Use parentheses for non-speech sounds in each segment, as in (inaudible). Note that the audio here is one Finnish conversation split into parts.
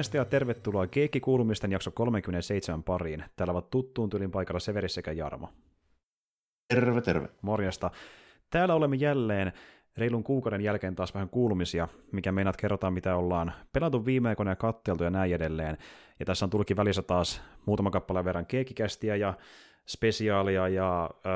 Morjesta ja tervetuloa Keikki Kuulumisten jakso 37 pariin. Täällä ovat tuttuun tylin paikalla Severi sekä Jarmo. Terve, terve. Morjesta. Täällä olemme jälleen reilun kuukauden jälkeen taas vähän kuulumisia, mikä meinaat kerrotaan, mitä ollaan pelattu viime aikoina ja katteltu ja näin edelleen. Ja tässä on tullutkin välissä taas muutama kappale verran keekikästiä ja spesiaalia ja öö,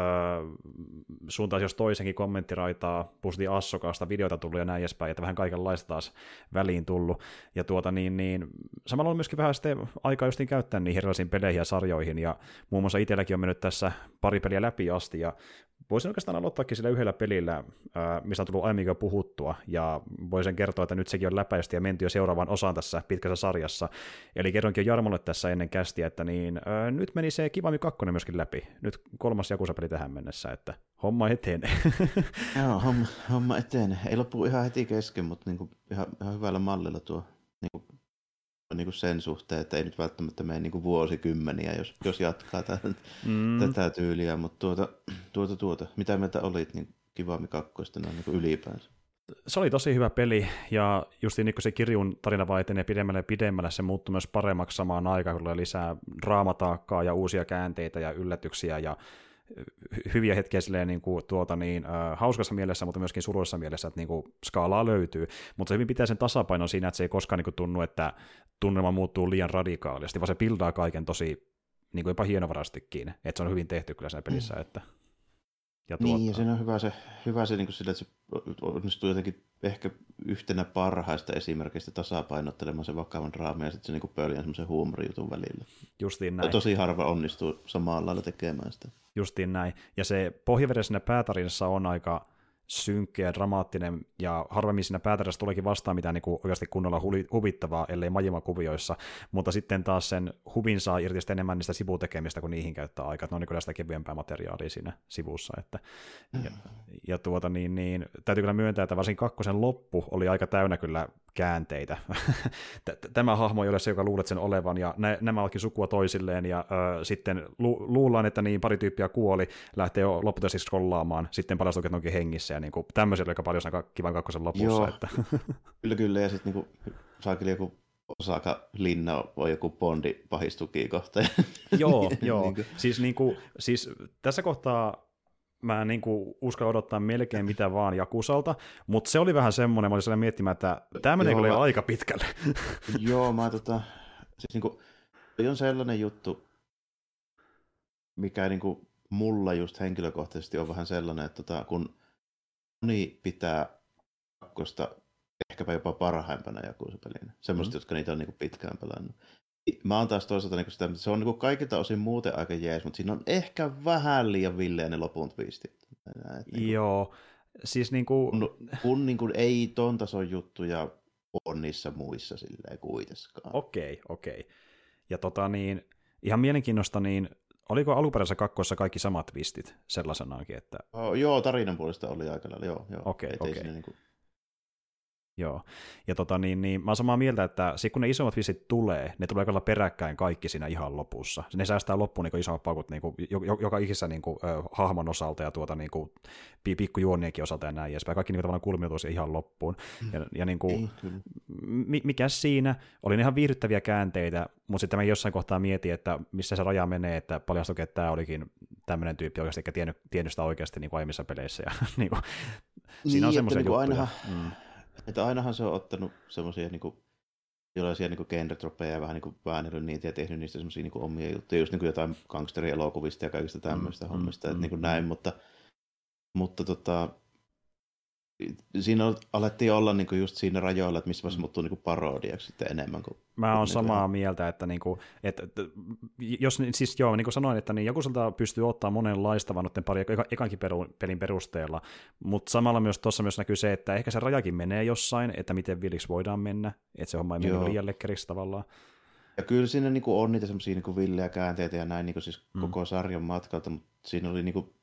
suuntaan jos toisenkin kommenttiraitaa, pusti Assokasta, videota tullut ja näin edespäin, että vähän kaikenlaista taas väliin tullut. Ja tuota niin, niin samalla on myöskin vähän sitten aikaa justiin käyttää niihin erilaisiin peleihin ja sarjoihin, ja muun muassa itselläkin on mennyt tässä pari peliä läpi asti, ja voisin oikeastaan aloittaakin sillä yhdellä pelillä, mistä on tullut aiemmin jo puhuttua, ja voisin kertoa, että nyt sekin on läpäistä ja menty jo seuraavaan osaan tässä pitkässä sarjassa. Eli kerronkin jo Jarmolle tässä ennen kästiä, että niin, ää, nyt meni se Kivami 2 myöskin läpi. Nyt kolmas Jakusa-peli tähän mennessä, että homma etenee. (laughs) Joo, homma, homma etenee. Ei loppu ihan heti kesken, mutta niinku ihan, ihan hyvällä mallilla tuo niinku niin kuin sen suhteen, että ei nyt välttämättä mene niin kuin vuosikymmeniä, jos, jos jatkaa tätä, mm. tätä tyyliä, mutta tuota, tuota, tuota, mitä mieltä olit niin Kivami kakkoista noin niin ylipäänsä? Se oli tosi hyvä peli, ja just niin kuin se kirjun tarina vaan etenee pidemmälle ja pidemmälle, se muuttui myös paremmaksi samaan aikaan, kun oli lisää draamataakkaa ja uusia käänteitä ja yllätyksiä, ja hyviä hetkiä silleen niin kuin, tuota, niin, äh, hauskassa mielessä, mutta myöskin surullisessa mielessä, että niin kuin, skaalaa löytyy. Mutta se hyvin pitää sen tasapainon siinä, että se ei koskaan niin kuin, tunnu, että tunnelma muuttuu liian radikaalisti, vaan se pildaa kaiken tosi niin kuin jopa hienovarastikin, että se on hyvin tehty kyllä siinä pelissä. Että, ja tuottaa. Niin, ja se on hyvä se, hyvä se, niin kuin sille, että se onnistuu jotenkin ehkä yhtenä parhaista esimerkkeistä tasapainottelemaan se vakavan draaman ja sitten se niin pöljän semmoisen huumorijutun välillä. Justiin näin. Tosi harva onnistuu samalla lailla tekemään sitä. Justiin näin. Ja se pohjavedessä siinä päätarinassa on aika synkkä ja dramaattinen, ja harvemmin siinä päätärässä tuleekin vastaan mitään niin kuin oikeasti kunnolla huvittavaa, ellei Majima-kuvioissa, mutta sitten taas sen huvin saa irti enemmän niistä sivutekemistä, kun niihin käyttää aikaa, ne on niin kyllä sitä kevyempää materiaalia siinä sivussa. Että, ja, ja tuota, niin, niin, täytyy kyllä myöntää, että varsin kakkosen loppu oli aika täynnä kyllä käänteitä. (laughs) Tämä hahmo ei ole se, joka luulet sen olevan, ja nämä ovatkin sukua toisilleen, ja ö, sitten lu- luullaan, että niin pari tyyppiä kuoli, lähtee jo lopputuisesti scrollaamaan, sitten paljastuu, että onkin hengissä, ja niin kuin, tämmöisiä aika paljon siinä kivan kakkosen lopussa. Joo, että. (laughs) kyllä, kyllä, ja sitten niin saakin joku Osaka Linna voi joku Bondi pahistuki kohta. (laughs) joo, joo. niin kuin. Siis, niin kuin, siis tässä kohtaa mä niin kuin uskalla odottaa melkein mitä vaan Jakusalta, mutta se oli vähän semmoinen, mä olin sellainen miettimään, että tämä menee kyllä mä... aika pitkälle. (laughs) Joo, mä tota, siis niin kuin, on sellainen juttu, mikä niin kuin, mulla just henkilökohtaisesti on vähän sellainen, että tota, kun moni pitää kakkosta ehkäpä jopa parhaimpana Jakusa-pelinä, semmoista, mm. jotka niitä on niin kuin, pitkään pelannut, Mä oon taas toisaalta niin sitä, että se on niin kaikilta osin muuten aika jees, mutta siinä on ehkä vähän liian villeä ne lopun twistit. Niin Joo, siis niin kuin... Kun, kun niin kuin ei ton tason juttuja ole niissä muissa silleen kuitenkaan. Okei, okay, okei. Okay. Ja tota niin, ihan mielenkiinnosta, niin oliko alkuperäisessä kakkossa kaikki samat twistit sellaisenaankin, että... Oh, joo, tarinan puolesta oli aika lailla, joo. joo. Okei, okay, okei. Okay. Niin kuin... Joo, ja tota, niin, niin, mä oon samaa mieltä, että sit kun ne isommat visit tulee, ne tulee olla peräkkäin kaikki siinä ihan lopussa. Ne säästää loppuun niin isommat pakut niin kuin, joka ikisessä niin kuin, äh, hahmon osalta ja tuota, niin kuin, pikkujuonienkin osalta ja näin edespäin. Kaikki niin tavallaan kulmioituu ihan loppuun. Mm. Ja, ja niin kuin, mi, mikä siinä, oli ihan viihdyttäviä käänteitä, mutta sitten mä jossain kohtaa mietin, että missä se raja menee, että paljastui, että tämä olikin tämmöinen tyyppi oikeasti, eikä tiennyt, tiennyt sitä oikeasti niin kuin aiemmissa peleissä. Ja, (laughs) niin kuin, siinä on niin, semmoisia niin juttuja. Ainahan, mm että ainahan se on ottanut semmoisia niin kuin, jollaisia niin genre ja vähän niin väännellyt niitä ja tehnyt niistä semmoisia niin omia juttuja, just niin kuin jotain gangsterielokuvista ja kaikista tämmöistä mm, hommista, mm, että mm, niin kuin näin, mutta, mutta tota, siinä alettiin olla niin kuin just siinä rajoilla, että missä vaiheessa muuttuu niin kuin parodiaksi sitten enemmän kuin... Mä oon samaa mieltä, että, niinku, että, että jos siis joo, niin kuin sanoin, että niin Jakuselta pystyy ottaa monenlaista vaan pari eka, ekankin pelin perusteella, mutta samalla myös tuossa myös näkyy se, että ehkä se rajakin menee jossain, että miten viliksi voidaan mennä, että se homma ei mene liian lekkeriksi tavallaan. Ja kyllä siinä niin kuin on niitä semmoisia niin villejä käänteitä ja näin niin kuin siis mm. koko sarjan matkalta, mutta siinä oli niin kuin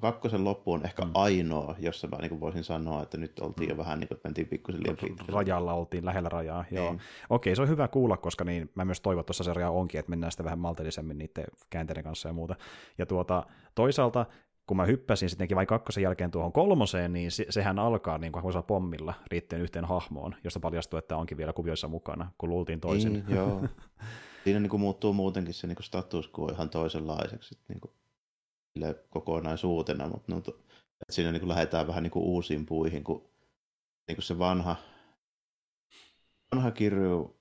kakkosen loppu on ehkä mm. ainoa, jossa mä niin voisin sanoa, että nyt oltiin mm. jo vähän niin kuin, mentiin pikkusen liian pitkälle. Rajalla oltiin, lähellä rajaa, niin. joo. Okei, se on hyvä kuulla, koska niin mä myös toivon, että tuossa onkin, että mennään sitä vähän maltillisemmin niiden käänteiden kanssa ja muuta. Ja tuota, toisaalta kun mä hyppäsin sittenkin vain kakkosen jälkeen tuohon kolmoseen, niin se, sehän alkaa niin kuin pommilla riittyen yhteen hahmoon, josta paljastuu, että onkin vielä kuvioissa mukana, kun luultiin toisin. Niin, joo. (laughs) Siinä niin kuin muuttuu muutenkin se niin kuin status quo ihan toisenlaiseksi. Niin kuin kokonaisuutena, mutta no, että siinä niin kuin lähdetään vähän niin kuin uusiin puihin, kun niin kuin se vanha, vanha kirju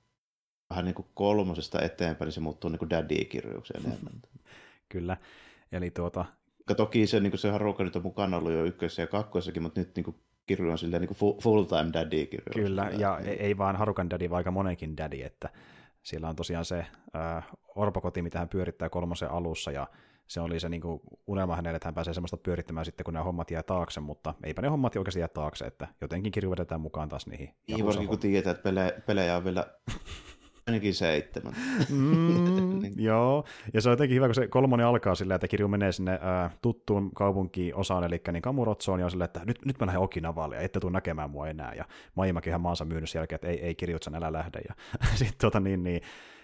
vähän niin kuin kolmosesta eteenpäin, niin se muuttuu niin kuin daddy-kirjuksi enemmän. (laughs) Kyllä, eli tuota... Ja toki se, niin kuin se Haruka nyt on mukana ollut jo ykkössä ja kakkosessakin, mutta nyt niin kuin kirju on silleen niin kuin full-time daddy-kirju. Kyllä, ja ei vaan Harukan daddy, vaan aika monenkin daddy, että siellä on tosiaan se äh, orpokoti, mitä hän pyörittää kolmosen alussa, ja se oli se niin kuin unelma hänelle, että hän pääsee semmoista pyörittämään sitten, kun nämä hommat jää taakse, mutta eipä ne hommat oikeasti jää taakse, että jotenkin kirju vedetään mukaan taas niihin. Niin, varsinkin kun tiedetään, että pelejä, pelejä on vielä ainakin seitsemän. Mm, (laughs) niin. Joo, ja se on jotenkin hyvä, kun se kolmonen alkaa silleen, että kirju menee sinne ää, tuttuun kaupunkiin osaan, eli niin Kamurotsoon, ja on silleen, että nyt, nyt mä lähden Okinavalle, ja ette tule näkemään mua enää, ja Maimakin ihan maansa myynyt sen jälkeen, että ei, ei Kirjutsan, älä lähde, ja (laughs) sitten tota, niin, niin,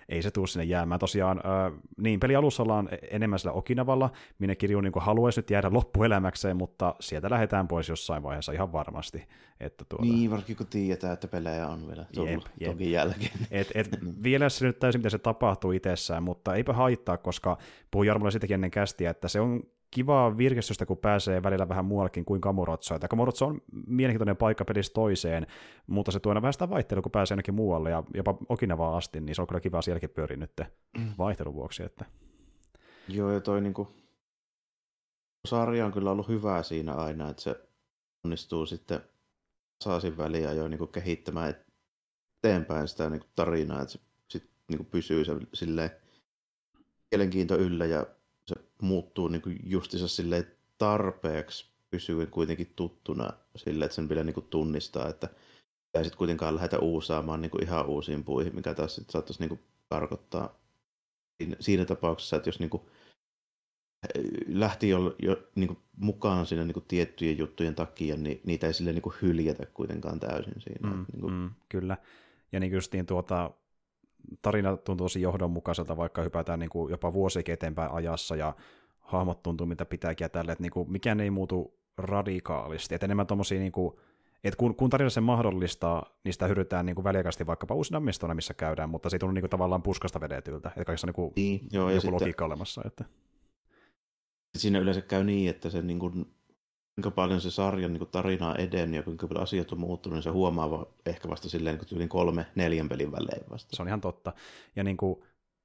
ei se tule sinne jäämään. Tosiaan, äh, niin, peli alussa ollaan enemmän sillä Okinavalla, minne kirju niin haluaisi nyt jäädä loppuelämäkseen, mutta sieltä lähdetään pois jossain vaiheessa ihan varmasti. Että tuota... Niin, varsinkin kun tiedetään, että pelejä on vielä tullut jep, jep. toki jälkeen. Et, et, (laughs) vielä se nyt täysin, mitä se tapahtuu itsessään, mutta eipä haittaa, koska puhuin Jarmolle sitäkin ennen kästiä, että se on kivaa virkistystä, kun pääsee välillä vähän muuallekin kuin Kamurotso. Että Kamurotso on mielenkiintoinen paikka pelissä toiseen, mutta se tuo aina vähän sitä vaihtelua, kun pääsee ainakin muualle ja jopa Okinavaan asti, niin se on kyllä kiva sielläkin pyöriä nyt mm. vaihtelun vuoksi. Että... Joo, ja toi niinku, sarja on kyllä ollut hyvä siinä aina, että se onnistuu sitten saasin väliä jo niinku kehittämään eteenpäin sitä niinku tarinaa, että se sit niinku pysyy se silleen mielenkiinto yllä ja se muuttuu niin kuin justiinsa silleen tarpeeksi pysyy kuitenkin tuttuna sille, että sen vielä niin kuin tunnistaa, että ei sitten kuitenkaan lähdetä uusaamaan niin kuin ihan uusiin puihin, mikä taas sitten saattaisi niin kuin tarkoittaa siinä, siinä tapauksessa, että jos niin kuin lähti jo, jo niin kuin mukaan siinä niin kuin tiettyjen juttujen takia, niin niitä ei sille niin kuin hyljätä kuitenkaan täysin siinä. Mm, niin kuin... mm, kyllä. Ja niin justiin tuota, tarina tuntuu tosi johdonmukaiselta, vaikka hypätään niin kuin jopa vuosikin eteenpäin ajassa ja hahmot tuntuu mitä pitääkin ja tälle, että niin kuin mikään ei muutu radikaalisti. Että enemmän tommosia niin kuin, että kun, kun tarina sen mahdollistaa, niin sitä hyödytään niin väliaikaisesti vaikkapa uusina mestoina, missä käydään, mutta se ei tunnu niin kuin, tavallaan puskasta vedetyltä. Että kaikissa on niin kuin, niin, joo, joku ja logiikka sitten, olemassa. Että... Siinä yleensä käy niin, että se niin kuin kuinka paljon se sarjan niin tarina on edennyt ja kuinka paljon asiat on muuttunut, niin se huomaa ehkä vasta silleen niin kuin kolme, neljän pelin välein vasta. Se on ihan totta. Ja niin kuin,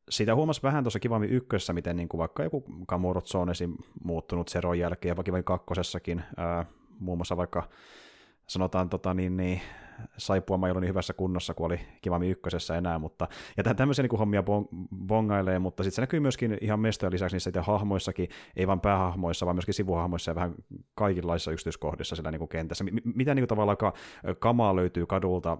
sitä huomasi vähän tuossa kivammin ykkössä, miten niin kuin vaikka joku Kamurotso on esim. muuttunut Zeron jälkeen ja vaikka kakkosessakin, ää, muun muassa vaikka sanotaan tota, niin, niin, saippua ei ollut niin hyvässä kunnossa kuin oli Kivami ykkösessä enää, mutta ja tämmöisiä niin hommia bongailee, mutta sitten se näkyy myöskin ihan mestojen lisäksi niissä hahmoissakin, ei vain päähahmoissa, vaan myöskin sivuhahmoissa ja vähän kaikenlaisissa yksityiskohdissa sillä niin kuin kentässä. M- mitä niin kuin tavallaan kamaa löytyy kadulta,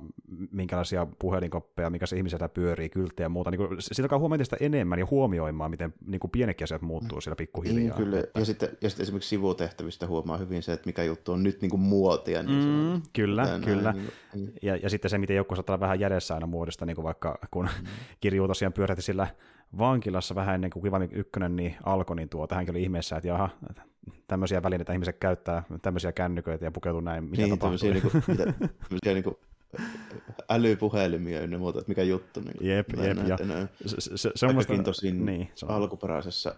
minkälaisia puhelinkoppeja, mikä se ihmiseltä pyörii, kylttejä ja muuta. Niin kuin, sitä alkaa huomioida sitä enemmän ja huomioimaan, miten niin kuin pienekin asiat muuttuu siellä pikkuhiljaa. Niin, kyllä. Ja sitten, ja sitten esimerkiksi sivutehtävistä huomaa hyvin se, että mikä juttu on nyt niin kuin muotia. Niin mm, kyllä, kyllä. Näin, niin Mm. Ja, ja sitten se, miten joku saattaa vähän jädessä aina muodosta, niin kuin vaikka kun mm. kirju tosiaan pyörähti sillä vankilassa vähän ennen kuin Kivami ykkönen niin alkoi, niin tuo, hänkin oli ihmeessä, että jaha, tämmöisiä välineitä ihmiset käyttää, tämmöisiä kännyköitä ja pukeutuu näin, mitä niin, tapahtuu. Niin kuin, mitä, (laughs) tämmöisiä niin kuin älypuhelimia ja muuta, että mikä juttu. Niin jep, jep. Ja se, se, se, on tosin niin, se on. alkuperäisessä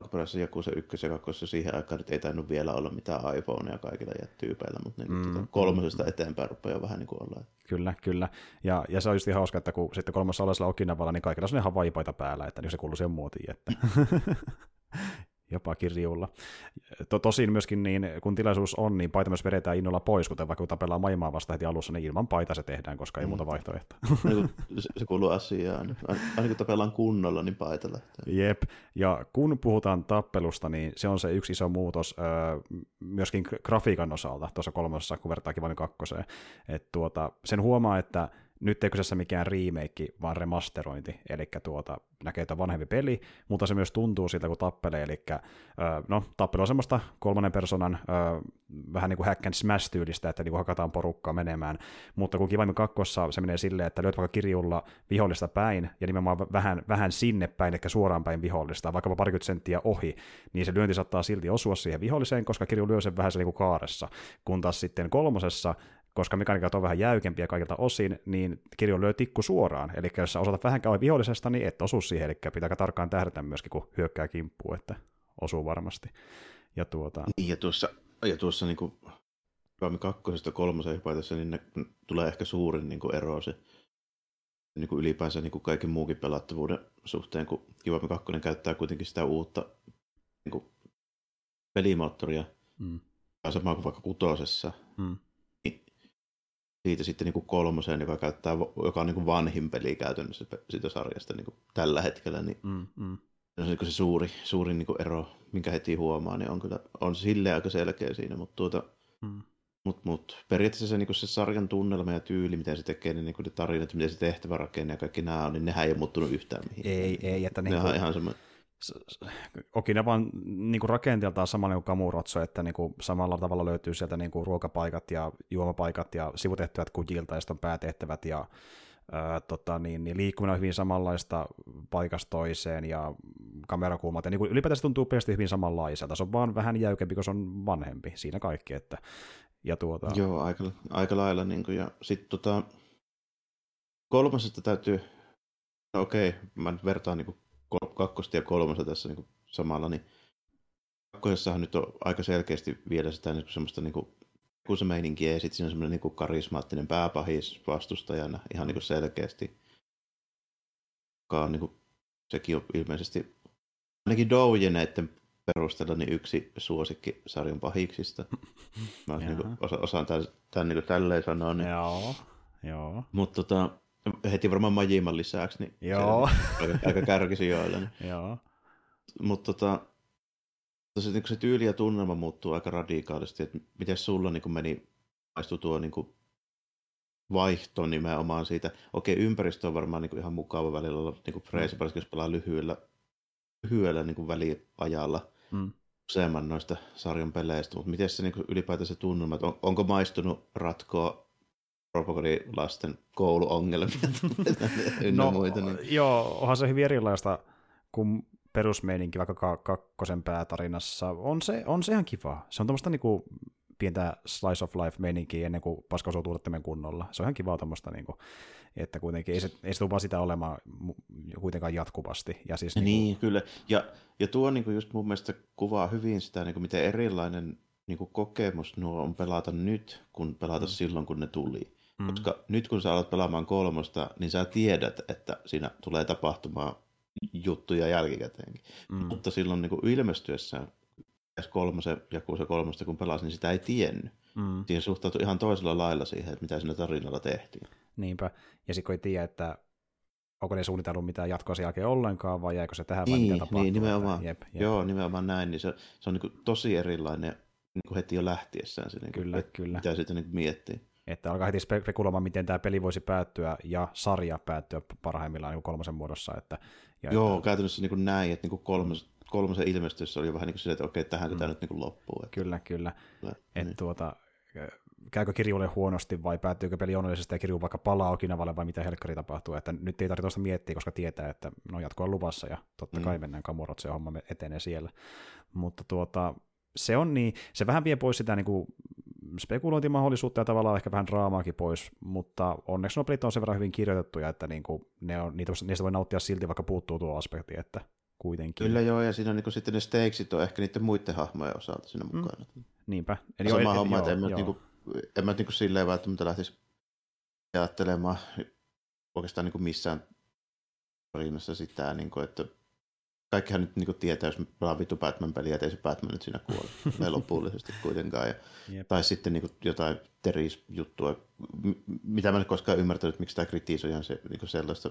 alkuperäisessä Jakusa 1 ja 2 siihen aikaan nyt ei tainnut vielä olla mitään iPhonea kaikilla tyypeillä, mutta niin, mm. Tota, kolmosesta eteenpäin rupeaa vähän niin kuin olla. Kyllä, kyllä. Ja, ja se on just ihan hauska, että kun sitten kolmassa alaisella Okinavalla, niin kaikilla on ihan vaipaita päällä, että niin se kuuluu siihen muotiin. Että... (laughs) jopa kirjuulla. To, tosin myöskin niin, kun tilaisuus on, niin paita myös vedetään innolla pois, kuten vaikka kun tapellaan maimaa vasta heti alussa, niin ilman paita se tehdään, koska ei mm. muuta vaihtoehtoa. (laughs) Niin se, se kuuluu asiaan. Aina kun tapellaan kunnolla, niin paita lähtee. Jep, ja kun puhutaan tappelusta, niin se on se yksi iso muutos öö, myöskin grafiikan osalta tuossa kolmosessa, kun vertaa Kivanin kakkoseen. Et tuota, sen huomaa, että nyt ei kyseessä mikään remake, vaan remasterointi, eli tuota, näkee, että vanhempi peli, mutta se myös tuntuu siltä, kun tappelee, eli no, tappelu on semmoista kolmannen personan vähän niin kuin hack and smash-tyylistä, että niin kuin hakataan porukkaa menemään, mutta kun Kivaimen kakkossa se menee silleen, että lyöt vaikka kirjulla vihollista päin, ja nimenomaan vähän, vähän sinne päin, eli suoraan päin vihollista, vaikka parikymmentä senttiä ohi, niin se lyönti saattaa silti osua siihen viholliseen, koska kirju lyö sen vähän se niin kuin kaaressa, kun taas sitten kolmosessa koska mekaniikat on vähän jäykempiä kaikilta osin, niin kirjo lyö tikku suoraan. Eli jos sä osata vähän käydä vihollisesta, niin et osu siihen, eli pitää tarkkaan tähdätä myöskin, kun hyökkää kimppuun, että osuu varmasti. Ja, tuota... niin, ja tuossa, ja tuossa niin kuin Rami kakkosesta kolmosen hypätessä, niin ne tulee ehkä suurin niin kuin ero se niin kuin ylipäänsä niin kuin kaiken muukin pelattavuuden suhteen, kun Kivami 2 käyttää kuitenkin sitä uutta niin kuin pelimoottoria, mm. sama kuin vaikka kutosessa. Mm siitä sitten niin kuin kolmoseen, joka, käyttää, joka on niin kuin vanhin peli käytännössä siitä sarjasta niin kuin tällä hetkellä, niin mm, mm. se on niin se suuri, suuri niin kuin ero, minkä heti huomaa, niin on kyllä on silleen aika selkeä siinä, mutta tuota, mm. Mut, mut, periaatteessa se, niin se sarjan tunnelma ja tyyli, miten se tekee, niin, niin ne tarinat, miten se tehtävärakenne ja kaikki nämä on, niin nehän ei ole muuttunut yhtään mihin. Ei, ei. Että niin kuin, ihan semmoinen Vaan niin kuin rakenteeltaan samalla niin kuin Kamurotso, että niin kuin samalla tavalla löytyy sieltä niin kuin ruokapaikat ja juomapaikat ja sivutehtävät kujilta ja sitten päätehtävät ja ää, tota, niin, niin liikkuminen on hyvin samanlaista paikasta toiseen ja kamerakulmat ja niin kuin ylipäätään se tuntuu pelkästään hyvin samanlaiselta. Se on vaan vähän jäykempi, kun se on vanhempi. Siinä kaikki. Että, ja tuota... Joo, aika, aika lailla. Niin kuin, ja sitten tota, kolmasesta täytyy, no okei, mä nyt vertaan niin kuin kakkosta ja kolmosta tässä niin kuin samalla, niin kakkosessahan nyt on aika selkeästi vielä sitä niin semmoista niin kuin, kun se meininki ja sitten siinä on semmoinen niin kuin karismaattinen pääpahis vastustajana ihan niin kuin selkeästi. Joka on, niin kuin, sekin on ilmeisesti ainakin Doujeneiden perusteella niin yksi suosikki sarjan pahiksista. Mä (laughs) niin kuin, osa, osaan tämän, tämän niin kuin tälleen sanoa. Niin... Joo, joo. Mutta tota, heti varmaan Majiman lisäksi, niin Joo. aika, aika kärkisijoilla. Niin. Joo. Mutta tota, se, niin se tyyli ja tunnelma muuttuu aika radikaalisti, että miten sulla niin meni, maistui tuo niin kuin vaihto nimenomaan siitä. Okei, ympäristö on varmaan niin kuin ihan mukava välillä olla niin freesi, mm. jos pelaa lyhyellä, lyhyellä niin kuin väliajalla mm. useamman noista sarjan peleistä, mutta miten se niin ylipäätään se tunnelma, että on, onko maistunut ratkoa lasten kouluongelmia (laughs) no, muita. Niin. Joo, onhan se hyvin erilaista kuin perusmeininki vaikka kakkosen päätarinassa. On se, on se ihan kiva. Se on tämmöistä niinku pientä slice of life meininkiä ennen kuin paska osuu kunnolla. Se on ihan kiva tämmöistä, niinku, että kuitenkin ei se, ei se tule vaan sitä olemaan kuitenkaan jatkuvasti. Ja siis, niinku... Niin, kyllä. Ja, ja tuo niinku just mun mielestä kuvaa hyvin sitä, niinku, miten erilainen niinku kokemus nuo on pelata nyt, kun pelata mm. silloin, kun ne tuli. Mm. Koska nyt kun sä alat pelaamaan kolmosta, niin sä tiedät, että siinä tulee tapahtumaan juttuja jälkikäteenkin. Mm. Mutta silloin niin kuin ilmestyessään S3 ja se kolmosta kun pelasin, niin sitä ei tiennyt. Mm. Siihen suhtautui ihan toisella lailla siihen, että mitä siinä tarinalla tehtiin. Niinpä. Ja sitten kun ei tiedä, että onko ne suunnitellut mitään jatkoa sen jälkeen ollenkaan, vai jäikö se tähän niin, vai mitä tapahtuu. Niin, nimenomaan. Jep, jep. Joo, nimenomaan näin. Niin se, se on niin kuin tosi erilainen niin kuin heti jo lähtiessään. Se, niin kuin, kyllä, kyllä. Mitä sitä niin miettii että alkaa heti spekuloimaan, miten tämä peli voisi päättyä ja sarja päättyä parhaimmillaan niin kolmosen muodossa. Että, ja Joo, että... käytännössä niin kuin näin, että niin kuin kolmos, kolmosen ilmestyssä oli vähän niin kuin se, että okei, tähän mm. tämä nyt niin kuin loppuu. Että... Kyllä, kyllä. kyllä että niin. tuota, käykö kirjulle huonosti vai päättyykö peli onnellisesti ja kirju vaikka palaa Okinavalle vai mitä helkkari tapahtuu. Että nyt ei tarvitse miettiä, koska tietää, että no jatko on luvassa ja totta mm. kai mennään kamurot, se homma etenee siellä. Mutta tuota, se on niin, se vähän vie pois sitä niin kuin spekulointimahdollisuutta ja tavallaan ehkä vähän draamaakin pois, mutta onneksi nuo pelit on sen verran hyvin kirjoitettuja, että niin kuin ne on, niitä, niistä voi nauttia silti, vaikka puuttuu tuo aspekti, että kuitenkin. Kyllä joo, ja siinä on niin sitten ne stakesit on ehkä niiden muiden hahmojen osalta siinä mm. mukana. Mm. Niinpä. Eli sama jo, homma, että en mä, niin kuin, en mä niin kuin silleen välttämättä lähtisi ajattelemaan oikeastaan niin kuin missään tarinassa sitä, niin kuin, että kaikkihan nyt niin tietää, jos me pelaa vittu Batman-peliä, että ei se Batman nyt siinä kuole (laughs) lopullisesti kuitenkaan. Ja, tai sitten niin jotain teris-juttua, mitä mä en koskaan ymmärtänyt, miksi tämä kritisoidaan se, niin sellaista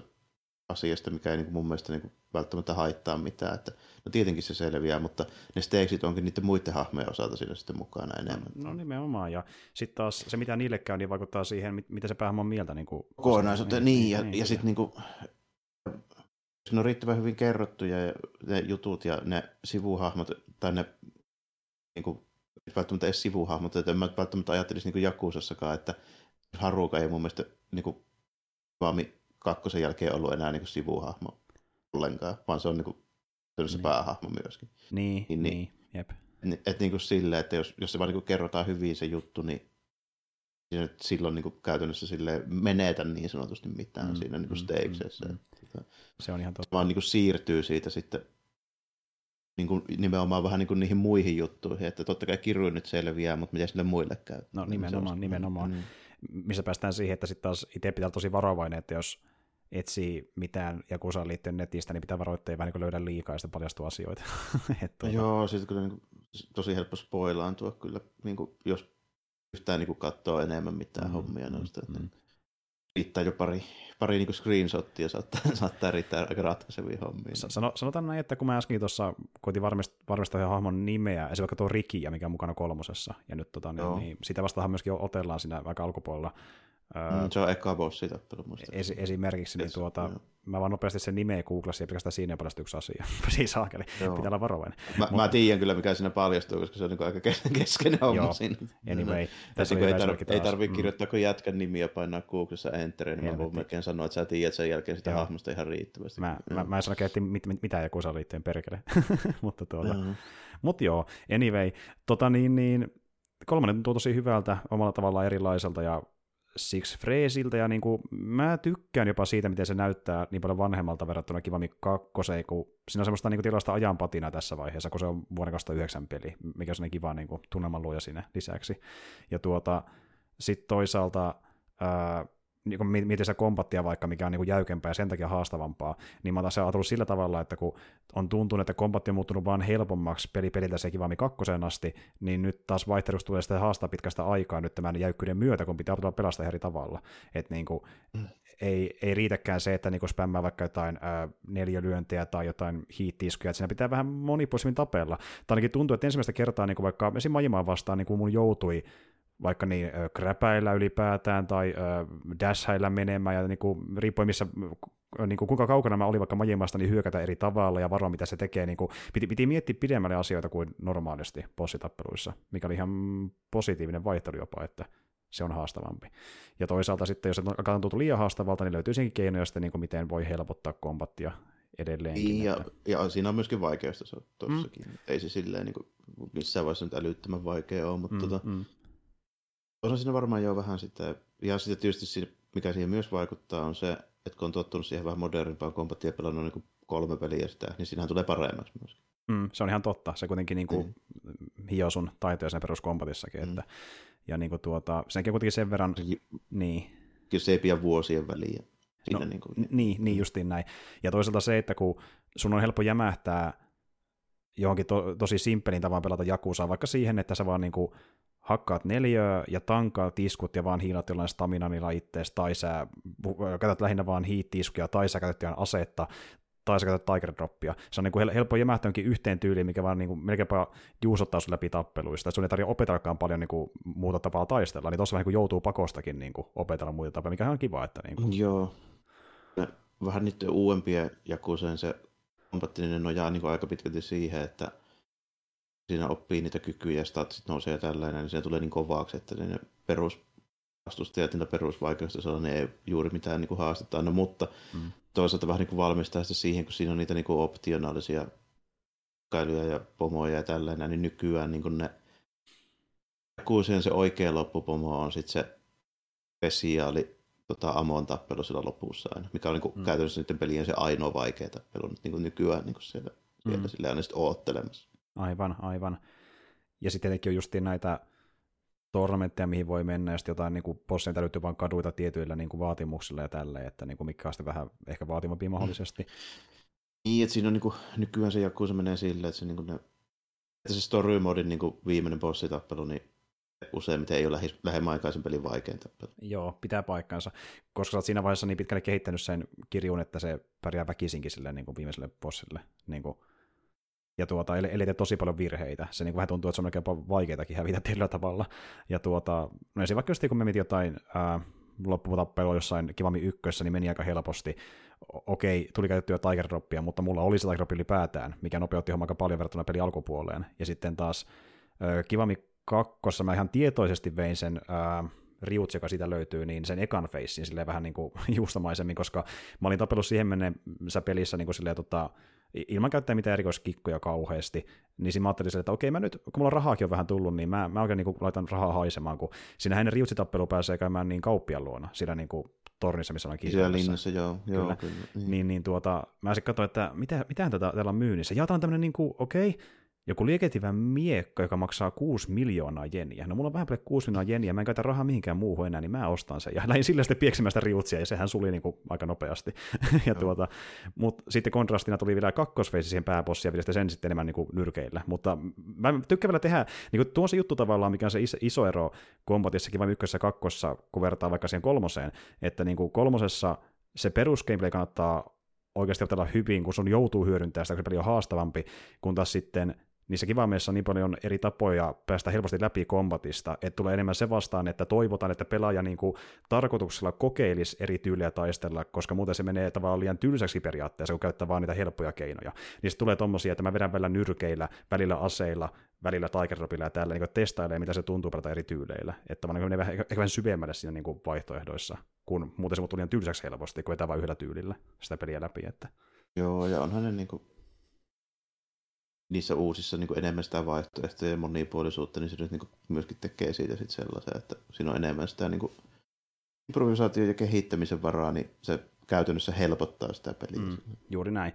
asiasta, mikä ei niin mun mielestä niin välttämättä haittaa mitään. Että, no tietenkin se selviää, mutta ne stakesit onkin niiden muiden hahmojen osalta siinä sitten mukana enemmän. No, no nimenomaan, ja sitten taas se, mitä niille käy, niin vaikuttaa siihen, mitä se päähahmo on mieltä. Niin Kokonaisuuteen, niin, niin, ja, niin, ja sitten niin kuin, siinä on riittävän hyvin kerrottu ja ne jutut ja ne sivuhahmot, tai ne niin kuin, välttämättä edes sivuhahmot, että en mä välttämättä ajattelisi niin Jakusassakaan, että Haruka ei mun mielestä niin kuin, Vami kakkosen jälkeen ollut enää niin kuin sivuhahmo ollenkaan, vaan se on niin kuin, niin. päähahmo myöskin. Niin, niin, niin jep. Et, et niin kuin että jos, jos se vaan niin kuin kerrotaan hyvin se juttu, niin siinä silloin niin kuin käytännössä sille menetä niin sanotusti mitään mm, siinä niin kuin mm, Mm, mm. Se on ihan totta. Vaan niin kuin siirtyy siitä sitten niin kuin nimenomaan vähän niin kuin niihin muihin juttuihin, että totta kai kirjoin nyt selviää, mutta miten sille muille käy? No nimenomaan, nimenomaan. Mm. Missä päästään siihen, että sitten taas itse pitää olla tosi varovainen, että jos etsii mitään Jakusaan liittyen netistä, niin pitää varoittaa, ei vähän niin löydä liikaa ja sitten paljastuu asioita. (laughs) Et, tuota... Joo, sitten kyllä niin kuin, tosi helppo spoilaantua kyllä, niin kuin, jos yhtään niin kuin katsoo enemmän mitään mm, hommia noista. Mm, mm. Riittää jo pari, pari niin screenshottia, saattaa, (laughs) saattaa riittää aika ratkaisevia hommia. Sano, sanotaan näin, että kun mä äsken tuossa koitin varmistaa, varmistaa ihan hahmon nimeä, esimerkiksi vaikka tuo Rikiä, mikä on mukana kolmosessa, ja nyt tota, niin, niin, sitä vastaan myöskin otellaan siinä aika alkupuolella, Mm, se on eka bossitappelu esi- Esimerkiksi, niin tuota, no. mä vaan nopeasti sen nimeä googlasin ja pelkästään siinä paljastui yksi asia. (laughs) siis saakeli, pitää olla varovainen. Mä, Mut... mä tiedän kyllä, mikä siinä paljastuu, koska se on niin aika keskeinen homma Joo. siinä. Anyway, tässä niin ei, tar- ei tarvitse mm. kirjoittaa, kun jätkän nimiä painaa Googlessa enterin, niin mä voin melkein sanoa, että sä tiedät sen jälkeen sitä Joo. hahmosta ihan riittävästi. Mä, mä, mä en sano, että mit, mit, mitä joku saa liittyen perkele. (laughs) mutta tuota, mm. mut joo, anyway, tota niin, niin kolmannen tuntuu tosi hyvältä, omalla tavallaan erilaiselta ja Six Freesiltä, ja niin kuin, mä tykkään jopa siitä, miten se näyttää niin paljon vanhemmalta verrattuna Kivami 2, kun siinä on semmoista niin kuin, tilasta ajanpatina tässä vaiheessa, kun se on vuoden 2009 peli, mikä on kiva niin kuin, tunnelman luoja sinne lisäksi. Ja tuota, sitten toisaalta ää, niin kun mietin sitä kompattia vaikka, mikä on niin jäykempää ja sen takia haastavampaa, niin mä oon taas ajatellut sillä tavalla, että kun on tuntunut, että kombatti on muuttunut vaan helpommaksi peli peliltä se kivami kakkoseen asti, niin nyt taas vaihtelusta tulee sitä haastaa pitkästä aikaa nyt tämän jäykkyyden myötä, kun pitää opetella pelastaa eri tavalla. Että niin kuin, mm. ei, ei riitäkään se, että niin spämmää vaikka jotain ää, neljälyöntejä tai jotain hiittiskuja, että siinä pitää vähän monipuolisemmin tapella. Tai ainakin tuntuu, että ensimmäistä kertaa niin kuin vaikka esim. Majimaa vastaan niin kuin mun joutui vaikka niin kräpäillä ylipäätään tai dashäillä menemään ja niin kuin, riippuen missä, niin kuin, kuinka kaukana mä olin vaikka Majimasta, niin hyökätä eri tavalla ja varoa mitä se tekee. Niin kuin, piti, piti miettiä pidemmälle asioita kuin normaalisti bossitappeluissa, mikä oli ihan positiivinen vaihtelu jopa, että se on haastavampi. Ja toisaalta sitten, jos alkaa tuntua liian haastavalta, niin löytyy senkin keinoja sitten, niin kuin miten voi helpottaa kombattia edelleenkin. Niin, ja, että... ja siinä on myöskin vaikeasta tuossakin. Mm. Ei se silleen niin kuin, missään vaiheessa nyt älyttömän vaikea ole, mutta mm, tota, mm on siinä varmaan jo vähän sitä, ja sitten tietysti siinä, mikä siihen myös vaikuttaa, on se, että kun on tottunut siihen vähän modernimpaan kombattiin ja pelannut niin kolme peliä sitä, niin siinähän tulee paremmaksi myös. Mm, se on ihan totta. Se kuitenkin niin kuin, mm. hio sun taitoja sen peruskombatissakin. Mm. Että, ja niin kuin tuota, senkin kuitenkin sen verran... niin. Kyllä se ei pidä vuosien väliä. no, niin, kuin... niin, niin justiin näin. Ja toisaalta se, että kun sun on helppo jämähtää johonkin to, tosi simppelin tavan pelata Jakusaa, vaikka siihen, että sä vaan niin kuin hakkaat neljöä ja tankaat iskut ja vaan hiilat jollain staminanilla ittees, tai sä käytät lähinnä vaan hiittiiskuja, tai sä käytät jotain asetta, tai sä käytät Tiger Droppia. Se on niin kuin helppo jämähtää yhteen tyyliin, mikä vaan niin kuin melkeinpä juusottaa sun läpi tappeluista. Sun ei tarvitse opetellakaan paljon niin kuin muuta tapaa taistella, niin tuossa vähän niin kuin joutuu pakostakin niin kuin opetella muita tapoja, mikä on kiva. Että niin kuin... Joo. Vähän niiden uudempia jakuseen se kombattinen nojaa niin kuin aika pitkälti siihen, että siinä oppii niitä kykyjä ja statsit nousee ja tällainen, niin se tulee niin kovaksi, että ne perus vastustajat niitä perusvaikeudesta ne ei juuri mitään niin kuin haastetta anna, mutta mm. toisaalta vähän niin kuin valmistaa sitä siihen, kun siinä on niitä niin kuin optionaalisia kailuja ja pomoja ja tällainen, niin nykyään niin kuin ne kuusien se oikea loppupomo on sitten se spesiaali tota, Amon tappelu sillä lopussa aina, mikä on niin kuin mm. käytännössä niiden pelien se ainoa vaikea tappelu niin kuin nykyään niin kuin siellä, siellä mm. sillä on sitten oottelemassa. Aivan, aivan. Ja sitten tietenkin on justiin näitä tornamentteja, mihin voi mennä, ja sitten jotain niin kuin bossien täytyy vain kaduita tietyillä niin kuin vaatimuksilla ja tälleen, että niin kuin mikä on sitten vähän ehkä vaativampia mahdollisesti. Niin, että siinä on niinku, nykyään se jakku se menee silleen, että se, niinku ne, että se story modin niinku viimeinen bossitappelu, niin useimmiten ei ole lähe, lähemmän aikaisen pelin vaikein tappelu. Joo, pitää paikkansa, koska sä oot siinä vaiheessa niin pitkälle kehittänyt sen kirjun, että se pärjää väkisinkin sille niin kuin viimeiselle bossille. Niin kuin, ja tuota, eli, eli tosi paljon virheitä. Se niin kuin vähän tuntuu, että se on oikein vaikeitakin hävitä tällä tavalla. Ja tuota, no esimerkiksi vaikka just kun me mietin jotain ää, jossain Kivami ykkössä, niin meni aika helposti. Okei, tuli käytettyä Tiger Droppia, mutta mulla oli se Tiger Drop ylipäätään, mikä nopeutti homma aika paljon verrattuna peli alkupuoleen. Ja sitten taas ää, Kivami kakkossa mä ihan tietoisesti vein sen ää, riut, joka siitä löytyy, niin sen ekan facein silleen vähän (laughs) niin kuin juustamaisemmin, koska mä olin tapellut siihen mennessä pelissä niin kuin silleen, tota, ilman käyttää mitään erikoiskikkoja kauheasti, niin siinä mä ajattelin, että okei, mä nyt, kun mulla rahaakin on vähän tullut, niin mä, mä oikein niin kuin laitan rahaa haisemaan, kun siinä hänen riutsitappelu pääsee käymään niin kauppian luona, siinä niin kuin tornissa, missä on kiinni. Siellä linnassa, joo. Kyllä. joo kyllä. Niin. niin, niin tuota, mä sitten katsoin, että mitä, mitähän tätä täällä on myynnissä. Ja tämä on tämmöinen, niin kuin, okei, okay, joku lieketivä miekka, joka maksaa 6 miljoonaa jeniä. No mulla on vähän paljon 6 miljoonaa jeniä, mä en käytä rahaa mihinkään muuhun enää, niin mä ostan sen. Ja lähdin sillä sitten pieksimään sitä riutsia, ja sehän suli niin kuin aika nopeasti. (laughs) ja no. tuota, mutta sitten kontrastina tuli vielä kakkosfeisi siihen pääbossiin, ja sen sitten enemmän niin kuin nyrkeillä. Mutta mä tykkään vielä tehdä, niin kuin tuo se juttu tavallaan, mikä on se iso, ero kombatissakin vai ykkössä kakkossa, kun vertaa vaikka siihen kolmoseen, että niin kuin kolmosessa se perusgameplay kannattaa oikeasti otella hyvin, kun sun joutuu hyödyntämään sitä, kun se peli on haastavampi, kun taas sitten niissä kivaimeissa on niin paljon eri tapoja päästä helposti läpi kombatista, että tulee enemmän se vastaan, että toivotaan, että pelaaja niin kuin tarkoituksella kokeilisi eri tyyliä taistella, koska muuten se menee tavallaan liian tylsäksi periaatteessa, kun käyttää vaan niitä helppoja keinoja. Sitten tulee tommosia, että mä vedän välillä nyrkeillä, välillä aseilla, välillä Tiger ja tällä niin testailee, mitä se tuntuu pelata eri tyyleillä. Että vaan niin ehkä vähän syvemmälle siinä niin kuin vaihtoehdoissa, kun muuten se muuttuu liian tylsäksi helposti, kun vetää vain yhdellä tyylillä sitä peliä läpi. Että... Joo, ja onhan ne niin kuin niissä uusissa niin kuin enemmän sitä vaihtoehtoja ja monipuolisuutta, niin se nyt niin kuin myöskin tekee siitä sit sellaisen, että siinä on enemmän sitä niin kuin improvisaatio- ja kehittämisen varaa, niin se käytännössä helpottaa sitä peliä. Mm, juuri näin.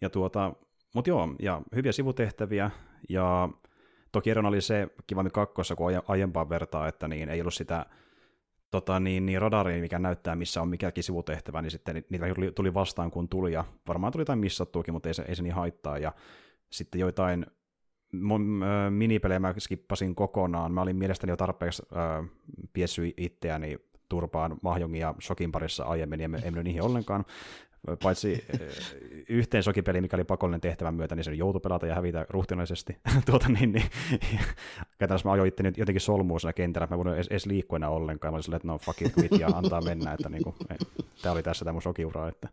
Ja tuota, mutta joo, ja hyviä sivutehtäviä, ja toki erona oli se Kivami kakkossa, kun aiempaan vertaa, että niin ei ollut sitä tota, niin, niin radariin, mikä näyttää, missä on mikäkin sivutehtävä, niin sitten niitä tuli vastaan, kun tuli, ja varmaan tuli jotain missattuukin, mutta ei se, ei se niin haittaa, ja sitten joitain mun äh, minipelejä mä skippasin kokonaan. Mä olin mielestäni jo tarpeeksi äh, piessy itseäni turpaan Mahjongin ja Shokin parissa aiemmin, ja en niihin ollenkaan. Paitsi yhteen sokipeli, mikä oli pakollinen tehtävän myötä, niin se joutui pelata ja hävitä ruhtinaisesti. (laughs) tuota, niin, niin, käytännössä mä ajoin itteni jotenkin solmuun siinä kentällä, mä voin edes, edes liikkua enää ollenkaan. Mä olin silleen, että no fuck it, ja antaa mennä, että niin kuin, tämä oli tässä tämä mun sokiura, että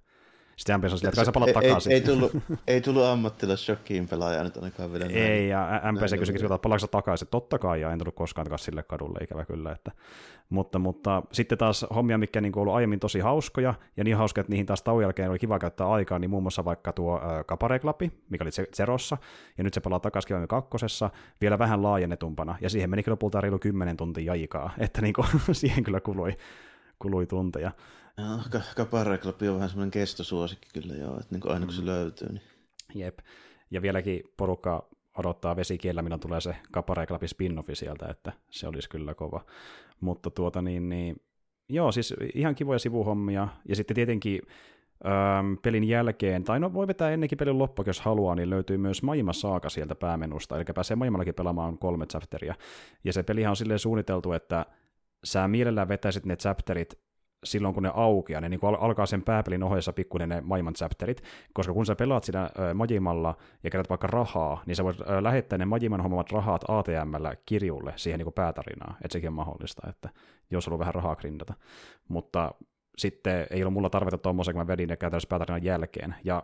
sitten MP on silleen, että kai sä palat takaisin. Ei, (laughs) ei, tullut, ei tullut ammattilas-shokkiin pelaaja nyt ainakaan vielä. Ei, ja MPC kysyikin, että palaako takaisin. Totta kai, ja en tullut koskaan takaisin sille kadulle, ikävä kyllä. Että. Mutta, mutta sitten taas hommia, mikä niin ollut aiemmin tosi hauskoja, ja niin hauskoja, että niihin taas tauon jälkeen oli kiva käyttää aikaa, niin muun muassa vaikka tuo äh, Kapareklapi, mikä oli Zerossa, ja nyt se palaa takaisin Kivami kakkosessa, vielä vähän laajennetumpana, ja siihen meni kyllä lopulta reilu 10 tuntia aikaa, että niin kuin, (laughs) siihen kyllä kului, kului tunteja. No, Kapareklapi on vähän semmoinen kestosuosikki kyllä joo, että niin kuin aina kun se mm. löytyy. Niin... Jep. Ja vieläkin porukka odottaa vesikiellä, milloin tulee se Kapareklapi spin-offi sieltä, että se olisi kyllä kova. Mutta tuota niin, niin joo, siis ihan kivoja sivuhommia. Ja sitten tietenkin öö, pelin jälkeen, tai no voi vetää ennenkin pelin loppu, jos haluaa, niin löytyy myös Majima Saaka sieltä päämenusta, eli pääsee Majimallakin pelaamaan kolme chapteria. Ja se pelihan on silleen suunniteltu, että sä mielellään vetäisit ne chapterit silloin, kun ne aukeaa, ne niin kuin alkaa sen pääpelin ohjeessa pikkuinen ne maailman chapterit, koska kun sä pelaat ö, Majimalla ja kerät vaikka rahaa, niin sä voit lähettää ne Majiman hommat rahat ATMllä kirjulle siihen niin kuin päätarinaan, että sekin on mahdollista, että jos on vähän rahaa grindata. Mutta sitten ei ollut mulla tarvetta tuommoisen, kun mä vedin ne käytännössä päätarinan jälkeen. Ja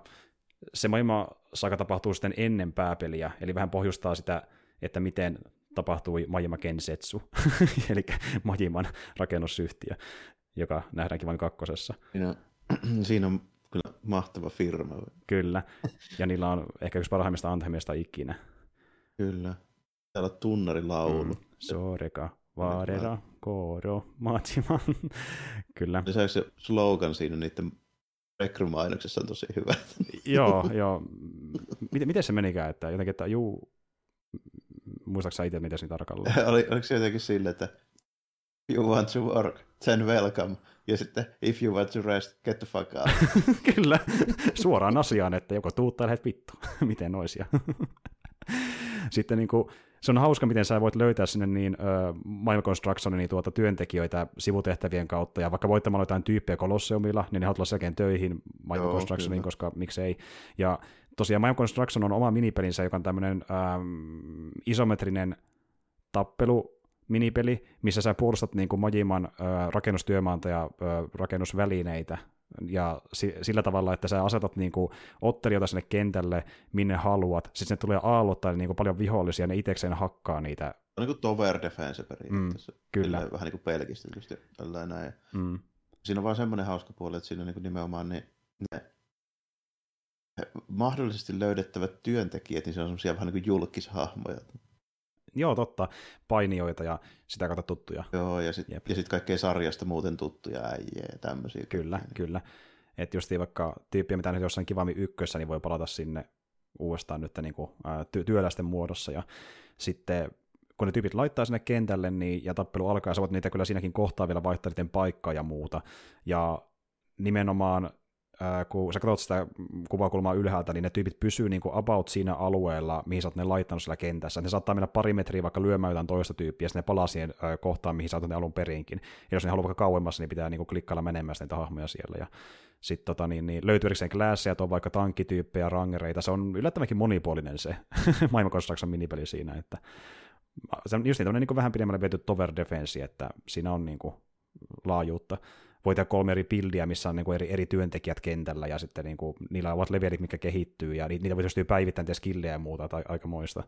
se maailma saaka tapahtuu sitten ennen pääpeliä, eli vähän pohjustaa sitä, että miten tapahtui Majima Kensetsu, (laughs) eli Majiman rakennusyhtiö joka nähdäänkin vain kakkosessa. Siinä on, (clears throat) siinä on kyllä mahtava firma. Kyllä, ja niillä on ehkä yksi parhaimmista anthemista ikinä. Kyllä. Täällä on tunnarilaulu. Mm. Soreka, vaarera, koro, maatiman. (laughs) kyllä. Lisäksi se slogan siinä niiden rekrymainoksessa on tosi hyvä. (laughs) joo, joo. Miten, miten se menikään, että jotenkin, että juu, muistaaksä itse, miten se tarkalleen? (laughs) Oli, oliko se jotenkin silleen, että you want to work, then welcome. Ja sitten, if you want to rest, get the fuck out. (laughs) Kyllä, suoraan asiaan, että joko tuut tai lähdet vittu. (laughs) Miten noisia? (laughs) sitten niin kuin, se on hauska, miten sä voit löytää sinne niin uh, Mind Constructionin niin tuota, työntekijöitä sivutehtävien kautta, ja vaikka voittamalla jotain tyyppejä Colosseumilla, niin ne haluat tulla selkeän töihin Mind Constructioniin, koska miksei. Ja tosiaan Mind Construction on oma minipelinsä, joka on tämmöinen ähm, isometrinen tappelu, minipeli, missä sä puolustat niin kuin Mojiman äh, rakennustyömaanta ja äh, rakennusvälineitä, ja si- sillä tavalla, että sä asetat niin kuin, ottelijoita sinne kentälle, minne haluat, sitten ne tulee aallottaa niin kuin, paljon vihollisia, ja ne itsekseen hakkaa niitä. On niin kuin tower defense periaatteessa. Mm, kyllä. Silleen, vähän niin kuin pelkistetysti näin. Mm. Siinä on vaan semmoinen hauska puoli, että siinä on niin kuin nimenomaan niin, ne mahdollisesti löydettävät työntekijät, niin se on semmoisia vähän niin kuin julkishahmoja. Joo, totta. Painijoita ja sitä kautta tuttuja. Joo, ja sitten sit kaikkea sarjasta muuten tuttuja äijä ja tämmöisiä. Kyllä, kaikkea. kyllä. Että just vaikka tyyppiä, mitä nyt jossain kivammin ykkössä, niin voi palata sinne uudestaan nyt niin kuin, ää, ty- työläisten muodossa. Ja sitten kun ne tyypit laittaa sinne kentälle niin, ja tappelu alkaa, sä voit niitä kyllä siinäkin kohtaa vielä vaihtaa niiden paikkaa ja muuta. Ja nimenomaan kun sä katsot sitä kuvakulmaa ylhäältä, niin ne tyypit pysyy niin kuin about siinä alueella, mihin sä oot ne laittanut siellä kentässä. Ne saattaa mennä pari metriä vaikka lyömään jotain toista tyyppiä, ja sitten ne palaa siihen kohtaan, mihin sä oot ne alun perinkin. Ja jos ne haluaa vaikka kauemmassa, niin pitää niin kuin klikkailla menemään niitä hahmoja siellä. Ja sitten tota, niin, niin, löytyy erikseen klasseja, on vaikka tankkityyppejä, rangereita. Se on yllättävänkin monipuolinen se (laughs) maailman minipeli siinä, että just niin, niin vähän pidemmälle viety tower defense, että siinä on niin kuin laajuutta voi tehdä kolme eri bildiä, missä on niin kuin eri, eri työntekijät kentällä, ja sitten niin kuin, niillä ovat levelit, mikä kehittyy, ja niitä voi tietysti päivittäin tehdä skillejä ja muuta, tai aikamoista.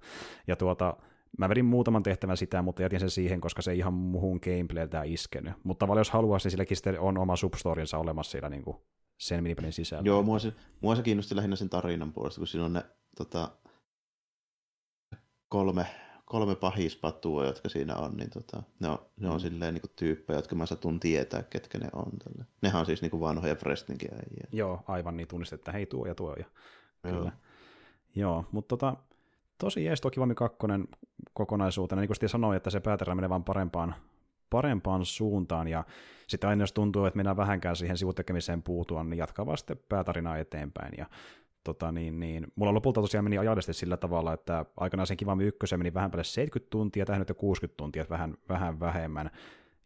Ja tuota, mä vedin muutaman tehtävän sitä, mutta jätin sen siihen, koska se ei ihan muhun gameplayltä iskenyt. Mutta tavallaan jos haluaisi, niin silläkin sitten on oma substorinsa olemassa siellä niin kuin sen minipelin sisällä. Joo, mua se, mua se kiinnosti lähinnä sen tarinan puolesta, kun siinä on ne tota, kolme kolme pahispatua, jotka siinä on, niin tota, ne on, ne on mm. silleen niin tyyppejä, jotka mä satun tietää, ketkä ne on. Tälle. Nehän on siis niin kuin vanhoja Frestinkin äijä. Joo, aivan niin tunnistet, että hei tuo ja tuo. Ja, Joo. kyllä. Joo, mutta tota, tosi jees toki Vami 2 kokonaisuutena, niin kuin sanoin, että se pääterä menee vaan parempaan, parempaan suuntaan, ja sitten aina jos tuntuu, että mennään vähänkään siihen sivutekemiseen puutua, niin jatkaa vaan sitten päätarinaa eteenpäin, ja tota, niin, niin, mulla lopulta tosiaan meni ajallisesti sillä tavalla, että aikanaan sen Kivami ykkösen meni vähän päälle 70 tuntia, tähän nyt jo 60 tuntia, vähän, vähän vähemmän.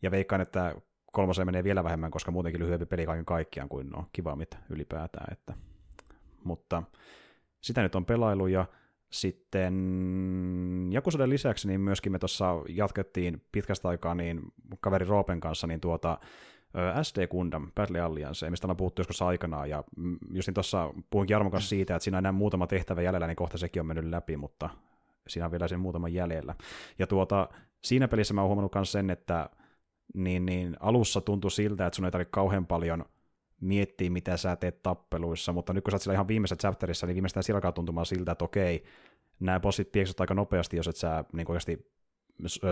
Ja veikkaan, että kolmoseen menee vielä vähemmän, koska muutenkin lyhyempi peli kaiken kaikkiaan kuin no Kivamit ylipäätään. Että. Mutta sitä nyt on pelailu ja sitten Jakusoden lisäksi niin myöskin me tuossa jatkettiin pitkästä aikaa niin kaveri Roopen kanssa niin tuota SD Gundam Battle Alliance, mistä ollaan puhuttu joskus aikanaan, ja just niin tuossa puhuin Jarmon kanssa siitä, että siinä on enää muutama tehtävä jäljellä, niin kohta sekin on mennyt läpi, mutta siinä on vielä sen muutama jäljellä. Ja tuota, siinä pelissä mä oon huomannut myös sen, että niin, niin alussa tuntui siltä, että sun ei tarvitse kauhean paljon miettiä, mitä sä teet tappeluissa, mutta nyt kun sä oot siellä ihan viimeisessä chapterissa, niin viimeistään sillä alkaa tuntumaan siltä, että okei, nämä bossit pieksyt aika nopeasti, jos et sä niin oikeasti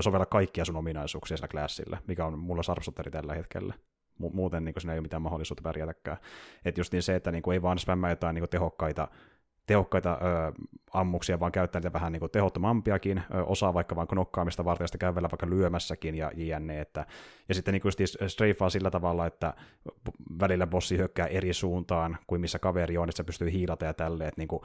sovella kaikkia sun ominaisuuksia sillä klassilla, mikä on mulla sarpsutteri tällä hetkellä muuten niin siinä ei ole mitään mahdollisuutta pärjätäkään. Että just niin se, että niin kuin ei vaan spämmää jotain niin tehokkaita tehokkaita ö, ammuksia, vaan käyttää niitä vähän niin kuin tehottomampiakin, ö, osaa vaikka vaan knokkaamista varten, ja sitten käy vaikka lyömässäkin ja jne. Että, ja sitten niin kuin strafaa sillä tavalla, että välillä bossi hyökkää eri suuntaan kuin missä kaveri on, että se pystyy hiilata ja tälleen. Että niin kuin,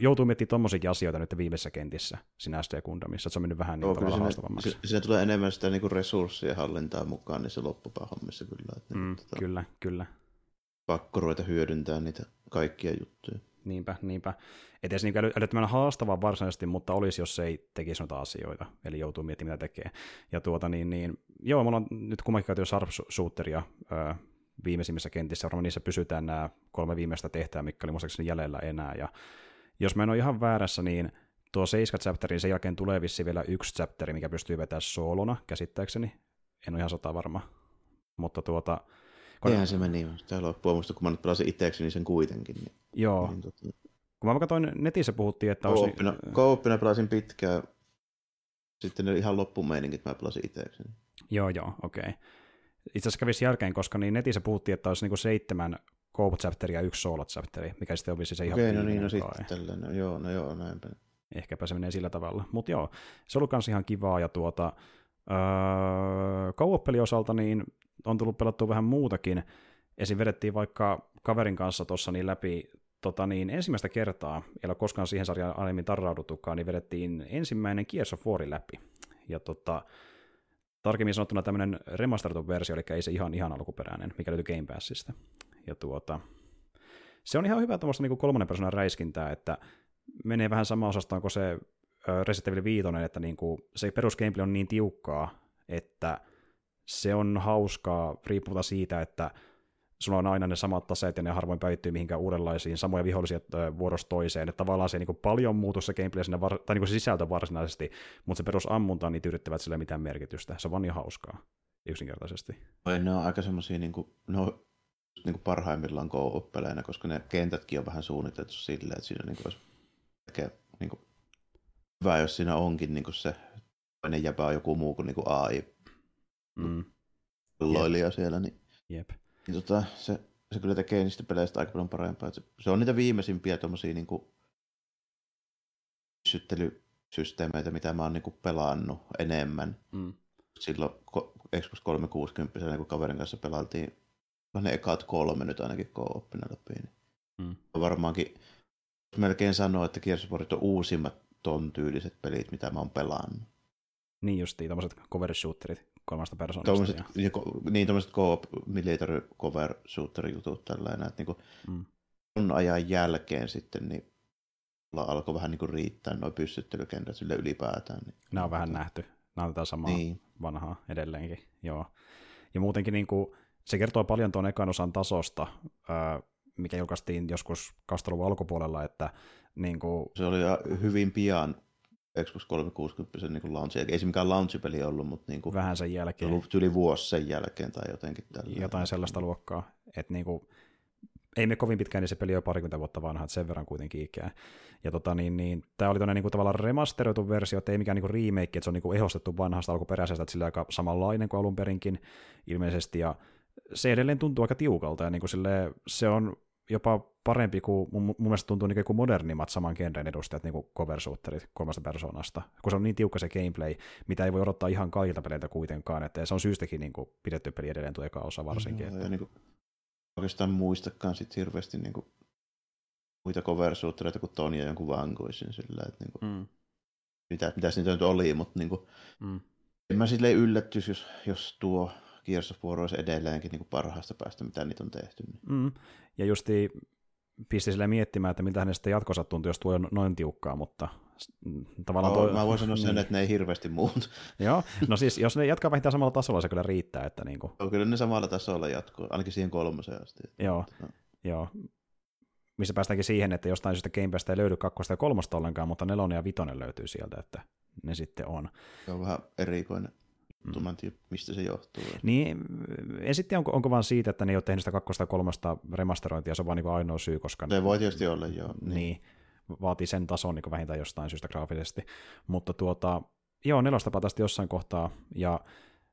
joutuu miettimään tommosiakin asioita nyt viimeisessä kentissä siinä SD Gundamissa, että se on mennyt vähän niin Joo, sinne, haastavammaksi. Se, siinä tulee enemmän sitä niin kuin resurssien hallintaa mukaan niissä loppupäähommissa kyllä. Että mm, tota, kyllä, kyllä. Pakko ruveta hyödyntää niitä kaikkia juttuja. Niinpä, niinpä. Et edes niin älyttömän haastavaa varsinaisesti, mutta olisi, jos ei tekisi noita asioita, eli joutuu miettimään, mitä tekee. Ja tuota niin, niin joo, mulla on nyt kummankin käyty Sharpshooteria öö, viimeisimmissä kentissä, varmaan niissä pysytään nämä kolme viimeistä tehtävää, mikä oli muistaakseni jäljellä enää, ja jos mä en ole ihan väärässä, niin tuo 7 chapterin sen jälkeen tulee vissi vielä yksi chapteri, mikä pystyy vetämään soolona, käsittääkseni. En ole ihan sata varma. Mutta tuota, kun... Eihän se meni. Tämä loppua muista, kun mä nyt pelasin itsekseni sen kuitenkin. Niin, Joo. Niin, tota... Kun mä katsoin, netissä puhuttiin, että olisi... Kooppina, kooppina pelasin pitkään. Sitten ne ihan loppumeiningit mä pelasin itsekseni. Joo, joo, okei. Okay. Itse asiassa kävisi jälkeen, koska niin netissä puhuttiin, että olisi niinku seitsemän co chapteri ja yksi solo chapteri, mikä sitten olisi se ihan Okei, okay, no niin, no sitten tällainen. Joo, no joo, näinpä. Ehkäpä se menee sillä tavalla. Mutta joo, se on ollut ihan kivaa ja tuota, Öö, osalta niin on tullut pelattua vähän muutakin. Esim. vedettiin vaikka kaverin kanssa tuossa niin läpi tota niin, ensimmäistä kertaa, ei ole koskaan siihen sarjaan aiemmin tarrauduttukaan, niin vedettiin ensimmäinen Gears of War läpi. Ja tota, tarkemmin sanottuna tämmöinen remasteroitu versio, eli ei se ihan, ihan alkuperäinen, mikä löytyy Game Passista. Ja tuota, se on ihan hyvä tuommoista niin kolmannen persoonan räiskintää, että menee vähän sama osastoon kuin se Resident Evil 5, että niin kuin, se perus on niin tiukkaa, että se on hauskaa riippumatta siitä, että sulla on aina ne samat taseet ja ne harvoin päivittyy mihinkään uudenlaisiin samoja vihollisia vuorosta toiseen. Että tavallaan se niin paljon muutu se gameplay sinne, var- tai niin se sisältö varsinaisesti, mutta se perusammunta on niin tyydyttävät sille mitään merkitystä. Se on vaan niin hauskaa, yksinkertaisesti. Ne on aika semmoisia, niin kuin, ne on niin kuin parhaimmillaan go koska ne kentätkin on vähän suunniteltu silleen, että siinä niin kuin olisi tekee, niin kuin, hyvä, jos siinä onkin niin kuin se toinen jäpä on joku muu kuin, niin kuin AI. Mm. Loilija siellä, niin Jep niin tota, se, se kyllä tekee niistä peleistä aika paljon parempaa. Se, se on niitä viimeisimpiä tuommoisia niin syttelysysteemeitä, mitä mä oon niin kuin pelannut enemmän. Mm. Silloin Xbox 360, kun kaverin kanssa pelailtiin ne ekat kolme nyt ainakin co-oppina läpi. Niin mm. Varmaankin melkein sanoa, että Gears of on uusimmat ton tyyliset pelit, mitä mä oon pelannut. Niin justiin, tämmöiset cover shooterit kolmasta persoonasta. Tommoset, ja... Ja, niin, tuommoiset co-op military cover shooter jutut tällainen, että niinku mm. on ajan jälkeen sitten niin alkoi vähän niinku riittää noin pyssyttelykentät sille ylipäätään. Niin. Nämä on vähän nähty. Nämä on tätä samaa niin. vanhaa edelleenkin. Joo. Ja muutenkin niinku, se kertoo paljon tuon ekan osan tasosta, mikä julkaistiin joskus kastelun alkupuolella, että niin kuin... Se oli hyvin pian Xbox 360 niin launchi. Ei se mikään launchipeli ollut, mutta niin kuin, vähän sen jälkeen. Ollut yli vuosi sen jälkeen tai jotenkin. Tällä. Jotain sellaista luokkaa. Että niin kuin, ei me kovin pitkään, niin se peli on parikymmentä vuotta vanha, että sen verran kuitenkin ikää. Ja tota, niin, niin, tämä oli niin kuin, tavallaan remasteroitu versio, että ei mikään niin kuin remake, että se on niin kuin ehostettu vanhasta alkuperäisestä, että sillä aika samanlainen kuin alun perinkin ilmeisesti, ja se edelleen tuntuu aika tiukalta, ja niin kuin sille, se on jopa parempi kuin, mun, mun mielestä tuntuu niin kuin modernimmat saman genren edustajat, niin kuin cover shooterit kolmesta persoonasta, kun se on niin tiukka se gameplay, mitä ei voi odottaa ihan kaikilta peleiltä kuitenkaan, että se on syystäkin niin kuin pidetty peli edelleen tuo eka osa varsinkin. Joo, että... ja niin kuin, oikeastaan muistakaan sit hirveästi niin kuin, muita cover shootereita kuin Tonya jonkun Vanguisin sillä, että niin kuin, mm. mitä, mitä se nyt oli, mutta niin kuin, mm. en mä silleen yllättys, jos, jos tuo Gears of War olisi edelleenkin niin kuin parhaasta päästä, mitä niitä on tehty. Niin. Mm. Ja justi pisti sille miettimään, että mitä hänen sitten jatkossa tuntuu, jos tuo on noin tiukkaa, mutta tavallaan... No, toi... Mä voin sanoa sen, (laughs) niin. että ne ei hirveästi muut. (laughs) Joo, no siis jos ne jatkaa vähintään samalla tasolla, se kyllä riittää. Että niin kuin... No, kyllä ne samalla tasolla jatkuu, ainakin siihen kolmoseen asti. Joo, no. joo. Missä päästäänkin siihen, että jostain syystä Game Passta ei löydy kakkosta ja kolmosta ollenkaan, mutta nelonen ja vitonen löytyy sieltä, että ne sitten on. Se on vähän erikoinen. Mm. Mä en tiedä, mistä se johtuu. Niin, en sitten onko, onko vaan siitä, että ne ei ole tehnyt sitä kakkosta ja kolmasta remasterointia, se on vaan niin ainoa syy, koska... Se voi tietysti olla, joo. Niin, niin vaatii sen tason niin vähintään jostain syystä graafisesti. Mutta tuota, joo, nelosta tästä jossain kohtaa, ja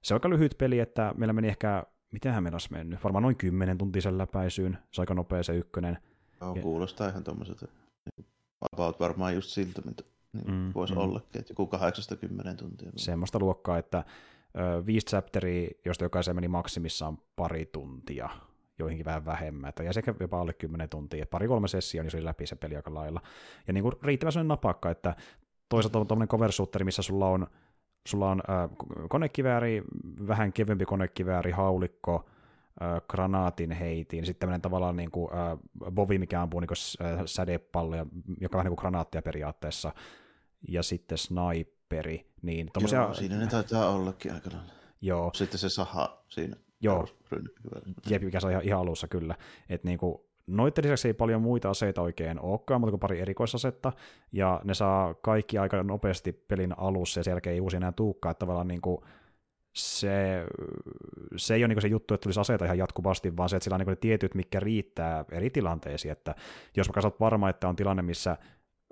se on aika lyhyt peli, että meillä meni ehkä, mitenhän meillä olisi mennyt, varmaan noin 10 tuntia sen läpäisyyn, se aika nopea se ykkönen. Joo, kuulostaa ihan tuommoiselta, niin about varmaan just siltä, mitä niin mm, voisi mm. ollakin, että joku 80 tuntia. Semmoista luokkaa, että viisi chapteria, josta jokaisen meni maksimissaan pari tuntia, joihinkin vähän vähemmän, jäi sekä jopa alle 10 tuntia, pari-kolme sessioa, niin se oli läpi se peli aika lailla. Ja niin kuin riittävän sellainen napakka, että toisaalta on tuommoinen cover shooteri, missä sulla on, sulla on äh, konekivääri, vähän kevyempi konekivääri, haulikko, äh, granaatin heitiin, sitten tämmöinen tavallaan niin kuin, äh, bovi, mikä ampuu niin kuin, äh, sädepalloja, joka on vähän niin kuin granaattia periaatteessa, ja sitten sniperi, niin tommosia... Joo, siinä ne taitaa ollakin aika lailla. Joo. Sitten se saha siinä. Joo. Jep, mikä se on ihan, ihan alussa kyllä. Että niinku, noiden lisäksi ei paljon muita aseita oikein olekaan, mutta kuin pari erikoisasetta, ja ne saa kaikki aika nopeasti pelin alussa, ja sen jälkeen ei uusi enää tuukkaa, että tavallaan niinku, se, se ei ole niin se juttu, että tulisi aseita ihan jatkuvasti, vaan se, että sillä on niin ne tietyt, mikä riittää eri tilanteisiin, että jos vaikka sä varma, että on tilanne, missä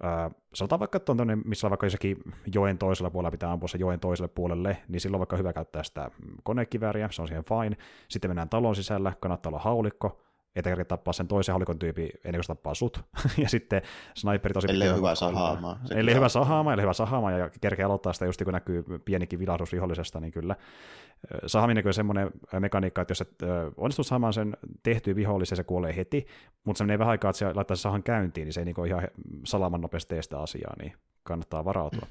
Äh, sanotaan vaikka, että on tämmöinen, missä vaikka jossakin joen toisella puolella pitää ampua se joen toiselle puolelle, niin silloin vaikka hyvä käyttää sitä konekivääriä, se on siihen fine. Sitten mennään talon sisällä, kannattaa olla haulikko, että kerkeä tappaa sen toisen halikon tyypin ennen kuin se tappaa sut. (laughs) ja sitten sniperi tosi Ellei ole hyvä sahaamaan. Se Eli hyvä sahaama, eli hyvä sahaama, ja kerkeä aloittaa sitä just kun näkyy pienikin vilahdus vihollisesta, niin kyllä. Sahaminen on semmoinen mekaniikka, että jos et onnistu saamaan sen tehtyä vihollisen, se kuolee heti, mutta se menee vähän aikaa, että se laittaa se sahan käyntiin, niin se ei niin ihan salaman nopeasti tee sitä asiaa, niin kannattaa varautua.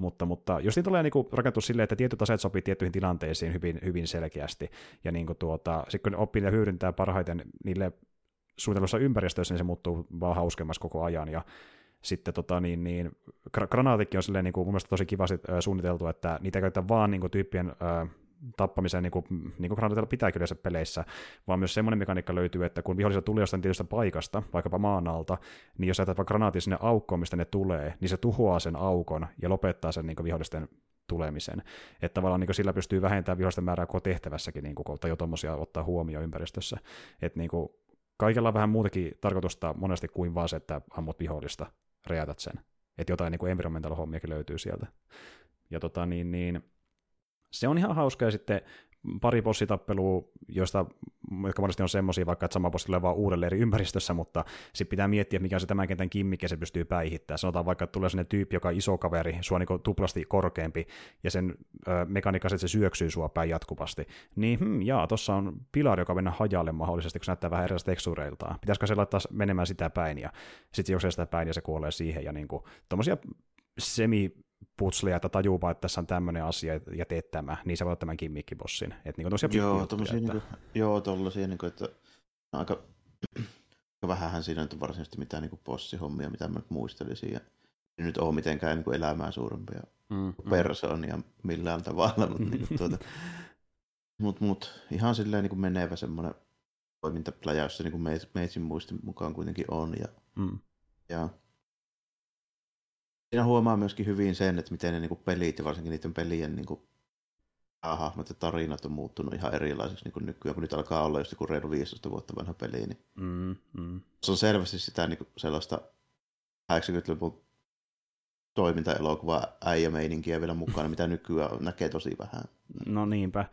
Mutta, mutta jos niin tulee niin rakentua silleen, että tietyt aseet sopii tiettyihin tilanteisiin hyvin, hyvin selkeästi, ja niin tuota, sitten kun oppii ja hyödyntää parhaiten niille suunnitellussa ympäristöissä, niin se muuttuu vaan hauskemmas koko ajan, ja sitten tota, niin, niin, granaatikin on silleen, niin kuin, mun mielestä tosi kivasti äh, suunniteltu, että niitä käytetään vaan niin kuin, tyyppien äh, tappamiseen, niin kuin, niin kuin granaateilla pitää kyllä peleissä, vaan myös semmoinen mekaniikka löytyy, että kun vihollisella tulee jostain tietystä paikasta, vaikkapa maan alta, niin jos jätät vaikka granaatin sinne aukkoon, mistä ne tulee, niin se tuhoaa sen aukon ja lopettaa sen niin kuin vihollisten tulemisen. Että tavallaan niin sillä pystyy vähentämään vihollisten määrää koko tehtävässäkin, niin kuin, tai jo tuommoisia ottaa huomioon ympäristössä. Että niin kuin, kaikella on vähän muutakin tarkoitusta monesti kuin vaan se, että ammut vihollista, räjätät sen. Että jotain niin kuin environmental hommiakin löytyy sieltä. Ja tota, niin, niin, se on ihan hauska, ja sitten pari bossitappelua, joista, jotka monesti on semmoisia, vaikka että sama bossi tulee vaan uudelleen eri ympäristössä, mutta sitten pitää miettiä, mikä on se tämän kentän kimmikki, se pystyy päihittämään. Sanotaan vaikka, että tulee sellainen tyyppi, joka on iso kaveri, sua niin tuplasti korkeampi, ja sen ö, mekaniikka että se syöksyy sua päin jatkuvasti. Niin, hmm, jaa, tuossa on pilari, joka mennä hajalle mahdollisesti, kun se näyttää vähän erilaisista tekstureiltaan. Pitäisikö se laittaa menemään sitä päin, ja sitten se sitä päin, ja se kuolee siihen, ja niin kuin, semi putslia, että tajuupa, että tässä on tämmöinen asia ja teet tämä, niin se voi olla tämän kimmikkibossin. Että niin joo, tommosia, että... niin kuin, joo, tollasia, niin kuin, että aika, aika (clears throat) vähähän siinä nyt on varsinaisesti mitään niin bossihommia, mitä mä nyt muistelisin. Ja ei nyt ole mitenkään niin kuin elämää suurempia mm, mm. persoonia millään tavalla, mutta niin kuin, (laughs) tuota, mut, mut, ihan silleen niin kuin menevä semmoinen toimintapläjäys se niin kuin meitsin muistin mukaan kuitenkin on. Ja, mm. ja Siinä huomaa myöskin hyvin sen, että miten ne niin kuin pelit ja varsinkin niiden pelien niin kuin hahmot ja tarinat on muuttunut ihan erilaisiksi niin kuin nykyään, kun nyt alkaa olla just joku reilu 15 vuotta vanha peli. Niin mm, mm. Se on selvästi sitä niin kuin sellaista 80-luvun toimintaelokuvaa äijämeininkiä vielä mukana, mitä nykyään näkee tosi vähän. No niinpä,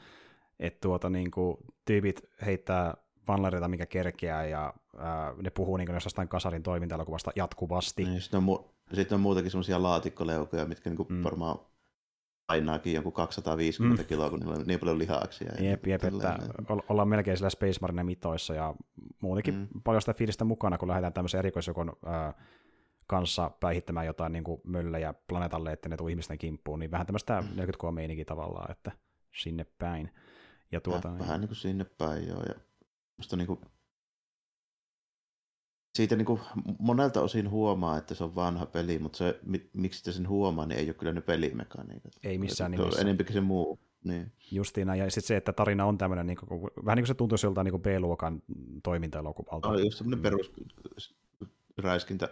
että tuota, niin kuin, tyypit heittää vanlareita, mikä kerkeää, ja ää, ne puhuu niin jostain kasarin toimintaelokuvasta jatkuvasti. Niin, sitten, on mu- sitten on muutakin semmoisia laatikkoleukoja, mitkä niin kuin mm. varmaan painaakin joku 250 mm. kiloa, kun niillä on niin paljon lihaksia. Jep, jep, että ollaan melkein sillä Space Marine mitoissa, ja muutenkin mm. paljon sitä fiilistä mukana, kun lähdetään tämmöisen erikoisjokon ää, kanssa päihittämään jotain niin kuin möllejä planeetalle, että ne tuu ihmisten kimppuun, niin vähän tämmöistä mm. 40 meininkiä tavallaan, että sinne päin. Ja tuota, vähän, niin... vähän niin kuin sinne päin, joo. Ja musta niin kuin, siitä niin kuin monelta osin huomaa, että se on vanha peli, mutta se, miksi te sen huomaa, niin ei ole kyllä ne pelimekaniikat. Ei missään nimessä. Enempikin se muu. Niin. Justiina, ja sitten se, että tarina on tämmöinen, niin kuin, vähän niin kuin se tuntuisi joltain niin B-luokan toimintaelokuvalta. No, just semmoinen perus räiskintä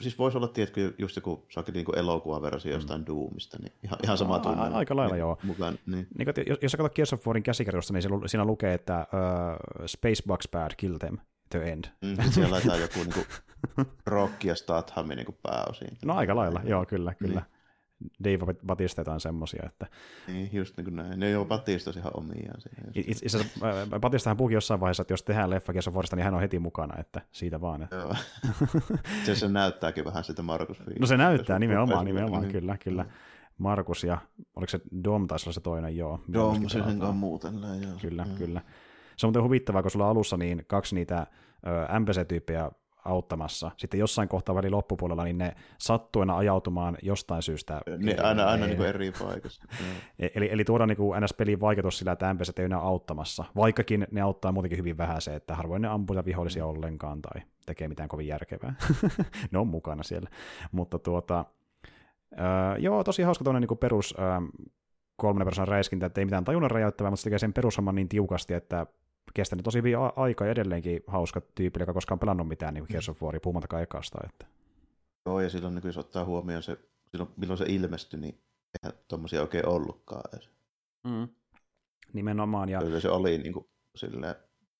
siis voisi olla, tiedätkö, just joku sakin niin elokuvaversio jostain mm. Doomista, niin ihan, ihan sama tunne. Aika lailla, niin, joo. Mukaan, niin. Niin, jos, jos sä katsot Gears of Warin käsikirjoista, niin siinä lukee, että uh, Space Bugs bad, kill them, the end. Mm, siellä laitetaan joku niin kuin, Rock ja Statham niin pääosiin. No aika lailla, joo, kyllä, kyllä. Niin. Dave Batista on semmosia, että... Niin, just niin kuin näin. Ne ole Batistas ihan omiaan. Itse asiassa Batistahan puhukin jossain vaiheessa, että jos tehdään leffa Gears niin hän on heti mukana, että siitä vaan. Että... Joo. (laughs) se, se näyttääkin vähän sitä Markus No se näyttää nimenomaan, nimenomaan, niin. kyllä, kyllä. Markus ja oliko se Dom taisi olla se toinen, joo. Dom, se on muuten, joo. Kyllä, mm. kyllä. Se on muuten huvittavaa, kun sulla on alussa niin kaksi niitä NPC-tyyppejä auttamassa. Sitten jossain kohtaa väli loppupuolella, niin ne sattuena ajautumaan jostain syystä. Niin, aina, aina niin kuin eri paikassa. (laughs) E- eli, eli tuodaan niin kuin NS-pelin vaikutus sillä, että MPC ei enää auttamassa. Vaikkakin ne auttaa muutenkin hyvin vähän se, että harvoin ne ampuu vihollisia mm. ollenkaan tai tekee mitään kovin järkevää. (laughs) ne on mukana siellä. Mutta tuota, äh, joo, tosi hauska tuonne niin perus äh, kolmannen persoonan räiskintä, että ei mitään tajunnan rajoittavaa, mutta se tekee sen perushomman niin tiukasti, että kestänyt tosi hyvin aika edelleenkin hauska tyyppi, joka koskaan pelannut mitään niin Gears of Waria, puhumattakaan ekasta. Että. Joo, ja silloin niin jos ottaa huomioon se, silloin, milloin se ilmestyi, niin eihän tuommoisia oikein ollutkaan edes. Mm. Nimenomaan. Ja... Kyllä se oli niin kuin, silleen,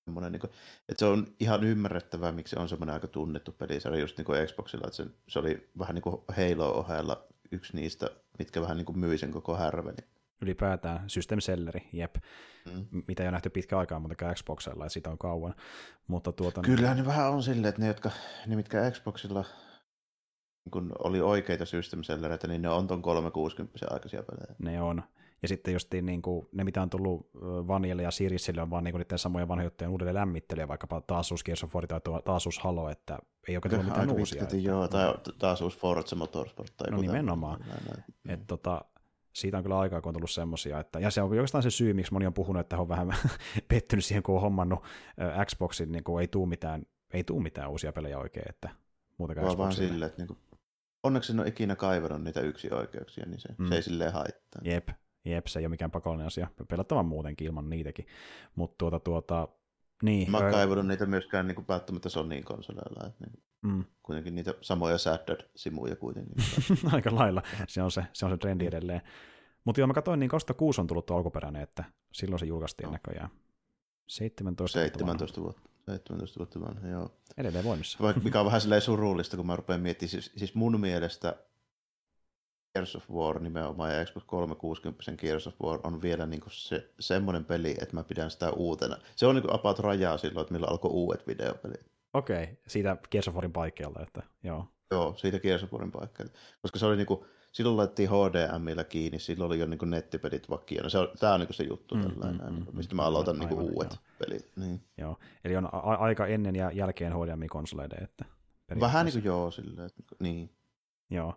niin kuin, että se on ihan ymmärrettävää, miksi se on semmoinen aika tunnettu pelisarja just niin kuin Xboxilla, että se, se oli vähän niin kuin Halo ohella yksi niistä, mitkä vähän niin kuin myi sen koko härvelin. Ylipäätään system selleri, jep, Mm. mitä ei ole nähty pitkä aikaa muutenkaan Xboxella, ja siitä on kauan. Mutta tuota, Kyllähän ne vähän on silleen, että ne, jotka, ne mitkä Xboxilla kun oli oikeita system sellereitä, niin ne on ton 360 aikaisia pelejä. ne on. Ja sitten just niin kuin, ne, mitä on tullut Vanille ja Sirisille, on vaan niin kuin niiden samoja vanhoja juttuja uudelleen lämmittelyä, vaikkapa taas uusi Gears of War tai taas uusi Halo, että ei oikein tullut mitään Aika uusia. pitkälti joo, tai taas uusi Forza Motorsport. Tai No nimenomaan. Näin, näin. Et tota, siitä on kyllä aikaa, kun on tullut semmosia, että, ja se on oikeastaan se syy, miksi moni on puhunut, että on vähän (laughs) pettynyt siihen, kun on hommannut Xboxin, niin kuin ei tuu mitään, ei tuu mitään uusia pelejä oikein, että muutenkaan Vaan vaan silleen, että niinku, onneksi en ole ikinä kaivannut niitä yksi oikeuksia, niin se, Mm. se ei silleen haittaa. Jep, jep, se ei ole mikään pakollinen asia. Pelattavan muutenkin ilman niitäkin. Mutta tuota, tuota, niin. Mä oon kaivannut niitä myöskään niinku välttämättä Sonyin konsoleilla. Että niinku, mm, kuitenkin niitä samoja Sad-simuja kuitenkin. (laughs) aika lailla. Se on se, se, on se trendi edelleen. Mutta joo, mä katsoin, niin 2006 on tullut tuo alkuperäinen, että silloin se julkaistiin Joo. näköjään. 17 vuotta vanha. 17 vuotta. 17 vuotta vanha, joo. Edelleen voimissa. Vaikka mikä on (laughs) vähän silleen surullista, kun mä rupean miettimään, siis, siis mun mielestä Gears of War nimenomaan ja Xbox 360 Gears of War on vielä niinku se, semmoinen peli, että mä pidän sitä uutena. Se on niinku about rajaa silloin, että milloin alkoi uudet videopelit. Okei, siitä Gears of Warin paikkeelta, että joo. Joo, siitä Gears of Warin paikkeilta. Koska se oli niinku, silloin laitettiin HDMillä kiinni, silloin oli jo niinku nettipelit vakiona. Se on, tää on niinku se juttu, Mm, mm, mm, tällainen, mm, mm, mm. mistä mä aloitan Aivan, niinku uudet joo. pelit. Niin. joo. Eli on a- aika ennen ja jälkeen HDMI-konsoleiden, että Vähän periaatteessa. niinku joo, silleen, että niinku- niin. Joo.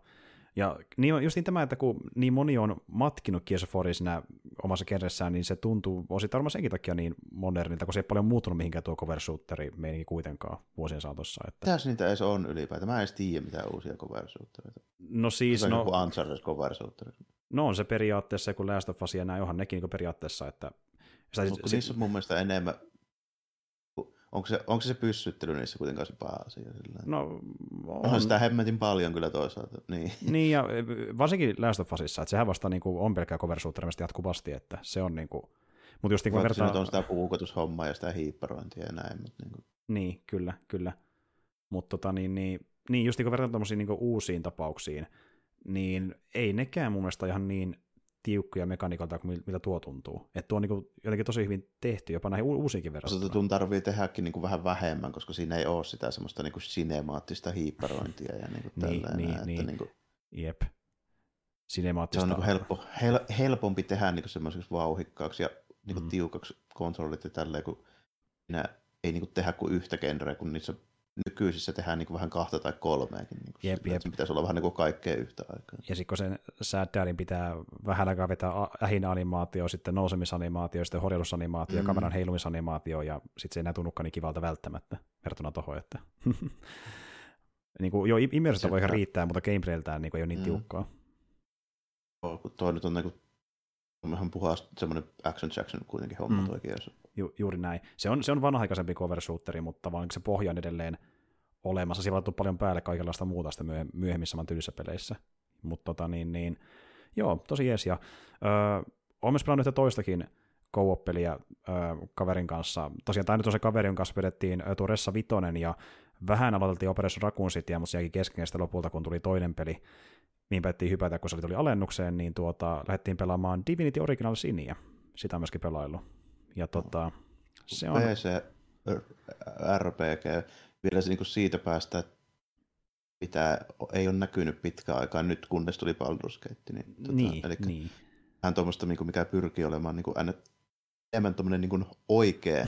Ja niin, on just niin tämä, että kun niin moni on matkinut Gears of Waria siinä omassa kerressään, niin se tuntuu osittain varmaan senkin takia niin modernilta, kun se ei paljon muuttunut mihinkään tuo cover shooteri meininki kuitenkaan vuosien saatossa. Että... Mitäs niitä edes on ylipäätään? Mä en edes tiedä mitään uusia cover shootereita. No siis, Se on no, joku Uncharted cover shooter. no on se periaatteessa, kun Last of Us ja näin, onhan nekin niin periaatteessa, että sitä, Mutta niissä on mun mielestä enemmän, onko se, onko se pyssyttely niissä kuitenkaan se pääasia? Sillä? no, Onhan on, sitä hemmetin paljon kyllä toisaalta. Niin. Niin, ja varsinkin Last of Usissa, että sehän vasta niin kuin, on pelkkää cover jatkuvasti, että se on niin kuin, mutta just niin kuin vertaa... on sitä puukotushommaa ja sitä hiipparointia ja näin. Mutta niin kuin, Niin, kyllä, kyllä. Mutta tota, niin, niin, niin, just niin kun verrataan tuommoisiin niin uusiin tapauksiin, niin ei nekään mun mielestä ihan niin tiukkoja mekaniikalta kuin miltä tuo tuntuu. Että tuo on niin jotenkin tosi hyvin tehty, jopa näihin uusiinkin verrattuna. Tun tarvii tehdäkin niin kuin vähän vähemmän, koska siinä ei ole sitä semmoista niin kuin sinemaattista hiipparointia ja (laughs) niin kuin Niin, tällainen. niin, että niin. niin kuin, Jep. se Sinemaattista. on niin kuin helppo, hel, helpompi tehdä niin kuin semmoiseksi vauhikkaaksi ja niin kuin Mm. mm. tiukaksi kontrollit ja tälleen, kun siinä ei niin kuin tehdä kuin yhtä genreä, kun niissä nykyisissä tehdään niin kuin vähän kahta tai kolmeakin. Niin kuin Jep, sillä, jep. pitäisi olla vähän niin kuin kaikkea yhtä aikaa. Ja sitten kun sen Dadin pitää vähän aikaa vetää a- ähinä-animaatio, sitten nousemisanimaatio, sitten horjusanimaatio, mm. Kameran heilumisanimaatio, ja sitten se ei enää tunnukaan niin kivalta välttämättä verrattuna tohon, että (laughs) niin kuin, joo, immersiota voi ihan riittää, mutta gameplayltään niin kuin ei ole niin Mm. tiukkaa. Joo, kun toi nyt on niin kuin, ihan puhas semmoinen action Jackson kuitenkin homma Mm. toikin. Jos, Ju, juuri näin. Se on, se on vanha-aikaisempi cover shooteri, mutta vaan se pohja on edelleen olemassa. Siellä on paljon päälle kaikenlaista muuta sitten myöhem- myöhemmissä samantyyllisissä peleissä. Mutta tota, niin, niin, joo, tosi jees. Ja, öö, olen myös pelannut yhtä toistakin co-op-peliä öö, kaverin kanssa. Tosiaan tämä nyt on se kaveri, jonka kanssa vedettiin öö, tuo Ressa Vitonen, ja vähän aloiteltiin Operation Raccoon Cityä, mutta se jäikin kesken lopulta, kun tuli toinen peli, mihin päättiin hypätä, kun se tuli alennukseen, niin tuota, lähdettiin pelaamaan Divinity Original Sinia. Sitä on myöskin pelailu. Ja tota, se on... PC RPG, vielä se niin siitä päästä, että mitä ei ole näkynyt pitkään aikaa nyt, kunnes tuli Baldur's Gate. Niin, tota, niin, eli niin. vähän tuommoista, niin mikä pyrkii olemaan niin kuin, enemmän tuommoinen niin oikea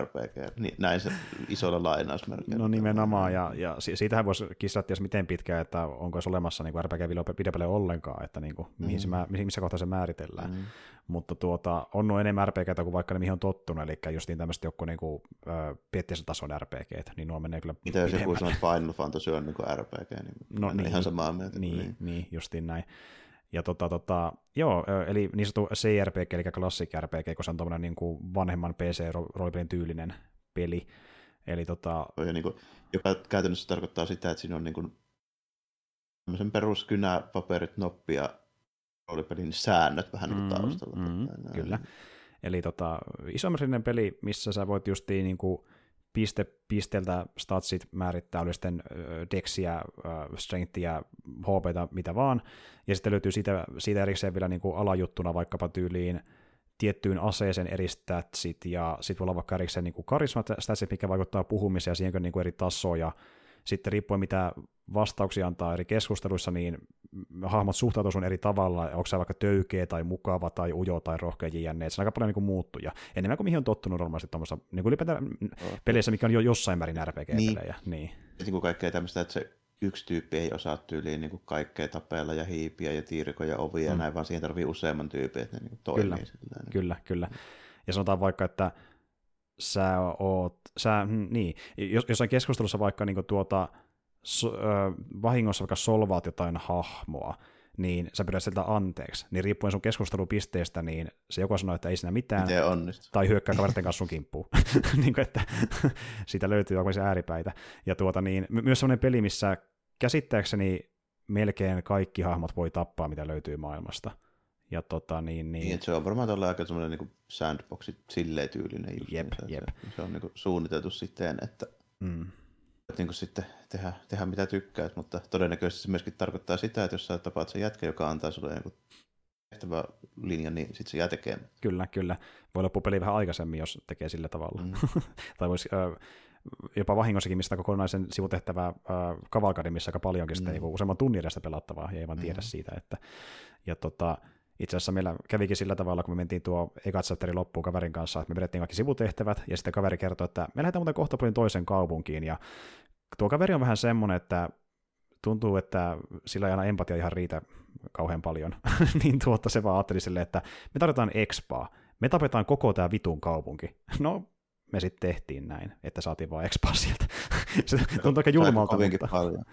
RPG. Niin, näin se isolla lainausmerkillä. No nimenomaan, ja, ja si- siitähän voisi kissaa ties miten pitkään, että onko se olemassa niin RPG-videopelejä ollenkaan, että niin kuin, mihin se, Mm. mä- missä kohtaa se määritellään. Mm. Mutta tuota, on nuo enemmän RPGtä kuin vaikka ne mihin on tottunut, eli justiin tämmöiset joku niin kuin, äh, tason RPGt, niin nuo menee kyllä Mitä jos joku sanoo, että Final Fantasy on niin kuin RPG, niin, no, niin. ihan samaa mieltä. Niin, niin. niin, justiin näin. Ja tota, tota, joo, eli niin sanottu CRPG, eli Classic RPG, kun se on tuommoinen niin kuin vanhemman PC-roolipelin tyylinen peli. Eli tota, Ja niin kuin, joka käytännössä tarkoittaa sitä, että siinä on niin kuin, tämmöisen peruskynä, paperit, noppi ja roolipelin säännöt vähän niin Mm, taustalla. mm, Näin. kyllä. Eli tota, isometrinen peli, missä sä voit justiin niin kuin piste pisteeltä statsit määrittää, oli sitten dexiä, strengthia, HPta, mitä vaan, ja sitten löytyy siitä, siitä erikseen vielä niin kuin alajuttuna vaikkapa tyyliin tiettyyn aseeseen eri statsit, ja sitten voi olla vaikka erikseen niin karismat statsit, mikä vaikuttaa puhumiseen, ja siihen niin kuin eri tasoja, sitten riippuen mitä vastauksia antaa eri keskusteluissa, niin hahmot suhtautuu sun eri tavalla, onko se vaikka töykeä tai mukava tai ujo tai rohkea jne. Se on aika paljon niin muuttuja. Enemmän kuin mihin on tottunut normaalisti tuommoissa niin kuin ylipäätään peleissä, mikä on jo jossain määrin RPG-pelejä. Niin. niin. niin kuin kaikkea tämmöistä, että se yksi tyyppi ei osaa tyyliin niin kuin kaikkea tapella ja hiipiä ja tiirikoja ovia mm. ja näin, vaan siihen tarvii useamman tyypin, että ne niin kuin toimii. Kyllä, sillä, niin. kyllä, kyllä. Ja sanotaan vaikka, että sä oot, sä, mm, niin, jos, jossain keskustelussa vaikka niin tuota, so, ö, vahingossa vaikka solvaat jotain hahmoa, niin sä pyydät sieltä anteeksi, niin riippuen sun keskustelupisteestä, niin se joko sanoo, että ei siinä mitään, tai hyökkää kaveritten kanssa sun kimppuun. (laughs) niin kuin, että (laughs) siitä löytyy aikaisia ääripäitä. Ja tuota, niin, myös sellainen peli, missä käsittääkseni melkein kaikki hahmot voi tappaa, mitä löytyy maailmasta. Ja tota, niin, niin... niin se on varmaan tuolla aika semmoinen niin sandboxi silleen tyylinen. Just, jep, se, jep. Se, se on niin kuin suunniteltu sitten, että mm niin kuin sitten tehdä, tehdä mitä tykkäät, mutta todennäköisesti se myöskin tarkoittaa sitä, että jos sä tapaat sen jätkä, joka antaa sulle joku tehtävä linja, niin sitten se jää tekemään. Kyllä, kyllä. Voi loppua peli vähän aikaisemmin, jos tekee sillä tavalla. Mm. (laughs) tai voisi äh, jopa vahingossakin, mistä kokonaisen sivutehtävää äh, kavalkadin, missä aika paljonkin mm. sitten niin useamman tunnin edestä pelattavaa, ja ei vaan tiedä mm. siitä. Että, ja tota, itse asiassa meillä kävikin sillä tavalla, kun me mentiin tuo eka chapterin loppuun kaverin kanssa, että me vedettiin kaikki sivutehtävät, ja sitten kaveri kertoi, että me lähdetään muuten kohta toisen kaupunkiin, ja tuo kaveri on vähän semmoinen, että tuntuu, että sillä ei aina empatia ihan riitä kauhean paljon, (laughs) niin tuotta se vaan ajatteli silleen, että me tarvitaan expaa, me tapetaan koko tämä vitun kaupunki. No, me sitten tehtiin näin, että saatiin vaan expaa sieltä. (laughs) se tuntuu aika julmalta, mutta paljon.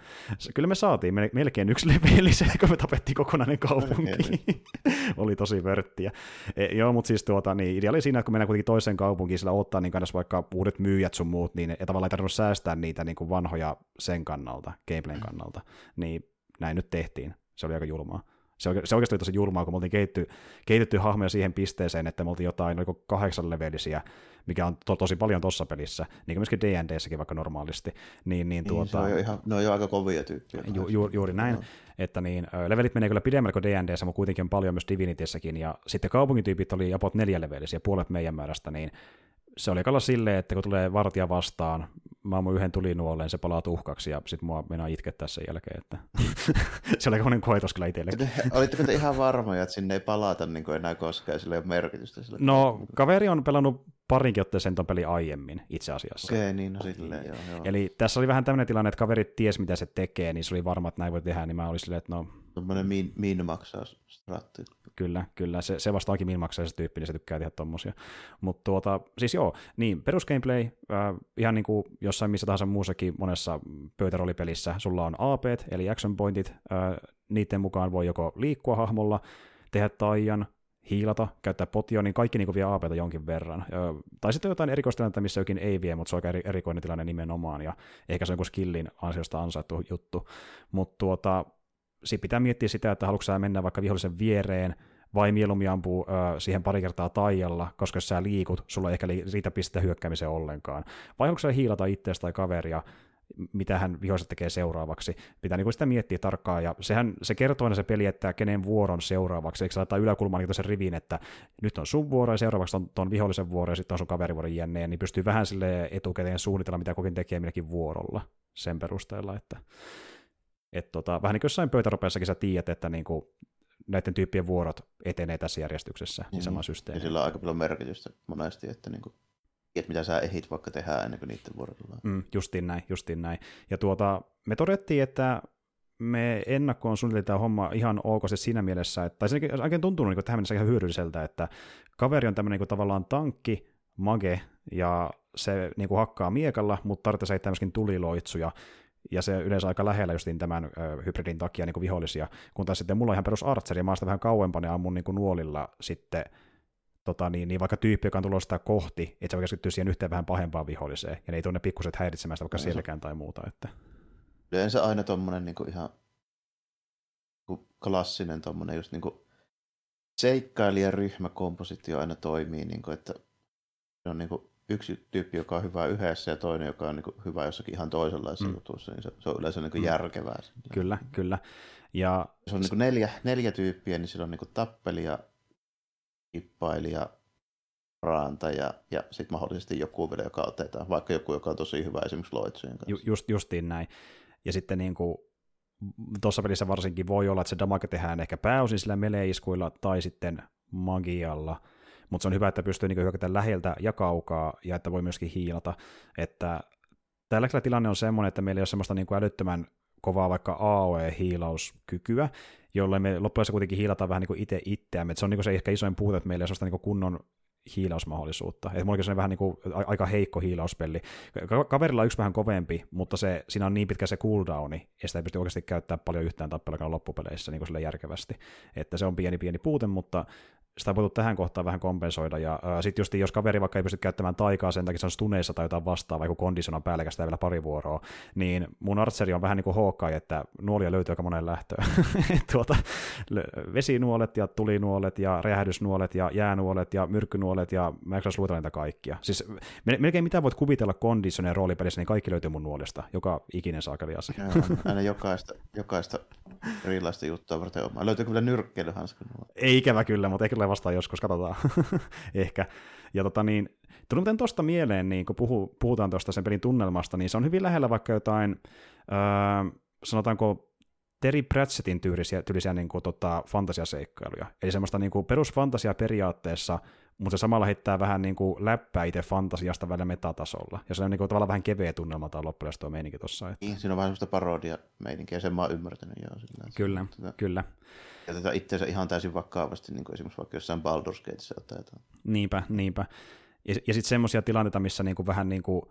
kyllä me saatiin melkein yksi leveli se, kun me tapettiin kokonainen kaupunki. (laughs) oli tosi vörttiä. E, joo, mutta siis tuota, niin, idea oli siinä, että kun mennään kuitenkin toiseen kaupunkiin, sillä ottaa niin kannassa vaikka uudet myyjät sun muut, niin ei tavallaan ei tarvinnut säästää niitä niin kuin vanhoja sen kannalta, gameplayn kannalta. Niin näin nyt tehtiin. Se oli aika julmaa. Se, se oikeasti oli tosi julmaa, kun me oltiin kehitty, kehitetty hahmoja siihen pisteeseen, että me oltiin jotain oliko kahdeksan levelisiä, mikä on to, tosi paljon tuossa pelissä, niin kuin myöskin D&Dssäkin vaikka normaalisti. Niin, niin, tuota, se on jo ihan, ne on jo aika kovia tyyppiä. Ju, ju, juuri näin, no. että niin, levelit menee kyllä pidemmälle kuin D&Dssä, mutta kuitenkin on paljon myös Divinityssäkin, ja sitten kaupungityypit oli apot neljä levelisiä, puolet meidän määrästä, niin se oli kalla silleen, että kun tulee vartija vastaan, mä ammun yhden tulinuoleen, se palaa tuhkaksi ja sit mua mennään itkettää sen jälkeen. Että (laughs) se oli koinen koetus kyllä itsellekin. Olitteko te ihan varmoja, että sinne ei palata niin kuin enää koskaan, sillä ei ole merkitystä? Sillä no, kaveri on pelannut parinkin otteeseen ton peli aiemmin itse asiassa. Okei, okay, niin no silleen, joo, joo. Eli tässä oli vähän tämmöinen tilanne, että kaverit ties mitä se tekee, niin se oli varma, että näin voi tehdä, niin mä olin silleen, että no... Tuommoinen min, min maksaa stratti. Kyllä, kyllä. Se, se vastaakin min maksaa se tyyppi, niin se tykkää tehdä tommosia. Mutta tuota, siis joo, niin perusgameplay, äh, ihan niin kuin jossain missä tahansa muussakin monessa pöytäroolipelissä, sulla on AP, eli action pointit, äh, niiden mukaan voi joko liikkua hahmolla, tehdä taian, hiilata, käyttää potia, niin kaikki niin vie APta jonkin verran. Ö, tai sitten jotain erikoistilannetta, missä jokin ei vie, mutta se on aika erikoinen tilanne nimenomaan, ja ehkä se on joku skillin ansiosta ansaittu juttu. Mutta tuota, sitten pitää miettiä sitä, että haluatko sä mennä vaikka vihollisen viereen, vai mieluummin ampuu ö, siihen pari kertaa taijalla, koska jos sä liikut, sulla ei ehkä riitä pistettä hyökkäämiseen ollenkaan. Vai haluatko sä hiilata itseäsi tai kaveria, mitä hän vihoiset tekee seuraavaksi. Pitää niin sitä miettiä tarkkaan, ja sehän, se kertoo aina se peli, että kenen vuoron seuraavaksi, eikö se laittaa yläkulmaan niin sen rivin, että nyt on sun vuoro, ja seuraavaksi on ton vihollisen vuoro, ja sitten on sun kaverivuoron jänne, niin pystyy vähän sille etukäteen suunnitella, mitä kokin tekee minäkin vuorolla sen perusteella, että et tota, vähän niin kuin jossain pöytäropeessakin sä tiedät, että niin kuin näiden tyyppien vuorot etenee tässä järjestyksessä, niin mm. sama systeemi. Ja sillä on aika paljon merkitystä monesti, että niin kuin että mitä sä ehit vaikka tehdä ennen kuin niiden vuoro tulee. Mm, justiin näin, justiin näin. Ja tuota, me todettiin, että me ennakkoon suunniteltiin tämä homma ihan ok se siinä mielessä, että, tai se oikein tuntuu niin tähän mennessä ihan hyödylliseltä, että kaveri on tämmöinen niin tavallaan tankki, mage, ja se niin kuin hakkaa miekalla, mutta tarvitsee heittää myöskin tuliloitsuja, ja se yleensä aika lähellä justiin tämän ö, hybridin takia niin kuin vihollisia, kun taas sitten mulla on ihan perus artseri, ja mä sitä vähän kauempana ja ammun niin kuin nuolilla sitten tota, niin, niin vaikka tyyppi, joka on tulossa sitä kohti, että se voi keskittyä siihen yhteen vähän pahempaan viholliseen, ja ne ei tunne pikkuset häiritsemään sitä vaikka selkään tai muuta. Että. Yleensä aina tuommoinen niin ihan niin klassinen tuommoinen just niin kuin seikkailijaryhmäkompositio aina toimii, niin kuin, että se on niin kuin yksi tyyppi, joka on hyvä yhdessä ja toinen, joka on niin kuin hyvä jossakin ihan toisenlaisessa mm. jutussa, niin se, se on yleensä niin kuin mm. järkevää. Kyllä, kyllä. Ja... Se on niin kuin neljä, neljä tyyppiä, niin sillä on niin kuin tappelija, kippailija, parantaja ja sitten mahdollisesti joku vielä, joka otetaan, vaikka joku, joka on tosi hyvä esimerkiksi loitsujen kanssa. Ju, just, justiin näin. Ja sitten niin kuin, tuossa pelissä varsinkin voi olla, että se damage tehdään ehkä pääosin sillä meleiskuilla tai sitten magialla, mutta se on hyvä, että pystyy niin hyökätä läheltä ja kaukaa, ja että voi myöskin hiilata. Että tällä hetkellä tilanne on semmoinen, että meillä ei ole semmoista niin kuin älyttömän kovaa vaikka AOE-hiilauskykyä, jolloin me loppujen kuitenkin hiilataan vähän niin kuin itse itseämme. Se on niin kuin se ehkä isoin puute, että meillä ei ole niin kuin kunnon hiilausmahdollisuutta. Että mulla on vähän niin kuin aika heikko hiilauspeli. Kaverilla on yksi vähän kovempi, mutta se, siinä on niin pitkä se cooldowni, ja sitä ei pysty oikeasti käyttämään paljon yhtään tappelukaan loppupeleissä niin kuin järkevästi. Että se on pieni pieni puute, mutta sitä on tähän kohtaan vähän kompensoida, ja sitten just jos kaveri vaikka ei pysty käyttämään taikaa sen takia, se on stuneissa tai jotain vastaavaa, vaikka kondison on päällekästä vielä pari vuoroa, niin mun artseri on vähän niin kuin että nuolia löytyy aika monen lähtöön. (laughs) tuota, vesinuolet ja tulinuolet ja räjähdysnuolet ja jäänuolet ja myrkkynuolet ja mä en luetella niitä kaikkia. Siis melkein mitä voit kuvitella kondisonen roolipelissä, niin kaikki löytyy mun nuolista, joka ikinen saakeli asia. aina jokaista, jokaista erilaista juttua varten omaa. Löytyykö vielä nyrkkeilyhanska? Ei ikävä kyllä, mutta ei kyllä vastaan joskus, katsotaan (laughs) ehkä. Ja tota niin, tuli muuten tuosta mieleen, niin kun puhu, puhutaan tuosta sen pelin tunnelmasta, niin se on hyvin lähellä vaikka jotain, öö, sanotaanko Terry Pratchettin tyylisiä, tyylisiä niin kuin, tota, fantasiaseikkailuja. Eli semmoista niin kuin perusfantasia periaatteessa, mutta se samalla heittää vähän niin kuin läppää itse fantasiasta välillä metatasolla. Ja se on niin kuin, tavallaan vähän keveä tunnelma tai loppujen tuo meininki tuossa. Että... Niin, siinä on vähän semmoista parodia meininkiä, sen mä oon ymmärtänyt jo. Sillä, kyllä, tätä, kyllä. Ja tätä itseensä ihan täysin vakavasti, niin kuin esimerkiksi vaikka jossain Baldur's Gateissa otetaan. Niinpä, niinpä. Ja, ja sitten semmoisia tilanteita, missä niin kuin vähän niin kuin,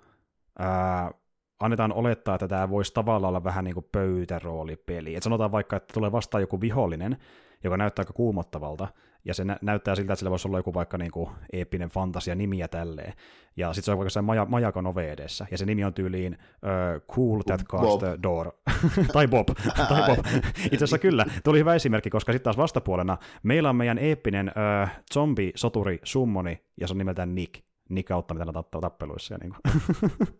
ää, annetaan olettaa, että tämä voisi tavallaan olla vähän niin kuin pöytäroolipeli. Et sanotaan vaikka, että tulee vastaan joku vihollinen, joka näyttää aika kuumottavalta, ja se nä- näyttää siltä, että sillä voisi olla joku vaikka niin kuin eeppinen fantasia nimiä tälleen. Ja sitten se on vaikka maja- majakon ove edessä, ja se nimi on tyyliin uh, Cool That Cast the Door. (laughs) tai Bob. (laughs) tai Bob. Itse asiassa kyllä, tuli hyvä esimerkki, koska sitten taas vastapuolena meillä on meidän eeppinen uh, zombi-soturi summoni, ja se on nimeltään Nick. Nick auttaa mitä tappeluissa. Ja (laughs) niin kuin.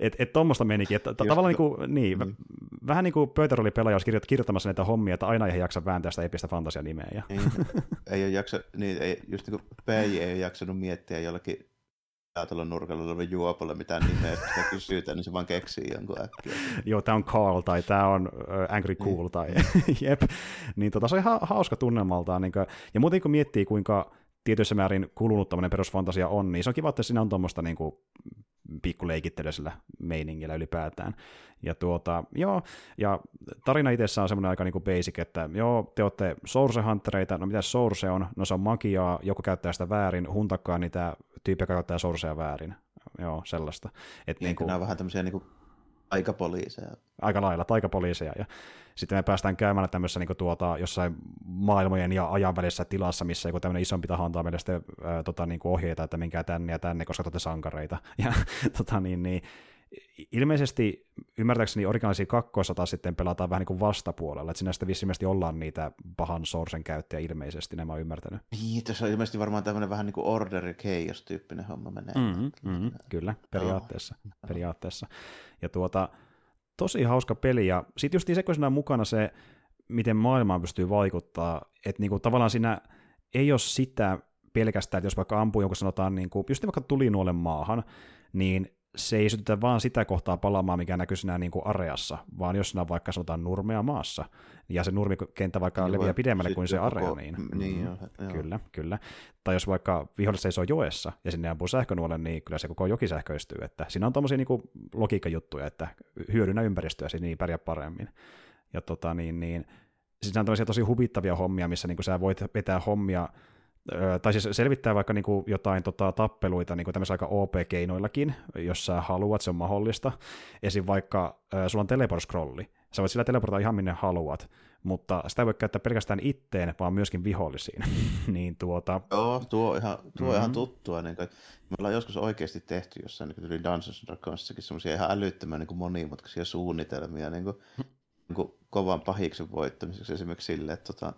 että et tuommoista menikin, että tavallaan niin kuin, niin, mm. vähän niin kuin pöytäroolipelaaja olisi kirjoittamassa näitä hommia, että aina ei jaksa vääntää sitä epistä fantasianimeä. Ja. Ei, ei ole jaksa, niin, ei, just niin kuin PJ ei ole jaksanut miettiä jollakin ajatella nurkalla olevan juopolle mitään nimeä, sitä kysytään, niin se vaan keksii jonkun äkkiä. Joo, tämä on Carl tai tämä on Angry Cool niin. tai (laughs) jep. Niin tota, se on ihan hauska tunnelmaltaan. Niin kuin, ja muuten kun miettii, kuinka tietyissä määrin kulunut tämmöinen perusfantasia on, niin se on kiva, että siinä on tuommoista niin kuin, pikkuleikittelyisellä meiningillä ylipäätään. Ja, tuota, joo, ja tarina itsessä on semmoinen aika niin kuin basic, että joo, te olette Source Huntereita, no mitä Source on? No se on magiaa, joku käyttää sitä väärin, huntakkaa niitä tyyppejä, käyttää Sourcea väärin. Joo, sellaista. Et niin, niin kuin, nämä on vähän tämmöisiä niin kuin Taikapoliiseja. Aika lailla, taikapoliiseja. Ja sitten me päästään käymään tämmöisessä niin tuota, jossain maailmojen ja ajan välissä tilassa, missä joku tämmöinen isompi taho antaa meille sitten ää, tota, niin kuin ohjeita, että minkää tänne ja tänne, koska te sankareita. (laughs) Ja tota, niin, niin, ilmeisesti ymmärtääkseni originaalisia kakkoissa taas sitten pelataan vähän niin kuin vastapuolella, että sinä sitten ollaan niitä pahan sourcen käyttäjä ilmeisesti, nämä on ymmärtänyt. Niin, tässä on ilmeisesti varmaan tämmöinen vähän niin kuin Order Chaos-tyyppinen homma menee. Mm-hmm, mm-hmm, kyllä, periaatteessa. Oh. periaatteessa. Ja tuota, tosi hauska peli, ja sitten just se, siinä on mukana se, miten maailmaan pystyy vaikuttaa, että niinku tavallaan siinä ei ole sitä pelkästään, että jos vaikka ampuu jonkun sanotaan, niin kuin, just vaikka tulinuolen maahan, niin se ei sytytä vaan sitä kohtaa palaamaan, mikä näkyy siinä niin kuin areassa, vaan jos siinä on vaikka sanotaan nurmea maassa, ja se nurmikenttä vaikka niin, leviää pidemmälle kuin se area, koko... niin, niin mm, joo, kyllä, kyllä. Tai jos vaikka vihollinen seisoo joessa, ja sinne ampuu sähkönuolen, niin kyllä se koko joki sähköistyy, että siinä on tommosia niin logiikkajuttuja, että hyödynnä ympäristöä, niin pärjää paremmin. Ja tota, niin, niin, siis on tosi huvittavia hommia, missä niin kuin sä voit vetää hommia tai siis selvittää vaikka niin kuin jotain tota, tappeluita niin kuin aika OP-keinoillakin, jos sä haluat, se on mahdollista. Esim. vaikka äh, sulla on teleport-scrolli, sä voit sillä teleportaa ihan minne haluat, mutta sitä ei voi käyttää pelkästään itteen, vaan myöskin vihollisiin. (laughs) niin tuota... Joo, tuo on ihan, tuo mm-hmm. ihan tuttua. Niin kuin, me ollaan joskus oikeasti tehty jossain niin kuin Dungeons Dragonsissakin semmoisia ihan älyttömän niin kuin monimutkaisia suunnitelmia niin kuin, niin kuin kovan pahiksen voittamiseksi esimerkiksi silleen, että tota,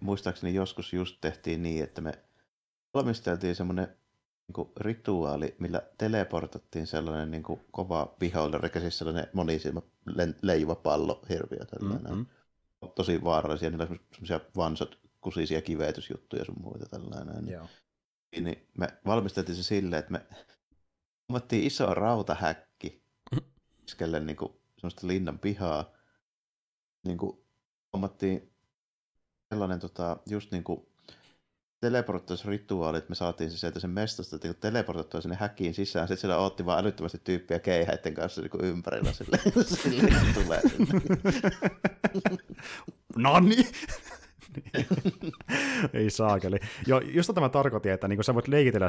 muistaakseni joskus just tehtiin niin, että me valmisteltiin semmoinen niin rituaali, millä teleportattiin sellainen niin kuin kova vihollinen, siis sellainen monisilmä leijuva pallo hirviö. Tällainen. Mm-hmm. Tosi vaarallisia, niillä on semmoisia vansat kusisia kivetysjuttuja sun muita tällainen. Joo. Niin, niin me valmisteltiin se silleen, että me hommattiin iso rautahäkki keskelle niin kuin, semmoista linnan pihaa. Niin kuin, hommattiin sellainen tota, just niin kuin teleporttausrituaali, että me saatiin se sieltä sen mestasta että teleportattua sinne häkiin sisään. Sitten siellä otti vaan älyttömästi tyyppiä keihäiden kanssa niin ympärillä sille, sille tulee sinne. Nani! (laughs) Ei saakeli. Jo, just tämä tarkoitin, että niin sä voit leikitellä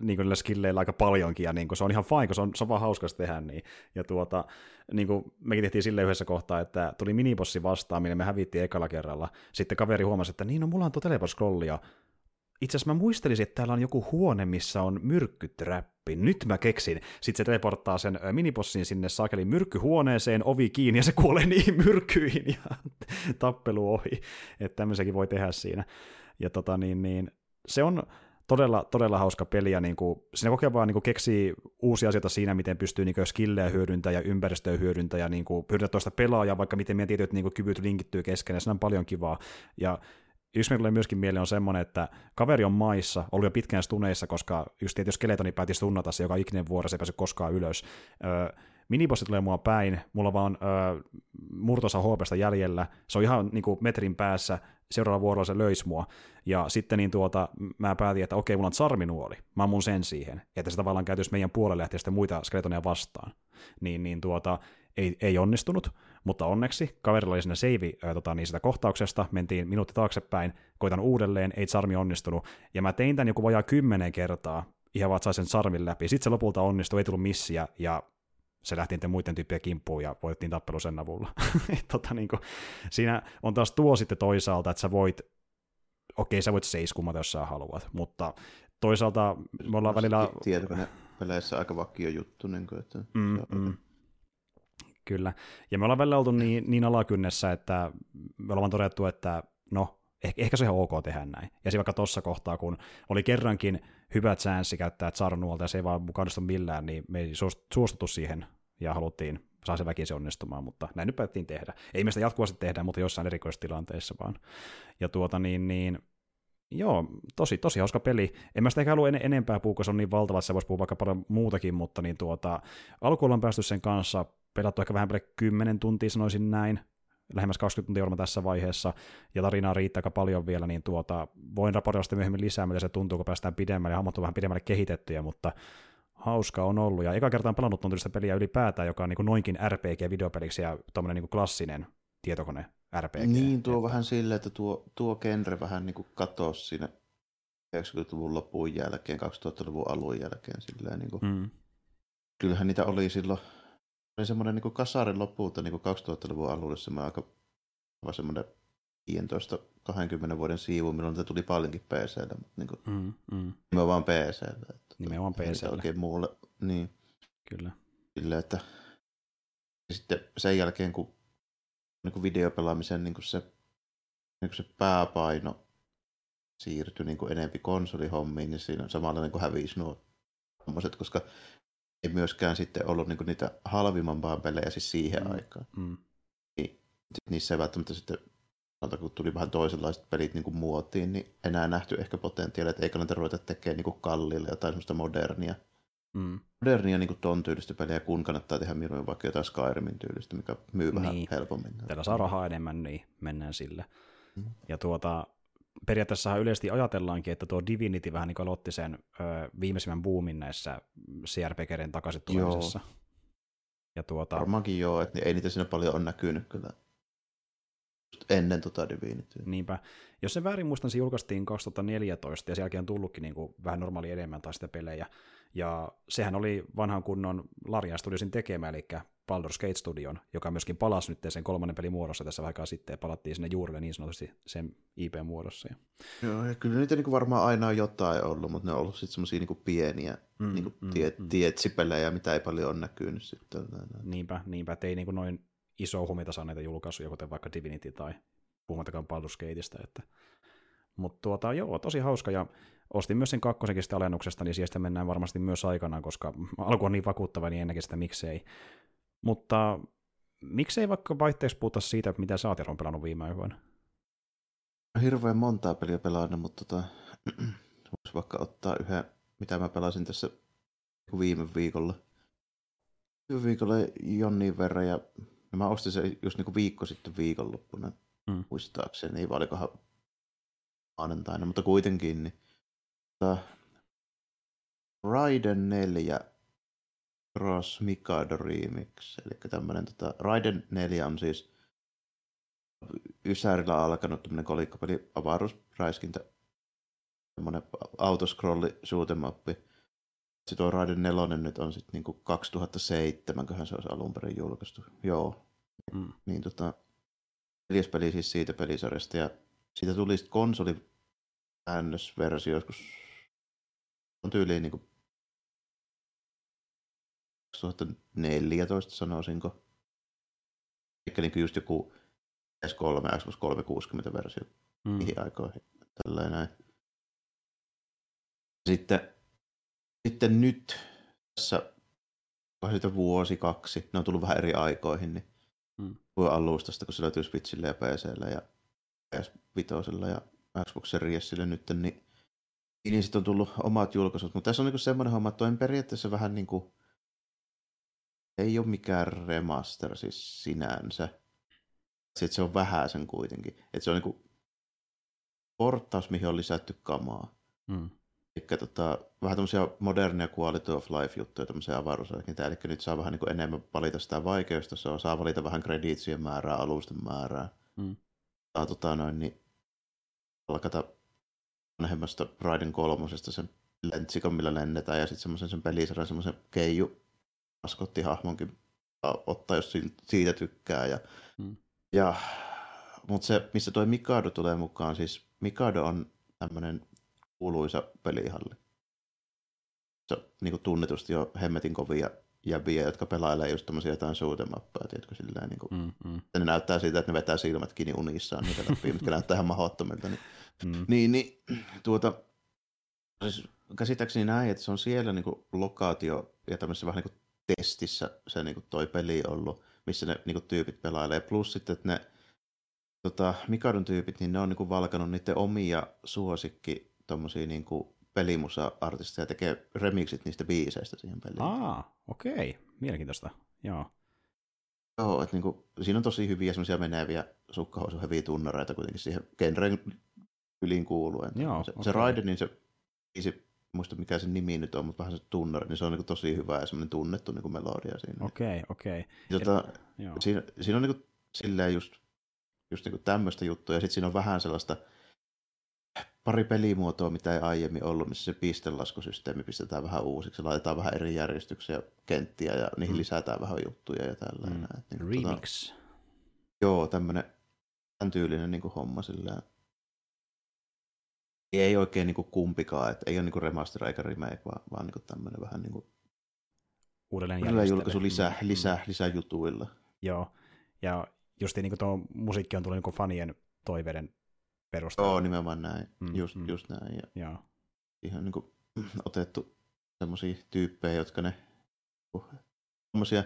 niin niillä skilleillä aika paljonkin, ja niin se on ihan fine, kun se on, se on vaan hauska tehdä niin. Ja tuota, niin mekin tehtiin sille yhdessä kohtaa, että tuli minibossi vastaan, minne me hävittiin ekalla kerralla. Sitten kaveri huomasi, että niin, no mulla on tuo teleport scrollia, itse asiassa mä muistelisin, että täällä on joku huone, missä on myrkkyträppi. Nyt mä keksin. Sitten se teleporttaa sen minipossin sinne saakelin myrkkyhuoneeseen, ovi kiinni ja se kuolee (laughs) niihin myrkkyihin ja (laughs) tappelu ohi. Että tämmöisenkin voi tehdä siinä. Ja tota niin, niin se on todella, todella hauska peli ja niin kuin, siinä kokee vaan niin kuin keksii uusia asioita siinä, miten pystyy niin skillejä hyödyntämään ja ympäristöä hyödyntämään ja niin kuin, hyödyntää toista pelaajaa, vaikka miten meidän tietyt niin kuin, kyvyt linkittyy keskenään, se on paljon kivaa. Ja yksi tulee myöskin mieleen on semmoinen, että kaveri on maissa, ollut jo pitkään stuneissa, koska just tietysti Skeletoni päätti stunnata se joka ikinen vuoro, se ei pääse koskaan ylös. Öö, minibossi tulee mua päin, mulla vaan öö, murtosa HPstä jäljellä, se on ihan niin kuin metrin päässä, seuraavalla vuorolla se löisi mua. Ja sitten niin tuota, mä päätin, että okei, mulla on sarminuoli, mä mun sen siihen, että se tavallaan käytös meidän puolelle lähtee sitten muita skeletoneja vastaan. Niin, niin tuota, ei, ei onnistunut, mutta onneksi kaverilla oli save ää, tota, niin sitä kohtauksesta, mentiin minuutti taaksepäin, koitan uudelleen, ei sarmi onnistunut, ja mä tein tämän joku vajaa kymmenen kertaa, ihan vaan sen sarmin läpi. Sitten se lopulta onnistui, ei tullut missiä, ja se lähti niiden muiden tyyppien kimppuun ja voitettiin tappelu sen avulla. (laughs) tota, niin kuin, siinä on taas tuo sitten toisaalta, että sä voit, okei sä voit seiskumata, jos sä haluat, mutta toisaalta me ollaan välillä... Tietokone peleissä aika vakio juttu, niin kuin, että mm, mm. Kyllä. Ja me ollaan välillä oltu niin, niin alakynnessä, että me ollaan todettu, että no, ehkä, ehkä se on ihan ok tehdä näin. Ja se vaikka tuossa kohtaa, kun oli kerrankin hyvä chanssi käyttää Tsarnuolta ja se ei vaan mukaan millään, niin me ei suostuttu siihen ja haluttiin saa se väkisin onnistumaan, mutta näin nyt päätettiin tehdä. Ei me sitä jatkuvasti tehdä, mutta jossain erikoistilanteissa vaan. Ja tuota niin, niin Joo, tosi, tosi hauska peli. En mä sitä ehkä halua en, enempää puhua, se on niin valtava, että se voisi puhua vaikka paljon muutakin, mutta niin tuota, alkuun on päästy sen kanssa pelattu ehkä vähän 10 tuntia, sanoisin näin, lähemmäs 20 tuntia olemme tässä vaiheessa, ja tarinaa riittää aika paljon vielä, niin tuota, voin raportoida sitten myöhemmin lisää, mitä se tuntuu, kun päästään pidemmälle, ja hahmot on vähän pidemmälle kehitettyjä, mutta hauska on ollut, ja eka kertaa on pelannut tuon peliä ylipäätään, joka on niin noinkin RPG-videopeliksi ja tuommoinen niin klassinen tietokone RPG. Niin, tuo että... vähän silleen, että tuo, tuo genre vähän niin kuin katosi siinä 90-luvun loppuun jälkeen, 2000-luvun alun jälkeen. Silleen, niin kuin. Mm. Kyllähän niitä oli silloin oli semmoinen niin kasarin lopulta niin 2000-luvun alulle semmoinen aika semmoinen 15-20 vuoden siivu, milloin niitä tuli paljonkin PClle, mutta niin kuin, mm, mm. nimenomaan PClle. Että, nimenomaan PClle. Oikein muulle, niin. Kyllä. Sille, että sitten sen jälkeen, kun niin kuin videopelaamisen niin kuin se, niin kuin se pääpaino siirtyi niin kuin enempi konsolihommiin, niin siinä samalla niin kuin hävisi nuo koska ei myöskään sitten ollut niinku niitä halvimman pelejä siis siihen mm. aikaan. Mm. Niin, niissä ei välttämättä sitten, kun tuli vähän toisenlaiset pelit niin kuin muotiin, niin enää nähty ehkä potentiaalia, että ei kannata ruveta tekemään niin kuin kalliille jotain semmoista modernia. Mm. Modernia niin kuin ton tyylistä peliä, kun kannattaa tehdä mieluummin vaikka jotain Skyrimin tyylistä, mikä myy niin. vähän helpommin. Täällä saa rahaa enemmän, niin mennään sille. Mm. Ja tuota, periaatteessa yleisesti ajatellaankin, että tuo Divinity vähän niin aloitti sen ö, viimeisimmän boomin näissä CRPGiden takaisin tulemisessa. Ja tuota... Varmaankin joo, että ei niitä siinä paljon on näkynyt kyllä ennen tota Divinity. Niinpä. Jos se väärin muistan, se julkaistiin 2014 ja sen jälkeen on tullutkin niin kuin vähän normaali enemmän taas sitä pelejä. Ja sehän oli vanhan kunnon Larian Studiosin tekemä, eli Baldur's Gate Studion, joka myöskin palasi nyt sen kolmannen pelin muodossa tässä aikaa sitten, ja palattiin sinne juurille niin sanotusti sen IP-muodossa. Joo, ja kyllä niitä niin varmaan aina on jotain ollut, mutta ne on ollut sitten semmoisia niin pieniä mm, niin mm, tie, mm. tietsipelejä, mitä ei paljon ole näkynyt sitten. Niinpä, niinpä, että ei niin noin iso huomita saaneita julkaisuja, kuten vaikka Divinity tai puhumattakaan Baldur's Gateista, että Mutta tuota, joo, tosi hauska, ja ostin myös sen kakkosenkin sitä alennuksesta, niin siitä mennään varmasti myös aikanaan, koska alku on niin vakuuttava, niin ennenkin sitä miksei. Mutta miksei vaikka vaihteeksi puhuta siitä, mitä sä oot pelannut viime aikoina? Hirveän montaa peliä pelannut, mutta tota, (clears throat) voisi vaikka ottaa yhden, mitä mä pelasin tässä viime viikolla. Viime viikolla jonnin verran ja mä ostin se just niin viikko sitten viikonloppuna, mm. muistaakseni, vai olikohan maanantaina, mutta kuitenkin. Niin, tota, Raiden 4 Cross Mikado Remix, eli tämmöinen tota, Raiden 4 on siis Ysärillä alkanut tämmöinen kolikkopeli avaruusräiskintä, semmoinen autoscrolli shoot'em Sitten tuo Raiden 4 nyt on sitten niinku 2007, köhän se olisi alun perin julkaistu. Joo. Mm. Niin tota, neljäs peli siis siitä pelisarjasta ja siitä tuli sitten konsoli äännösversio joskus on tyyliin niin 2014 sanoisinko. Eli niin just joku S3, Xbox 360 versio mm. niihin aikoihin. Tällainen näin. Sitten, sitten nyt tässä siitä vuosi, kaksi, ne on tullut vähän eri aikoihin, niin mm. voi alustasta, kun se löytyy Switchille ja PClle ja PS5 ja Xbox Seriesille nyt, niin, niin sitten on tullut omat julkaisut. Mutta tässä on niin semmoinen homma, että on periaatteessa vähän niin kuin, ei ole mikään remaster siis sinänsä. Sitten se on vähän sen kuitenkin. Että se on niin kuin porttaus, mihin on lisätty kamaa. Mm. Eli tota, vähän tämmöisiä modernia quality of life juttuja, tämmöisiä avaruusrakenteita. Eli nyt saa vähän niin kuin enemmän valita sitä vaikeustasoa, saa valita vähän krediitsien määrää, alusten määrää. Mm. Saa tota noin, niin palkata vanhemmasta Raiden kolmosesta sen lentsikon, millä lennetään, ja sitten semmoisen sen pelisarjan semmoisen keiju maskottihahmonkin ottaa, jos siitä tykkää. Ja, hmm. ja, mutta se, missä tuo Mikado tulee mukaan, siis Mikado on tämmöinen kuuluisa pelihalli. Se on niin tunnetusti jo hemmetin kovia jäbiä, jotka pelailee just tämmöisiä jotain suutemappeja, tiedätkö, silleen niin kuin, mm, mm. ne näyttää siltä, että ne vetää silmät kiinni unissaan niitä läpi, mitkä näyttää ihan mahdottomilta. Niin, mm. niin, niin tuota, siis käsittääkseni näin, että se on siellä niin kuin lokaatio ja tämmöisessä vähän niin kuin testissä se niin kuin toi peli ollut, missä ne niin kuin tyypit pelailee. Plus sitten, että ne tota, Mikadon tyypit, niin ne on niin kuin valkanut niiden omia suosikki tommosia niin kuin pelimusa-artisteja tekee remixit niistä biiseistä siihen peliin. Aa, okei. Okay. Mielenkiintoista. Joo. Joo, että niinku, siinä on tosi hyviä semmoisia meneviä heviä tunnareita kuitenkin siihen genren yliin kuuluen. Joo, se, okay. se Raiden, niin se biisi, muista mikä se nimi nyt on, mutta vähän se tunnari, niin se on niinku tosi hyvä ja semmoinen tunnettu niinku melodia siinä. Okei, okay, okei. Okay. Tota, siinä, siinä, on niinku silleen just, just niinku tämmöistä juttua ja sitten siinä on vähän sellaista, pari pelimuotoa, mitä ei aiemmin ollut, missä se pistelaskusysteemi pistetään vähän uusiksi, laitetaan vähän eri järjestyksiä kenttiä ja niihin mm. lisätään vähän juttuja ja tällainen. Mm. Niin, tota- Remix. Tota, joo, tämmöinen tämän tyylinen niin kuin homma sillä ei oikein niin kuin kumpikaan, että ei ole niin kuin remaster eikä remake, vaan, vaan niin kuin tämmöinen vähän niin kuin uudelleen julkaisu lisää, mm. lisää, lisää jutuilla. Joo, ja just niin kuin tuo musiikki on tullut niin kuin fanien toiveiden perusteella. Joo, nimenomaan näin. Mm, just, mm. just näin. Ja Joo. Ihan niin kuin, otettu semmoisia tyyppejä, jotka ne semmoisia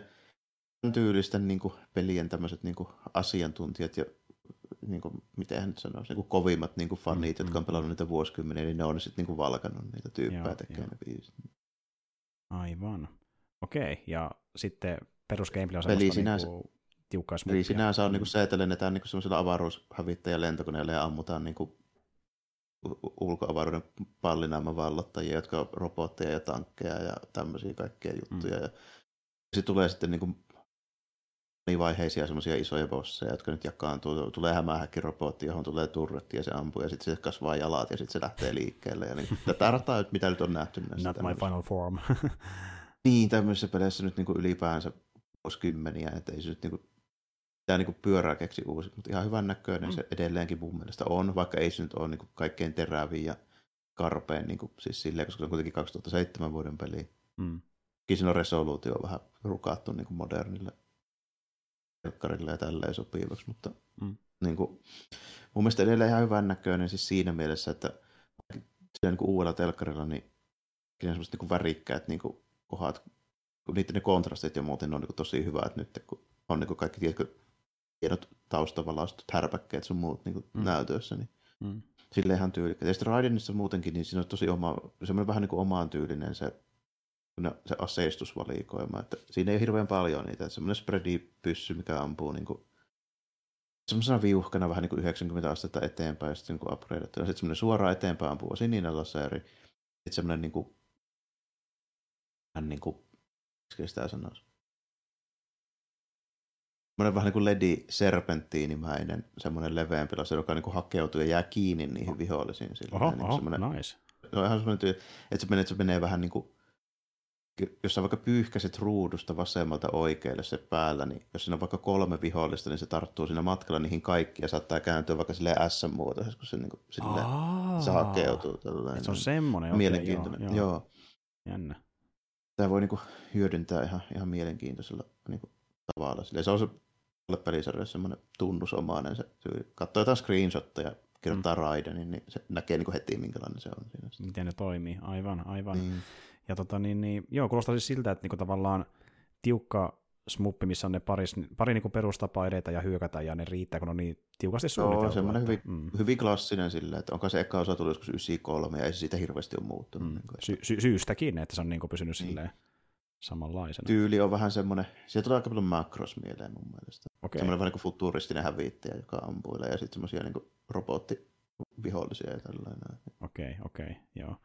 tyylisten niin kuin, pelien tämmöiset niin kuin, asiantuntijat ja niin kuin, miten hän nyt sanoisi, niin kuin kovimmat niin kuin fanit, mm, jotka on mm, pelannut mm. niitä vuosikymmeniä, niin ne on sitten niin valkannut niitä tyyppejä tekemään ne biisit. Aivan. Okei, okay. ja sitten perus gameplay on semmoista sinänsä, niin kuin tiukkaa smoothia. Eli sinänsä on niin kuin se, että lennetään niin semmoisella avaruushävittäjä lentokoneella ja ammutaan niin kuin ulkoavaruuden pallinaaman vallottajia, jotka on robotteja ja tankkeja ja tämmöisiä kaikkia juttuja. Mm. Ja sitten tulee sitten niin kuin monivaiheisia semmoisia isoja bosseja, jotka nyt jakaantuu. Tulee hämähäkki robotti, johon tulee turretti ja se ampuu ja sitten se kasvaa jalat ja sitten se lähtee liikkeelle. Ja niin, tätä rataa, mitä nyt on nähty näissä. Not my final form. niin, tämmöisissä peleissä nyt niin kuin ylipäänsä vuosikymmeniä, että ei se nyt niin kuin tämä niin pyörää keksi uusi, mutta ihan hyvän näköinen mm. se edelleenkin mun mielestä on, vaikka ei se nyt ole niin kaikkein teräviin ja karpeen, niin kuin, siis silleen, koska se on kuitenkin 2007 vuoden peli. Mm. Siinä on resoluutio vähän rukattu niin kuin modernille telkkarille ja tälleen sopivaksi, mutta Mm. niin kuin, mun mielestä edelleen ihan hyvän näköinen siis siinä mielessä, että sillä niin kuin uudella telkkarilla niin on semmoiset niin värikkäät niin kuin kohdat, kun niiden ne kontrastit ja muuten ne on niin kuin tosi hyvät nyt, kun on niin kuin kaikki tiedätkö, hienot taustavalaistut, härpäkkeet sun muut niin kuin Mm. näytössä, niin Mm. sille ihan tyylikkäät. Ja sitten Raidenissa muutenkin, niin siinä on tosi oma, semmoinen vähän niin kuin omaan tyylinen se, se aseistusvalikoima, että siinä ei ole hirveän paljon niitä, että semmoinen spreadi-pyssy, mikä ampuu niin kuin, semmoisena viuhkana vähän niin kuin 90 astetta eteenpäin, ja sitten niin upgradeattuna. Sitten semmoinen suoraan eteenpäin ampuva sininen laseri, sitten semmoinen niin kuin, vähän niin kuin, miksi sitä sanoisi? Semmoinen vähän niin kuin ledi-serpenttiinimäinen, semmoinen leveämpi laseri, joka niin kuin hakeutuu ja jää kiinni niihin vihollisiin. Sillä Oho, niin kuin oho, semmoinen, nice. se on ihan semmoinen tyyli, että se menee, että se menee vähän niin kuin, jos sä vaikka pyyhkäiset ruudusta vasemmalta oikealle se päällä, niin jos siinä on vaikka kolme vihollista, niin se tarttuu siinä matkalla niihin kaikkiin ja saattaa kääntyä vaikka silleen S-muotoisesti, kun se, niin kuin, silleen, se hakeutuu. Tällainen. Se on semmoinen, Mielenkiintoinen, joo, joo. joo. joo. Jännä. Tämä voi niin kuin, hyödyntää ihan, ihan mielenkiintoisella niin kuin, tavalla. Silleen, se on se tälle pelisarjalle semmoinen tunnusomainen se. Katsoo jotain screenshotteja, kirjoittaa mm. Raiden, niin se näkee niin kuin heti, minkälainen se on siinä. Miten ne toimii, aivan, aivan. Niin. Ja tota, niin, niin, joo, kuulostaa siis siltä, että niinku tavallaan tiukka smuppi, missä on ne pari, pari niinku perustapaa edetä ja hyökätä, ja ne riittää, kun on niin tiukasti suunniteltu. Joo, semmoinen että- hyvin, mm. hyvin klassinen silleen, että onko se eka osa tullut joskus 93 ja ei se siitä hirveästi ole muuttunut. Mm. Niin kuin, Sy- sy- syystäkin, että se on niinku pysynyt Niin. silleen samanlaisena. Tyyli on vähän semmoinen, siitä tulee aika paljon Macross mieleen mun mielestä. Okei. Semmoinen vähän niin kuin futuristinen hävittäjä, joka ampuilee ja sitten semmoisia niin robottivihollisia ja tällainen. Okei, okei, joo.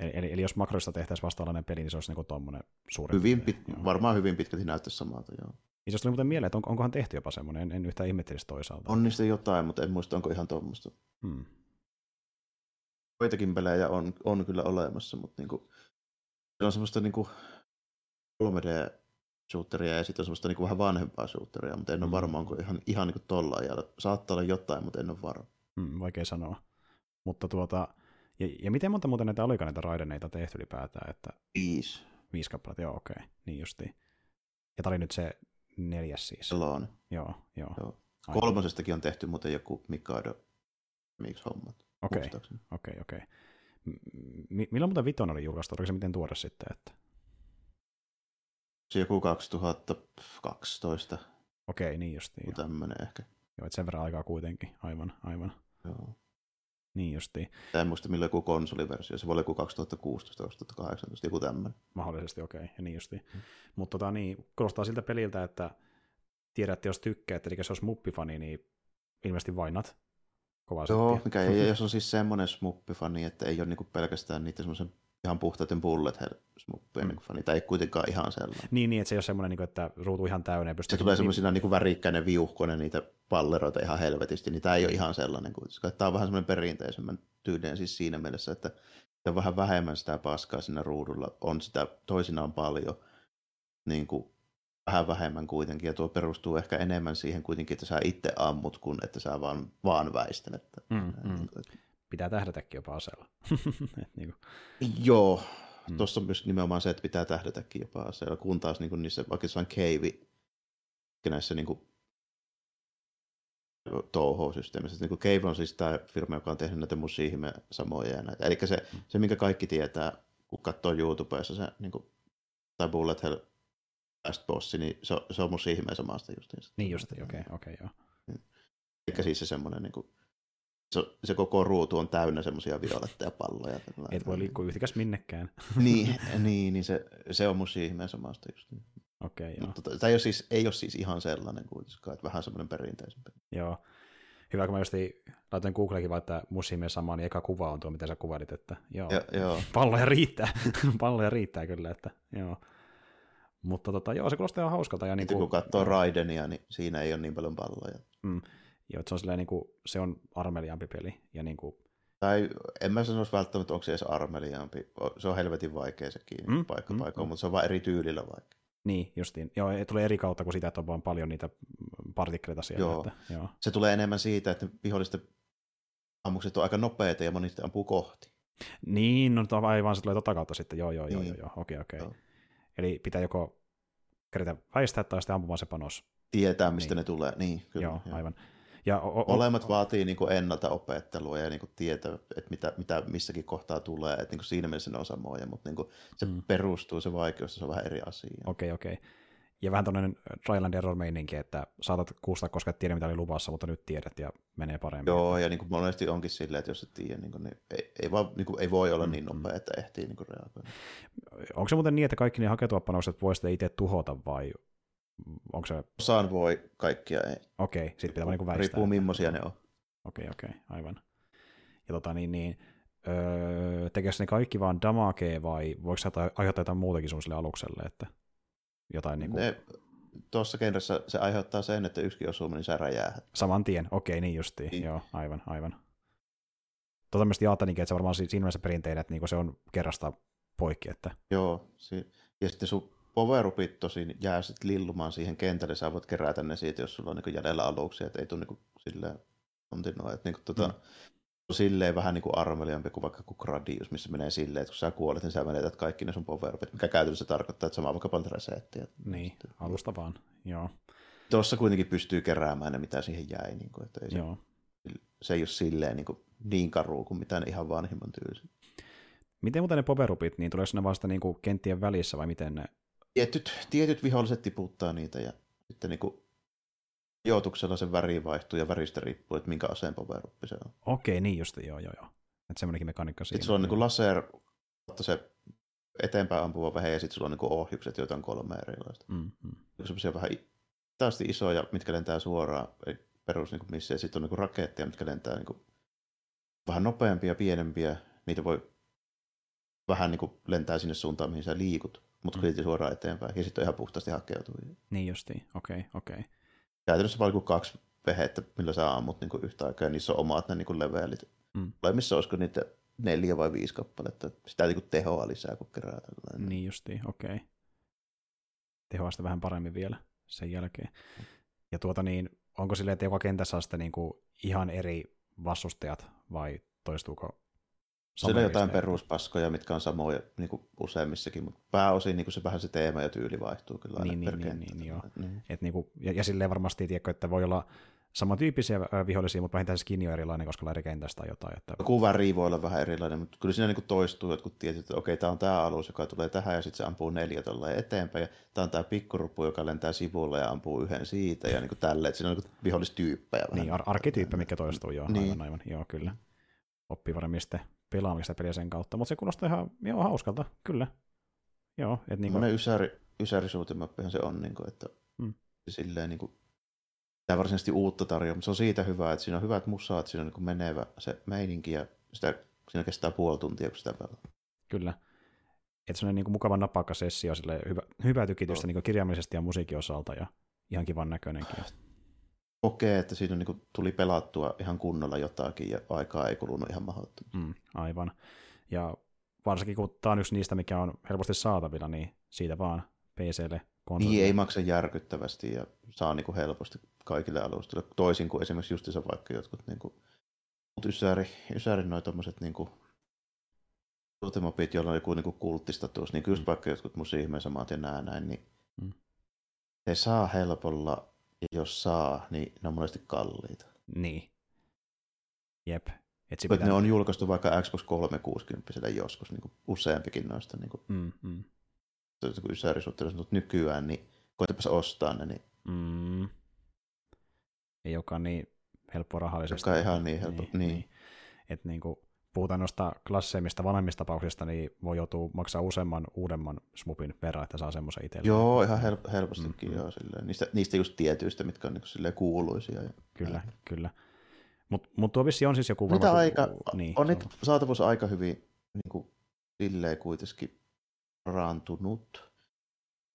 Eli, eli, eli jos makroista tehtäisiin vastaavanlainen peli, niin se olisi niinku tommonen suurempi. Hyvin pit, Joo. varmaan hyvin pitkälti näyttäisi samalta, joo. Itse asiassa tuli muuten mieleen, että on, onkohan tehty jopa semmoinen, en, en yhtään ihmettelisi toisaalta. On niistä jotain, mutta en muista, onko ihan tuommoista. Hmm. Joitakin pelejä on, on kyllä olemassa, mutta niinku, se on semmoista niinku 3D-shooteria ja sitten on semmoista niinku vähän vanhempaa shooteria, mutta en ole Mm. varma, onko ihan, ihan niinku tolla ajalla. Saattaa olla jotain, mutta en ole varma. Hmm, vaikea sanoa. Mutta tuota, ja, ja miten monta muuten näitä olikaan näitä raideneita tehty ylipäätään, että Viisi. viisi kappaletta, joo okei, niin justiin. Ja tämä oli nyt se neljäs siis. Joo, joo. Joo. Kolmosestakin on tehty muuten joku Mikado miksi hommat. Okei, okei, okei. Milloin muuten Viton oli julkaistu? Oliko se miten tuore sitten? Että... Se joku 2012, Okei, niin justiin. joku tämmöinen ehkä. joo, että sen verran aikaa kuitenkin. Aivan, aivan. Joo. Niin justiin. Tää en muista milloin joku konsoliversio, se voi olla joku 2016-2018, joku tämmöinen. Mahdollisesti, okei, ja niin justiin. Mutta tota, niin, kuulostaa siltä peliltä, että tiedätte, jos tykkäät, eli jos olisi muppifani, niin ilmeisesti vainat kovaa Joo, mikä ei, (laughs) jos on siis semmoinen smuppifani, että ei ole niinku pelkästään niitä semmoisen ihan puhtaiden bullet hell smuppien Mm. niinku fani, ei kuitenkaan ihan sellainen. Niin, niin, että se ei ole semmoinen, niin että ruutu ihan täynnä. ja Se pystyy- tulee niin- semmoisina niinku värikkäinen viuhkoinen niitä palleroita ihan helvetisti, niin tämä ei ole ihan sellainen kuitenkaan. Tämä on vähän semmoinen perinteisemmän tyylinen siis siinä mielessä, että se on vähän vähemmän sitä paskaa siinä ruudulla, on sitä toisinaan paljon, niin kuin vähän vähemmän kuitenkin, ja tuo perustuu ehkä enemmän siihen kuitenkin, että sä itse ammut, kuin että sä vaan, vaan väistelet. Mm, Näin, mm. niin kuin, Pitää tähdätäkin jopa aseella. (laughs) Et niin kuin, Joo, Mm. tuossa on myös nimenomaan se, että pitää tähdätäkin jopa aseella, kun taas niin niissä vaikka jossain cave näissä niin kuin, touhou-systeemissä. Niin Cave on siis tämä firma, joka on tehnyt näitä musiihime samoja. Ja näitä. Eli se, Mm. se, minkä kaikki tietää, kun katsoo YouTubessa se, niin kuin, tai Bullet Hell Last Boss, niin se, on- se on musiihime samasta justiinsa. niin justiin, okei, okei, joo. Eli siis se semmoinen, niin kuin, se, se koko ruutu on täynnä semmoisia violetteja palloja. tällainen. Et voi liikkua yhtikäs minnekään. (laughs) niin, niin, niin se, se on musiihime samasta justiin. Okei, joo. Mutta tämä ei ole, siis, ei ole siis ihan sellainen kuitenkaan, että vähän semmoinen perinteisempi. joo. Hyvä, kun mä just laitoin Googlekin vaan, että musiimien sama, niin eka kuva on tuo, mitä sä kuvailit, että joo. Ja, joo. (laughs) Palloja riittää. (laughs) Palloja riittää kyllä, että joo. Mutta tota, joo, se kuulostaa ihan hauskalta. Ja niin kun katsoo Raidenia, niin siinä ei ole niin paljon palloja. Mm, joo, että se on, silleen, niin kuin, se on armeliampi peli. Ja niin kuin, Tai en mä sanoisi välttämättä, onko se edes armeliaampi. Se on helvetin vaikea sekin Mm, mm, paikka mm, paikoin, mm. mutta se on vaan eri tyylillä vaikea. niin, justiin. Joo, ei tule eri kautta kuin sitä, että on vaan paljon niitä partikkeleita siellä. Joo. Että, joo. Se tulee enemmän siitä, että vihollisten ammukset on aika nopeita ja moni sitten ampuu kohti. Niin, no aivan se tulee tota kautta sitten. Joo, joo, joo, Niin. joo, joo. okei, okei. Joo. Eli pitää joko kerätä väistää tai sitten ampumaan se panos tietää, mistä niin. ne tulee. Niin, kyllä. Joo, joo. aivan. Ja o- o- Molemmat vaatii niin ennalta opettelua ja niin kuin tietää, että mitä, mitä missäkin kohtaa tulee. Että niin siinä mielessä ne on samoja, mutta niin se mm. perustuu, se vaikeus, se on vähän eri asia. Okei, okay, okei. Okay. Ja vähän tuollainen trial and error meininki, että saatat kuusta, koska et tiedä, mitä oli luvassa, mutta nyt tiedät ja menee paremmin. Joo, ja niin kuin monesti onkin silleen, että jos et tiedä, niin, kuin, niin ei, ei, vaan, niin kuin, ei voi olla niin mm-hmm. nopea, että ehtii niin reagoida. Onko se muuten niin, että kaikki ne hakeutuvapanokset voi sitten itse tuhota vai onko se... Osaan voi, kaikkia ei. Okei, okay, sitten pitää niin väistää. Riippuu millaisia ne on. Okei, okay, okei, okay, aivan. Ja tota niin, niin öö, tekeekö ne kaikki vaan damakee vai voiko se aiheuttaa jotain muutakin sun sille alukselle, että jotain niin kuin... Ne, tuossa kentässä se aiheuttaa sen, että yksikin osuminen niin sä räjää. Saman tien, okei, niin justiin, niin. joo, aivan, aivan. Tota myös ajattelinkin, että se varmaan siinä mielessä perinteinen, että niinku se on kerrasta poikki. Että... Joo, si- ja sitten sun powerupit tosin jää sitten lillumaan siihen kentälle, sä voit kerätä ne siitä, jos sulla on niin jäljellä aluksia, että ei tule niin silleen, että niin kuin, tota, mm silleen vähän niin kuin armeliampi kuin vaikka kuin Gradius, missä menee silleen, että kun sä kuolet, niin sä menetät kaikki ne sun power mikä käytännössä tarkoittaa, että sama vaikka paljon resettiä. Niin, alusta vaan, joo. Tuossa kuitenkin pystyy keräämään ne, mitä siihen jäi. Niin kuin, että ei joo. Se, se ei ole silleen niin, kuin, niin karu kuin mitään ihan vanhimman tyylisin. Miten muuten ne powerupit, niin tuleeko ne vasta niin kuin kenttien välissä vai miten ne? Tietyt, tietyt viholliset tiputtaa niitä ja sitten niin kuin Joutuksella se väri vaihtuu ja väristä riippuu, että minkä aseen poweruppi se on. Okei, niin just, joo, joo, joo. Että semmoinenkin mekaniikka siinä. Sitten sulla on niin laser, se eteenpäin ampuva vähe ja sitten sulla on niin ohjukset, joita on kolme erilaista. Mm, mm. Sellaisia vähän taas isoja, mitkä lentää suoraan, perus niin missä, ja sitten on niin raketteja, mitkä lentää niin vähän nopeampia pienempiä. Niitä voi vähän niin lentää sinne suuntaan, mihin sä liikut, mutta mm. suoraan eteenpäin. Ja sitten on ihan puhtaasti hakeutuu. Niin justiin, okei, okay, okei. Okay käytännössä vain kaksi vehettä, millä sä ammut niin yhtä aikaa, ja niissä on omat ne niin levelit. Mm. missä olisiko niitä neljä vai viisi kappaletta. Sitä niin tehoa lisää, kun kerää tällainen. Niin justiin, okei. Okay. Tehoa sitä vähän paremmin vielä sen jälkeen. Ja tuota niin, onko silleen, että joka kentässä on sitten niin kuin ihan eri vastustajat, vai toistuuko Siellä on jotain peruspaskoja, mitkä on samoja niin kuin useimmissakin, mutta pääosin niin kuin se vähän se teema ja tyyli vaihtuu kyllä niin, niin, niin, niin, niin, joo. Niin. Et niin kuin, ja, ja silleen varmasti, tiedätkö, että voi olla samantyyppisiä vihollisia, mutta vähintään se skin on erilainen, koska eri kentästä tai jotain. Että... Joku väri voi olla vähän erilainen, mutta kyllä siinä niin kuin toistuu jotkut tietyt, että okei, tämä on tämä alus, joka tulee tähän ja sitten se ampuu neljä eteenpäin ja tämä on tämä pikkuruppu, joka lentää sivulla ja ampuu yhden siitä ja niin kuin tälle, että siinä on niin vihollistyyppejä. Niin, ar- arkityyppejä, mikä toistuu, joo, niin. aivan, aivan, joo, kyllä. Varmaan pelaamista peliä sen kautta, mutta se kuulostaa ihan joo, hauskalta, kyllä. Joo, et niin kuin... ysäri, ysäri se on, niin kuin, että mm. silleen niin kuin, tämä varsinaisesti uutta tarjoaa, mutta se on siitä hyvä, että siinä on hyvät musaat, siinä on niin menevä se meininki ja sitä, siinä kestää puoli tuntia, kun sitä pelaa. Kyllä. Että se on niin kuin mukava napakka sessio, sille hyvä, hyvä tykitystä no. niin kirjaimellisesti ja musiikin osalta ja ihan kivan näköinenkin kokee, että siinä niin tuli pelattua ihan kunnolla jotakin ja aikaa ei kulunut ihan mahdottomasti. Mm, aivan. Ja varsinkin kun tämä on yksi niistä, mikä on helposti saatavilla, niin siitä vaan PClle konsolille. Niin, ei maksa järkyttävästi ja saa niin kuin helposti kaikille alustoille. Toisin kuin esimerkiksi justiinsa vaikka jotkut niin kuin, ysäri, ysäri noin tommoset niin kuin, joilla on joku niin kulttistatus, niin kyllä mm. vaikka jotkut musiihmeen samat ja nää näin, niin mm. se saa helpolla ja jos saa, niin ne on monesti kalliita. Niin. Jep. Et se pitää... Ne on julkaistu vaikka Xbox 360 joskus, niin kuin useampikin noista. Niin kuin, mm, mm. mutta nykyään, niin koetapas ostaa ne. Niin... Mm. Ei olekaan niin helppo rahallisesti. Joka ihan niin helppo, niin. niin. niin. Että niin kuin, puhutaan noista klasseimmista vanhemmista tapauksista, niin voi joutua maksaa useamman uudemman smupin verran, että saa semmoisen itse. Joo, ihan hel- helpostikin mm-hmm. joo. Silleen. Niistä, niistä just tietyistä, mitkä on niin kuuluisia. Ja, kyllä, ja. kyllä. Mutta mut tuo vissi on siis joku... Mitä aika, niin, on nyt saatavuus aika hyvin niin kuin, silleen kuitenkin parantunut,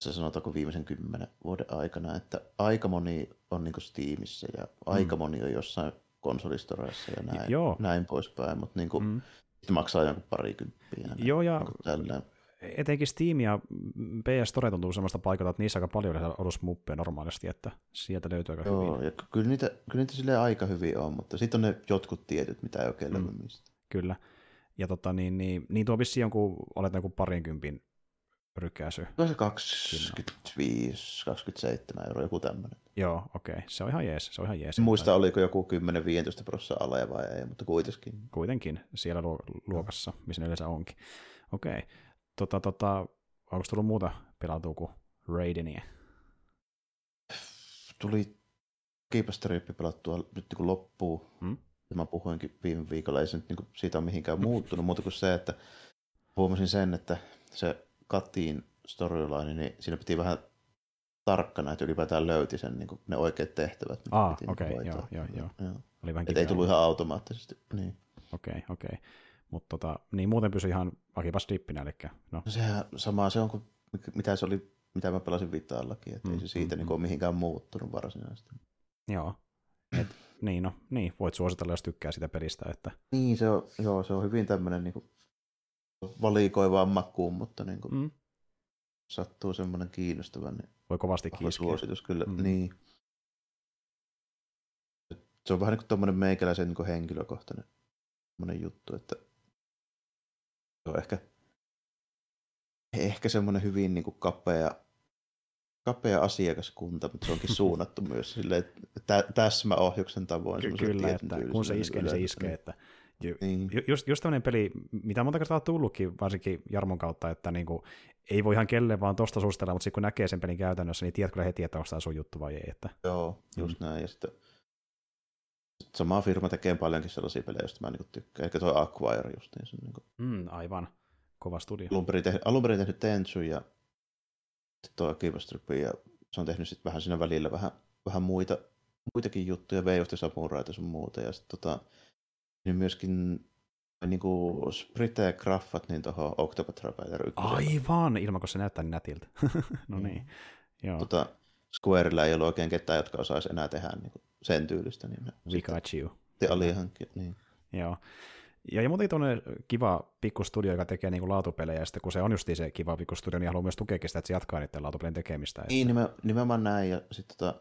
se sanotaanko viimeisen kymmenen vuoden aikana, että aika moni on niin Steamissa ja aika mm. moni on jossain konsolistoreissa ja näin, Joo. näin poispäin, mutta niin kuin, mm. sitten maksaa jonkun parikymppiä. Joo, ja tällä. etenkin Steam ja PS Store tuntuu sellaista paikalta, että niissä aika paljon olisi muppeja normaalisti, että sieltä löytyy aika Joo, hyvin. Ja kyllä niitä, kyllä niitä aika hyvin on, mutta sitten on ne jotkut tietyt, mitä ei oikein mm. mistä. Kyllä. Ja tota, niin, niin, niin tuo vissiin jonkun, oletan jonkun parinkympin rykäsy. Tuo se 25, 27 euroa, joku tämmöinen. Joo, okei. Okay. Se on ihan jees. Se on ihan jees. Muista, oliko joku 10-15 prosenttia alle vai ei, mutta kuitenkin. Kuitenkin siellä luokassa, missä ne yleensä onkin. Okei. Okay. Tota, tota, onko tullut muuta pelautua kuin Raidenia? Tuli Keepastrippi pelattua nyt niin loppuu. Hmm? Mä puhuinkin viime viikolla, ei se nyt niin siitä ole mihinkään (laughs) muuttunut, muuta kuin se, että huomasin sen, että se kattiin storyline, niin siinä piti vähän tarkkana, että ylipäätään löyti sen niin kuin ne oikeat tehtävät. Ah, okei, okay, joo, joo, joo. joo. Oli vähän ei tullut ihan automaattisesti. Niin. Okei, okay, okei. Okay. Mutta tota, niin muuten pysyi ihan akipas dippinä, eli no. no. Sehän samaa se on kuin mitä se oli, mitä mä pelasin Vitaallakin, että mm, ei se siitä mm, niin ole mihinkään muuttunut varsinaisesti. Joo. Et, niin, no, niin, voit suositella, jos tykkää sitä pelistä. Että... Niin, se on, joo, se on hyvin tämmöinen niin kuin, valikoivaan makuun, mutta niin kuin, mm. sattuu semmoinen kiinnostava. Niin Voi kovasti kiskeä. suositus kyllä, mm. niin. Se on vähän niin kuin tuommoinen meikäläisen niin kuin henkilökohtainen juttu, että se on ehkä, ehkä semmoinen hyvin niin kuin kapea, kapea asiakaskunta, mutta se onkin (laughs) suunnattu myös silleen, tä, täsmäohjuksen tavoin. Ky- kyllä, että kun se iskee, niin se iskee. Että niin. Just, just tämmöinen peli, mitä monta kertaa on tullutkin, varsinkin Jarmon kautta, että niinku, ei voi ihan kelle vaan tosta sustella, mutta sitten kun näkee sen pelin käytännössä, niin tiedät kyllä heti, että onko tämä sun juttu vai ei. Että... Joo, just mm. näin. Ja sitten sama firma tekee paljonkin sellaisia pelejä, joista mä niinku tykkään. Ehkä tuo Acquire just niin. Se, niinku... mm, aivan, kova studio. Alun perin, tehnyt, alun perin tehnyt Tensu ja tuo Akiva ja se on tehnyt sitten vähän siinä välillä vähän, vähän muita, muitakin juttuja, Way of the Samuraita sun muuta. Ja sitten tota, niin myöskin niin kuin Sprite Graffat niin tuohon Octopath Traveler 1. Aivan, ilman kun se näyttää niin nätiltä. (laughs) no mm. niin, joo. Tota, Squarella ei ollut oikein ketään, jotka osaisi enää tehdä niin kuin sen tyylistä. Niin Pikachu. Te alihankki, niin. Joo. Ja, ja muuten tuonne kiva pikkustudio, joka tekee niin kuin laatupelejä, ja sitten kun se on just se kiva pikkustudio, niin haluaa myös tukea sitä, että se jatkaa niiden laatupelien tekemistä. Niin, että... nimenomaan näin, ja sitten tota,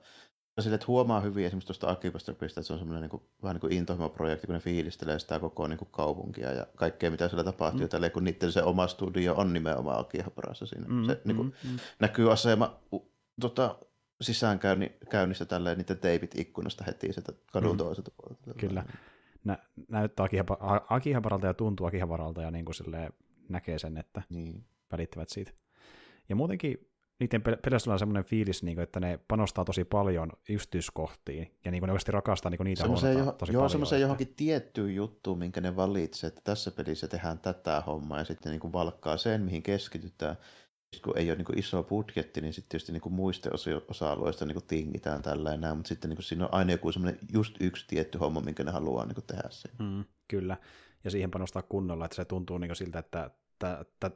sille, että huomaa hyvin esimerkiksi tuosta Akipastrapista, että se on semmoinen niin kuin, vähän niin kuin intohimo projekti, kun ne fiilistelee sitä koko niin kuin kaupunkia ja kaikkea, mitä siellä tapahtuu. Mm. Tälleen, kun niiden se oma studio on nimenomaan Akihaparassa siinä. Mm, se niin kuin, mm, mm. näkyy asema tota, sisäänkäynnistä tälleen niiden teipit ikkunasta heti sieltä kadun mm. toiselta puolelta. Kyllä. Nä, näyttää Akihaparalta ja tuntuu Akihaparalta ja niin kuin näkee sen, että niin. välittävät siitä. Ja muutenkin niiden pelissä on semmoinen fiilis, niin kuin, että ne panostaa tosi paljon yksityiskohtiin, ja niin kuin ne oikeasti rakastaa niin kuin niitä semmoiseen jo, tosi joo, paljon. semmoiseen johonkin tiettyyn juttuun, minkä ne valitsee, että tässä pelissä tehdään tätä hommaa, ja sitten niin kuin valkkaa sen, mihin keskitytään. Sitten kun ei ole niin kuin iso budjetti, niin sitten tietysti niin kuin muista osa-alueista niin kuin tingitään tällä enää, mutta sitten niin kuin siinä on aina joku semmoinen just yksi tietty homma, minkä ne haluaa niin kuin tehdä sen. Mm, kyllä, ja siihen panostaa kunnolla, että se tuntuu niin kuin siltä, että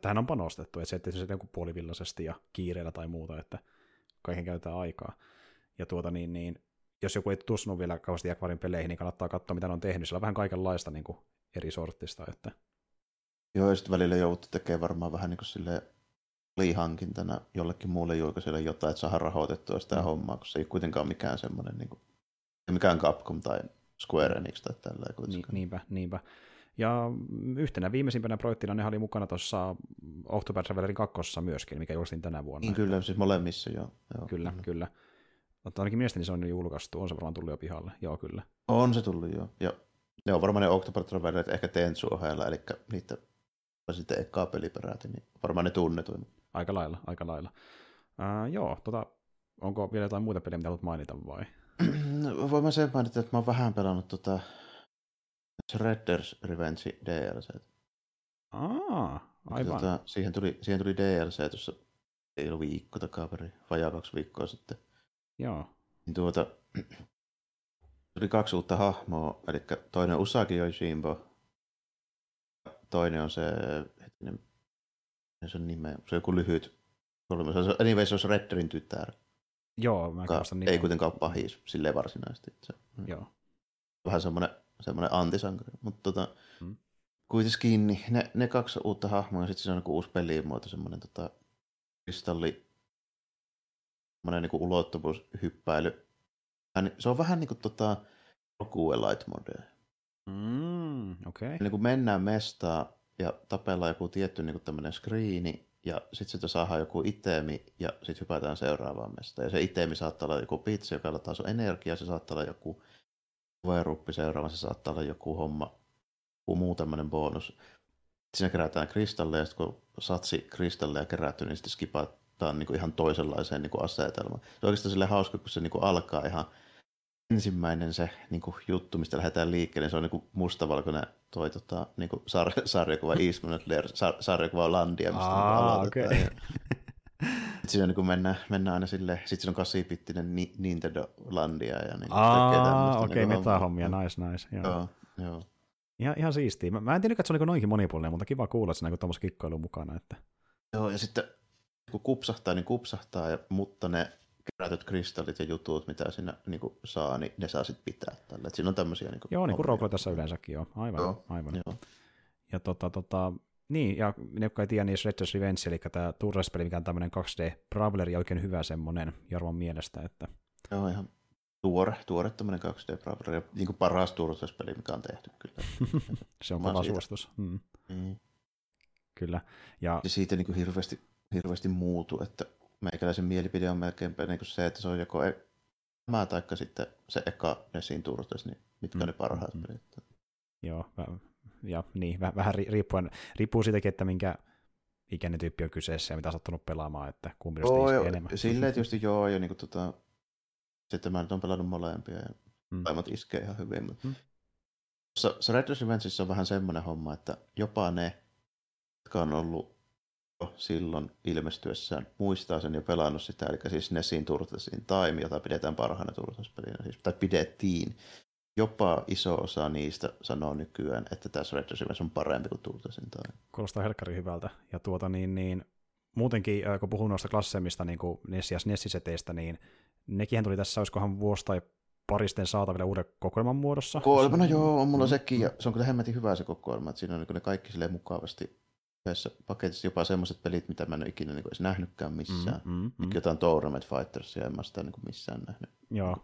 tähän on panostettu, että se ettei se joku puolivillaisesti ja kiireellä tai muuta, että kaiken käytetään aikaa. Ja tuota niin, niin jos joku ei tutustunut vielä kauheasti Jakvarin peleihin, niin kannattaa katsoa, mitä ne on tehnyt. Siellä on vähän kaikenlaista niin kuin eri sortista. Että... Joo, ja sitten välillä joudut tekemään varmaan vähän niin kuin silleen liihankintana jollekin muulle julkaiselle jotain, että saadaan rahoitettua sitä mm. hommaa, kun se ei kuitenkaan mikään semmoinen, niin kuin, mikään Capcom tai Square Enix tai tällä. Ni, niinpä, niinpä. Ja yhtenä viimeisimpänä projektina ne oli mukana tuossa October Travelerin kakkossa myöskin, mikä julkaistiin tänä vuonna. Niin kyllä, siis molemmissa joo. joo kyllä, kyllä. kyllä. Mutta ainakin mielestäni se on jo julkaistu, on se varmaan tullut jo pihalle, joo kyllä. On se tullut joo, ja ne on varmaan ne October Travelerit ehkä Tensu ohella, eli niitä sitten ekaa peliperäti, niin varmaan ne tunnetuin. Aika lailla, aika lailla. Uh, joo, tota, onko vielä jotain muuta peliä, mitä haluat mainita vai? (clears throat) No, voin mä sen mainita, että mä oon vähän pelannut tota Shredder's Revenge DLC. Aa, aivan. Tota, siihen, tuli, siihen tuli DLC tuossa, ei ollut viikko takaperin, vajaa kaksi viikkoa sitten. Joo. Niin tuota, (clears throat) tuli kaksi uutta hahmoa, eli toinen Usagi Yojimbo, toinen on se, hetkinen, se on nime, se on joku lyhyt, se on, anyway, se on Shredderin tytär. Joo, mä ka- Ei kuitenkaan pahis silleen varsinaisesti. Se, Joo. Vähän semmoinen semmoinen antisankari. Mutta tota, hmm. kuitenkin niin ne, ne kaksi uutta hahmoa ja sitten se on niinku uusi pelimuoto, semmoinen tota, kristalli, semmoinen niinku ulottuvuushyppäily. Se on vähän niin kuin tota, Light Mode. Mm, okay. Eli kun mennään mestaa ja tapellaan joku tietty niin tämmöinen screeni, ja sitten sitä saadaan joku itemi, ja sitten hypätään seuraavaan mestaan. Ja se itemi saattaa olla joku pizza, joka lataa sun energiaa, se saattaa olla joku veruppi seuraava, se saattaa olla joku homma, joku muu tämmöinen bonus. Siinä kerätään kristalleja, ja sitten kun satsi kristalleja kerätty, niin sitten skipataan niin kuin ihan toisenlaiseen niin kuin asetelmaan. Se on oikeastaan sille hauska, kun se niin kuin alkaa ihan ensimmäinen se niin kuin juttu, mistä lähdetään liikkeelle, niin se on niin kuin mustavalkoinen toi tota, niin kuin sar- sarjakuva Eastman sar- sarjakuva Landia, mistä Aa, okei. (laughs) okay. Siinä niin kuin mennään, mennään aina silleen, sitten siinä on kasipittinen Ni- Nintendo Landia ja niin Aa, okei, niin kuin metahommia, nice, nice. Joo. Joo, joo. Ihan, ihan siistiä. Mä, mä en tiedä, että se on niin noinkin monipuolinen, mutta kiva kuulla, että siinä on tuommoista kikkailua mukana. Että... Joo, ja sitten kun kupsahtaa, niin kupsahtaa, ja, mutta ne kerätyt kristallit ja jutut, mitä siinä niin kuin saa, niin ne saa sitten pitää tällä. Et siinä on tämmöisiä niin kuin, Joo, niin kuin tässä yleensäkin, joo. Aivan, Joo, aivan. Joo. Ja tota, tota, niin, ja ne, jotka ei tiedä, niin Red Dead Revenge, eli tämä Turres-peli, mikä on tämmöinen 2D Brawleri, oikein hyvä semmoinen Jarvan mielestä, että Joo, ihan tuore, tuore tämmöinen 2D Brawler, ja niin kuin paras turvallisuuspeli, mikä on tehty kyllä. (laughs) se on Mä kova suositus. Mm, Mm. kyllä. Ja Ja siitä niin kuin hirveästi, hirveästi muutu, että meikäläisen mielipide on melkein niin kuin se, että se on joko e- tämä taikka sitten se eka Nessin Turtles, niin mitkä Mm, ne parhaat mm, pelit. Joo, vä- ja niin, väh- vähän ri- riippuen, riippuu siitäkin, että minkä ikäinen tyyppi on kyseessä ja mitä on sattunut pelaamaan, että kumpi Joo, niistä joo, enemmän. silleen tietysti joo, ja niin kuin, tota, sitten mä nyt on pelannut molempia, ja Mm. molemmat iskee ihan hyvin. Mutta Mm. se, se Red Dead Revengeissa on vähän semmoinen homma, että jopa ne, jotka on ollut jo silloin ilmestyessään, muistaa sen ja pelannut sitä, eli siis Nessin Turtlesin Time, jota pidetään parhaana Turtles-pelinä, siis, tai pidettiin. Jopa iso osa niistä sanoo nykyään, että tässä Red on parempi kuin Turtlesin Time. Kuulostaa helkkari hyvältä. Ja tuota niin, niin muutenkin, äh, kun puhun noista klassemmista niin kuin NES- ja SNES-seteistä, niin nekin tuli tässä, olisikohan vuosi tai paristen saatavilla uuden kokoelman muodossa. Kokoelmana joo, on mulla Mm. sekin, ja se on kyllä hemmetin hyvä se kokoelma, että siinä on niin ne kaikki silleen mukavasti yhdessä paketissa, jopa semmoiset pelit, mitä mä en ole ikinä niin edes nähnytkään missään. Mm, mm, mm. Jotain Tournament Fightersia, en mä sitä niin missään nähnyt. Joo.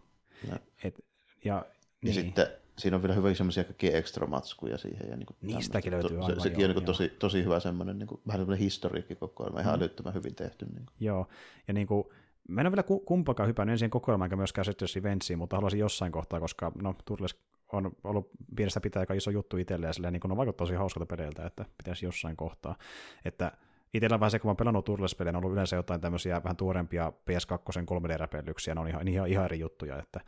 Ja, Et, ja, ja niin. sitten siinä on vielä hyvä semmoisia kaikkia ekstra matskuja siihen. Ja niin kuin Niistäkin tämmöistä. löytyy se, aivan, Sekin joo, on niin joo. tosi, tosi hyvä semmoinen, niin kuin, vähän semmoinen historiikkikokoelma, ihan Mm. älyttömän hyvin tehty. Niin kuin. Joo, ja niin kuin, mä en ole vielä ku- kumpakaan hypännyt ensin kokoelmaan, enkä myöskään Dead Revengeen, mutta haluaisin jossain kohtaa, koska no, Turles on ollut pienestä pitää aika iso juttu itselle, ja silleen, niin kuin, on vaikuttaa tosi hauskalta peleiltä, että pitäisi jossain kohtaa. Että itsellä vähän se, kun mä oon pelannut Turles-pelejä, on ollut yleensä jotain tämmöisiä vähän tuorempia PS2 3D-räpellyksiä, ne on ihan, ihan, ihan eri juttuja, että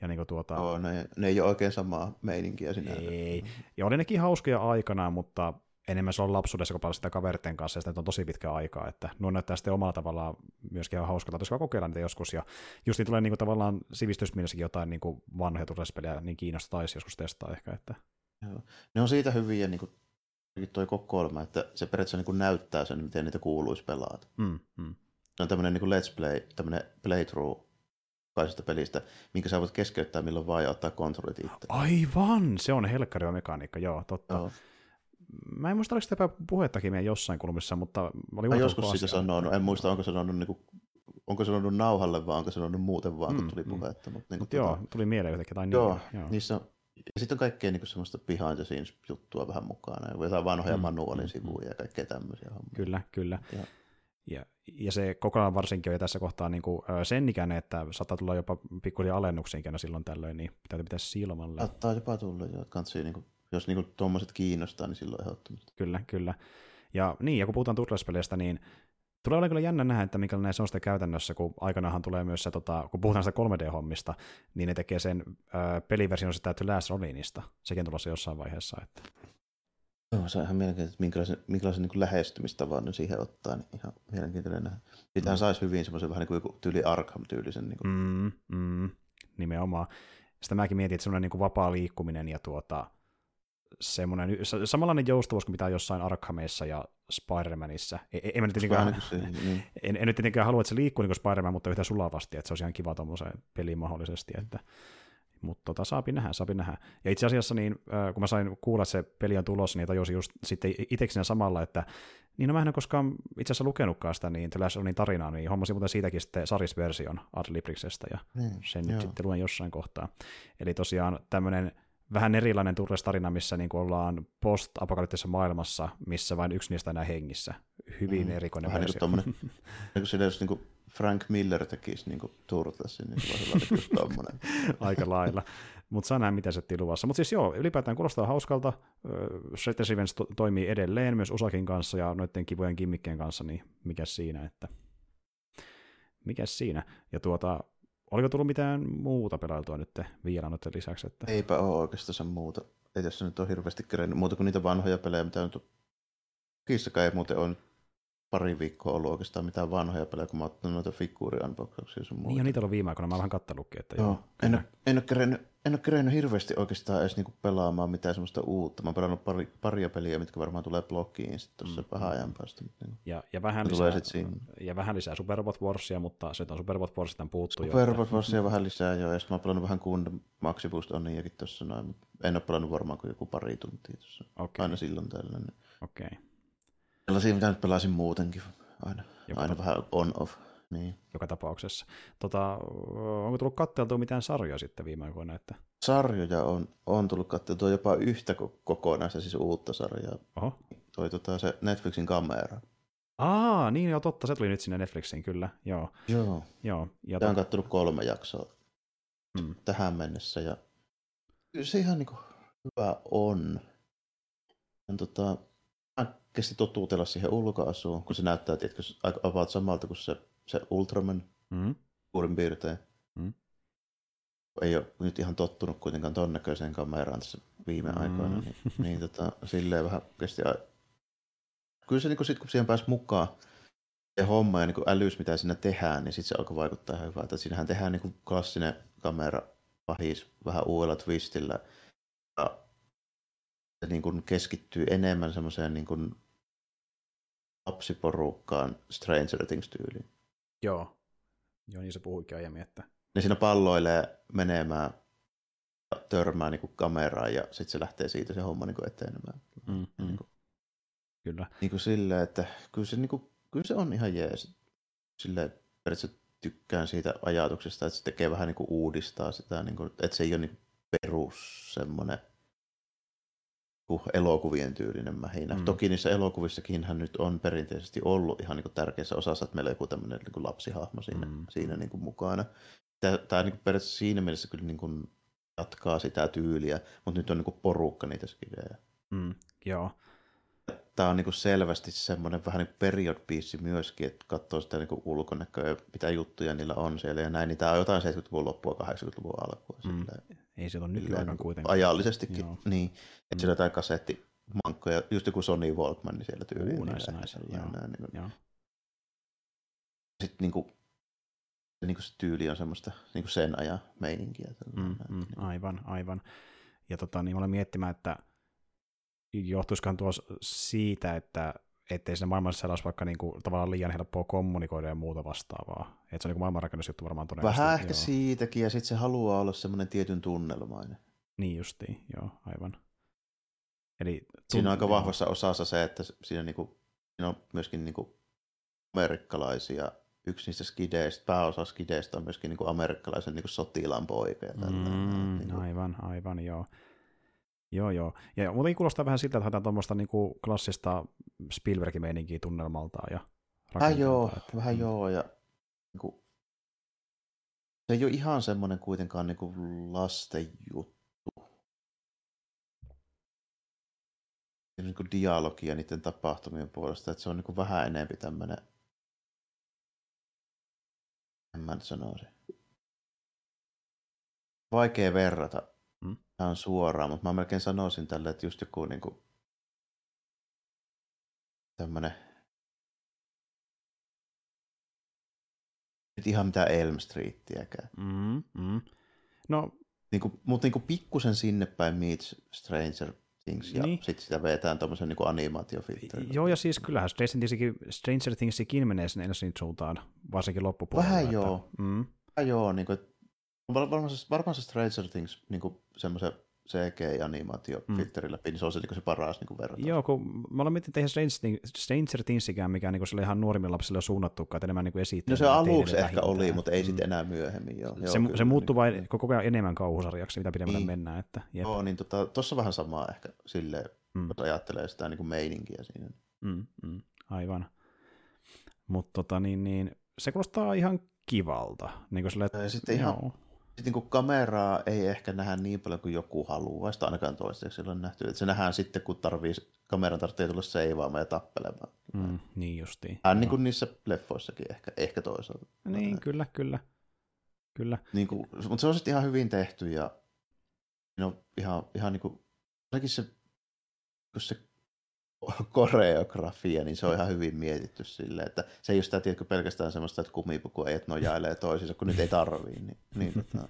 ja niin kuin tuota, Joo, ne, ne ei ole oikein samaa meininkiä sinänsä. ei. Ja oli nekin hauskoja aikanaan, mutta enemmän se on lapsuudessa, kun pelasin sitä kaverten kanssa, ja sitä on tosi pitkä aikaa, että nuo näyttää sitten omalla tavallaan myöskin ihan hauskalta, koska kokeilla niitä joskus, ja just niin tulee niin kuin tavallaan sivistysmielessäkin jotain niin kuin vanhoja turvallisuuspelejä, niin kiinnostaisi joskus testaa ehkä, että Joo. Ne on siitä hyviä niin kuin, toi kokoelma, että se periaatteessa niin kuin näyttää sen, miten niitä kuuluisi pelata. mm, mm. Se on tämmöinen niin let's play, tämmöinen playthrough jokaisesta pelistä, minkä sä voit keskeyttää milloin vaan ja ottaa kontrollit itse. Aivan, se on helkkariva mekaniikka, joo, totta. Joo. Mä en muista, oliko sitä puhettakin meidän jossain kulmissa, mutta oli Mä joskus koko siitä asia. sanonut, en muista onko sanonut, niin kuin, onko sanonut nauhalle vai onko sanonut muuten vaan, kun Mm, tuli mm. puhetta. Mutta, niin Mut kuin, joo, tuli mieleen jotenkin tai niin. joo, joo. niissä on, ja sitten on kaikkea niin semmoista behind the scenes juttua vähän mukana, ja jotain vanhoja Mm, mm, manuaalin mm, sivuja ja kaikkea tämmöisiä hommia. Kyllä, kyllä. Ja- Ja, ja se kokonaan varsinkin on jo tässä kohtaa niin kuin, sen ikäinen, että saattaa tulla jopa pikkuja alennuksiin aina silloin tällöin, niin pitää pitää silmällä. Saattaa jopa tulla, jo, kansi, niin kuin, jos niin tuommoiset kiinnostaa, niin silloin ehdottomasti. Kyllä, kyllä. Ja niin, ja kun puhutaan Turtles-peleistä, niin tulee olemaan kyllä jännä nähdä, että minkälainen se on sitten käytännössä, kun aikanaanhan tulee myös se, tota, kun puhutaan sitä 3D-hommista, niin ne tekee sen ö, peliversion sitä The Last Roninista. Sekin on tulossa jossain vaiheessa. Että. Joo, se on ihan mielenkiintoista, että minkälaisen, minkälaisen niin lähestymistavan ne siihen ottaa, niin ihan mielenkiintoinen nähdä. Siitähän Mm. saisi hyvin semmoisen vähän niin kuin joku tyyli Arkham-tyylisen. Niin kuin, Mm, mm, nimenomaan. Sitä mäkin mietin, että semmoinen niin kuin vapaa liikkuminen ja tuota, semmoinen, sa- samanlainen joustavuus kuin mitä on jossain Arkhameissa ja Spider-Manissa. En, en, mä nyt tietenkään, niin niin. en, en nyt tietenkään halua, että se liikkuu niin kuin Spider-Man, mutta yhtä sulavasti, että se olisi ihan kiva tuommoiseen peliin mahdollisesti. Että, mutta tota, saapi nähdä, saapi nähdä. Ja itse asiassa, niin, kun mä sain kuulla, että se peli on tulossa, niin tajusin just sitten itsekseni samalla, että niin no mä en ole koskaan itse asiassa lukenutkaan sitä niin The Last Ronin tarinaa, niin hommasin muuten siitäkin sitten sarisversion Adlibriksestä, ja Niin, sen nyt joo. sitten luen jossain kohtaa. Eli tosiaan tämmöinen vähän erilainen Turres-tarina, missä niin kuin ollaan post-apokalyptisessa maailmassa, missä vain yksi niistä enää hengissä. Hyvin mm, erikoinen vähän versio. Niin kuin niin kuin jos niin kuin Frank Miller tekisi niin Turtlesin, niin se voisi olla tommonen. (laughs) Aika lailla. Mutta saa nähdä, mitä se luvassa. Mutta siis joo, ylipäätään kuulostaa hauskalta. Shredder's Revenge to- toimii edelleen myös Usakin kanssa ja noiden kivojen kimmikkeen kanssa, niin mikä siinä, että mikä siinä. Ja tuota, oliko tullut mitään muuta pelailtua nyt vielä noiden lisäksi? Että... Eipä ole oikeastaan muuta. Ei tässä nyt ole hirveästi kerennyt muuta kuin niitä vanhoja pelejä, mitä nyt Kiissakaan ei muuten ole pari viikkoa ollut oikeastaan mitään vanhoja pelejä, kun mä oon noita figuuri-unboxauksia sun muuta. Niin, ja niitä on viime aikoina, mä oon vähän kattelutkin. Että joo, joo en, ole, en, ole kerennyt, en ole kerennyt hirveästi oikeastaan edes niinku pelaamaan mitään semmoista uutta. Mä oon pelannut pari, paria peliä, mitkä varmaan tulee blogiin sitten tuossa mm. vähän ajan päästä. Niin. Ja, ja, vähän lisää, ja vähän lisää Super Robot Warsia, mutta se on Super Robot Warsista puuttu Super Robot Warsia vähän lisää jo, ja mä oon pelannut vähän kun Maxi Boost Onniakin tuossa noin, mutta en ole pelannut varmaan kuin joku pari tuntia tuossa. Okay. Aina silloin tällä. Niin. Okei. Okay. Sellaisia, mitä nyt pelasin muutenkin. Aina, Joka aina vähän on-off. Niin. Joka tapauksessa. Tota, onko tullut katteltua mitään sarjoja sitten viime aikoina? Että... Sarjoja on, on tullut katteltua jopa yhtä kokonaista, siis uutta sarjaa. Oho. Toi tota, se Netflixin kamera. Aa, niin joo, totta, se tuli nyt sinne Netflixiin, kyllä. Joo. Joo. joo ja Tämä on kattonut kolme jaksoa hmm. tähän mennessä, ja se ihan niin kuin hyvä on. on tota, kesti totuutella siihen ulkoasuun, kun se näyttää tiedätkö, aika about samalta kuin se, se Ultraman mm. suurin piirtein. Mm. Ei ole nyt ihan tottunut kuitenkaan ton näköiseen kameraan tässä viime mm. aikoina, niin, (laughs) niin tota, silleen vähän kesti a... Kyllä se niin kun, sit, kun siihen pääsi mukaan, se homma ja niin älys, mitä siinä tehdään, niin sitten se alkoi vaikuttaa ihan hyvältä. Siinähän tehdään niin klassinen kamera pahis vähän uudella twistillä. Ja se niin kuin keskittyy enemmän semmoiseen niin kuin lapsiporukkaan Stranger Things-tyyliin. Joo. Joo, niin se puhuikin aiemmin, että... Ne siinä palloilee menemään ja törmää niin kameraan ja sitten se lähtee siitä se homma niin etenemään. Mm, mm. Niin kuin, kyllä. Niin kuin silleen, että kyllä se, niin kuin, kyllä se on ihan jees. Silleen periaatteessa tykkään siitä ajatuksesta, että se tekee vähän niin kuin uudistaa sitä, niin kuin, että se ei ole niin perus semmoinen elokuvien tyylinen mähinä. Mm. Toki niissä elokuvissakin hän nyt on perinteisesti ollut ihan niin tärkeässä osassa, että meillä on joku tämmöinen niin lapsihahmo siinä, mm. siinä niin kuin mukana. Tämä niin periaatteessa siinä mielessä kyllä niin kuin jatkaa sitä tyyliä, mutta nyt on niin kuin porukka niitä skidejä. Mm, joo. Tämä on niin kuin selvästi semmoinen vähän niin period piece myöskin, että katsoo sitä niin ulkonäköä, mitä juttuja niillä on siellä ja näin, niin tämä on jotain 70-luvun loppua, 80-luvun alkua. Mm. Ei se ole nykyaika niin kuitenkaan. Ajallisestikin, Joo. niin. Että mm. siellä jotain kasettimankkoja, just joku Sony Walkman niin siellä tyyliin. Uu, nice, nice. Joo. Näin, niin kuin. Joo. Sitten niin kuin, niin kuin se tyyli on semmoista niin kuin sen ajan meininkiä. Mm, mm, aivan, aivan. Ja tota, niin olen miettimään, että johtuisikaan tuossa siitä, että ettei siinä maailmassa olisi vaikka niinku, tavallaan liian helppoa kommunikoida ja muuta vastaavaa. Että se on niinku maailmanrakennusjuttu varmaan todennäköisesti. Vähän ehkä joo. siitäkin, ja sitten se haluaa olla semmoinen tietyn tunnelmainen. Niin justiin, joo, aivan. Eli tunt- siinä on aika vahvassa osassa se, että siinä, niinku, siinä on myöskin niinku amerikkalaisia, yksi niistä skideistä, pääosa skideistä on myöskin niinku amerikkalaisen niinku sotilaan poika. Ja mm, niinku. Aivan, aivan, joo. Joo, joo. Ja muutenkin kuulostaa vähän siltä, että haetaan tuommoista niin kuin klassista Spielbergin meininkiä tunnelmaltaan. Ja vähän joo, että... vähän mm. joo. Ja, niin kuin, se ei ole ihan semmoinen kuitenkaan niin kuin lasten juttu. Niin kuin dialogia niiden tapahtumien puolesta, että se on niin kuin vähän enempi tämmöinen, en mä nyt sanoisi. Vaikea verrata mm. ihan suoraan, mutta mä melkein sanoisin tälle, että just joku niin kuin, tämmönen nyt ihan mitään Elm Streetiäkään. Mm, mm. No, niinku, mutta niinku pikkusen sinne päin Meets Stranger Things ja niin. sitten sitä vetään tuommoisen niinku animaatiofilterin. Joo, ja siis kyllähän Stranger Thingsikin menee sinne ensin suuntaan, varsinkin loppupuolella. Vähän joo. Mm. Vähän joo, niinku, varmaan se, varmaan se Stranger Things niinku semmoisen CG-animaatiofiltteri läpi, niin se on se, niin se paras niin verran. Joo, kun mä olen miettinyt, että eihän Stranger, Stranger Thingsikään, mikä niin sille ihan nuorimmille lapsille suunnattukaan, että enemmän niin esittää. No se aluksi ehkä oli, mutta ei mm. sitten enää myöhemmin. Joo. Se, joo, se muuttuu niin, vain niin. koko ajan enemmän kauhusarjaksi, mitä pidemmälle niin. mennään. Että, jep. Joo, niin tuossa tota, vähän samaa ehkä silleen, mm. jos ajattelee sitä niin kuin meininkiä siinä. Mm, mm, aivan. Mutta tota, niin, niin, se kuulostaa ihan kivalta. Niin kuin sille, ja sitten ihan, joo. Sitten niin kameraa ei ehkä nähdä niin paljon kuin joku haluaa, sitä ainakaan toistaiseksi on nähty. Että se nähdään sitten, kun tarvii, kameran tarvitsee tulla seivaamaan ja tappelemaan. Mm, niin justiin. Hän niin kuin niissä leffoissakin ehkä, ehkä toisaalta. Niin, kyllä, kyllä. kyllä. Niin kuin, mutta se on sitten ihan hyvin tehty ja no, ihan, ihan niin kuin, se, kun se koreografia, niin se on ihan hyvin mietitty sille, että se ei ole sitä, tiedätkö, pelkästään semmoista, että kumipukuajat nojailee toisiinsa, kun nyt ei tarvii. Niin, niin (laughs) tota...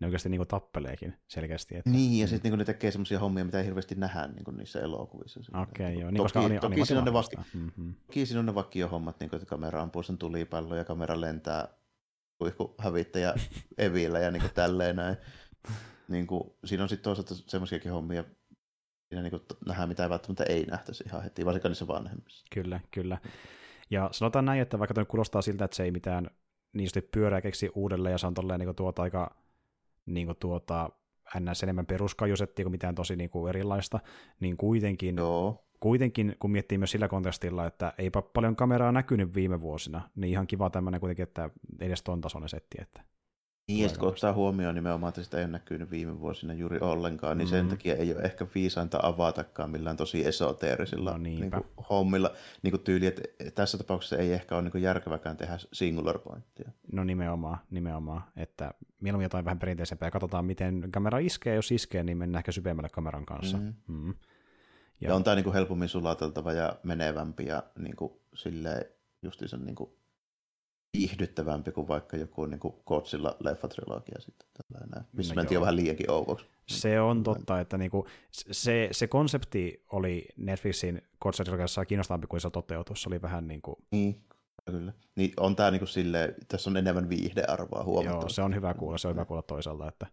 ne oikeasti niin tappeleekin selkeästi. Että... Niin, ja sitten niin ne tekee semmoisia hommia, mitä ei hirveästi nähdä niin niissä elokuvissa. Okei, okay, joo. Niin, toki, koska toki, siinä on ne vaki... mm-hmm. toki siinä on ne vakiohommat, niin kuin, että kamera ampuu sen tulipallo ja kamera lentää hävittäjä (laughs) evillä ja niin kuin tälleen näin. Niin kuin, siinä on sitten toisaalta semmoisiakin hommia, siinä niin nähdään, mitä ei välttämättä ei nähtäisi ihan heti, varsinkaan niissä vanhemmissa. Kyllä, kyllä. Ja sanotaan näin, että vaikka tuo kuulostaa siltä, että se ei mitään niistä pyörää keksi uudelleen ja se on tolleen niin tuota aika niin kuin tuota, ns. enemmän peruskajusettia kuin mitään tosi niin kuin erilaista, niin kuitenkin, Joo. kuitenkin, kun miettii myös sillä kontestilla, että eipä paljon kameraa näkynyt viime vuosina, niin ihan kiva tämmöinen kuitenkin, että edes ton tasoinen setti. Että niin, kun ottaa huomioon nimenomaan, että sitä ei ole näkynyt viime vuosina juuri ollenkaan, niin mm-hmm. sen takia ei ole ehkä viisainta avatakaan millään tosi esoteerisilla no niin kuin, hommilla. Niin kuin tyyli, että tässä tapauksessa ei ehkä ole niin kuin järkeväkään tehdä singular pointtia. No nimenomaan, nimenomaan, että mieluummin jotain vähän perinteisempää ja katsotaan, miten kamera iskee, jos iskee, niin mennään ehkä syvemmälle kameran kanssa. Mm-hmm. Mm-hmm. Ja, ja on tämä niin kuin helpommin sulateltava ja menevämpi ja niin kuin, silleen justiinsa niin kuin viihdyttävämpi kuin vaikka joku niin kuin Kotsilla leffatrilogia sitten. Tällainen, missä no mentiin vähän liiankin ouvoksi. Se on totta, että niinku, se, se konsepti oli Netflixin Kotsilla kiinnostavampi kuin se toteutus. Se oli vähän niin kuin... Niin, kyllä. Niin on tämä niin silleen, tässä on enemmän viihdearvoa huomattavasti. Joo, se on hyvä kuulla, se on hyvä kuulla toisaalta, että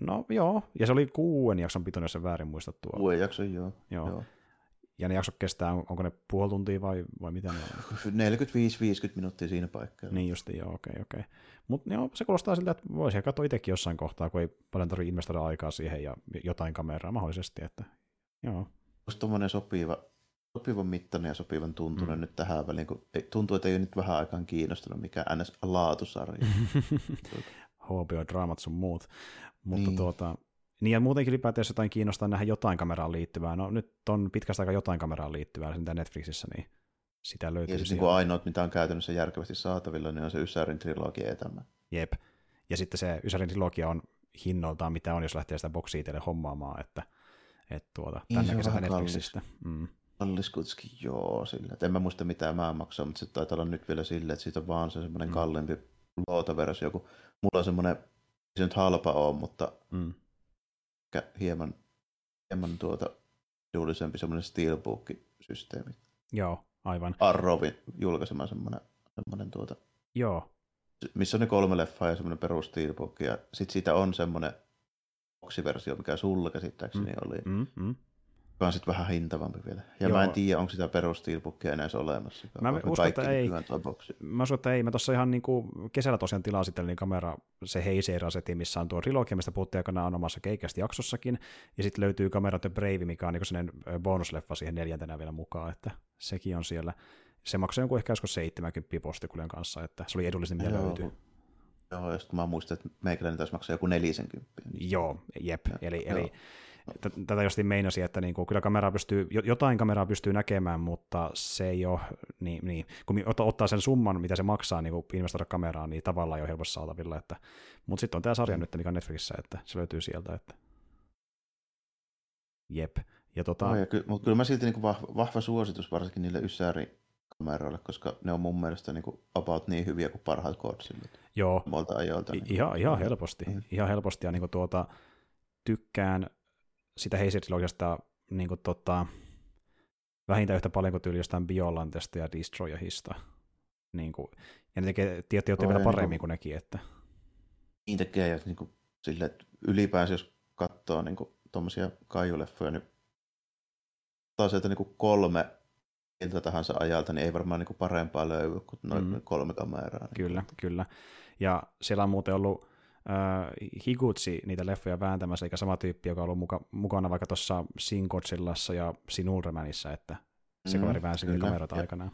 no joo, ja se oli kuuden jakson pitoinen, jos se väärin muista tuo. Kuuden jakson, joo. joo. joo. Ja ne jaksot kestää, onko ne puoli tuntia vai, vai mitä ne on? 45-50 minuuttia siinä paikkaa. Niin justi, joo, okei, okay, okei. Okay. Mutta se kuulostaa siltä, että voisi katsoa itsekin jossain kohtaa, kun ei paljon tarvitse investoida aikaa siihen ja jotain kameraa mahdollisesti, että joo. Olisi tuommoinen sopiva, sopivan mittainen ja sopivan tuntunen mm. nyt tähän väliin, kun tuntuu, että ei ole nyt vähän aikaan kiinnostunut mikä NS-laatusarja. HBO-draamat (laughs) sun muut. Mutta niin. tuota, niin ja muutenkin ylipäätään, jos jotain kiinnostaa nähdä jotain kameraan liittyvää, no nyt on pitkästä aikaa jotain kameraan liittyvää, mitä Netflixissä, niin sitä löytyy. Ja siis niin ainoat, mitä on käytännössä järkevästi saatavilla, niin on se Ysärin trilogia etämä. Jep. Ja sitten se Ysärin trilogia on hinnoiltaan mitä on, jos lähtee sitä boksia teille hommaamaan, että, että tuota, niin, tänne kesätä Netflixistä. Mm. Kallis kuitenkin, joo, sillä. Et en mä muista mitä mä maksaa, mutta se taitaa olla nyt vielä silleen, että siitä on vaan se semmoinen mm. kalliimpi luotaversio, kun mulla on semmoinen, se nyt halpa on, mutta mm hieman, hieman tuota edullisempi semmoinen Steelbook-systeemi. Joo, aivan. Arrovin julkaisema semmoinen, semmoinen tuota, Joo. missä on ne kolme leffaa ja semmoinen perus Steelbook, ja sitten siitä on semmoinen boksiversio, mikä sulla käsittääkseni mm. oli. Mm, mm joka on sitten vähän hintavampi vielä. Ja Joo. mä en tiedä, onko sitä perusteelbookia enää olemassa. Mä uskon, että ei. Mä uskon, että ei. Mä tuossa ihan niin kuin kesällä tosiaan tilasitin niin kamera, se Heiseira-seti, missä on tuo trilogia, mistä puhuttiin aikanaan omassa keikasti jaksossakin. Ja sitten löytyy kamera The Brave, mikä on niin sellainen bonusleffa siihen neljäntenä vielä mukaan, että sekin on siellä. Se maksoi jonkun ehkä 70 postikuljen kanssa, että se oli edullisin, mitä Joo. löytyy. Joo, just kun mä muistan, että meikäläinen taisi maksaa joku 40. Joo, jep. Ja, eli, joo. eli tätä justiin meinasi, että niin kuin, kyllä kamera pystyy, jotain kameraa pystyy näkemään, mutta se ei ole, niin, niin, kun ottaa sen summan, mitä se maksaa niin investoida kameraan, niin tavallaan ei ole helposti saatavilla. Että, mutta sitten on tämä sarja nyt, mikä on Netflixissä, että se löytyy sieltä. Että. Jep. Ja tota... no, ja ky- mutta kyllä mä silti niin kuin vahva, vahva suositus varsinkin niille Ysäri kameroille, koska ne on mun mielestä niin kuin about niin hyviä kuin parhaat koodsillit. Joo. Ajoilta. Niin. Ihan, ihan helposti. Mm. Ihan helposti. Ja niin kuin tuota, tykkään sitä Hazer-trilogiasta niin kuin, tota, vähintään yhtä paljon kuin tyyli jostain Biolantesta ja Destroyerista. Niin kuin, ja ne tekee tietysti vielä paremmin niin kuin, kuin nekin. Että... Niin tekee, ja niin kuin, sille, että ylipäänsä jos katsoo niin tuommoisia kaijuleffoja, niin taas sieltä niin kolme miltä tahansa ajalta, niin ei varmaan niin parempaa löydy kuin noin mm. kolme kameraa. Niin. Kyllä, kyllä. Ja siellä on muuten ollut äh, Higutsi niitä leffoja vääntämässä, eikä sama tyyppi, joka on ollut muka, mukana vaikka tuossa Sin Godzillassa ja Sin Ultramanissa, että se mm, kaveri väänsi niitä kameroita aikanaan.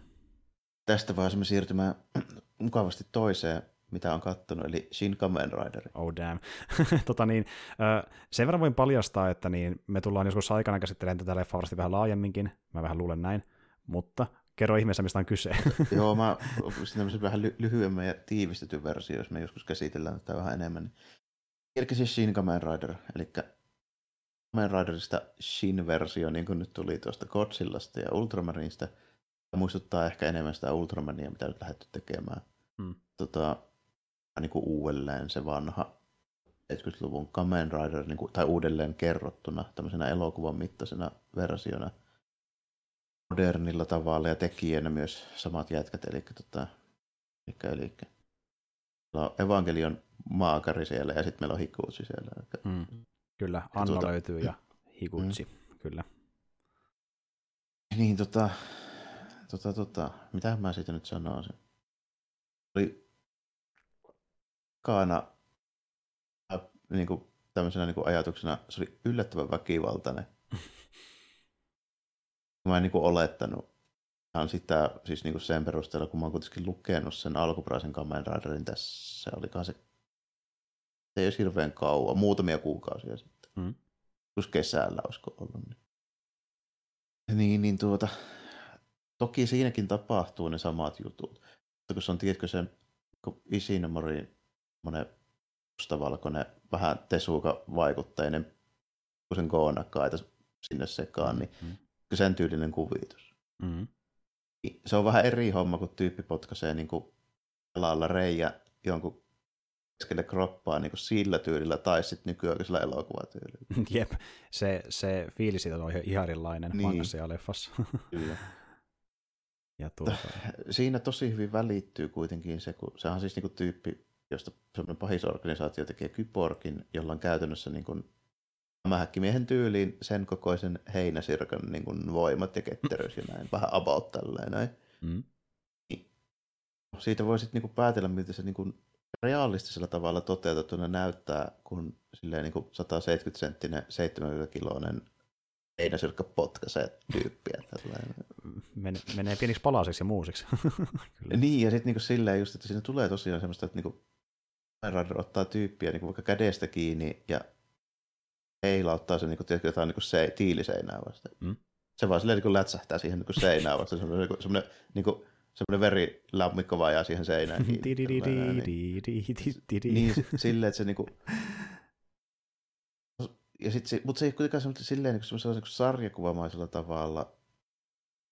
Tästä vaan me siirtymään (clears throat) mukavasti toiseen mitä on kattonut, eli Shin Kamen Rider. Oh damn. (laughs) tota niin, sen verran voin paljastaa, että niin me tullaan joskus aikana käsittelemään tätä leffaa varmasti vähän laajemminkin, mä vähän luulen näin, mutta kerro ihmeessä, mistä on kyse. (laughs) Joo, mä (laughs) tämmöisen vähän ly- lyhyemmän ja tiivistetyn versio, jos me joskus käsitellään tätä vähän enemmän. Eli siis Shin Kamen Rider, eli Kamen Riderista Shin-versio, niin kuin nyt tuli tuosta Godzillasta ja Ultramarista, muistuttaa ehkä enemmän sitä Ultramania, mitä nyt lähdetty tekemään. Hmm. Tota, niin kuin uudelleen se vanha 70-luvun Kamen Rider, niin kuin, tai uudelleen kerrottuna tämmöisenä elokuvan mittaisena versiona modernilla tavalla ja tekijänä myös samat jätkät, eli, tota, eli, eli meillä on Evangelion maakari siellä ja sitten meillä on Hikutsi siellä. Mm. Kyllä, Anno tuota, löytyy ja Hikutsi, mm. kyllä. Niin, tota, tota, tota, mitä mä siitä nyt sanoisin? Oli Kaana niin kuin, tämmöisenä niin kuin ajatuksena, se oli yllättävän väkivaltainen. (laughs) mä en niin kuin olettanut ihan sitä siis niin kuin sen perusteella, kun mä oon kuitenkin lukenut sen alkuperäisen Kamen Riderin tässä, olikohan se, se ei olisi hirveän kauan, muutamia kuukausia sitten. Mm. Just kesällä olisiko ollut. Niin, niin, niin tuota, toki siinäkin tapahtuu ne samat jutut. Mutta kun se on, tiedätkö, se Isinomori semmoinen mustavalkoinen, vähän tesuka vaikutteinen, kun sen koonakkaita sinne sekaan, niin mm-hmm. Sen tyylinen kuvitus. Mm-hmm. Se on vähän eri homma, kun tyyppi potkaisee niin kuin lailla reijä jonkun keskelle kroppaa niin kuin sillä tyylillä tai sitten nykyaikaisella elokuvatyylillä. (laughs) Jep, se, se fiilis siitä on ihan erilainen niin. mangassa ja leffassa. Kyllä. (laughs) ja tuota... Siinä tosi hyvin välittyy kuitenkin se, kun se on siis niin kuin tyyppi, josta semmoinen pahisorganisaatio tekee kyborgin, jolla on käytännössä niin kuin hämähäkkimiehen tyyliin sen kokoisen heinäsirkan niin kuin voimat ja ketteryys ja näin, vähän about tälleen näin. Mm. Niin siitä voi sitten niin päätellä, miltä se niin kuin realistisella tavalla toteutettuna näyttää, kun silleen niin kuin 170-senttinen, 70-kiloinen heinäsirkka potkaisee tyyppiä. Men, menee pieniksi palasiksi ja muusiksi. (laughs) niin, ja sitten niin silleen just, että siinä tulee tosiaan semmoista, että niin kuin ottaa tyyppiä niin kuin vaikka kädestä kiinni ja heilauttaa sen niin kuin, tiedätkö, jotain niin kuin se, tiiliseinää vasta. Mm. Se vaan silleen niin kuin lätsähtää siihen niin kuin seinään vasta. Semmoinen, semmoinen, niin kuin, semmoinen verilammikko vajaa siihen seinään kiinni. niin, silleen, että se niin kuin, ja sit se, mutta se ei kuitenkaan silleen niin kuin, niin kuin sarjakuvamaisella tavalla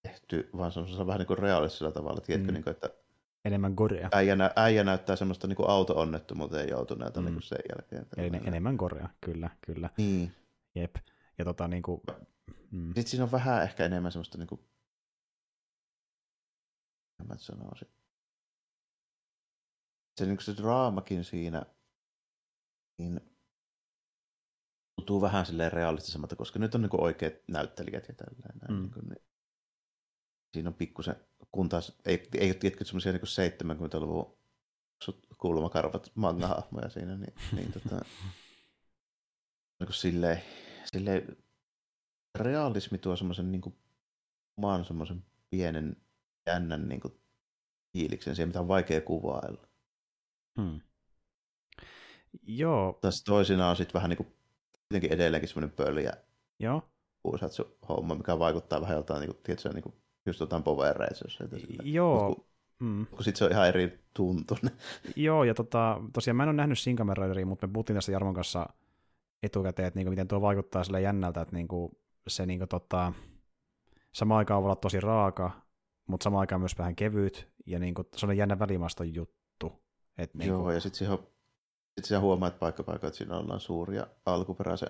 tehty, vaan semmoisella vähän niin kuin realistisella tavalla, tiedätkö, mm. niin kuin, että Enemmän gorea. Äijä, nä, äijä näyttää semmoista niin auto-onnettomuuteen joutuneelta mm. niin sen jälkeen. En, enemmän gorea, kyllä, kyllä. Niin. Jep. Ja tota niin kuin, mm. Sitten siinä on vähän ehkä enemmän semmoista niin kuin, mä sanoisin. Se, niin se draamakin siinä niin tuntuu vähän silleen realistisemmalta, koska nyt on niin oikeat näyttelijät ja tälleen. Mm. Niin kuin, niin, siinä on pikkusen kun taas ei, ei ole tietkö semmoisia niin 70-luvun kulmakarvat manga-hahmoja siinä, niin, niin tota, (laughs) niin kuin silleen, silleen, realismi tuo semmoisen niin kuin, oman semmoisen pienen jännän niin kuin, fiiliksen siihen, mitä on vaikea kuvailla. Hmm. Joo. Tässä toisinaan on sitten vähän niin kuin, kuitenkin edelleenkin semmoinen pöljä Joo. uusatsu homma, mikä vaikuttaa vähän joltain niin kuin, tietysti, niin kuin just jotain Power Rangers. Joo. Mut kun, mm. kun sit se on ihan eri tuntune. Joo, ja tota, tosiaan mä en ole nähnyt Sinkamen Rideria, mutta me puhuttiin tästä Jarmon kanssa etukäteen, että niinku, miten tuo vaikuttaa sille jännältä, että niinku, se niinku, tota, samaan aikaan voi olla tosi raaka, mutta samaan aikaan myös vähän kevyt, ja niinku, se on jännä välimaston juttu. Et, niinku... Joo, ja sitten siihen, sit siihen huomaa, että paikka paikka, että siinä ollaan suuria alkuperäisen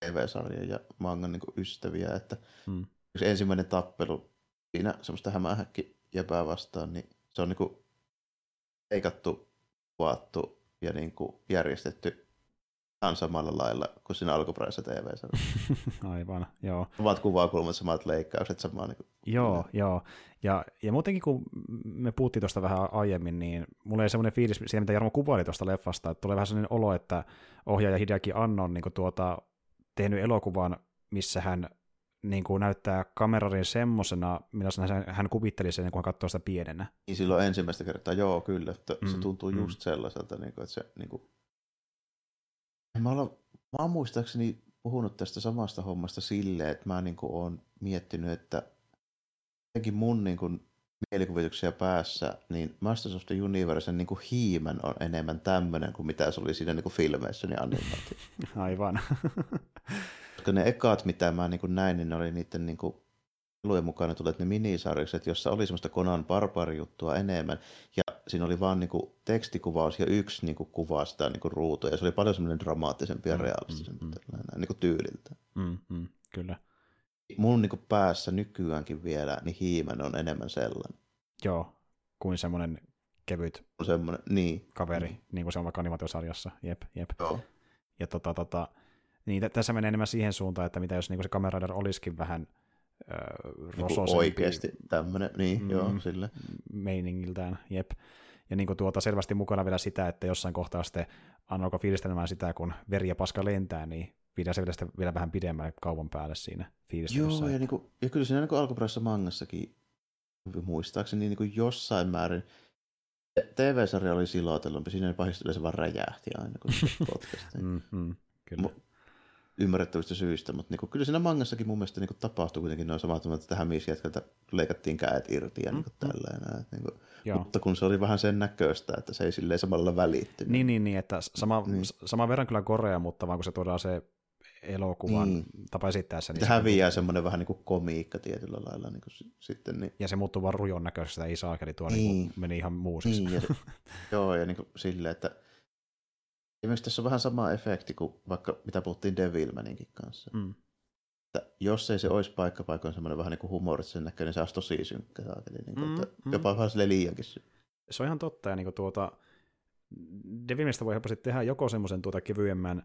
TV-sarjan ja mangan niinku ystäviä, että hmm. ensimmäinen tappelu siinä semmoista hämähäkki jäpää vastaan, niin se on niinku eikattu, kuvattu ja niinku järjestetty ihan samalla lailla kuin siinä alkuperäisessä tv (laughs) Aivan, joo. Ovat kuvakulmat, samat leikkaukset, samaa niin kuin... Joo, joo. Ja, ja muutenkin kun me puhuttiin tuosta vähän aiemmin, niin mulla ei semmoinen fiilis siihen, mitä Jarmo kuvaili tuosta leffasta, että tulee vähän sellainen olo, että ohjaaja Hideaki Anno on niin kuin tuota, tehnyt elokuvan, missä hän niin kuin näyttää kamerarin semmosena, millaisena hän, hän kuvitteli sen, kun hän katsoo sitä pienenä. Niin silloin ensimmäistä kertaa, joo kyllä, että mm, se tuntuu mm. just sellaiselta, niin kuin, että se niin kuin... Mä, olen, mä oon muistaakseni puhunut tästä samasta hommasta silleen, että mä niin kuin oon miettinyt, että jotenkin mun niin kuin, mielikuvituksia päässä, niin Masters of the Universen niin hiimen on enemmän tämmöinen kuin mitä se oli siinä niin kuin filmeissä niin animaatio. (laughs) Aivan. (laughs) Koska ne ekat, mitä mä niin kuin näin, niin ne oli niiden niin kuin, lujen mukaan tulleet ne minisarjukset, jossa oli semmoista Conan Barbar-juttua enemmän. Ja siinä oli vaan niin kuin, tekstikuvaus ja yksi niin kuin, kuva sitä niin ruutua. Ja se oli paljon semmoinen dramaattisempi ja mm, realistisempi mm, mm. niin tyyliltä. Mm, mm, kyllä mun niin päässä nykyäänkin vielä, niin Hiimen on enemmän sellainen. Joo, kuin semmoinen kevyt semmoinen, niin. kaveri, mm. niin kuin se on vaikka animaatiosarjassa. Jep, jep. Joo. Ja tota, tota, niin t- tässä menee enemmän siihen suuntaan, että mitä jos niin se kameraidar olisikin vähän öö, niin oikeasti tämmöinen, niin mm, joo, sille. Meiningiltään, jep. Ja niin kuin tuota selvästi mukana vielä sitä, että jossain kohtaa sitten alkoi fiilistelemään sitä, kun veri ja paska lentää, niin pidän se vielä, sitä vielä vähän pidemmälle kauan päälle siinä fiilistelyssä. Joo, ja, niin kuin, ja kyllä siinä niin alkuperäisessä mangassakin muistaakseni niin kuin jossain määrin TV-sarja oli silotellumpi, siinä pahistui se vaan räjähti aina, kun se (laughs) mm-hmm, kyllä. Ymmärrettävistä syistä, mutta niin kuin, kyllä siinä mangassakin mun mielestä niin kuin, tapahtui kuitenkin noin samat, että tähän miesjätkältä leikattiin käet irti ja niin kuin, mm-hmm. tällainen. Niin kuin, mutta kun se oli vähän sen näköistä, että se ei silleen samalla välittynyt. Niin, niin, niin että sama, niin. sama verran kyllä korea, mutta vaan kun se tuodaan se elokuvan niin. tapa esittää sen. Niin se häviää semmoinen vähän niin kuin komiikka tietyllä lailla. Niin kuin sitten, niin... Ja se muuttuu vaan rujon näköisestä, ei saakeli tuo niin. Niin meni ihan muusiksi. Niin, ja se, (laughs) joo, ja niin kuin silleen, että ja myös tässä on vähän sama efekti kuin vaikka mitä puhuttiin Devilmaninkin kanssa. Mm. Että jos ei se olisi paikkapaikoin semmoinen vähän niin kuin humoristisen näköinen, niin se olisi tosi synkkä. Niin kuin, mm, että mm. Jopa vähän sille liiankin Se on ihan totta, ja niin kuin tuota, Devilmanista voi helposti tehdä joko semmoisen tuota kevyemmän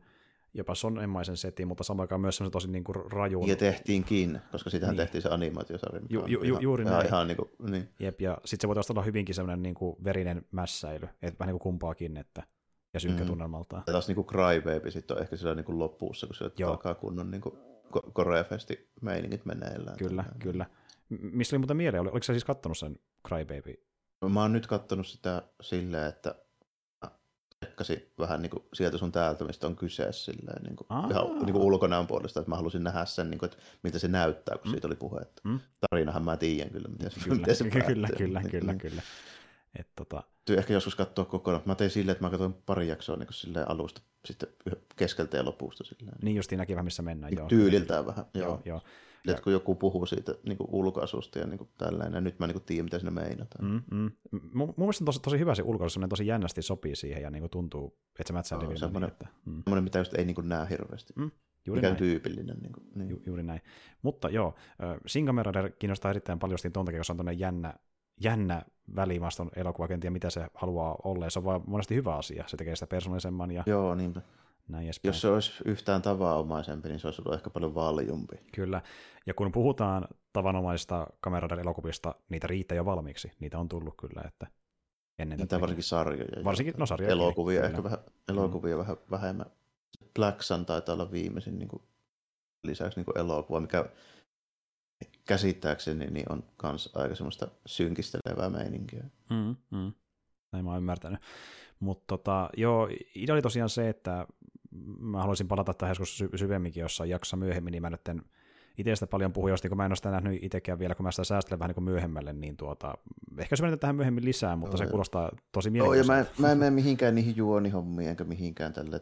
jopa sonemaisen setin, mutta samaan aikaan myös semmoisen tosi niin kuin rajun. Ja tehtiinkin, koska sitähän niin. tehtiin se animaatiosarja. Ju, ju, ju, juuri ihan, näin. Ihan niin kuin, niin. Jep, ja sitten se voi olla hyvinkin semmoinen niin kuin verinen mässäily, että vähän niin kuin kumpaakin, että ja synkkä mm. tunnelmaltaan. Ja taas niin kuin Crybaby sitten on ehkä siellä niin kuin lopussa, kun se Joo. alkaa kunnon niin kuin koreafesti meiningit meneillään. Kyllä, tämän. kyllä. Mistä oli muuta mieleen? Oliko sä siis kattonut sen Crybaby? Mä oon nyt kattonut sitä silleen, että tsekkasin vähän niin kuin sieltä sun täältä, mistä on kyse silleen, niin kuin, ihan niin kuin ulkonäön puolesta, että mä halusin nähdä sen, niin kuin, että miltä se näyttää, kun mm. siitä oli puhetta. Mm. Tarinahan mä tiedän kyllä, miten se, kyllä, miten se (laughs) kyllä, kyllä, kyllä, kyllä, kyllä. Et, tota... Ehkä joskus katsoa kokonaan. Mä tein silleen, että mä katsoin pari jaksoa niin silleen alusta, sitten keskeltä ja lopusta. Silleen. Niin justiin näki vähän, missä mennään. Joo, Tyyliltään vähän, joo. joo, joo. Ja... Kun joku puhuu siitä niin kuin ulkoasusta ja niin kuin tällainen, ja nyt mä niin kuin tiedän, mitä siinä meinataan. Mm, mm. Mun, mielestä on tosi, tosi hyvä se ulkoasu, tosi jännästi sopii siihen ja niin kuin tuntuu, että se mätsää no, semmoinen, niin, että, mm. semmoinen, mitä just ei niin kuin näe hirveästi. Mm. Juuri Mikä näin. tyypillinen. Niin kuin, niin. Ju, juuri näin. Mutta joo, Singamerader kiinnostaa erittäin paljon ton takia, koska on tuonne jännä, jännä välimaston elokuva, en tiedä mitä se haluaa olla, se on vaan monesti hyvä asia, se tekee sitä persoonallisemman. Ja... Joo, niinpä. Näin Jos se olisi yhtään tavanomaisempi, niin se olisi ollut ehkä paljon valjumpi. Kyllä, ja kun puhutaan tavanomaisista kameradan elokuvista, niitä riittää jo valmiiksi. Niitä on tullut kyllä, että ennen Niitä varsinkin sarjoja. Varsinkin, no sarjoja. Elokuvia, ehkä vähän, elokuvia mm. vähän vähemmän. Black Sun taitaa olla viimeisin niin kuin, lisäksi niin kuin elokuva, mikä käsittääkseni niin on myös aika semmoista synkistelevää meininkiä. Mm, mm. Näin mä oon ymmärtänyt. Mutta tota, joo, idea oli tosiaan se, että mä haluaisin palata tähän joskus sy- syvemminkin jossain jaksossa myöhemmin, niin mä nyt en itse sitä paljon puhu, kun mä en ole sitä nähnyt itsekään vielä, kun mä sitä säästelen vähän niin kuin myöhemmälle, niin tuota, ehkä se tähän myöhemmin lisää, mutta Joo, se kuulostaa tosi mielenkiintoista. Joo, ja mä, mä en mene mihinkään niihin juonihommiin, enkä mihinkään tälle,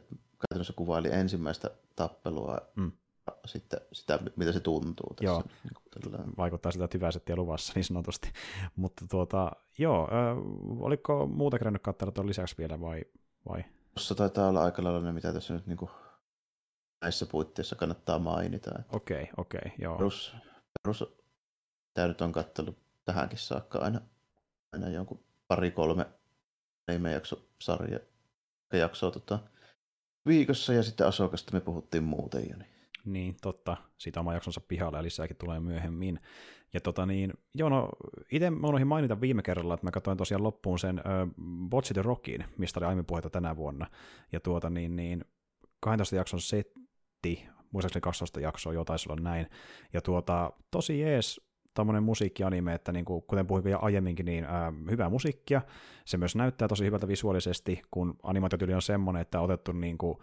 käytännössä kuvaili ensimmäistä tappelua, mm. Sitten sitä, mitä se tuntuu tässä. Joo, niin vaikuttaa siltä, että hyvä settiä luvassa niin sanotusti. (laughs) mutta tuota, joo, äh, oliko muuta kerännyt katsella tuon lisäksi vielä vai, vai? Tuossa taitaa olla aika lailla ne, mitä tässä nyt niin kuin näissä puitteissa kannattaa mainita. Okei, okay, okei, okay, joo. Perus, perus, tämä nyt on kattellut tähänkin saakka aina, aina jonkun pari-kolme jakso sarja jaksoa tota, viikossa ja sitten Asokasta me puhuttiin muuten jo. Niin. Niin, totta. Siitä oma jaksonsa pihalla ja lisääkin tulee myöhemmin. Ja tota niin, joo no, itse mä unohdin mainita viime kerralla, että mä katsoin tosiaan loppuun sen uh, Botch the Rockin, mistä oli aiemmin puhetta tänä vuonna. Ja tuota niin, niin 12 jakson setti, muistaakseni 12 jaksoa, jo taisi olla näin. Ja tuota, tosi jees tämmöinen musiikkianime, että niin kuin, kuten puhuin jo aiemminkin, niin ää, hyvää musiikkia. Se myös näyttää tosi hyvältä visuaalisesti, kun animaatiotyyli on semmoinen, että on otettu niin kuin,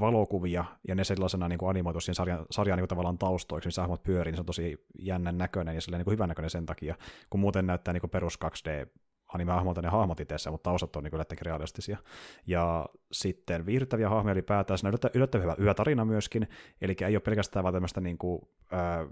valokuvia ja ne sellaisena niin kuin animoitu siihen sarjan, sarjan niin tavallaan taustoiksi, missä hahmot pyörii, niin se on tosi jännän näköinen ja niin kuin hyvän näköinen sen takia, kun muuten näyttää niin kuin perus 2D anime-hahmolta ne hahmot itse, mutta taustat on niin yllättävän realistisia. Ja sitten viihdyttäviä hahmoja ylipäätään, siinä on yllättävän hyvä, hyvä tarina myöskin, eli ei ole pelkästään vaan tämmöistä niin kuin, ää,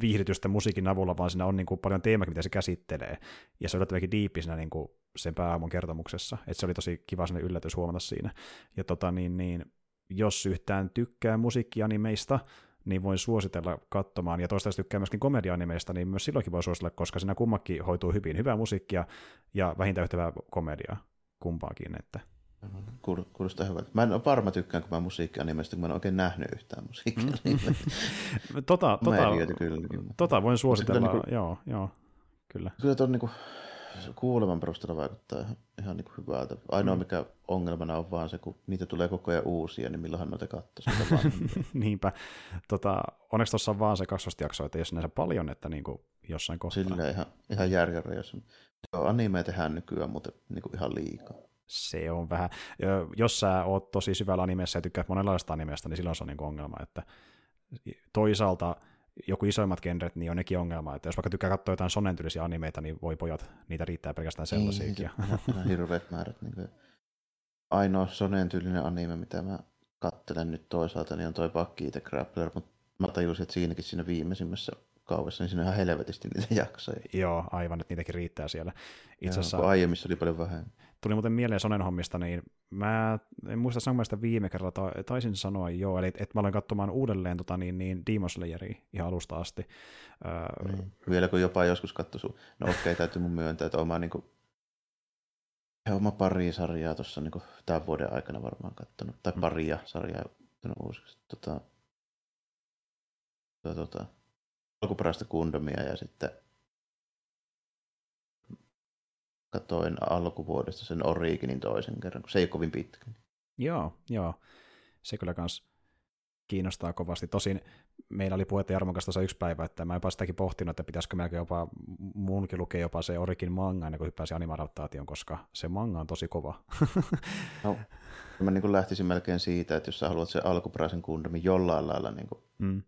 viihdytystä musiikin avulla, vaan siinä on niin kuin paljon teemakin, mitä se käsittelee. Ja se on yllättävänkin diippi siinä niin kuin sen pääaamon kertomuksessa. Että se oli tosi kiva sinne yllätys huomata siinä. Ja tota, niin, niin, jos yhtään tykkää musiikkianimeista, niin voin suositella katsomaan. Ja toistaiseksi tykkää myöskin komedianimeista, niin myös silloinkin voi suositella, koska siinä kummakin hoituu hyvin. Hyvää musiikkia ja vähintään yhtä hyvää komediaa kumpaakin. Että Kuulostaa hyvältä. Mä en ole varma tykkään, kun mä musiikkianimeista, kun mä en oikein nähnyt yhtään musiikkia. Mm. (laughs) tota, tota, kyllä, tota voin suositella, kyllä, niin kuin, joo, joo, kyllä. Kyllä tuon niin kuuleman perusteella vaikuttaa ihan, ihan niin kuin hyvältä. Ainoa mm. mikä ongelmana on vaan se, kun niitä tulee koko ajan uusia, niin milloinhan noita katsoisi. (laughs) Niinpä. Tota, onneksi tuossa on vaan se jakso, että jos näissä paljon, että niin kuin jossain kohtaa. Sillä ihan, ihan järjellä, jos anime tehdään nykyään, mutta niin kuin ihan liikaa se on vähän, jos sä oot tosi syvällä animessa ja tykkäät monenlaista animesta, niin silloin se on niin ongelma, että toisaalta joku isoimmat genret, niin on nekin ongelma, että jos vaikka tykkää katsoa jotain sonen tyylisiä animeita, niin voi pojat, niitä riittää pelkästään sellaisiakin. (laughs) Niin, hirveät määrät. Niin kuin. Ainoa sonen tyylinen anime, mitä mä kattelen nyt toisaalta, niin on toi Bucky the Grappler, mutta mä tajusin, että siinäkin siinä viimeisimmässä kaudessa, niin siinä on ihan helvetisti niitä (laughs) jaksoja. Joo, aivan, että niitäkin riittää siellä. Itse asiassa, aiemmissa oli paljon vähemmän. Tuli muuten mieleen Sonen hommista, niin mä en muista sanoa sitä viime kerralla, taisin sanoa joo, eli että mä olen katsomaan uudelleen tota, niin, niin Demon Slayeria ihan alusta asti. Öö, niin. Vielä kun jopa joskus katsoi sun, no okei, okay, täytyy mun myöntää, että oma, niin kuin, oma pari sarjaa tuossa niin tämän vuoden aikana varmaan katsonut, tai mm. paria sarjaa katsonut uusiksi. Tota, tota, tota, alkuperäistä kundomia ja sitten katoin alkuvuodesta sen Originin toisen kerran, kun se ei ole kovin pitkä. Joo, joo. Se kyllä kans kiinnostaa kovasti. Tosin meillä oli puhetta Jarmon kanssa yksi päivä, että mä jopa sitäkin pohtinut, että pitäisikö melkein jopa munkin lukea jopa se Origin manga ennen kuin hyppäisi animadaptaation, koska se manga on tosi kova. (laughs) no, mä niin lähtisin melkein siitä, että jos sä haluat sen alkuperäisen kundomin jollain lailla niin kuin mm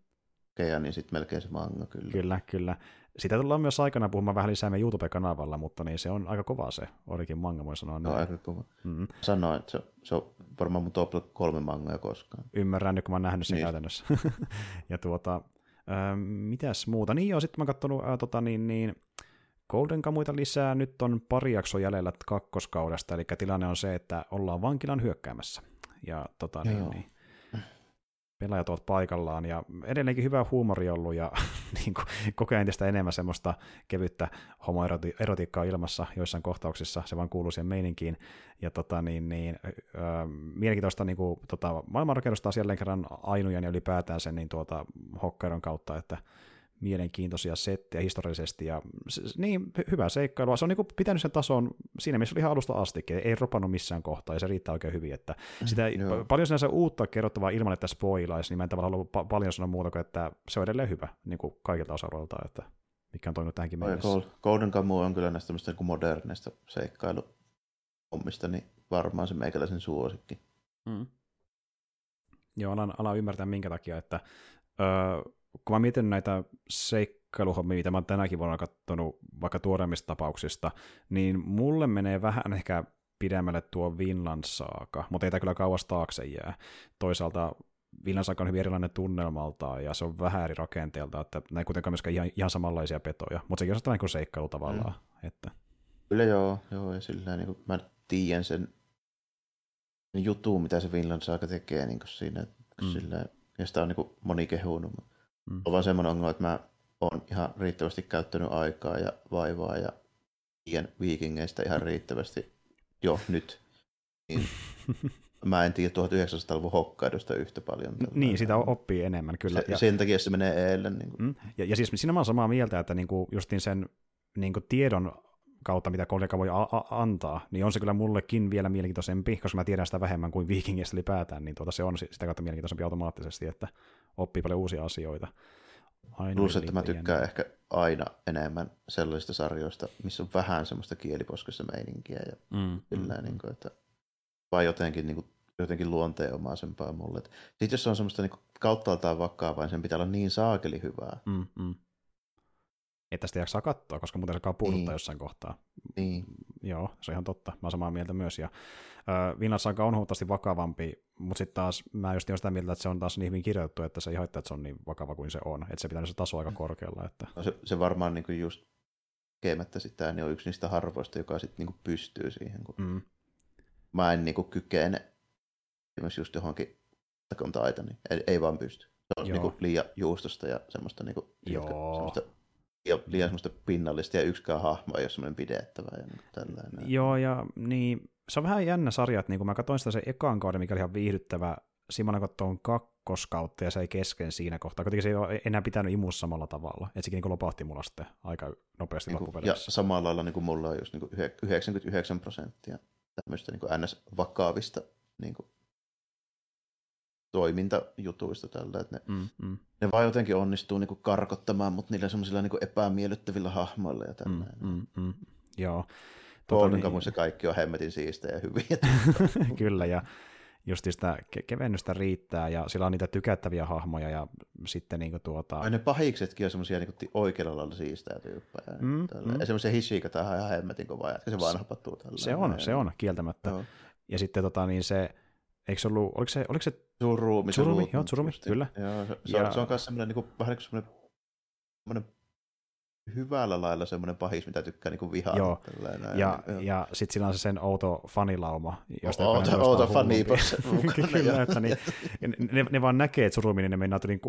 kokea, niin sitten melkein se manga kyllä. Kyllä, kyllä. Sitä tullaan myös aikana puhumaan vähän lisää meidän YouTube-kanavalla, mutta niin se on aika kova se orikin manga, voi sanoa. No, aika kova. Mm-hmm. Sanoin, että se, se on varmaan mun top kolme mangaa koskaan. Ymmärrän nyt, kun mä oon nähnyt sen niin. käytännössä. (laughs) ja tuota, äh, mitäs muuta? Niin joo, sitten mä oon katsonut äh, tota, niin, niin, Golden Kamuita lisää. Nyt on pari jaksoa jäljellä kakkoskaudesta, eli tilanne on se, että ollaan vankilan hyökkäämässä. Ja tota, niin, niin, pelaajat ovat paikallaan ja edelleenkin hyvä huumori ollut ja (laughs) niin kuin, kokee entistä enemmän semmoista kevyttä homoerotiikkaa ilmassa joissain kohtauksissa, se vaan kuuluu siihen meininkiin. Ja tota, niin, niin, äh, mielenkiintoista niin kuin, tota, maailmanrakennusta on jälleen kerran ainujen ja ylipäätään sen niin, tuota, hokkeron kautta, että mielenkiintoisia settejä historiallisesti ja niin, hyvä seikkailu. Se on niin pitänyt sen tason siinä, missä oli ihan alusta asti, ei ropannut missään kohtaa ja se riittää oikein hyvin. Että sitä, mm, paljon sinänsä uutta kerrottavaa ilman, että spoilaisi, niin mä en tavallaan ollut pa- paljon sanoa muuta kuin, että se on edelleen hyvä niin kuin kaikilta osa että mikä on toiminut tähänkin mennessä. Golden Kamu on kyllä näistä niin moderneista seikkailuhommista, niin varmaan se meikäläisen suosikki. Mm. Joo, alan, alan ymmärtää minkä takia, että öö, kun mä mietin näitä seikkailuhommia, mitä mä oon tänäkin vuonna katsonut vaikka tuoreimmista tapauksista, niin mulle menee vähän ehkä pidemmälle tuo Vinland Saaka, mutta ei tämä kyllä kauas taakse jää. Toisaalta Vinland Saaka on hyvin erilainen tunnelmalta ja se on vähän eri rakenteelta, että näin kuitenkaan myöskään ihan, ihan samanlaisia petoja, mutta sekin on sellainen kuin seikkailu tavallaan. Mm. Että... Kyllä joo, joo ja sillä niin kuin mä tiedän sen jutun, mitä se Vinland Saaka tekee niin kuin siinä, mm. sillä, ja sitä on niin kuin moni kehunut, Mm. On vaan semmoinen ongelma, että mä oon ihan riittävästi käyttänyt aikaa ja vaivaa ja tiedän viikingeistä ihan riittävästi jo nyt. Niin (laughs) mä en tiedä 1900-luvun Hokkaidosta yhtä paljon. Niin, sitä oppii enemmän kyllä. Se, ja, sen takia se menee eilen. Niin mm, ja, ja siis siinä mä olen samaa mieltä, että niin kuin justin sen niin kuin tiedon kautta, mitä kollega voi a- a- antaa, niin on se kyllä mullekin vielä mielenkiintoisempi, koska mä tiedän sitä vähemmän kuin viikingistä ylipäätään, niin tuota se on sitä kautta mielenkiintoisempi automaattisesti, että oppii paljon uusia asioita. Aina Plus, että mä tykkään jännä. ehkä aina enemmän sellaisista sarjoista, missä on vähän semmoista kieliposkessa meininkiä ja mm, kyllä, mm. Niin kuin, että vai jotenkin, niin kuin, jotenkin luonteenomaisempaa mulle. Sitten jos se on semmoista niin kauttaaltaan vakavaa, niin sen pitää olla niin saakeli hyvää. Mm, mm että sitä jaksaa katsoa, koska muuten se alkaa puuduttaa niin. jossain kohtaa. Niin. Joo, se on ihan totta. Mä oon samaa mieltä myös. Ja, äh, Vinland Saga on huomattavasti vakavampi, mutta sitten taas mä just sitä mieltä, että se on taas niin hyvin kirjoitettu, että se ei haittaa, että se on niin vakava kuin se on. Että se pitää se taso aika mm. korkealla. Että... No se, se varmaan niin kuin just tekemättä sitä, niin on yksi niistä harvoista, joka sitten niin pystyy siihen. Kun mm. Mä en niin kuin kykene esimerkiksi just johonkin Titan, niin ei, ei vaan pysty. Se on niin kuin liian juustosta ja semmoista, niin kuin, Joo. semmoista liian, liian semmoista pinnallista ja yksikään hahmo ei ole semmoinen pidettävä ja niin tällainen. Joo, ja niin, se on vähän jännä sarja, että niin kun mä katsoin sitä se ekan kauden, mikä oli ihan viihdyttävä, Simona katsoin kakkoskautta ja se ei kesken siinä kohtaa. Kuitenkin se ei ole enää pitänyt imussa samalla tavalla. Että sekin niin lopahti mulla sitten aika nopeasti niin kuin, Ja samalla lailla niin kuin mulla on just niin kuin 99 prosenttia tämmöistä niin kuin ns-vakaavista niin kuin toimintajutuista tällä, että ne, mm, mm. ne vaan jotenkin onnistuu niinku karkottamaan, mutta niillä semmoisilla niinku epämiellyttävillä hahmoilla ja tällä. Mm, mm, mm. Joo. Golden tota, niin... kaikki on hemmetin siistejä ja hyviä. (laughs) (laughs) Kyllä, ja just sitä ke- kevennystä riittää, ja sillä on niitä tykättäviä hahmoja, ja sitten niinku tuota... Ja ne pahiksetkin on semmoisia niinku oikealla lailla siistejä tyyppejä. Mm, mm. Ja semmoisia hishikata ihan hemmetin kovaa, ja se vaan napattuu tällä. Se on, se on, kieltämättä. Joo. Ja sitten tota, niin se, eikö se ollut, oliko se, oliko se Surumi. Surumi, joo, Surumi, kyllä. Joo, se, se, ja... on, se on myös semmoinen, niin kuin, vähän niin kuin semmoinen, hyvällä lailla semmoinen pahis, mitä tykkää niin vihaa. Joo, näin, ja, niin, ja sitten sillä on se sen outo fanilauma. Josta outo, outo faniipos. (laughs) Kyllä, että niin, ne, ne, vaan näkee, että Surumi, niin ne meinaa niin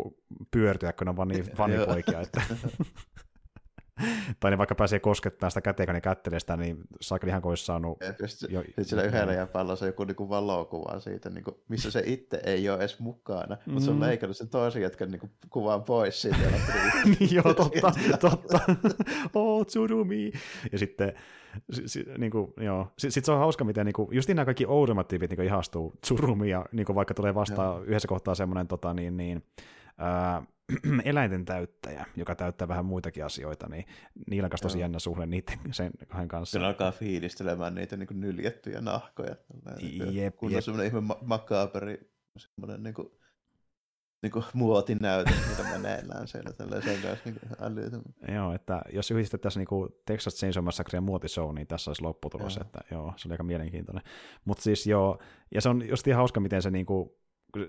pyörtyä, kun ne on vaan niin fanipoikia. Että (laughs) (laughs) tai ne vaikka pääsee koskettaa sitä käteen, kun ne kättelee sitä, niin saakeli ihan kuin saanut... Sitten jo, sillä yhdellä on joku niinku valokuva siitä, niinku, missä se itse ei ole edes mukana, mm. mutta se on mm. leikannut sen toisen jätkän niinku, kuvan pois siitä. (laughs) niin joo, totta, totta. (laughs) oh, Tsurumi. Ja sitten si, niin kuin, joo. Sitten se on hauska, miten niin kuin, just nämä kaikki oudommat tyypit niin ihastuu Tsurumi, ja niin kuin, vaikka tulee vastaan yhdessä kohtaa semmoinen tota, niin, niin, ää, (clears throat) eläinten täyttäjä, joka täyttää vähän muitakin asioita, niin niillä on tosi jännä suhde niiden sen kahden kanssa. Se alkaa fiilistelemään niitä niin nyljettyjä nahkoja. Jep, kun jep. on semmoinen ihme ma- makaaperi, semmoinen niin kuin, niin kuin muotinäyte, mitä meneillään siellä tällaisen kanssa niin älytön. Joo, että jos yhdistettäisiin niin kuin Texas Chainsaw Massacre ja muotishow, niin tässä olisi lopputulos, joo. että joo, se oli aika mielenkiintoinen. Mutta siis joo, ja se on just ihan hauska, miten se niin kuin,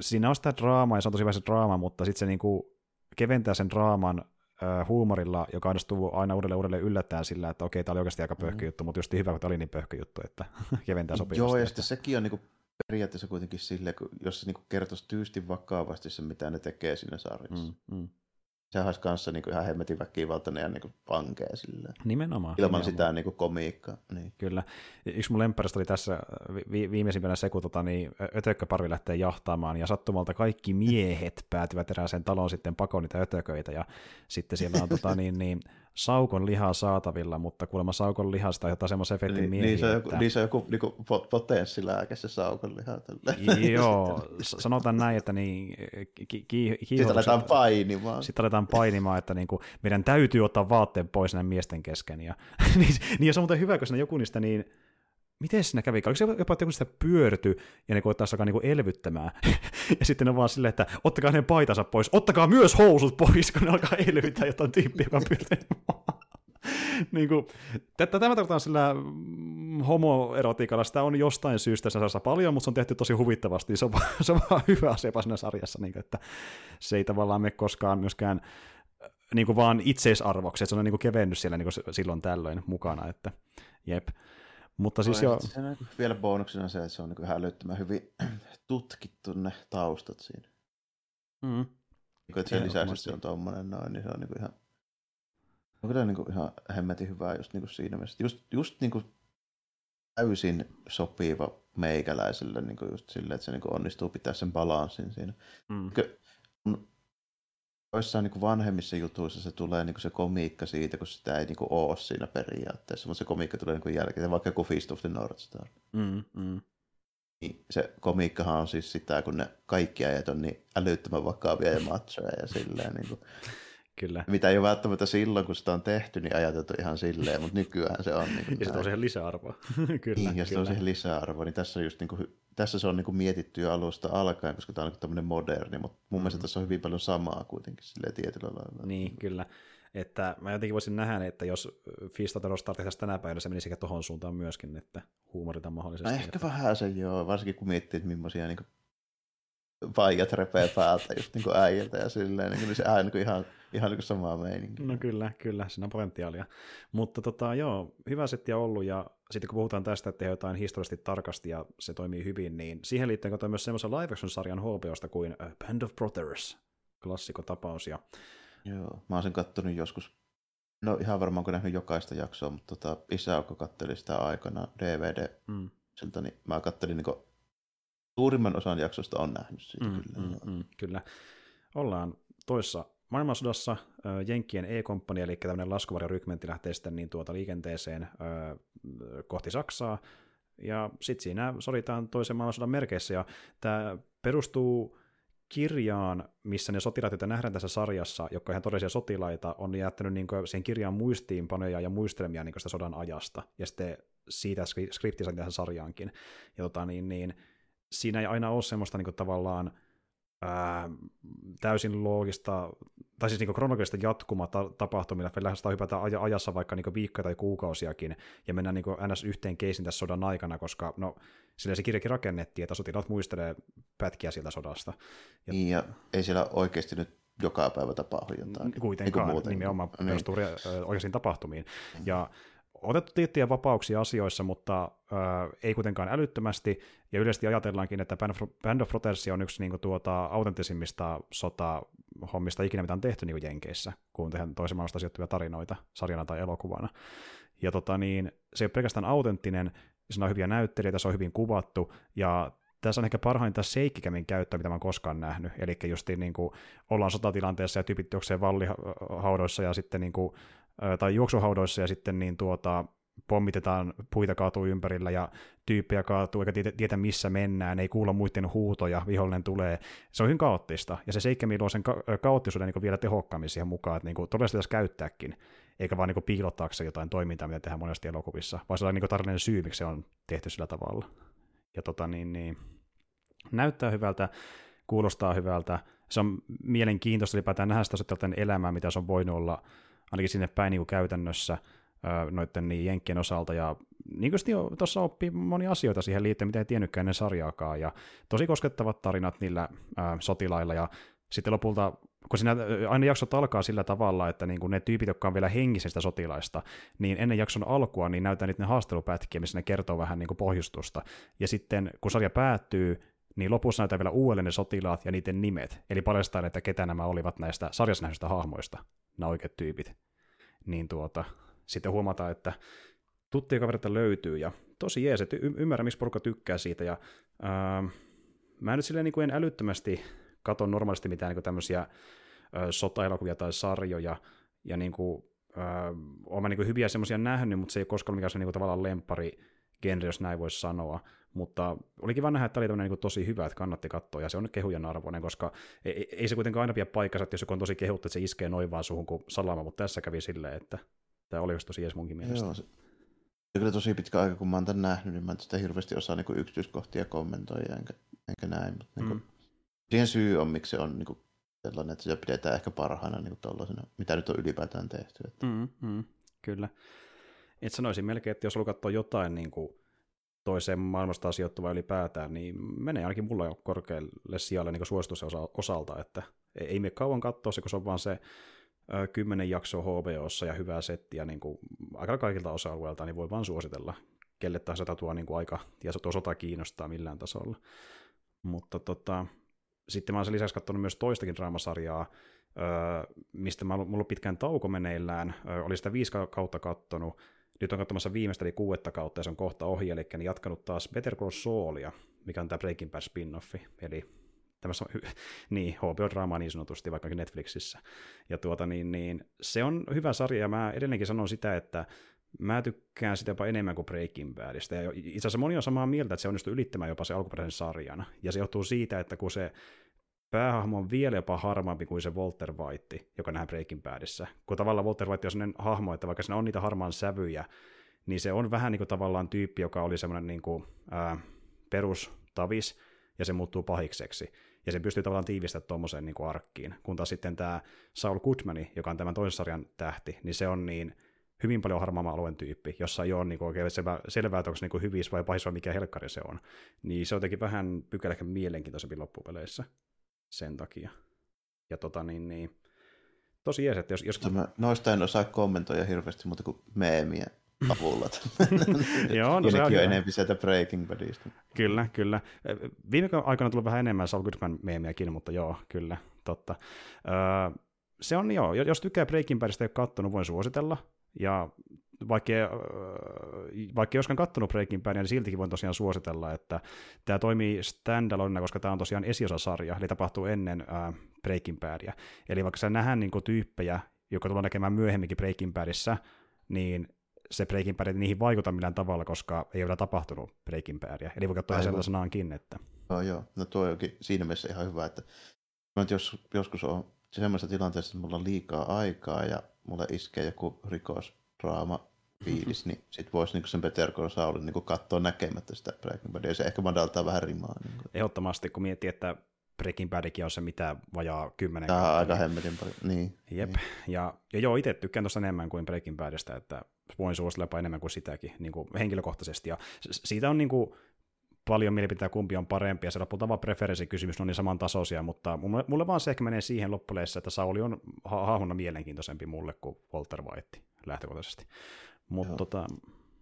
siinä on sitä draamaa, ja se on tosi hyvä se draama, mutta sitten se niin kuin, keventää sen draaman äh, huumorilla, joka onnistuu aina uudelleen uudelleen yllättäen sillä, että okei, tämä oli oikeasti aika pöhkö mm-hmm. juttu, mutta just hyvä, kun tämä oli niin pöhkö juttu, että (laughs) keventää sopivasti. Joo, ja sitten sekin on niinku periaatteessa kuitenkin silleen, jos se niinku kertoisi tyystin vakavasti se, mitä ne tekee siinä sarjassa. Mm, mm sehän olisi kanssa niin kuin ihan hemmetin väkivaltainen ja niin kuin pankea silleen. Nimenomaan. Ilman nimenomaan. sitä niin kuin komiikkaa. Niin. Kyllä. Yksi mun lempparista oli tässä vi- viimeisimpänä se, kun tota, niin ötökköparvi lähtee jahtaamaan ja sattumalta kaikki miehet päätyvät erääseen taloon sitten pakoon niitä ötököitä ja sitten siellä on tota, (laughs) niin, niin, saukon lihaa saatavilla, mutta kuulemma saukon lihasta jotain semmoisen efektin niin, miehiä. Niin se on joku, että... niin se on joku niin kuin potenssilääke se saukon liha. Joo, (laughs) sanotaan näin, että niin, ki- ki- ki- Sitten aletaan painimaan. Sitten aletaan painimaan, että niin kuin, meidän täytyy ottaa vaatteen pois näiden miesten kesken. Ja, (laughs) niin, niin se on muuten hyvä, koska joku niistä niin, miten siinä kävi? Oliko se jopa, että joku sitä pyörty ja ne koittaa alkaa niinku elvyttämään. (laughs) ja sitten ne vaan silleen, että ottakaa ne paitansa pois, ottakaa myös housut pois, kun ne alkaa elvyttää jotain tyyppiä, joka on pyörtynyt (laughs) niin kuin, tätä tämä tarkoitan sillä mm, homoerotiikalla, sitä on jostain syystä sarjassa paljon, mutta se on tehty tosi huvittavasti, se on, (laughs) se on vaan hyvä asia siinä sarjassa, niin kuin, että se ei tavallaan mene koskaan myöskään niin kuin vaan itseisarvoksi, että se on niin kuin siellä niin kuin silloin tällöin mukana, että jep. Mutta siis jo... Se on vielä bonuksena se, että se on niin älyttömän hyvin (clears throat) tutkittu ne taustat siinä. Mm. Niin, sen lisäksi se on tuommoinen noin, niin se on niin ihan, on kyllä niin ihan hemmetin hyvää just niin siinä mielessä. Just, just niin täysin sopiva meikäläiselle niin kuin just silleen, että se niin kuin onnistuu pitää sen balanssin siinä. Mm. Joissain niin vanhemmissa jutuissa se tulee niin se komiikka siitä, kun sitä ei niin kuin ole siinä periaatteessa, mutta se komiikka tulee niin jälkeen, vaikka joku Feast of the North Star. Mm, mm. Niin se komiikkahan on siis sitä, kun ne kaikki ajat on niin älyttömän vakavia ja machoja ja silleen. Niin kuin, Kyllä. Mitä ei ole välttämättä silloin, kun sitä on tehty, niin ajateltu ihan silleen, mutta nykyään se on. Niin (laughs) ja se on siihen lisäarvoa. (laughs) kyllä, niin, ja se on siihen lisäarvoa. Niin tässä, just niin kuin, tässä se on niin kuin mietitty jo alusta alkaen, koska tämä on niin tämmöinen moderni, mutta mun mm-hmm. mielestä tässä on hyvin paljon samaa kuitenkin silleen tietyllä lailla. Niin, kyllä. Että mä jotenkin voisin nähdä, että jos Fista of Star tehtäisiin tänä päivänä, se menisi tuohon suuntaan myöskin, että huumorita mahdollisesti. No ehkä että... vähän se joo, varsinkin kun miettii, että millaisia niin vaijat repee päältä just niin kuin äijiltä ja silleen, niin, niin se on niin ihan, ihan niin samaa meininkiä. No kyllä, kyllä, siinä on potentiaalia. Mutta tota, joo, hyvä setti on ollut ja sitten kun puhutaan tästä, että jotain historiallisesti tarkasti ja se toimii hyvin, niin siihen liittyen katsoin myös semmoisen live action sarjan HBOsta kuin Band of Brothers, tapaus. Ja... Joo, mä oon sen kattonut joskus No ihan varmaan kun nähnyt jokaista jaksoa, mutta tota, isä, katteli sitä aikana DVD, mm. siltä, niin mä kattelin niin suurimman osan jaksosta on nähnyt siitä mm, kyllä. Mm, mm, kyllä. Ollaan toissa maailmansodassa Jenkkien E-komppani, eli tämmöinen laskuvarjorykmentti lähtee sitten niin tuota liikenteeseen kohti Saksaa, ja sitten siinä soditaan toisen maailmansodan merkeissä, ja tämä perustuu kirjaan, missä ne sotilaat, joita nähdään tässä sarjassa, jotka ihan todellisia sotilaita, on jättänyt niin siihen kirjaan muistiinpanoja ja muistelmia niin sitä sodan ajasta, ja sitten siitä skripti tähän sarjaankin. Ja tota, niin, niin, siinä ei aina ole semmoista niin tavallaan ää, täysin loogista, tai siis niin kronologista jatkumaa tapahtumilla, että lähdetään hypätä ajassa vaikka niin viikkoja tai kuukausiakin, ja mennään niin ns. yhteen keisin tässä sodan aikana, koska no, sillä se kirjakin rakennettiin, että sotilaat muistelee pätkiä sieltä sodasta. Ja, niin, ja ei siellä oikeasti nyt joka päivä tapahdu jotain. Kuitenkaan, nimenomaan niin. perustuu oikeisiin tapahtumiin. Mm. Otettu tiettyjä vapauksia asioissa, mutta äh, ei kuitenkaan älyttömästi, ja yleisesti ajatellaankin, että Band of Brothers on yksi niin kuin, tuota, autentisimmista sota-hommista ikinä, mitä on tehty niin kuin Jenkeissä, kun tehdään toisen maailmasta sijoittuvia tarinoita sarjana tai elokuvana. Ja tota, niin, se ei ole pelkästään autenttinen, siinä on hyviä näyttelijöitä, se on hyvin kuvattu, ja tässä on ehkä parhainta seikkikämin käyttöä, mitä mä oon koskaan nähnyt. Eli just niin kuin, ollaan sotatilanteessa ja tyypit juoksee vallihaudoissa ja sitten niin kuin, tai juoksuhaudoissa ja sitten niin tuota, pommitetaan, puita kaatuu ympärillä ja tyyppejä kaatuu, eikä tiedä missä mennään, ei kuulla muiden huutoja, vihollinen tulee. Se on hyvin kaoottista, ja se seikka luo sen ka- kaoottisuuden niin vielä tehokkaammin siihen mukaan, että niin kuin, todella sitä käyttääkin, eikä vaan niin piilottaakseen jotain toimintaa, mitä tehdään monesti elokuvissa, vaan se on niin tarvallinen syy, miksi se on tehty sillä tavalla. Ja tota, niin, niin, näyttää hyvältä, kuulostaa hyvältä, se on mielenkiintoista ylipäätään nähdä sitä elämää, mitä se on voinut olla ainakin sinne päin niin kuin käytännössä noiden niin jenkkien osalta, ja niin kuin tuossa oppii monia asioita siihen liittyen, mitä ei tiennytkään ennen sarjaakaan, ja tosi koskettavat tarinat niillä ää, sotilailla, ja sitten lopulta, kun siinä aina jaksot alkaa sillä tavalla, että niin kuin ne tyypit, jotka on vielä henkisestä sotilaista, niin ennen jakson alkua niin näytetään niitä ne haastelupätkiä, missä ne kertoo vähän niin kuin pohjustusta. Ja sitten kun sarja päättyy, niin lopussa näytetään vielä uudelleen ne sotilaat ja niiden nimet, eli paljastaa, että ketä nämä olivat näistä sarjassa hahmoista, nämä oikeat tyypit. Niin tuota, sitten huomataan, että tuttuja kavereita löytyy, ja tosi jees, että y- ymmärrän, miksi porukka tykkää siitä, ja ää, mä nyt silleen niin kuin en älyttömästi katso normaalisti mitään niin kuin tämmöisiä sotaelokuvia tai sarjoja, ja niin kuin, ää, olen niin kuin hyviä semmoisia nähnyt, mutta se ei ole koskaan mikään se niin kuin tavallaan lempari genre, jos näin voisi sanoa. Mutta oli kiva nähdä, että oli niin tosi hyvä, että kannatti katsoa, ja se on kehujen arvoinen, koska ei, ei se kuitenkaan aina pidä paikkansa, että jos joku on tosi kehuttu, että se iskee noin vaan suhun kuin salama, mutta tässä kävi silleen, että tämä oli just tosi ees munkin mielestä. Joo, se, se kyllä tosi pitkä aika, kun mä oon tämän nähnyt, niin mä en sitä hirveästi osaa niin yksityiskohtia kommentoida, enkä, enkä näin, mutta niin kuin, mm. siihen syy on, miksi se on niin kuin, sellainen, että sitä pidetään ehkä parhaana niin kuin mitä nyt on ylipäätään tehty. Että. Mm, mm, kyllä. Et sanoisin melkein, että jos haluaa katsoa jotain niin kuin toiseen maailmasta sijoittuvaa ylipäätään, niin menee ainakin mulla jo korkealle sijalle niin suosituksen osalta, että ei me kauan katsoa se, kun se on vaan se kymmenen jaksoa HBOssa ja hyvää settiä niin kuin aika kaikilta osa-alueilta, niin voi vaan suositella kelle tahansa tuo niin kuin aika, ja sota kiinnostaa millään tasolla. Mutta tota, sitten mä olen lisäksi katsonut myös toistakin draamasarjaa, mistä mä, mulla on pitkään tauko meneillään, oli sitä viisi kautta kattonut, nyt on katsomassa viimeistä eli kuudetta kautta ja se on kohta ohi, eli niin jatkanut taas Better Call Saulia, mikä on tämä Breaking Bad spin-offi, eli tämmöistä, (laughs) niin, HBO-draamaa niin sanotusti, vaikkakin Netflixissä. Ja tuota, niin, niin, se on hyvä sarja, ja mä edelleenkin sanon sitä, että mä tykkään sitä jopa enemmän kuin Breaking Badista. Ja itse asiassa moni on samaa mieltä, että se onnistuu ylittämään jopa se alkuperäisen sarjan. Ja se johtuu siitä, että kun se päähahmo on vielä jopa harmaampi kuin se Walter White, joka nähdään Breaking Badissa. Kun tavallaan Walter White on sellainen hahmo, että vaikka siinä on niitä harmaan sävyjä, niin se on vähän niin kuin tavallaan tyyppi, joka oli semmoinen niin kuin, ää, perustavis, ja se muuttuu pahikseksi. Ja se pystyy tavallaan tiivistämään tuommoiseen niin kuin arkkiin. Kun taas sitten tämä Saul Goodmani, joka on tämän toisen sarjan tähti, niin se on niin hyvin paljon harmaamman alueen tyyppi, jossa ei ole niin kuin oikein selvää, selvää, että onko se niin hyvissä vai pahis vai mikä helkkari se on. Niin se on jotenkin vähän pykälä mielenkiintoisempi loppupeleissä sen takia. Ja tota niin, niin tosi jees, että jos... jos... Tämä, noista en osaa kommentoida hirveästi muuta kuin meemiä avulla. (laughs) Joo, no se on jo enemmän sieltä Breaking Badista. Kyllä, kyllä. Viime aikana tullut vähän enemmän Saul Goodman meemiäkin, mutta joo, kyllä, totta. Öö, se on joo, jos tykkää Breaking Badista ja kattonut, voin suositella. Ja vaikka, vaikka ei olisikaan kattonut Breaking Badia, niin siltikin voin tosiaan suositella, että tämä toimii standalone, koska tämä on tosiaan esiosasarja, eli tapahtuu ennen Breaking Badia. Eli vaikka sä nähdään niin tyyppejä, joka tulee näkemään myöhemminkin Breaking Badissa, niin se Breaking Bad ei niihin vaikuta millään tavalla, koska ei ole tapahtunut Breaking Badia. Eli voi katsoa sellaisenaankin, että... No joo, no tuo onkin siinä mielessä ihan hyvä, että jos, joskus on semmoisessa tilanteessa, että mulla on liikaa aikaa ja mulle iskee joku rikosdraama fiilis, niin sit voisi niinku sen Call Saulin niinku katsoa näkemättä sitä Breaking Badia, se ehkä madaltaa vähän rimaa. Niin Ehdottomasti, kun miettii, että Breaking Badikin on se mitä vajaa kymmenen Tämä on aika hemmetin paljon, niin. Jep, niin. Ja, ja joo, itse tykkään tuosta enemmän kuin Breaking Badista, että voin suositella enemmän kuin sitäkin niin kuin henkilökohtaisesti, ja siitä on niin kuin, paljon mielipiteitä, kumpi on parempi, ja se lopulta vaan preferenssikysymys, ne on niin samantasoisia, mutta mulle, mulle vaan se ehkä menee siihen loppuleessa, että Sauli on ha- hahmona mielenkiintoisempi mulle kuin Walter White lähtökohtaisesti. Mutta tota...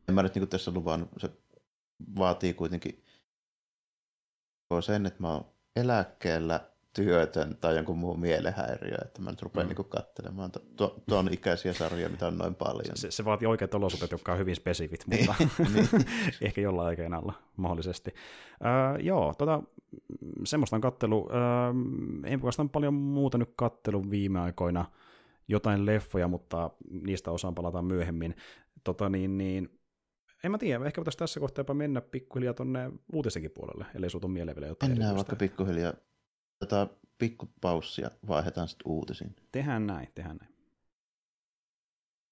En mä nyt niin tässä luvannut, se vaatii kuitenkin sen, että mä oon eläkkeellä työtön tai jonkun muun mielenhäiriö, että mä nyt rupean mm. niin katselemaan tuon, tuon ikäisiä sarjoja, mitä on noin paljon. Se, se vaatii oikeat olosuhteet, jotka on hyvin spesifit, mutta (laughs) niin. (laughs) ehkä jollain aikeen alla mahdollisesti. Äh, joo, tota, semmoista on kattelu. Äh, en oikeastaan paljon muuta nyt kattelu viime aikoina jotain leffoja, mutta niistä osaan palata myöhemmin. Tota, niin, niin, en mä tiedä, ehkä voitaisiin tässä kohtaa jopa mennä pikkuhiljaa tuonne uutisenkin puolelle, ellei suutu mieleen vielä jotain. Mennään vaikka pikkuhiljaa tota, pikkupaussia vaihdetaan sitten uutisiin. Tehdään näin, tehdään näin.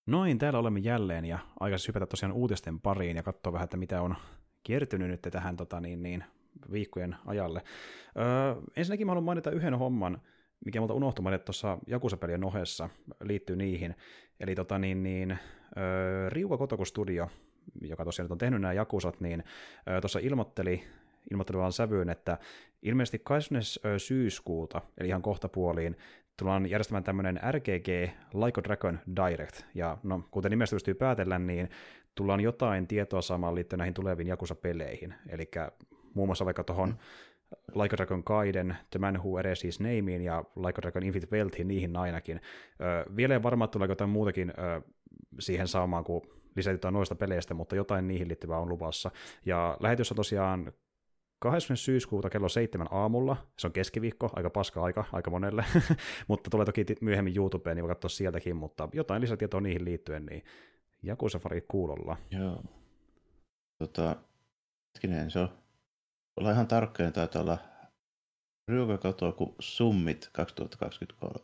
Noin, täällä olemme jälleen ja aika hypätä tosiaan uutisten pariin ja katsoa vähän, että mitä on kertynyt nyt tähän tota, niin, niin, viikkojen ajalle. Öö, ensinnäkin mä haluan mainita yhden homman, mikä multa unohtui mainita tuossa Jakusapelien ohessa, liittyy niihin. Eli tota, niin, niin, öö, Riuka Kotoku Studio, joka tosiaan nyt on tehnyt nämä Jakusat, niin öö, tuossa ilmoitteli ilmoittelevaan sävyyn, että ilmeisesti 20. syyskuuta, eli ihan kohta puoliin, tullaan järjestämään tämmöinen RGG Like a Dragon Direct, ja no, kuten nimestä pystyy päätellä, niin tullaan jotain tietoa saamaan liittyen näihin tuleviin Jakusa-peleihin, eli muun muassa vaikka tuohon mm. Like Dragon Gaiden, The Man Who Erased His Nameen ja Like Dragon Infinite Wealthiin, niihin ainakin. Ö, vielä ei varmaan tule jotain muutakin ö, siihen saamaan kuin lisätytään noista peleistä, mutta jotain niihin liittyvää on luvassa. Ja lähetys on tosiaan 20. syyskuuta kello 7 aamulla, se on keskiviikko, aika paska aika, aika monelle, (laughs) mutta tulee toki myöhemmin YouTubeen, niin voi katsoa sieltäkin, mutta jotain lisätietoa niihin liittyen, niin Jaku Safari kuulolla. Joo. Tota, hetkinen, se on, olla ihan tarkkoja, niin taitaa olla Ryuga katoa kuin Summit 2023.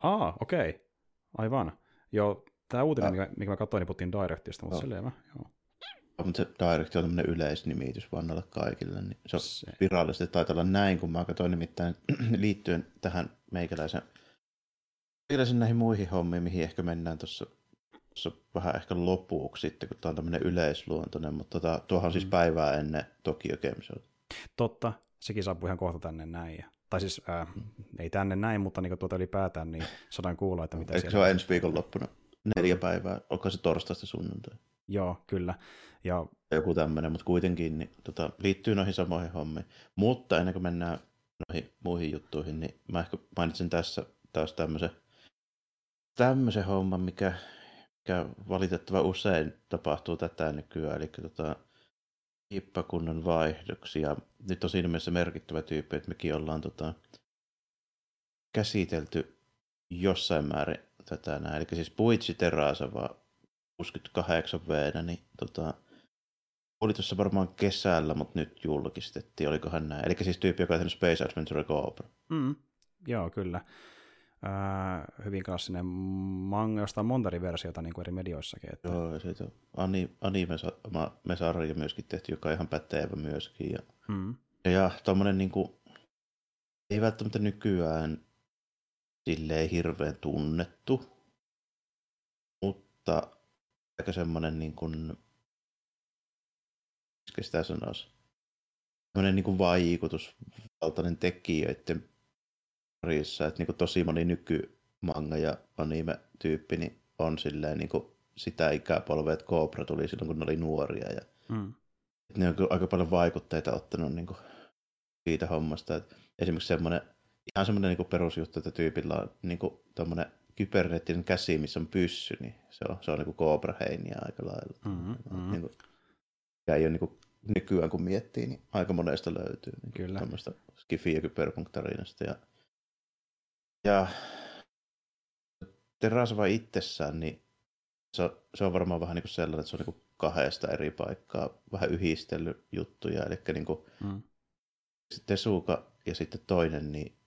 Aa, okei. Okay. Aivan. Joo, tämä uutinen, mikä, mikä mä katsoin, niin puhuttiin Directista, mutta oh. selvä. Joo mutta se Direct on tämmöinen yleisnimitys vannalle kaikille, niin se on se. virallisesti taitaa olla näin, kun mä katsoin nimittäin (clears throat) liittyen tähän meikäläisen, meikäläisen näihin muihin hommiin, mihin ehkä mennään tuossa vähän ehkä lopuksi sitten, kun tämä on tämmöinen yleisluontoinen, mutta tota, tuohan siis mm. päivää ennen Tokyo Game Show. Totta, sekin saapuu ihan kohta tänne näin. Tai siis mm. ei tänne näin, mutta niin tuota ylipäätään, niin saadaan kuulla, että mitä Eikö se ole ensi viikon loppuna? Neljä päivää, onko se torstaista sunnuntai? Joo, kyllä. Ja... Joku tämmöinen, mutta kuitenkin niin, tota, liittyy noihin samoihin hommiin. Mutta ennen kuin mennään noihin muihin juttuihin, niin mä ehkä mainitsin tässä taas tämmöisen, tämmöisen homman, mikä mikä valitettava usein tapahtuu tätä nykyään, eli tota, hippakunnan vaihdoksia. Nyt on siinä mielessä merkittävä tyyppi, että mekin ollaan tota, käsitelty jossain määrin tätä näin. Eli siis Puitsi Terasava 68 v niin tota, oli tuossa varmaan kesällä, mutta nyt julkistettiin, olikohan näin. Eli siis tyyppi, joka on tehnyt Space Adventure Cobra. Mm, joo, kyllä. Äh, hyvin klassinen manga, josta on monta eri versiota niin kuin eri medioissakin. Että... Joo, ja siitä on anime-sarja myöskin tehty, joka on ihan pätevä myöskin. Ja, mm. ja, ja tuommoinen niin kuin, ei välttämättä nykyään silleen hirveän tunnettu, mutta aika semmoinen niin kuin, sitä sanoisi, semmoinen niin kuin vaikutusvaltainen tekijöiden parissa, että niin kuin tosi moni nykymanga ja anime-tyyppi niin on silleen niin kuin sitä ikäpolvea, että Cobra tuli silloin, kun ne oli nuoria. Ja mm. Ne on aika paljon vaikutteita ottanut niin kuin siitä hommasta. Että esimerkiksi semmoinen, ihan semmoinen niin perusjuttu, että tyypillä on niin kuin kyberneettinen käsi, missä on pyssy, niin se on, se on niin Cobra heiniä aika lailla. Mm-hmm, mm-hmm. Niin kuin, ja ei ole niin kuin, nykyään kun miettii, niin aika monesta löytyy. Niin Kyllä. Tämmöistä skifi- ja kyberpunktarinasta. Ja, ja Terasva itsessään, niin se on, se on varmaan vähän niin kuin sellainen, että se on niin kuin kahdesta eri paikkaa vähän yhistellyt juttuja. Eli niin kuin, mm. Tesuka ja sitten toinen, niin,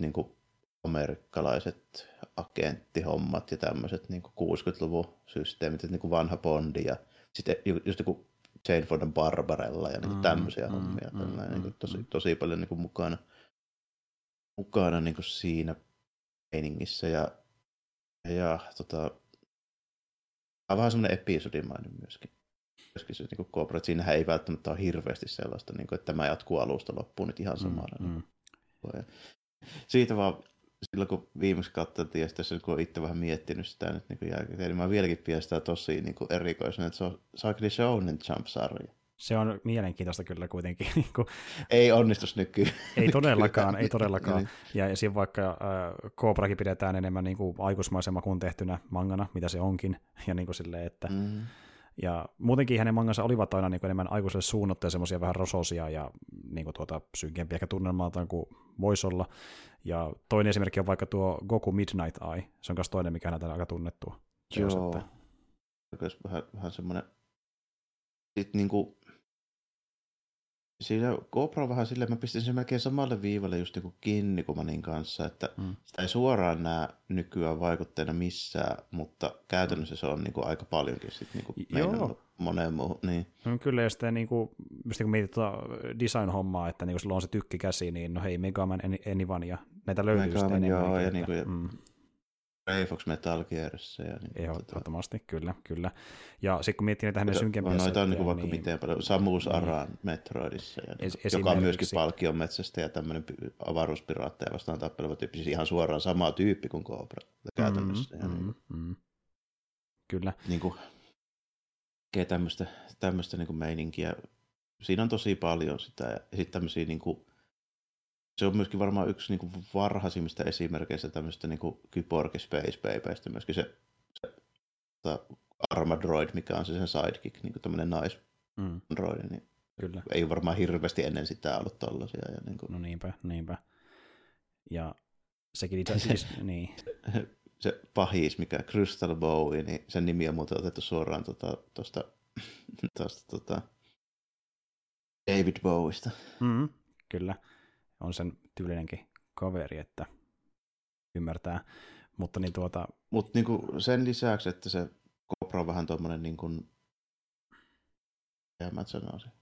niin kuin amerikkalaiset agenttihommat ja tämmöiset niin 60-luvun systeemit, niin kuin vanha Bondi ja sitten just niin Jane Fondan Barbarella ja niin mm, tämmöisiä mm, hommia. Mm, mm, niin kuin tosi, mm. tosi paljon niin kuin mukana, mukana niin kuin siinä meiningissä. Ja, ja tota, on vähän semmoinen episodimainen myöskin. Myöskin se niin Cobra, että siinähän ei välttämättä ole hirveästi sellaista, niin kuin, että tämä jatkuu alusta loppuun nyt ihan samana. Mm, mm. Siitä vaan silloin kun viimeksi katseltiin ja sitten kun itse vähän miettinyt sitä nyt niin jälkeen, niin mä vieläkin pidän sitä tosi niin kuin erikoisena, että se on Sakri Shounen Jump-sarja. Se on mielenkiintoista kyllä kuitenkin. (laughs) Niin ei onnistus nykyään. Ei (laughs) todellakaan, ei todellakaan. Niin. ja, siinä vaikka äh, Cobrakin pidetään enemmän niin kuin aikuismaisema kuin tehtynä mangana, mitä se onkin. (laughs) Ja niin kuin silleen, että mm. Ja muutenkin hänen mangansa olivat aina niin kuin enemmän aikuiselle suunnattuja semmoisia vähän rososia ja niin kuin tuota, synkempiä ehkä tunnelmaltaan kuin voisi olla. Ja toinen esimerkki on vaikka tuo Goku Midnight Eye. Se on myös toinen, mikä hänellä aika tunnettu. Joo. Että... Vähän, vähän semmoinen... Sitten niin kuin Siinä GoPro vähän silleen, mä pistin sen melkein samalle viivalle just niin kuin Kinnikumanin kanssa, että mm. sitä ei suoraan näe nykyään vaikutteena missään, mutta käytännössä se on niin kuin aika paljonkin sitten niin kuin moneen muuhun. Niin. No, kyllä, ja sitten niin kuin, just niin kuin mietit tuota design-hommaa, että niin kuin sulla on se tykkikäsi, niin no hei, Megaman, Enivan ja näitä löytyy sitten enemmän. Joo, ja, niin kuin, mm. Rayfox Metal Gearissa. Ja niin, Ehdottomasti, tota... kyllä, kyllä. Ja sitten kun miettii näitä hänen synkempiä Noita on niin vaikka niin, miten paljon. Samus niin. Aran niin. Metroidissa, ja niin, joka on myöskin palkion metsästä ja tämmöinen avaruuspiraatteja vastaan tappeleva tyyppi. Siis ihan suoraan sama tyyppi kuin Cobra käytännössä. Mm, mm, mm, mm. Kyllä. Niin kuin, tämmöistä, tämmöistä niin kuin meininkiä. Siinä on tosi paljon sitä ja sitten tämmöisiä niin kuin, se on myöskin varmaan yksi niin kuin varhaisimmista esimerkkeistä tämmöistä niin kuin Kyborg Space Babystä, myöskin se, se tota, Armadroid, mikä on se sen sidekick, niin kuin tämmöinen naisandroid, mm. niin Kyllä. ei varmaan hirveästi ennen sitä ollut tollasia. Ja niin kuin... No niinpä, niinpä. Ja sekin itse (laughs) siis, niin. se pahis, mikä Crystal Bowie, niin sen nimi on muuten otettu suoraan tuosta tota, tosta, tota, David Bowista. Mm, kyllä on sen tyylinenkin kaveri, että ymmärtää. Mutta niin tuota... Mut niinku sen lisäksi, että se Cobra on vähän tuommoinen niin kuin, mä sanoisin,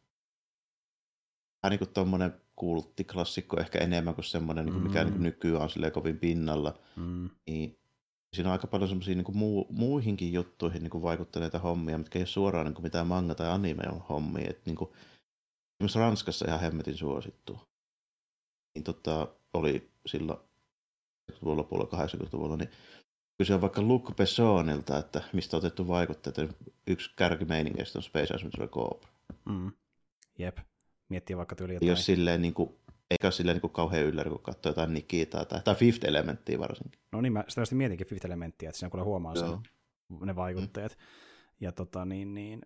vähän niin kuin tuommoinen kulttiklassikko ehkä enemmän kuin semmoinen, mm. mikä niin kuin nykyään on kovin pinnalla. Mm. Niin siinä on aika paljon semmoisia niin muu, muihinkin juttuihin niin kuin vaikuttaneita hommia, mitkä ei ole suoraan niin kuin mitään manga- tai anime-hommia. Että niin kuin, esimerkiksi Ranskassa ihan hemmetin suosittu niin tota, oli silloin 70-luvun lopulla, 80-luvulla, niin kyse on vaikka Luc Bessonilta, että mistä on otettu vaikutteet. Yksi kärkimeiningeistä on Space Adventure Cobra. Mm. Jep. Miettii vaikka tyyli jotain. Jos silleen niin kuin, eikä ole silleen niin kuin kauhean ylläri, kun katsoo jotain Nikitaa tai, tai Fifth Elementtiä varsinkin. No niin, mä sitä mietinkin Fifth Elementtiä, että siinä kun huomaa sen. ne vaikutteet. Mm. Ja tota niin, niin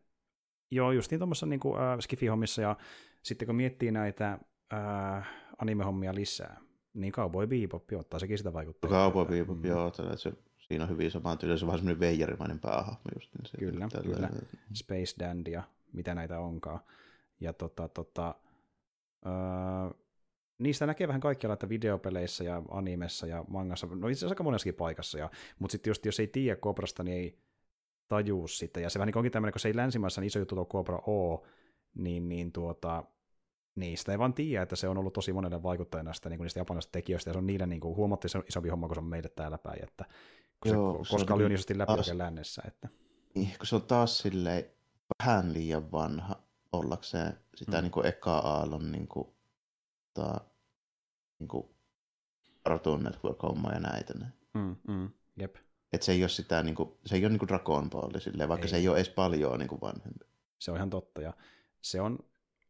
joo, justiin tuommoissa niin kuin, äh, skifi-hommissa, ja sitten kun miettii näitä äh, anime-hommia lisää, niin Cowboy Bebop ottaa sekin sitä vaikuttaa. Cowboy Bebop, mm. joo, se, siinä on hyvin samaan tyyli, se on vähän semmoinen veijarimainen päähahmo just. Niin se, kyllä, tällä, kyllä. Space Dandy ja mitä näitä onkaan. Ja tota, tota, öö, niistä näkee vähän kaikkialla, että videopeleissä ja animessa ja mangassa, no itse asiassa aika monessakin paikassa, ja, mutta sitten just jos ei tiedä Cobrasta, niin ei tajuu sitä, ja se vähän niin onkin tämmöinen, kun se ei länsimaissa niin iso juttu tuo Cobra O, niin, niin tuota, niistä ei vaan tiedä, että se on ollut tosi monelle vaikuttajana sitä, niin niistä japanilaisista tekijöistä, ja se on niiden niin kuin, huomattavasti isompi homma, kun se on meille täällä päin, että kun Joo, se, koska oli niin isosti läpi taas, lännessä. Että. Niin, kun se on taas silleen vähän liian vanha ollakseen sitä mm. niin kuin eka aallon niin kuin, ta, niin kuin Cartoon network ja näitä. Mm, mm, jep. Et se ei ole sitä, niin kuin, se ei ole niin kuin Dragon Ball, silleen, vaikka ei. se ei ole edes paljon niin kuin vanhempi. Se on ihan totta, ja se on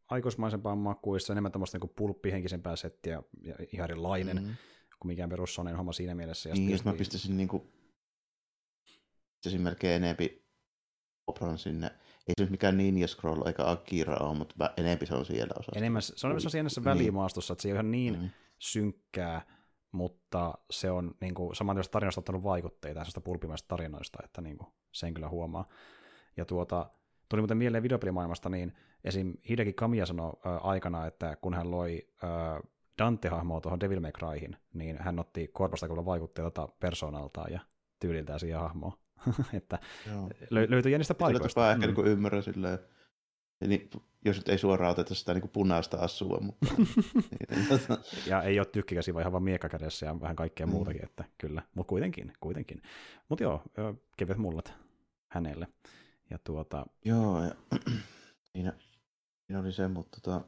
aikuismaisempaa makuissa, enemmän tämmöistä niin pulppihenkisempää settiä ja ihan erilainen mm. kuin mikään perus Sonen homma siinä mielessä. Ja niin, jos mä pistäisin niin kuin, pistäisin melkein enempi Opran sinne. Ei se nyt mikään Ninja Scroll eikä Akira ole, mutta enempi se on siellä osa. Enemmän, se on enemmän siinä välimaastossa, että se ei ole ihan niin mm. synkkää, mutta se on niin kuin, samanlaista tarinasta ottanut vaikutteita sellaista pulpimaista tarinoista, että niin kuin, sen kyllä huomaa. Ja tuota, tuli muuten mieleen videopelimaailmasta, niin esim. Hideki Kamiya sanoi äh, aikana, että kun hän loi äh, Dante-hahmoa tuohon Devil May Cryhin, niin hän otti korvasta kyllä vaikutteita persoonaltaan ja tyyliltään siihen hahmoon. (laughs) että lö- löytyi jännistä paikoista. Ehkä mm. niin ymmärrän silleen, niin, jos nyt ei suoraan oteta sitä niin punaista asua. Mutta... (laughs) ja ei ole tykkikäsi, vaan ihan vaan miekkakädessä ja vähän kaikkea mm. muutakin, että kyllä. Mutta kuitenkin, kuitenkin. Mutta joo, kevyet mullat hänelle. Ja tuota... Joo, ja (clears throat) siinä, siinä oli se, mutta tota...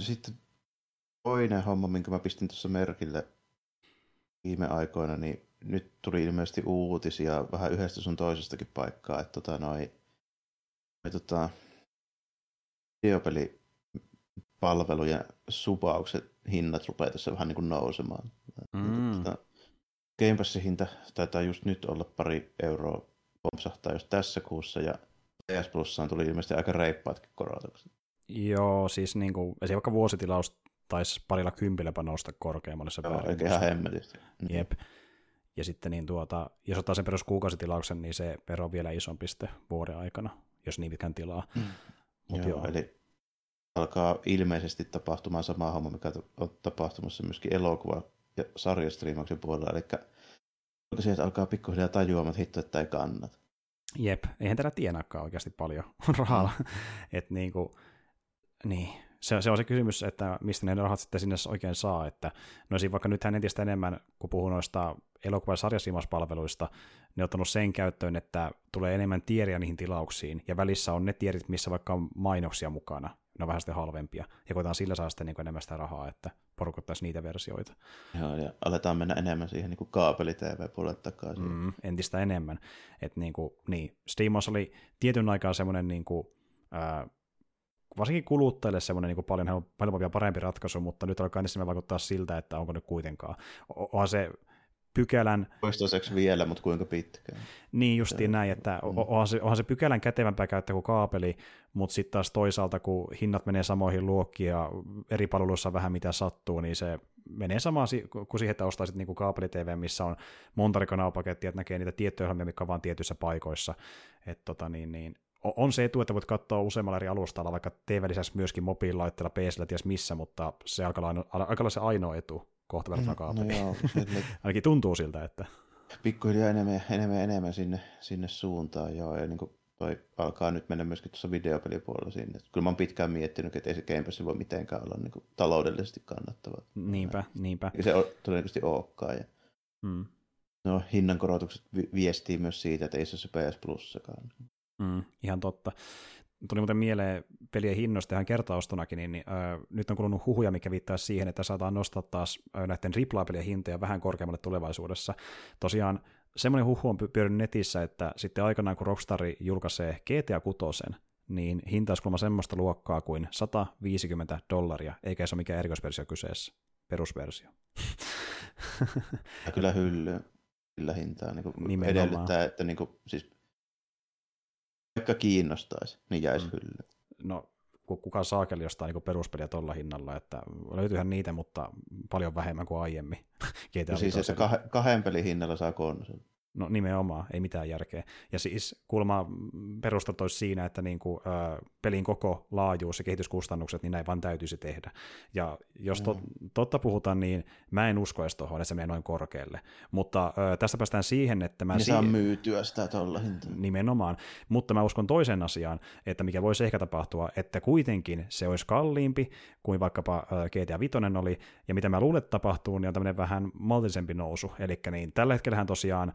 Sitten toinen homma, minkä mä pistin tuossa merkille viime aikoina, niin nyt tuli ilmeisesti uutisia vähän yhdestä sun toisestakin paikkaa, että tota noi, noi tota, videopelipalvelujen supaukset hinnat rupeaa tässä vähän niin kuin nousemaan. Mm. Tota, Game Passin hinta taitaa just nyt olla pari euroa pompsahtaa jos tässä kuussa, ja PS Plussaan tuli ilmeisesti aika reippaatkin korotukset. Joo, siis niin kuin, vaikka vuositilaus taisi parilla kympiläpä nousta korkeammalle se Joo, eikä ihan hemmetisti. Mm. Jep. Ja sitten niin tuota, jos ottaa sen perus kuukausitilauksen, niin se vero on vielä isompi sitten vuoden aikana, jos niin pitkän tilaa. Mm. Mut joo, joo, eli alkaa ilmeisesti tapahtumaan sama homma, mikä on tapahtumassa myöskin elokuva- ja sarjastriimauksen puolella, eli sieltä alkaa pikkuhiljaa tajuamaan, että hitto, että ei kannata. Jep, eihän tällä tienaakaan oikeasti paljon (laughs) rahalla. Mm. että niin kuin, niin, se, se on se kysymys, että mistä ne rahat sitten sinne oikein saa, että no vaikka nyt entistä enemmän, kun puhuu noista elokuva- ja sarjasiimauspalveluista, ne on ottanut sen käyttöön, että tulee enemmän tieriä niihin tilauksiin, ja välissä on ne tierit, missä vaikka on mainoksia mukana, ne on vähän sitten halvempia, ja koetaan sillä saa sitten niin enemmän sitä rahaa, että porukottaisi niitä versioita. Joo, ja aletaan mennä enemmän siihen niin kaapeli-TV-puolelle takaisin. Mm, entistä enemmän. että niin, kuin, niin, Steamos oli tietyn aikaa semmoinen niin kuin, ää, varsinkin kuluttajille semmoinen niin paljon helpompi ja parempi ratkaisu, mutta nyt alkaa ensin vaikuttaa siltä, että onko nyt kuitenkaan. Onhan se pykälän... Toistaiseksi vielä, mutta kuinka pitkään? Niin justiin näin, että mm. onhan se, onhan se pykälän kätevämpää käyttää kuin kaapeli, mutta sitten taas toisaalta, kun hinnat menee samoihin luokkiin ja eri palveluissa vähän mitä sattuu, niin se menee samaan kuin siihen, että ostaisit niin kaapeli-TV, missä on monta kanavapakettia, että näkee niitä tiettyjä ohjelmia, mikä on vain tietyissä paikoissa. Et tota, niin, niin, on se etu, että voit katsoa useammalla eri alustalla, vaikka TV lisäksi myöskin mobiililaitteella, PCllä, ties missä, mutta se alkaa olla se ainoa etu kohta verrattuna kaapeliin. No (laughs) Ainakin tuntuu siltä, että... Pikkuhiljaa enemmän, enemmän, enemmän sinne, sinne suuntaan, joo, ja niin kuin toi alkaa nyt mennä myöskin tuossa videopelipuolella sinne. Kyllä mä oon pitkään miettinyt, että ei se Game Pass voi mitenkään olla niin kuin taloudellisesti kannattava. Niinpä, niinpä. Ja se on todennäköisesti olekaan. Ja... Hmm. No, hinnankorotukset viestii myös siitä, että ei se ole se PS Plussakaan. Mm, ihan totta. Tuli muuten mieleen pelien hinnoista ihan kertaostonakin, niin, niin äh, nyt on kulunut huhuja, mikä viittaa siihen, että saadaan nostaa taas äh, näiden AAA-pelien hintoja vähän korkeammalle tulevaisuudessa. Tosiaan semmoinen huhu on pyörinyt netissä, että sitten aikanaan kun Rockstar julkaisee GTA 6, niin hinta olisi kuulemma semmoista luokkaa kuin 150 dollaria, eikä se ole mikään erikoisversio kyseessä, perusversio. kyllä hyllyä. sillä hintaa. Niin kuin Nimenomaan. edellyttää, että niin kuin, siis vaikka kiinnostaisi, niin jäisi Mm. hyllyyn. No, ku- kuka saakeli jostain niin peruspeliä tuolla hinnalla, että löytyyhän niitä, mutta paljon vähemmän kuin aiemmin. (laughs) GTA Ja siis, Vitosella. kah- kahden pelin hinnalla saa konsoli. No nimenomaan, ei mitään järkeä. Ja siis kulma perustat olisi siinä, että niin kuin, ö, pelin koko laajuus ja kehityskustannukset, niin näin vaan täytyisi tehdä. Ja jos to, totta puhutaan, niin mä en usko edes tuohon, että se menee noin korkealle. Mutta ö, tästä päästään siihen, että mä... Niin saa si- myytyä sitä tuolla. Nimenomaan, mutta mä uskon toisen asiaan, että mikä voisi ehkä tapahtua, että kuitenkin se olisi kalliimpi kuin vaikkapa ö, GTA 5 oli, ja mitä mä luulen, että tapahtuu, niin on tämmöinen vähän maltillisempi nousu, eli niin tällä hetkellähän tosiaan...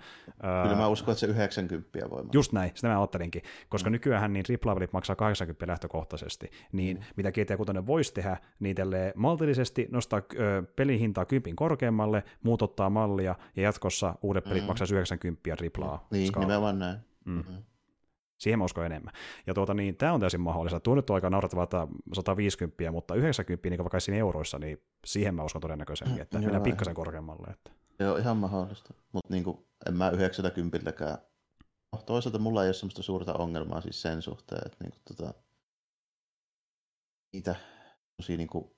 Kyllä mä uskon, että se 90 voi maksaa. Just näin, sitä mä ajattelinkin, koska mm. nykyään niin AAA-pelit maksaa 80 lähtökohtaisesti, niin mm. mitä GTA 6 voisi tehdä, niin maltillisesti nostaa ö, pelin hintaa kympin korkeammalle, muut ottaa mallia, ja jatkossa uudet pelit mm. maksaisi 90 AAA. Niin, skaalalla. nimenomaan näin. Mm. Mm. Siihen mä uskon enemmän. Ja tuota, niin, tämä on täysin mahdollista. Tuo nyt on aika naurettavaa, että 150, mutta 90, niin vaikka siinä euroissa, niin siihen mä uskon todennäköisemmin, että Joo, mennään pikkasen korkeammalle. Että. On ihan mahdollista. Mutta niinku, en mä 90-kään. No, toisaalta mulla ei ole semmoista suurta ongelmaa siis sen suhteen, että niinku, tota, niitä tosi niinku,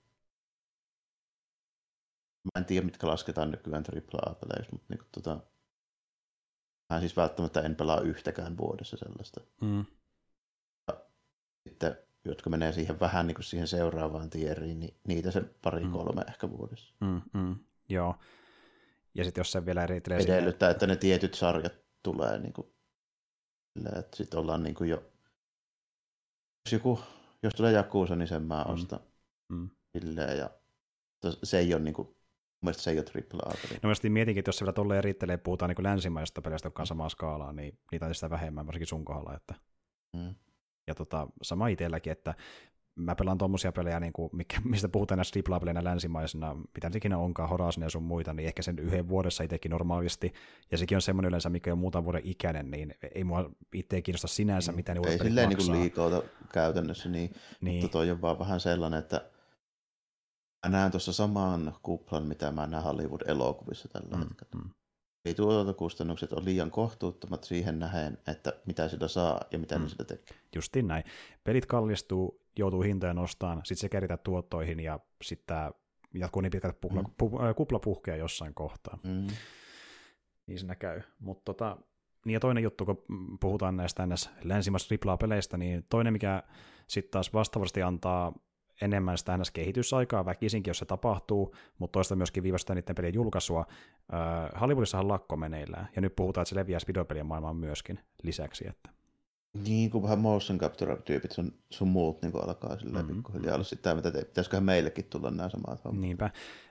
mä en tiedä mitkä lasketaan nykyään AAA-peleiksi, mutta niinku, tota, mä siis välttämättä en pelaa yhtäkään vuodessa sellaista. Mm. Sitten, jotka menee siihen vähän niin kuin siihen seuraavaan tieriin, niin niitä se pari Mm. kolme ehkä vuodessa. Mm, mm, joo. Ja sitten jos se vielä erittelee sinne- edellyttää, että ne tietyt sarjat tulee niin kuin, että sitten ollaan niin kuin jo, jos, joku, jos tulee Jakuusa, niin sen mä Mm. ostan Mm. silleen, ja se ei ole niin kuin, mun mielestä se ei ole triple A peli. No mä mietinkin, että jos se vielä tolleen erittelee, puhutaan niin länsimaisesta pelistä, jotka on samaa skaalaa, niin niitä on sitä vähemmän, varsinkin sun kohdalla. Että. Mm. Ja tota, sama itselläkin, että mä pelaan tommosia pelejä, niin kuin, mikä, (laughs) mistä puhutaan näistä AAA-peleinä länsimaisena, mitä nyt ikinä onkaan, Horizon ja sun muita, niin ehkä sen yhden vuodessa itsekin normaalisti, ja sekin on semmoinen yleensä, mikä on muutaman vuoden ikäinen, niin ei mua itse kiinnosta sinänsä, mitä ne Mm. ei uudet pelit silleen niin maksaa. kuin liikauta käytännössä, niin, niin, mutta toi on vaan vähän sellainen, että mä näen tuossa saman kuplan, mitä mä näen Hollywood-elokuvissa tällä mm, hetkellä. mm, Eli tuotantokustannukset on liian kohtuuttomat siihen nähen, että mitä sillä saa ja mitä Mm. ne sillä tekee. justiin näin. Pelit kallistuu, joutuu hintoja nostaan, sitten se keritää tuottoihin, ja sitten tämä jatkuu niin pitkälti, kupla, Mm. pu, äh, kupla puhkeaa jossain kohtaa. Mm. niin siinä käy. Mutta tota, niin ja toinen juttu, kun puhutaan näistä ns. länsimaista AAA-peleistä, niin toinen, mikä sitten taas vastaavasti antaa enemmän sitä ns. kehitysaikaa väkisinkin, jos se tapahtuu, mutta toista myöskin viivästää niiden pelien julkaisua. Äh, Hollywoodissahan lakko meneillään, ja nyt puhutaan, että se leviää videopelien maailmaan myöskin lisäksi. Että. Niin kuin vähän motion capture-tyypit sun, sun muut niin kuin alkaa silleen Mhm. pikkuhiljaa olla sitä, mitä te, pitäisiköhän meillekin tulla nämä samat hommat. Niinpä,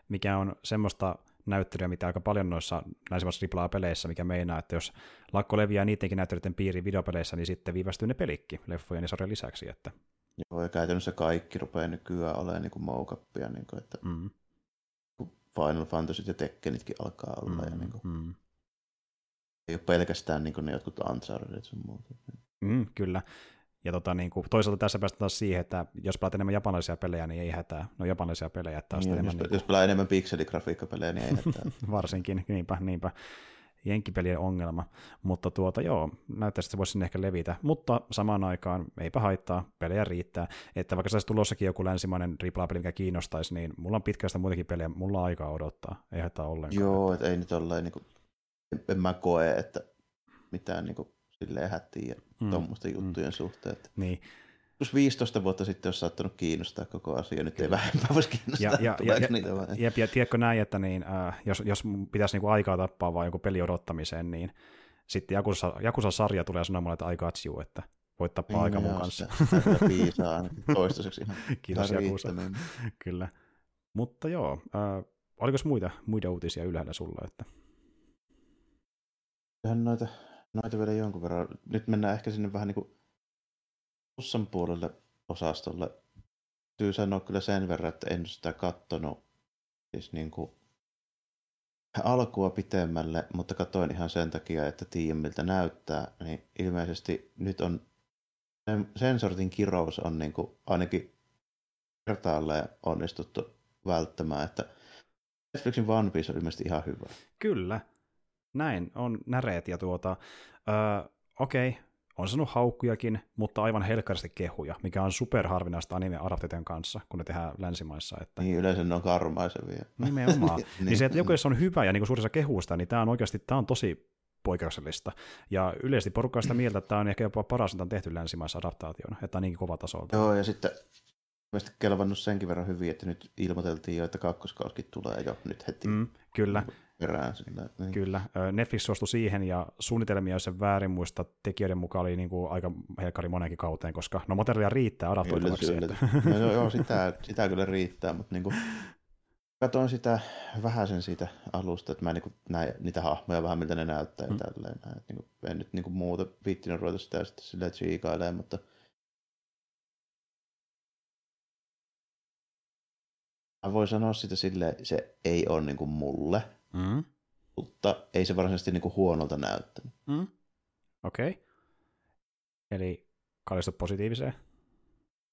mikä on semmoista näyttelyä, mitä aika paljon noissa länsimaisissa AAA-peleissä, mikä meinaa, että jos lakko leviää niidenkin näyttelyiden piiriin videopeleissä, niin sitten viivästyy ne pelikki leffojen ja sarjan lisäksi. Että. Joo, ja käytännössä kaikki rupeaa nykyään olemaan niin kuin moukappia, niin kuin, että Mm. Final Fantasy ja Tekkenitkin alkaa olla, ja niin kuin, mm. ei ole pelkästään niin kuin ne jotkut Uncharted sun muuta. Mm, kyllä. Ja tota, niin kuin, toisaalta tässä päästään taas siihen, että jos pelaat enemmän japanilaisia pelejä, niin ei hätää. No japanilaisia pelejä, että taas Niin, enemmän jos, niin jos pelaa enemmän pikseligrafiikkapelejä, niin ei hätää. (laughs) varsinkin, niinpä, niinpä. Jenkkipelien ongelma, mutta tuota joo, näyttäisi, että se voisi sinne ehkä levitä, mutta samaan aikaan eipä haittaa, pelejä riittää, että vaikka se olisi tulossakin joku länsimainen AAA-peli, mikä kiinnostaisi, niin mulla on pitkästä muitakin pelejä, mulla on aikaa odottaa, ei haittaa ollenkaan. Joo, että ei nyt olla, niin kuin, en, mä koe, että mitään niin kuin, silleen hätiä ja Mm, tuommoisten mm. juttujen suhteen. Että Niin, Plus 15 vuotta sitten olisi saattanut kiinnostaa koko asia, nyt ei vähemmän voisi kiinnostaa. Ja- ja- ja- niitä vai? Jep, ja tiedätkö näin, että niin, äh, jos, jos pitäisi niinku aikaa tappaa vaan joku peli odottamiseen, niin sitten Jakusa, Jakusa-sarja tulee sanomaan, että I got you, että voit tappaa Niin, aika mun kanssa. kyllä (laughs) piisaa toistaiseksi ihan, Kiitos Jakusa. Kyllä. Mutta joo, äh, oliko muita, muita uutisia ylhäällä sulla? Että... Kyllähän noita, noita vielä jonkun verran. Nyt mennään ehkä sinne vähän niin kuin plussan puolelle osastolle. Täytyy sanoa kyllä sen verran, että en sitä kattonut siis niin kuin alkua pitemmälle, mutta katsoin ihan sen takia, että tiedän miltä näyttää, niin ilmeisesti nyt on sen- sen sortin kirous on niin kuin ainakin kertaalleen onnistuttu välttämään, että Netflixin One Piece on ilmeisesti ihan hyvä. Kyllä. näin, on näreet ja tuota, öö, okei, okay, on sanonut haukkujakin, mutta aivan helkkaristi kehuja, mikä on superharvinaista anime-adaptaation kanssa, kun ne tehdään länsimaissa. Että... Niin, yleensä ne on karmaisevia. Nimenomaan. niin, (laughs) niin se, että joku jos on hyvä ja niin suurissa kehuista, niin tämä on oikeasti tämä on tosi poikkeuksellista. Ja yleisesti porukka on sitä mieltä, että tämä on ehkä jopa paras, mitä on tehty länsimaissa adaptaationa, että on niinkin kova taso. Joo, ja sitten mielestäni kelvannut senkin verran hyvin, että nyt ilmoiteltiin jo, että kakkoskauskin tulee jo nyt heti. Mm, kyllä. Perään sillä, niin. Kyllä. Netflix suostui siihen, ja suunnitelmia, jos sen väärin muista, tekijöiden mukaan oli niin kuin aika helkari monenkin kauteen, koska no materiaalia riittää adaptoitavaksi. Kyllä, että... no, joo, joo (laughs) sitä, sitä kyllä riittää, mutta niin kuin, Katoin sitä vähän sen siitä alusta, että mä niin näin niitä hahmoja vähän miltä ne näyttää ja mm. tälleen. Näin. Niin kuin, en nyt niin kuin muuta viittinyt ruveta sitä sitten silleen tsiikailemaan, mutta mä voin sanoa sitä silleen, se ei ole niin kuin mulle, mm. mutta ei se varsinaisesti niin kuin huonolta näyttänyt. Mm. Okei. Okay. Eli kallistut positiiviseen?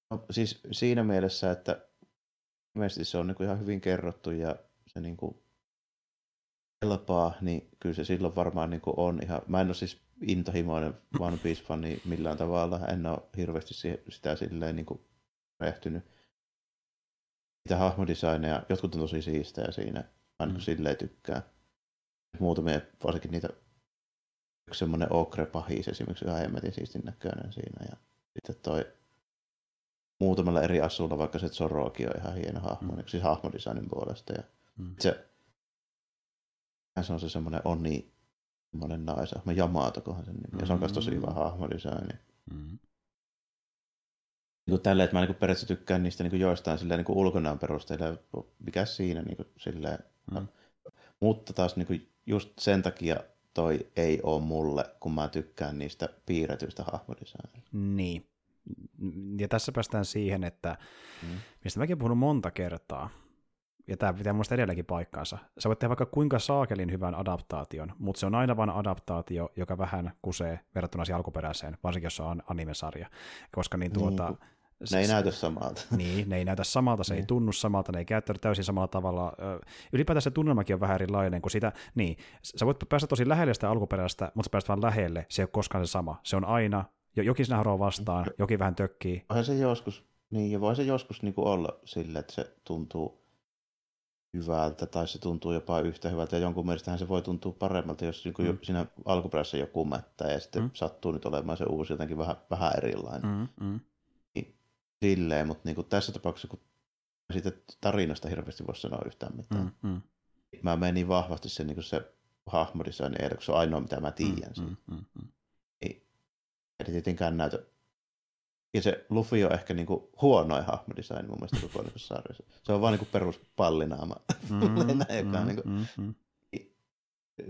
No, siis siinä mielessä, että ilmeisesti se on niin kuin ihan hyvin kerrottu ja se niin kuin kelpaa, niin kyllä se silloin varmaan niin kuin on ihan, mä en ole siis intohimoinen One Piece-fani millään tavalla, en ole hirveästi sitä silleen niin kuin rehtynyt. Mitä hahmodesigneja, jotkut on tosi siistejä siinä, mä niin mm. silleen tykkään. Muutamia, varsinkin niitä, yksi semmoinen okre pahis esimerkiksi ihan hemmetin siistin näköinen siinä ja sitten toi muutamalla eri asulla, vaikka se Zorokin on ihan hieno hahmo, mm. siis hahmodesignin puolesta. Ja mm. se, se on se semmoinen Oni, semmoinen naisahmo, Yamato, sen nimi, ja se on myös tosi hyvä mm. hahmodesigni. Mm. Niin tällä, että mä niin periaatteessa tykkään niistä niin joistain silleen, niin ulkonäön perusteella, mikä siinä niin kuin, silleen, mm. mutta taas niin kuin, just sen takia toi ei ole mulle, kun mä tykkään niistä piirretyistä hahmodesigneista. Niin, ja tässä päästään siihen, että mm. mistä mäkin puhunut monta kertaa, ja tämä pitää muista edelläkin paikkaansa. Sä voit tehdä vaikka kuinka saakelin hyvän adaptaation, mutta se on aina vain adaptaatio, joka vähän kusee verrattuna siihen alkuperäiseen, varsinkin jos se on animesarja. Koska niin tuota... Niin, ne ei näytä samalta. (laughs) Niin, ne ei näytä samalta, se niin. ei tunnu samalta, ne ei käyttäydy täysin samalla tavalla. Ylipäätään se tunnelmakin on vähän erilainen kuin sitä, niin, sä voit päästä tosi lähelle sitä alkuperäistä, mutta sä pääset vaan lähelle, se ei ole koskaan se sama. Se on aina jokin sinä haroaa vastaan, jokin vähän tökkii. Voihan se joskus, niin, ja voi se joskus niin kuin olla sille, että se tuntuu hyvältä tai se tuntuu jopa yhtä hyvältä ja jonkun mielestähän se voi tuntua paremmalta, jos niin kuin mm. siinä alkuperäisessä joku mättää ja sitten mm. sattuu nyt olemaan se uusi jotenkin vähän, vähän erilainen. Mm, mm. Niin, silleen, mutta niin kuin tässä tapauksessa, kun siitä tarinasta hirveästi voisi sanoa yhtään mitään. Mm, mm. Mä menen niin vahvasti se, niin kuin se hahmodesign kun se on ainoa, mitä mä tiedän. Mm, mm, mm, mm ei tietenkään näytä. Ja se Luffy on ehkä niinku huonoin hahmodesign mun mielestä koko niinku sarjassa. Se on vaan niinku perus pallinaama. (laughs) Mm, mm, niinku, mm, mm.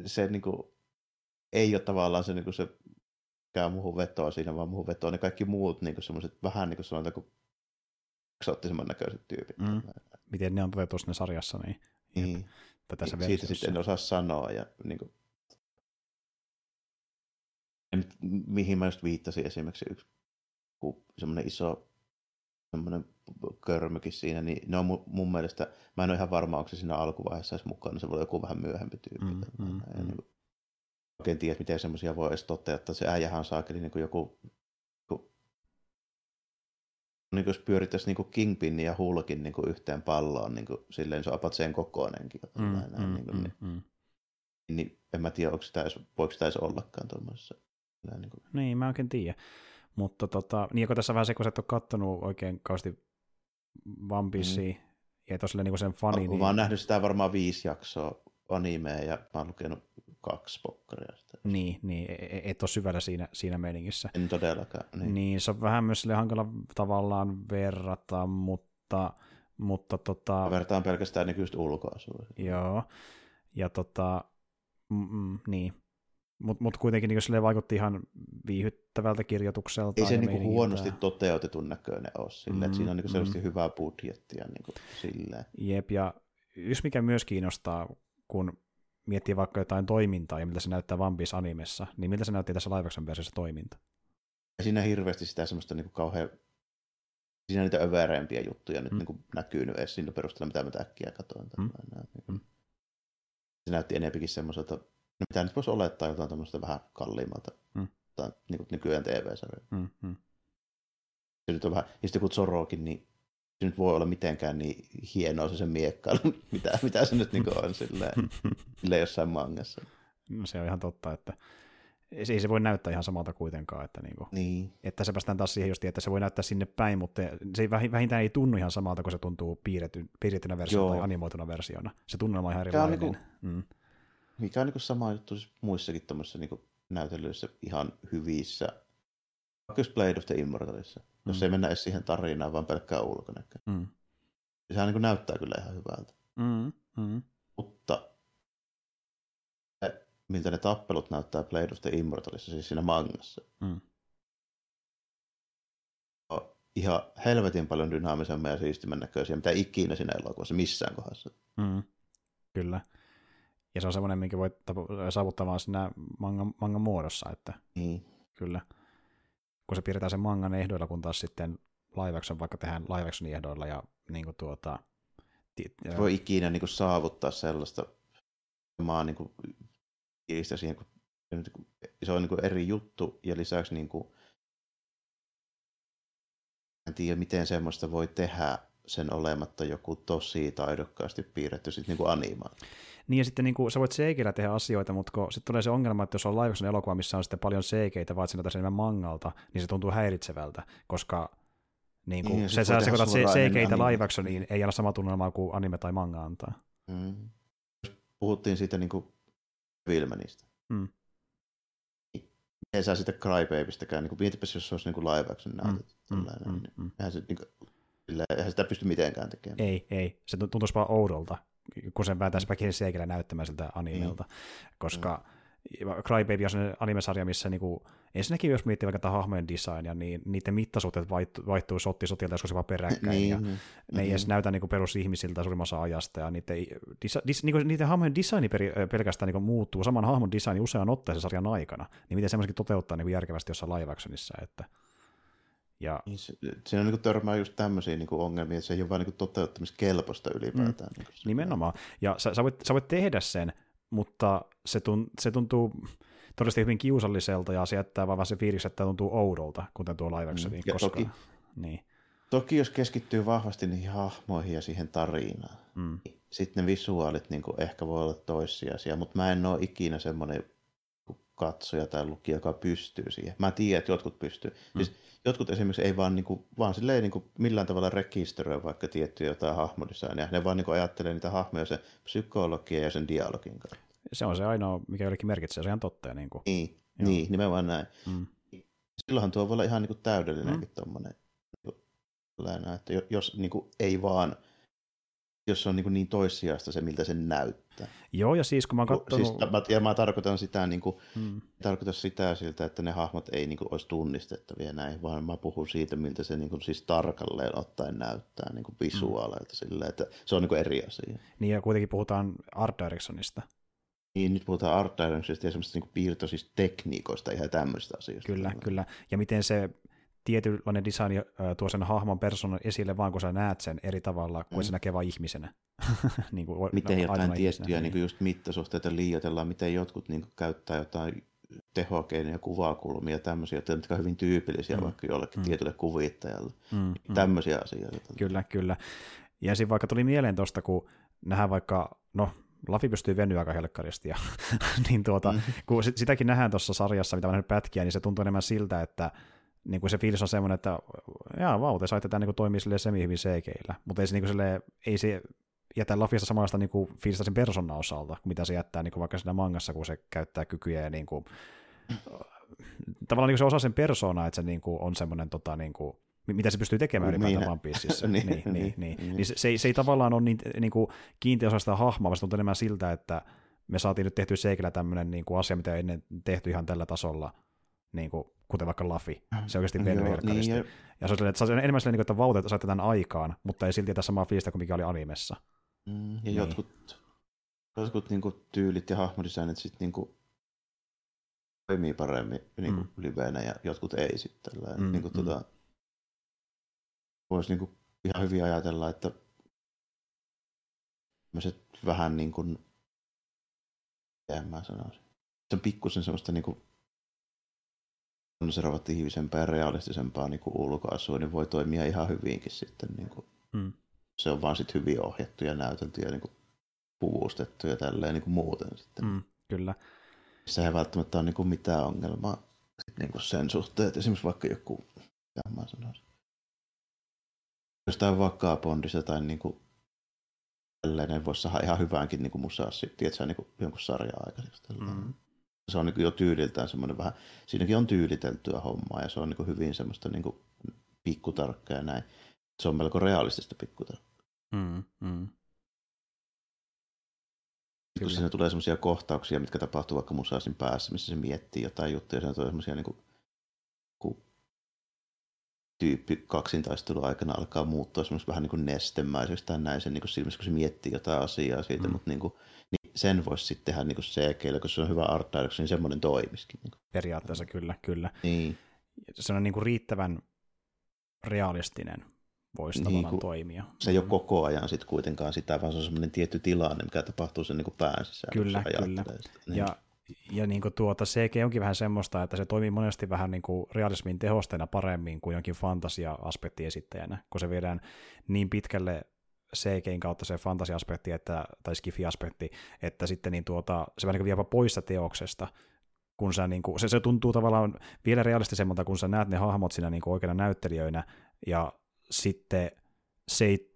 Se niinku, ei ole tavallaan se, niinku se mikä muuhun vetoa siinä, vaan muuhun vetoa ne kaikki muut niinku semmoiset vähän niin kuin sanotaanko eksoottisemman näköiset tyypit. Mm. Miten ne on toteutu ne sarjassa, niin, niin. Tässä Siitä sitten en osaa sanoa. Ja, niin kuin, mihin mä just viittasin esimerkiksi yksi semmoinen iso semmoinen körmykin siinä, niin ne on mun, mun mielestä, mä en ole ihan varma, onko se siinä alkuvaiheessa edes mukaan, niin se voi olla joku vähän myöhempi tyyppi. Mm, mm, ja mm. Niin kuin, oikein tiedä, miten semmoisia voi edes toteuttaa. Se äijähän on saakeli niin kuin joku, joku niin kuin jos pyörittäisi niin Kingpin ja Hulkin niin kuin yhteen palloon, niin kuin, silleen se on apat sen kokoinenkin. Mm, näin, mm, niin, kuin, mm, niin, mm. niin, en mä tiedä, onko sitä edes, voiko sitä edes ollakaan tuommoisessa niin, kuin... niin, mä oikein tiedä. Mutta tota, niin kun tässä vähän se, kun sä et ole kattonut oikein kauheasti One Piecea, mm. ja et ole niin sen fani. Niin... Mä oon nähnyt sitä varmaan viisi jaksoa animea ja mä oon lukenut kaksi pokkaria. Sitä. Niin, niin, e, e, et ole syvällä siinä, siinä meiningissä. En todellakaan. Niin. niin, se on vähän myös sille hankala tavallaan verrata, mutta, mutta tota... Vertaan pelkästään nykyistä ulkoasua. Joo, ja tota, mm, mm, niin, mutta mut kuitenkin niin se vaikutti ihan viihyttävältä kirjoitukselta. Ei se niinku huonosti toteutetun näköinen ole sille, mm, että siinä on niinku selvästi mm. hyvää budjettia niinku silleen. Jep, ja yksi mikä myös kiinnostaa, kun miettii vaikka jotain toimintaa ja miltä se näyttää One Piece animessa, niin miltä se näytti tässä live versiossa toiminta? Ja siinä hirveästi sitä semmoista niinku kauhean siinä niitä övereempiä juttuja nyt mm. niin näkyy nyt edes sillä perusteella, mitä mä äkkiä katsoin. Mm. Niin mm. Se näytti enempikin semmoiselta no mitä nyt voisi olettaa jotain tämmöistä vähän kalliimmalta Mm. tai niin kuin nykyään TV-sarjoja. Mm, mm. Se nyt on vähän, ja sitten kun Zorokin, niin se nyt voi olla mitenkään niin hienoa se sen miekkailu, (laughs) mitä, mitä se nyt niin on silleen, (laughs) silleen jossain mangassa. No se on ihan totta, että se- ei se voi näyttää ihan samalta kuitenkaan, että, niinku, Niin, että se päästään taas siihen just, että se voi näyttää sinne päin, mutta se vähintään ei tunnu ihan samalta, kun se tuntuu piirretty, piirrettynä versiona Joo. tai animoituna versiona. Se tunnelma on ihan Tää on erilainen. Mm. mikä on niin sama juttu siis muissakin tuommoisissa niin näytelyissä ihan hyvissä, Blade of the Immortalissa, mm. jos Mm. ei mennä edes siihen tarinaan, vaan pelkkää ulkonäköä. Mm. Sehän niin näyttää kyllä ihan hyvältä. Mm. Mm. Mutta miltä ne tappelut näyttää Blade of the Immortalissa, siis siinä mangassa, Mm. ihan helvetin paljon dynaamisempia ja siistimän näköisiä, mitä ikinä siinä elokuvassa missään kohdassa. Mm. Kyllä. Ja se on semmoinen, minkä voi tapu- saavuttaa vaan siinä mangan, mangan muodossa, että Niin. kyllä. Kun se piirretään sen mangan ehdoilla, kun taas sitten live action vaikka tehdään live actionin ehdoilla ja niin kuin tuota, ti- Se voi ikinä niin kuin, saavuttaa sellaista samaa niin kuin, siihen, kun se on niin kuin, eri juttu ja lisäksi niin kuin, en tiedä, miten semmoista voi tehdä sen olematta joku tosi taidokkaasti piirretty sit, niin kuin animaa. Niin ja sitten niin kuin, sä voit seikeillä tehdä asioita, mutta kun sitten tulee se ongelma, että jos on live action elokuva, missä on sitten paljon seikeitä, vaan että se enemmän mangalta, niin se tuntuu häiritsevältä, koska niin kuin, Niin, se, sä sekoitat se, suoraan seikeitä live actioniin, ei ole sama tunnelmaa kuin anime tai manga antaa. Mm. Puhuttiin siitä niin kuin Vilmanista. Mm. Niin Ei saa sitä Crybabystäkään. Niin kuin, mietipäs, jos se olisi niin kuin live action. Mm, tällainen, mm, niin mm. Eihän, se, niin kuin, eihän sitä pysty mitenkään tekemään. Ei, ei. Se tu- tuntuisi vaan oudolta, kun sen päätäisi väkisin seikillä näyttämään siltä animelta, koska Crybaby on sellainen animesarja, missä niinku, ensinnäkin jos miettii vaikka hahmojen designia, niin niiden mittasuhteet vaihtuu, vaihtuu sotti sotilta joskus jopa peräkkäin, niin, ja niin. ne ei edes näytä niinku perusihmisiltä suurimmassa ajasta, ja niiden, disa, dis, niinku, niiden hahmojen designi peri, pelkästään niinku muuttuu, saman hahmon designi usean otteeseen sarjan aikana, niin miten semmoisenkin toteuttaa niinku järkevästi jossain live actionissa, että ja Niin se, siinä on niin törmää just tämmöisiä niin ongelmia, että se ei ole vain niin toteuttamiskelpoista ylipäätään. Mm. Niin Nimenomaan. Ja sä, sä, voit, sä voit tehdä sen, mutta se, tun, se tuntuu todellisesti hyvin kiusalliselta ja se jättää vaan se fiilis, että tuntuu oudolta, kuten tuo live actioniin, ja koska... toki- Niin. Toki jos keskittyy vahvasti niihin hahmoihin ja siihen tarinaan, Mm. sitten ne visuaalit niin ehkä voi olla toissijaisia, mutta mä en ole ikinä semmoinen katsoja tai lukija, joka pystyy siihen. Mä tiedän, että jotkut pystyy. Mm. Siis jotkut esimerkiksi ei vaan, niin kuin, vaan silleen, niin kuin, millään tavalla rekisteröi vaikka tiettyjä jotain hahmodesignia. Ne vaan niin kuin, ajattelee niitä hahmoja sen psykologian ja sen dialogin kautta. Se on se ainoa, mikä jollekin merkitsee, se on ihan totta. Niin kuin. Niin, Joo. niin nimenomaan näin. Mm. Silloinhan tuo voi olla ihan niin kuin täydellinenkin mm. tuommoinen. Että jo- jos niin kuin, ei vaan, jos se on niin, niin toissijasta se, miltä se näyttää. Joo, ja siis kun mä oon katsonut... Siis, mä- ja mä tarkoitan sitä, niin kuin, mm. tarkoitan sitä siltä, että ne hahmot ei niin kuin, olisi tunnistettavia näin, vaan mä puhun siitä, miltä se niin kuin, siis tarkalleen ottaen näyttää niin kuin visuaaleilta. Mm. Silleen, että se on niin kuin, eri asia. Niin, ja kuitenkin puhutaan Art Directionista. Niin, nyt puhutaan art directionista ja semmoista niin piirtoisista tekniikoista ihan tämmöistä asioista. Kyllä, kyllä. Ja miten se tietynlainen design tuo sen hahmon persoonan esille vaan, kun sä näet sen eri tavalla, kuin Mm. se näkee vain ihmisenä. (laughs) niin kuin, miten jotain aitona tiettyjä niin kuin just mittasuhteita liioitellaan, miten jotkut niin kuin, käyttää jotain tehokeinoja, kuvakulmia ja tämmöisiä, jotka on hyvin tyypillisiä Mm. vaikka jollekin Mm. tietylle kuvittajalle. Mm, Mm. mm. Tämmöisiä asioita. Kyllä, kyllä. Ja sitten vaikka tuli mieleen tuosta, kun nähdään vaikka, no Lafi pystyy venyä aika helkkaristi, ja, (laughs) niin tuota, Mm. kun sit- sitäkin nähdään tuossa sarjassa, mitä mä nähnyt pätkiä, niin se tuntuu enemmän siltä, että niin kuin se fiilis on semmoinen, että jaa, vau, te saitte tämän niin toimii silleen semi-hyvin seikeillä, mutta ei se, niin kuin silleen, ei se jätä Lafista samanlaista niin kuin fiilistä sen persoonan osalta, mitä se jättää niin kuin vaikka siinä mangassa, kun se käyttää kykyjä ja niin kuin, tavallaan niin kuin se osaa sen persoonaa, että se niin kuin on semmoinen tota, niin kuin, mi- mitä se pystyy tekemään Niin. ylipäätään One Pieceissa. (laughs) niin, Niin, niin, niin, niin, niin. niin. niin se, se, ei, se ei tavallaan ole niin, niin kuin kiinteä osa sitä hahmoa, vaan se tuntuu enemmän siltä, että me saatiin nyt tehtyä seikillä tämmöinen niin kuin asia, mitä ei ennen tehty ihan tällä tasolla, niin kuin, kuten vaikka Lafi. Se oikeasti venyy Joo, helkkaristi. niin, ja, Ja se on, silleen, että se on enemmän silleen, niin kuin, että vauta, että saitte tämän aikaan, mutta ei silti jätä samaa fiilistä kuin mikä oli animessa. mm, ja Niin. jotkut, jotkut niin kuin, tyylit ja hahmodesignit sitten niin kuin, toimii paremmin niin kuin, Mm. livenä ja jotkut ei sitten. Mm, Mm, niin kuin, mm. tota, voisi niin kuin, ihan hyvin ajatella, että tämmöiset vähän niin kuin, miten mä sanoisin, se on pikkusen semmoista niinku konservatiivisempaa ja realistisempaa niinku ulkoasua, niin voi toimia ihan hyvinkin sitten. Niinku. Mm. Se on vaan sitten hyvin ohjattu ja näytelty ja niinku puvustettu ja tälleen niinku muuten sitten. Mm, kyllä. Se ei välttämättä ole niinku mitään ongelmaa sit niinku sen suhteen, että esimerkiksi vaikka joku, mitä mä sanoisin, jostain vakaa Bondista tai niinku tällainen voisi saada ihan hyväänkin niin musaassi, tiedätkö, niin kuin jonkun sarjan aikaiseksi. Mm. Se on niin jo tyyliltään semmoinen vähän, siinäkin on tyyliteltyä hommaa ja se on niin hyvin semmoista niin pikkutarkkaa ja näin. Se on melko realistista pikkutarkkaa. Mm, mm. Kun siinä tulee semmoisia kohtauksia, mitkä tapahtuu vaikka musaasin päässä, missä se miettii jotain juttuja, ja se tulee semmoisia niin kuin, kun tyyppi kaksintaistelun aikana alkaa muuttua semmoista vähän niin kuin nestemäiseksi tai näin sen niin kuin silmissä, kun se miettii jotain asiaa siitä, mm. mutta niin kuin, niin sen voisi sitten tehdä niin CGllä, kun se on hyvä art direction, niin semmoinen toimisikin. Niin. Periaatteessa kyllä, kyllä. Niin. Se on niin kuin riittävän realistinen voisi niin, tavallaan toimia. Se ei ole koko ajan sitten kuitenkaan sitä, vaan se on semmoinen tietty tilanne, mikä tapahtuu sen niin pään sisällä. Kyllä, kyllä. Niin. Ja ja niin kuin tuota, CG onkin vähän semmoista, että se toimii monesti vähän niin kuin realismin tehosteena paremmin kuin jonkin fantasia-aspekti esittäjänä, kun se viedään niin pitkälle CGin kautta se fantasia-aspekti että, tai skifi-aspekti, että sitten niin tuota, se vähän niin kuin vie pois teoksesta, kun sä, niin kuin, se, se tuntuu tavallaan vielä realistisemmalta, kun sä näet ne hahmot siinä niin kuin oikeana näyttelijöinä, ja sitten se ei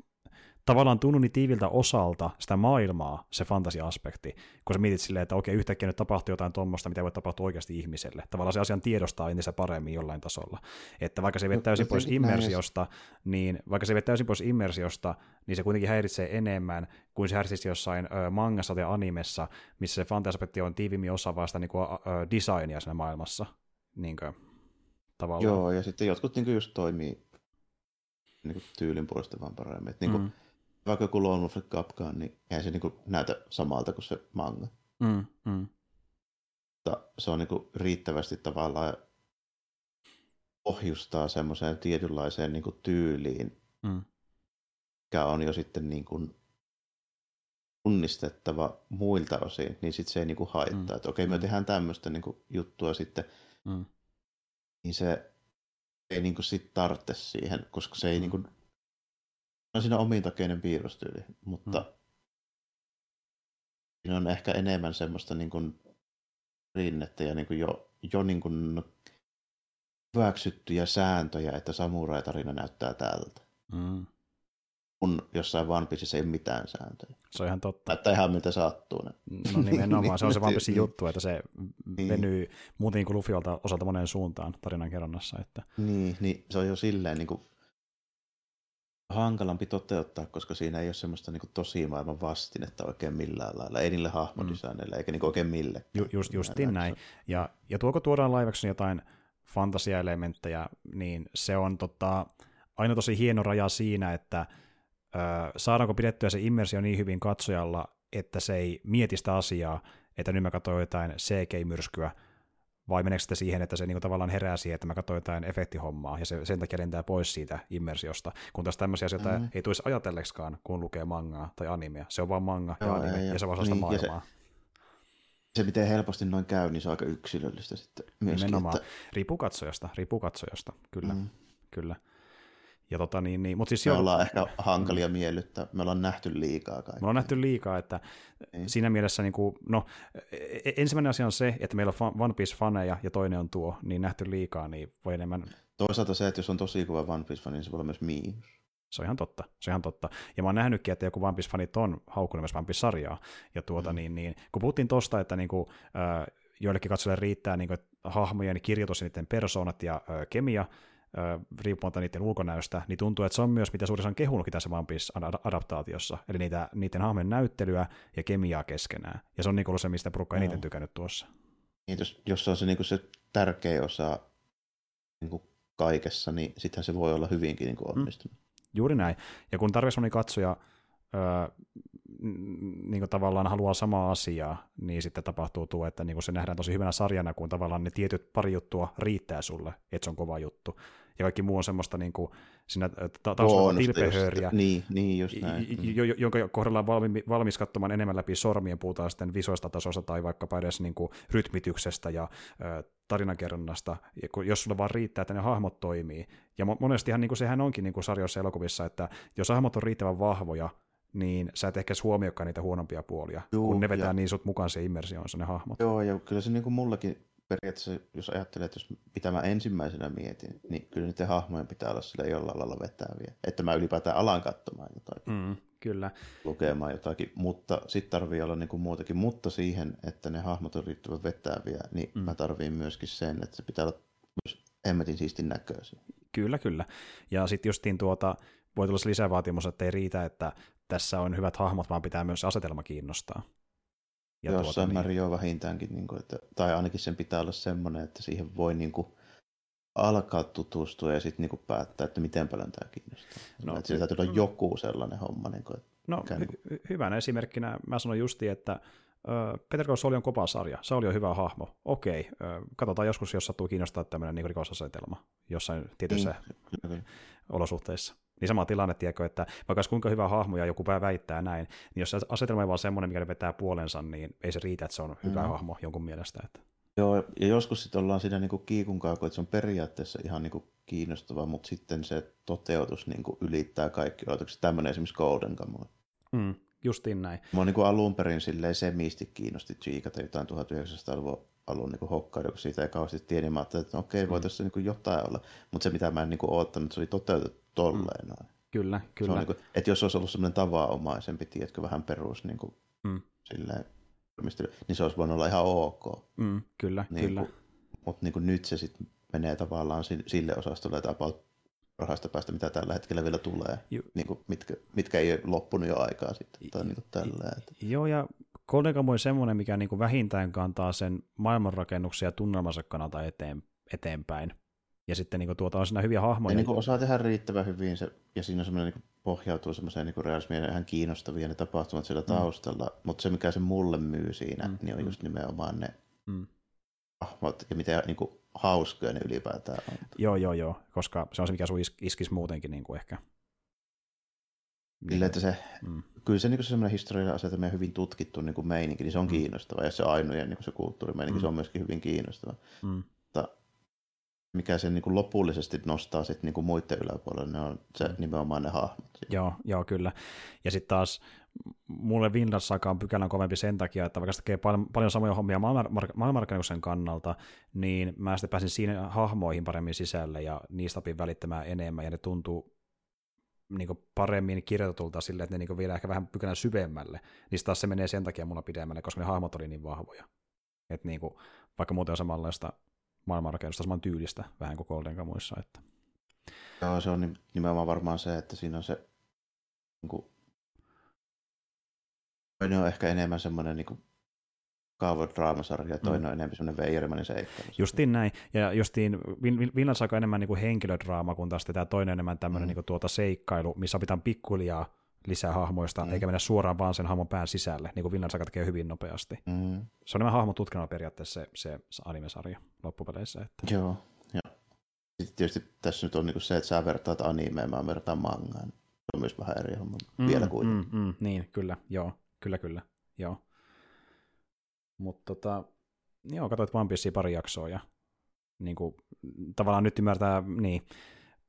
tavallaan tunnu niin tiiviltä osalta sitä maailmaa, se fantasia-aspekti, kun sä mietit silleen, että okei, yhtäkkiä nyt tapahtuu jotain tuommoista, mitä voi tapahtua oikeasti ihmiselle. Tavallaan se asian tiedostaa entistä paremmin jollain tasolla. Että vaikka se ei täysin pois immersiosta, niin vaikka se ei täysin pois immersiosta, niin se kuitenkin häiritsee enemmän kuin se häiritsisi jossain ö, mangassa tai animessa, missä se fantasia-aspekti on tiivimmin osa vasta niin kuin, ö, designia siinä maailmassa. Niin kuin, tavallaan. Joo, ja sitten jotkut niin kuin just toimii niin kuin tyylin puolesta vaan paremmin. Että, niin kuin, mm vaikka joku Lone Wolf Capcom, niin eihän se niinku näytä samalta kuin se manga. Mm, mm. Mutta se on niinku riittävästi tavallaan ohjustaa semmoiseen tietynlaiseen niinku tyyliin, mm. mikä on jo sitten niinku tunnistettava muilta osin, niin sitten se ei niinku haittaa. Mm. Että okei, me mm. tehdään tämmöistä niinku juttua sitten, mm. niin se ei niinku sit tarvitse siihen, koska se ei mm. niinku on siinä omintakeinen piirrostyyli, mutta mm. siinä on ehkä enemmän semmoista niin kuin rinnettä ja niin kuin jo, jo niin kuin hyväksyttyjä sääntöjä, että samurai-tarina näyttää tältä. Mm. Kun jossain One Pieceissä ei ole mitään sääntöjä. Se on ihan totta. Näyttää ihan miltä sattuu. Ne. No nimenomaan, se on se One Piecein (laughs) juttu, että se niin. venyy muuten kuin Lufiolta osalta moneen suuntaan tarinan kerronnassa. Että... Niin, niin, se on jo silleen niin kuin hankalampi toteuttaa, koska siinä ei ole semmoista niin tosi maailman vastinetta oikein millään lailla. Ei niille hahmodesignille, mm. eikä niin oikein mille. Ju, just, justiin näin. Ja, ja tuoko tuodaan laivaksi jotain fantasiaelementtejä, niin se on tota, aina tosi hieno raja siinä, että ö, saadaanko pidettyä se immersio niin hyvin katsojalla, että se ei mieti sitä asiaa, että nyt mä katsoin jotain CG-myrskyä, vai meneekö sitten siihen, että se niinku tavallaan herää siihen, että mä katsoin jotain efektihommaa, ja se sen takia lentää pois siitä immersiosta, kun taas tämmöisiä asioita mm-hmm. ei tulisi ajatelleksikaan, kun lukee mangaa tai animea. Se on vaan manga Joo, ja anime, ja, ja se on niin, maailmaa. Se, se, miten helposti noin käy, niin se on aika yksilöllistä sitten myöskin. Nimenomaan. Että... Riippuu katsojasta, riippuu katsojasta, kyllä. Mm. kyllä. Ja tota, niin, niin, mutta siis me ollaan ehkä hankalia miellyttää. Me ollaan nähty liikaa kaikkea. Me ollaan nähty liikaa, että niin. siinä mielessä, niin kuin, no, e, e, ensimmäinen asia on se, että meillä on One Piece-faneja ja toinen on tuo, niin nähty liikaa, niin voi enemmän... Toisaalta se, että jos on tosi kova One Piece-fani, niin se voi olla myös miinus. Se on ihan totta, se on ihan totta. Ja mä oon nähnytkin, että joku One Piece-fanit on haukkunut myös One Piece-sarjaa. Ja tuota, mm. niin, niin, kun puhuttiin tosta, että niin kuin, äh, joillekin katsojille riittää niin kuin, hahmojen kirjoitus ja niiden persoonat ja äh, kemia, riippumatta niiden ulkonäöstä, niin tuntuu, että se on myös, mitä suurissa on kehunutkin tässä One Piece-adaptaatiossa, eli niitä, niiden hahmojen näyttelyä ja kemiaa keskenään. Ja se on niin ollut se, mistä porukka eniten no. tykännyt tuossa. Niin, jos, jos on se, niin se tärkeä osa niin kuin kaikessa, niin sittenhän se voi olla hyvinkin niin kuin onnistunut. Mm. Juuri näin. Ja kun tarvitsisi moni katsoja öö, niin tavallaan haluaa samaa asiaa, niin sitten tapahtuu tuo, että niin se nähdään tosi hyvänä sarjana, kun tavallaan ne tietyt pari juttua riittää sulle, että se on kova juttu. Ja kaikki muu on semmoista niin kuin, siinä taustalla tilpehööriä, niin, niin just näin. Mm. jonka kohdalla on valmi, valmis katsomaan enemmän läpi sormien, puhutaan sitten visoista tasosta tai vaikkapa edes niin kuin rytmityksestä ja ö, tarinankerronnasta, jos sulla vaan riittää, että ne hahmot toimii. Ja monestihan niin kuin sehän onkin niin kuin sarjoissa elokuvissa, että jos hahmot on riittävän vahvoja, niin sä et ehkä huomioikaan niitä huonompia puolia, Juu, kun ne vetää ja... niin sut mukaan se immersioonsa ne hahmot. Joo, ja kyllä se niin kuin mullakin periaatteessa, jos ajattelee, että jos mitä mä ensimmäisenä mietin, niin kyllä niiden hahmojen pitää olla sillä jollain lailla vetäviä. Että mä ylipäätään alan katsomaan jotakin. Mm, kyllä. Lukemaan jotakin, mutta sitten tarvii olla niinku muutakin. Mutta siihen, että ne hahmot on riittävän vetäviä, niin mm. mä tarviin myöskin sen, että se pitää olla myös hemmetin siistin näköisiä. Kyllä, kyllä. Ja sitten justiin tuota, voi tulla lisävaatimus, että ei riitä, että tässä on hyvät hahmot, vaan pitää myös asetelma kiinnostaa. Ja Jossain tuota, määrin niin... jo vähintäänkin, niin kuin, että, tai ainakin sen pitää olla semmoinen, että siihen voi niin kuin, alkaa tutustua ja sitten niin päättää, että miten paljon tämä kiinnostaa. No, että sillä täytyy olla joku sellainen homma. Niin kuin, no, hy- niin hyvänä esimerkkinä mä sanoin justi, että Peter Call Saul on kova sarja, Sauli on hyvä hahmo. Okei, katsotaan joskus, jos sattuu kiinnostaa tämmöinen niin rikosasetelma jossain tietyissä niin, olosuhteissa. Niin sama tilanne, tiedätkö, että vaikka kuinka hyvä hahmo ja joku pää väittää näin, niin jos asetelma on vaan semmoinen, mikä ne vetää puolensa, niin ei se riitä, että se on hyvä mm. hahmo jonkun mielestä. Että. Joo, ja joskus sitten ollaan siinä niinku kiikun kaako, että se on periaatteessa ihan niinku kiinnostava, mutta sitten se toteutus niinku ylittää kaikki odotukset. Tämmöinen esimerkiksi Golden Kamuy. Mm, justiin näin. Mua niinku alun perin silleen semisti kiinnosti tsiikata jotain 1900-luvun alun niin Hokkaido, kun siitä ei kauheasti tiedä, niin mä ajattelin, että okei, voi mm. tässä niin jotain olla. Mutta se, mitä mä en niin oottanut, se oli toteutettu tolleen noin. Kyllä, kyllä. Niin kuin, että jos olisi ollut semmoinen tavanomaisempi, tiedätkö, vähän perus niin kuin, mm. silleen, niin se olisi voinut olla ihan ok. Mm, kyllä, niin kyllä. Mutta niin nyt se sitten menee tavallaan sille osastolle, että about parhaista päästä, mitä tällä hetkellä vielä tulee, Ju- niin kuin, mitkä, mitkä ei ole loppunut jo aikaa sitten. Tai niin kuin tällä, että. Joo, ja Golden on semmoinen, mikä niin kuin vähintään kantaa sen maailmanrakennuksen ja tunnelmansa kannalta eteen, eteenpäin. Ja sitten niin kuin, tuota on siinä hyviä hahmoja. Ja niin kuin osaa tehdä riittävän hyvin se, ja siinä on semmoinen niin pohjautuu semmoiseen niin realismiin ihan kiinnostavia ne tapahtumat siellä mm. taustalla, mm. mutta se mikä se mulle myy siinä, mm. niin on mm. just nimenomaan ne mm. hahmot ja miten niin kuin, hauskoja ne ylipäätään on. Joo, joo, joo, koska se on se, mikä sun is- iskisi muutenkin niin kuin ehkä. Sille, että se, mm. Kyllä se, niin se semmoinen historiallinen asetelma ja hyvin tutkittu niin kuin meininki, niin se on mm. kiinnostava. Ja se ainojen niin se kulttuurimeininki, mm. se on myöskin hyvin kiinnostava. Mm. Mikä sen niin kuin lopullisesti nostaa sit niin kuin muiden yläpuolelle, ne on se mm. nimenomaan ne hahmot. Joo, joo, kyllä. Ja sitten taas mulle Vinland Saga on pykälän kovempi sen takia, että vaikka se tekee paljon, paljon samoja hommia maailmanrakennuksen kannalta, niin mä sitten pääsin siinä hahmoihin paremmin sisälle ja niistä opin välittämään enemmän, ja ne tuntuu niin paremmin kirjoitetulta sille, että ne niin vielä ehkä vähän pykälän syvemmälle, niin taas se menee sen takia mulla pidemmälle, koska ne hahmot oli niin vahvoja. Että niin kuin, vaikka muuten on samanlaista maailmanrakennusta, saman tyylistä, vähän kuin Golden Kamuissa. Että. Joo, se on nimenomaan varmaan se, että siinä on se niin kuin, toinen on ehkä enemmän semmoinen niin kaavodraamasarja ja toinen mm. on enemmän semmoinen veijarimainen seikkailu. Justiin näin. Ja justiin Vinland Saga enemmän niin kuin henkilödraama, kun taas tämä toinen enemmän tämmöinen mm. niin kuin tuota seikkailu, missä pitää pikkuliaa lisää hahmoista, mm. eikä mennä suoraan vaan sen hahmon pään sisälle, niin kuin Vinland Saga tekee hyvin nopeasti. Mm. Se on enemmän hahmotutkinnalla periaatteessa se, se animesarja loppupeleissä. Että... Joo, ja sitten tietysti tässä nyt on niin kuin se, että sä vertaat animeen, mä vertaan mangaan. Se on myös vähän eri homma mm, vielä kuitenkin. Mm, mm, niin, kyllä, joo, kyllä, kyllä, joo. Mutta tota, joo, katsoit One Piecea pari jaksoa ja niin kuin, tavallaan nyt ymmärtää niin,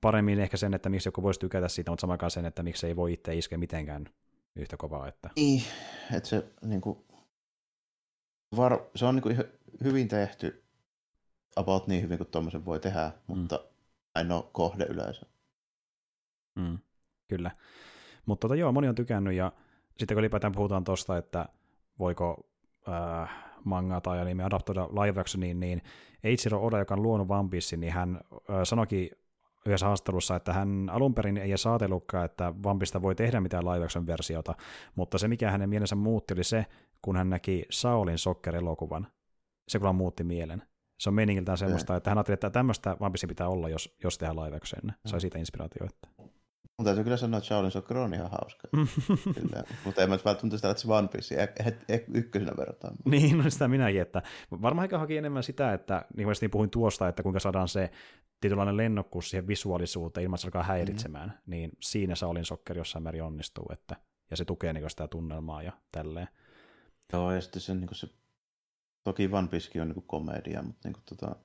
paremmin ehkä sen, että miksi joku voisi tykätä siitä, mutta samaan sen, että miksi ei voi itse iskeä mitenkään yhtä kovaa. Että... Niin, että se, niin kuin, var, se on niin kuin hyvin tehty about niin hyvin kuin tuommoisen voi tehdä, mutta mm. ole kohde yleensä. Mm, kyllä. Mutta tota, joo, moni on tykännyt ja sitten kun ylipäätään puhutaan tuosta, että voiko äh, manga tai anime adaptoida live actioniin, niin Eiichiro Oda, joka on luonut One Piece, niin hän äh, sanoikin yhdessä haastattelussa, että hän alun perin ei edes ajatellutkaan, että Vampista voi tehdä mitään live versiota, mutta se mikä hänen mielensä muutti oli se, kun hän näki Saulin Sokker-elokuvan. Se kyllä muutti mielen. Se on meningiltään semmoista, että hän ajatteli, että tämmöistä Vampisi pitää olla, jos, jos tehdään live. Sai siitä inspiraatioita. Mutta täytyy kyllä sanoa, että Shaolin Soccer on ihan hauska. (laughs) kyllä. Mutta en mä välttämättä sitä, että se One Piece e- e- ykkösenä verrataan. (laughs) niin, no sitä minäkin, että varmaan ehkä haki enemmän sitä, että niin kuin puhuin tuosta, että kuinka saadaan se tietynlainen lennokkuus siihen visuaalisuuteen ilman, että se alkaa häiritsemään, mm. niin siinä Shaolin Soccer jossain määrin onnistuu, että, ja se tukee niin sitä tunnelmaa ja tälleen. Joo, ja sitten se, niin se toki One Piece on niin komedia, mutta niin kuin, tota,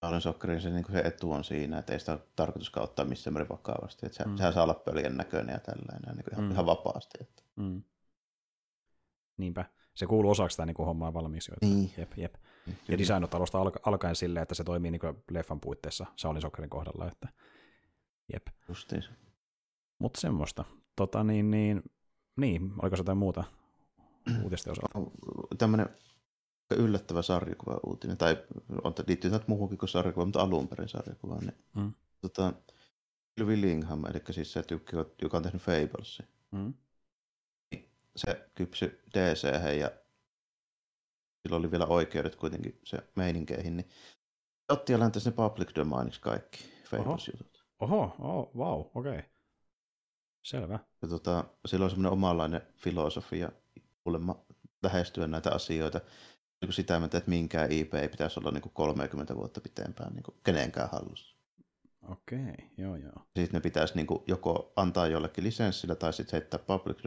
Shaolin Soccerin se, niin se etu on siinä, että ei sitä ole tarkoituskaan ottaa missään määrin vakavasti. Että se, mm. sehän saa olla pöljen näköinen ja tällainen niin ihan, mm. ihan vapaasti. Että. Mm. Niinpä. Se kuuluu osaksi sitä niin hommaa valmiiksi. Niin. Jep, jep. Niin, ja designot alusta alkaen silleen, että se toimii niin leffan puitteissa Shaolin Soccerin kohdalla. Että, jep. Justiinsa. Mutta semmoista. Tota, niin, niin, niin, oliko se jotain muuta uutisten osalta? Tämmöinen yllättävä sarjakuva uutinen, tai on, liittyy tätä muuhunkin kuin sarjakuva, mutta alun perin sarjakuva. Niin, mm. tota, Willingham, eli siis se tykki, joka on tehnyt Fablesin, mm. se kypsy DC ja sillä oli vielä oikeudet kuitenkin se meininkeihin, niin otti ja läntäisi ne public domainiksi kaikki Fables-jutut. Oho, oh, wow, okei. Okay. Selvä. Ja tota, sillä on semmoinen omanlainen filosofia kuulemma lähestyä näitä asioita niin sitä mieltä, että minkään IP ei pitäisi olla niin kuin 30 vuotta pitempään niin kuin kenenkään hallussa. Okei, joo joo. Sitten ne pitäisi niin kuin joko antaa jollekin lisenssillä tai sitten heittää public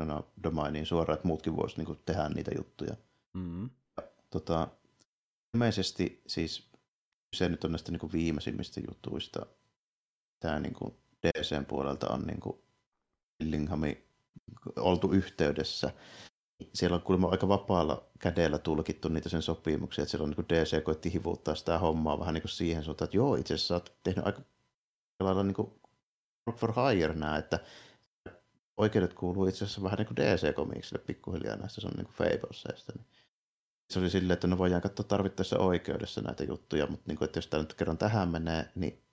domainiin suoraan, että muutkin voisivat niin tehdä niitä juttuja. Mm-hmm. Ja, tota, ilmeisesti siis se nyt on näistä niin kuin viimeisimmistä jutuista. Tämä niin kuin DCn puolelta on niin kuin Billinghami oltu yhteydessä siellä on kuulemma aika vapaalla kädellä tulkittu niitä sen sopimuksia, että siellä on niin DC koitti hivuuttaa sitä hommaa vähän niin kuin siihen suuntaan, että joo, itse asiassa olet tehnyt aika lailla niin kuin for hire nämä, että oikeudet kuuluu itse asiassa vähän niin kuin DC-komiksille pikkuhiljaa näistä, se on niin kuin Fablesista. Niin se oli silleen, että no voidaan katsoa tarvittaessa oikeudessa näitä juttuja, mutta niin kuin, että jos tämä nyt kerran tähän menee, niin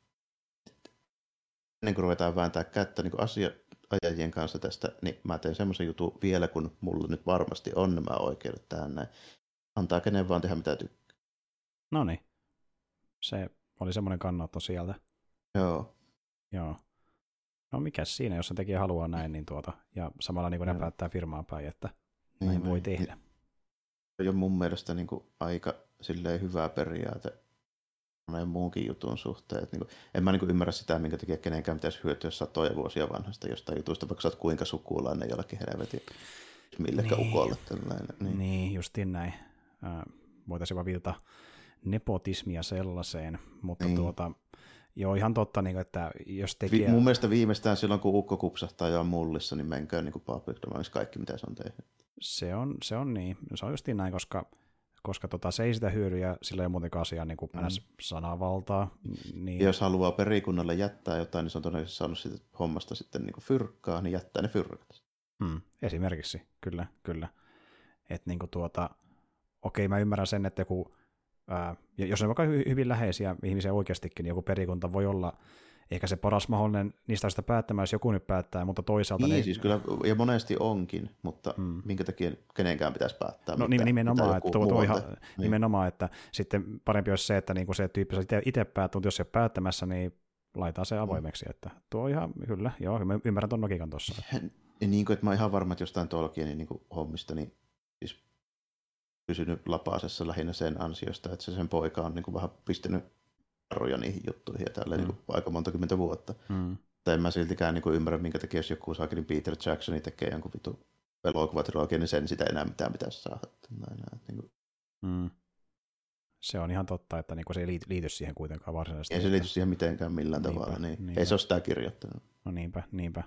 ennen kuin ruvetaan vääntää kättä niin asia, ajajien kanssa tästä, niin mä teen semmoisen jutun vielä, kun mulla nyt varmasti on nämä oikeudet tähän näin. Antaa kenen vaan tehdä mitä tykkää. No niin. Se oli semmoinen kannatto sieltä. Joo. Joo. No mikä siinä, jos se tekijä haluaa näin, niin tuota, ja samalla niin ne päättää firmaa päin, että näin niin, voi niin. tehdä. Se on mun mielestä niin kuin aika silleen hyvä periaate monen muunkin jutun suhteen. Että niin kuin, en mä niin kuin ymmärrä sitä, minkä takia kenenkään pitäisi hyötyä satoja vuosia vanhasta jostain jutusta, vaikka sä oot kuinka sukulainen jollakin helvetin millekä niin. ukolle. Tällainen. Niin. niin, justiin näin. Voitaisiin vaan viitata nepotismia sellaiseen, mutta niin. tuota, Joo, ihan totta, niin kuin, että jos tekee... Vi- mun mielestä viimeistään silloin, kun ukko kupsahtaa ja on mullissa, niin menkää niin public kaikki, mitä se on tehnyt. Se on, se on niin. Se on justiin näin, koska koska tota, se ei sitä hyödy ja sillä ei ole muutenkaan asiaa niin kuin mm. sanavaltaa. Niin... Jos haluaa perikunnalle jättää jotain, niin se on todennäköisesti saanut siitä hommasta sitten niin kuin fyrkkaa, niin jättää ne fyrkat. Mm, esimerkiksi, kyllä, kyllä. Että niin kuin tuota, okei, mä ymmärrän sen, että joku, ää, jos on vaikka hyvin läheisiä ihmisiä oikeastikin, niin joku perikunta voi olla ehkä se paras mahdollinen niistä sitä päättämään, jos joku nyt päättää, mutta toisaalta... Niin, ne... siis kyllä, ja monesti onkin, mutta hmm. minkä takia kenenkään pitäisi päättää? No mitä, nimenomaan, mitä että tuo, tuo ihan, niin. nimenomaan, että sitten parempi olisi se, että niinku se tyyppi saa itse päättää, mutta jos se päättämässä, niin laitetaan se avoimeksi, hmm. että tuo ihan, kyllä, joo, mä ymmärrän tuon logiikan tuossa. Niin kuin, että mä oon ihan varma, että jostain Tolkienin niin kuin hommista, niin siis pysynyt lapasessa lähinnä sen ansiosta, että se sen poika on niin kuin vähän pistänyt varoja niihin juttuihin ja tällä mm. niin aika monta kymmentä vuotta. Mm. Tai en mä siltikään niin kuin ymmärrä, minkä takia jos joku saakin Peter Jacksoni tekee jonkun vitu elokuvatrilogia, niin sen sitä enää mitään pitäisi saada. Näin, näin, niin kuin. Mm. Se on ihan totta, että niin se ei liity siihen kuitenkaan varsinaisesti. Ei se liity siihen mitenkään millään niinpä, tavalla. Niin. Niinpä. Ei se ole sitä kirjoittanut. No niinpä, niinpä.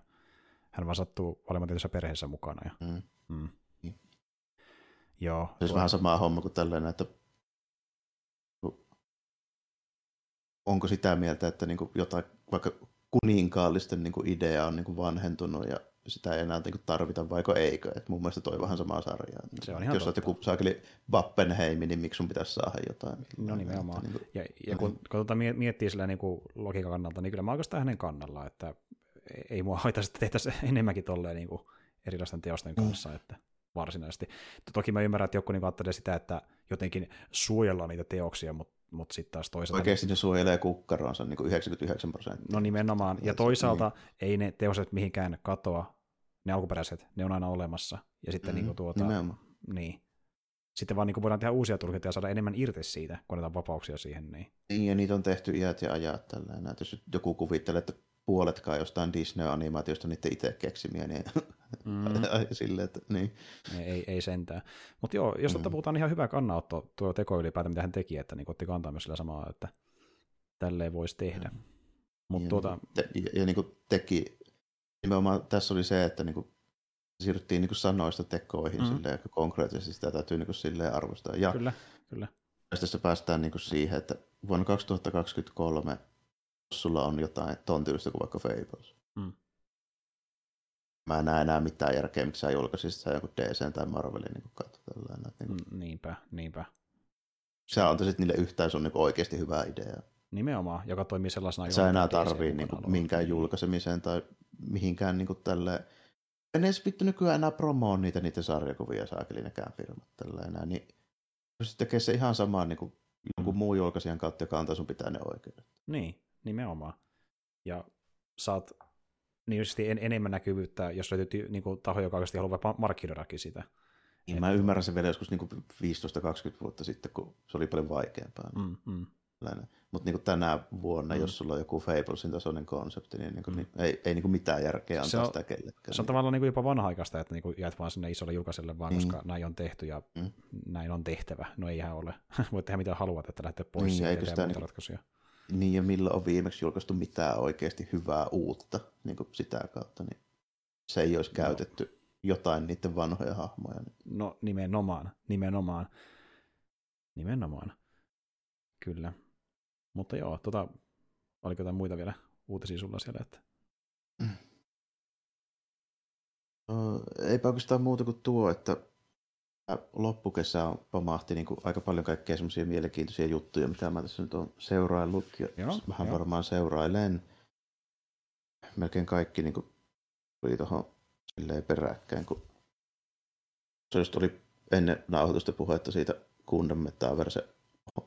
Hän vaan sattuu olemaan tietyssä perheessä mukana. Ja... Mm. Mm. Niin. Joo. Se on vähän sama homma kuin tällainen, että onko sitä mieltä, että niin kuin jotain vaikka kuninkaallisten niin kuin idea on niin kuin vanhentunut ja sitä ei enää niin kuin tarvita, vaiko eikö. Et mun mielestä toi vähän samaa sarjaa. Se on ihan Jos olet joku saakeli Wappenheimi, niin miksi sun pitäisi saada jotain? No nimenomaan. Että, niin kuin, ja, ja kun, kun tuota miettii sillä niin kuin logiikan kannalta, niin kyllä mä oikeastaan hänen kannalla, että ei mua haitaisi, että tehtäisiin enemmänkin tolleen niin kuin erilaisten teosten kanssa, mm. että varsinaisesti. Toki mä ymmärrän, että joku niin ajattelee sitä, että jotenkin suojellaan niitä teoksia, mutta mutta sitten taas toisaalta... Oikeasti ne suojelee kukkaronsa niin kuin 99 prosenttia. No nimenomaan, ja toisaalta niin. ei ne teoset mihinkään katoa, ne alkuperäiset, ne on aina olemassa. Ja sitten mm, niin kuin tuota, nimenomaan. niin. Sitten vaan niin kuin voidaan tehdä uusia tulkintoja ja saada enemmän irti siitä, kun annetaan vapauksia siihen. Niin. niin, ja niitä on tehty iät ja ajat tällä. Jos joku kuvittelee, että puoletkaan jostain Disney-animaatiosta niiden itse keksimiä, niin mm. (laughs) silleen, että niin. Ei, ei sentään. Mutta joo, jos mm. puhutaan ihan hyvä kannanotto tuo teko ylipäätään, mitä hän teki, että niin otti kantaa myös sillä samaa, että tälleen voisi tehdä. Mm. Mut ja, tuota... te, ja, ja niin kuin teki, nimenomaan tässä oli se, että niin kuin siirryttiin niin kuin sanoista tekoihin mm. silleen, konkreettisesti sitä täytyy niin kuin silleen arvostaa. Ja kyllä, kyllä. Tässä päästään niin kuin siihen, että vuonna 2023 jos sulla on jotain ton tyylistä kuin vaikka Fables. Mm. Mä en näe enää mitään järkeä, miksi sä julkaisit sä joku DC tai Marvelin niin katso tällainen. Niin kuin... Mm, niinpä, niinpä. Sä antaisit niille yhtään sun niin oikeasti hyvää ideaa. Nimenomaan, joka toimii sellaisena. Sä enää tarvii niin kuin, minkään julkaisemiseen tai mihinkään niin kuin tälle. En edes vittu nykyään enää promoa niitä, niitä sarjakuvia saakelinekään firmat tällä enää. Niin jos tekee se ihan samaan niin kuin jonkun mm. muun julkaisijan kautta, joka antaa sun pitää ne oikeudet. Niin, nimenomaan. Ja saat niin en, enemmän näkyvyyttä, jos löytyy niin kuin, taho, joka oikeasti haluaa markkinoidakin sitä. Niin, mä ymmärrän sen vielä joskus niin 15-20 vuotta sitten, kun se oli paljon vaikeampaa. Mm, mm. Mutta niin tänä vuonna, mm. jos sulla on joku Fablesin tasoinen konsepti, niin, niin, kuin, mm. niin ei, ei niin kuin mitään järkeä antaa se on, sitä kellekään. Se on tavallaan niin kuin jopa vanha-aikaista, että niin kuin jäät vaan sinne isolle julkaiselle vaan, mm. koska näin on tehty ja mm. näin on tehtävä. No ei ihan ole. (laughs) Voit tehdä mitä haluat, että lähtee pois niin, siitä ja sitä, niin, ratkaisuja. Niin, ja milloin on viimeksi julkaistu mitään oikeasti hyvää uutta niin kuin sitä kautta, niin se ei olisi no. käytetty jotain niiden vanhoja hahmoja. Niin. No nimenomaan, nimenomaan. Nimenomaan. Kyllä. Mutta joo, tota, oliko jotain muita vielä uutisia sulla siellä? Että... Mm. Eipä oikeastaan muuta kuin tuo, että loppukesä on pamahti niin kuin aika paljon kaikkea semmoisia mielenkiintoisia juttuja, mitä mä tässä nyt on seuraillut ja joo, vähän joo. varmaan seurailen. Melkein kaikki niin kuin, tuli tuohon peräkkäin, kun se just oli ennen nauhoitusta puhetta siitä Kundan Metaverse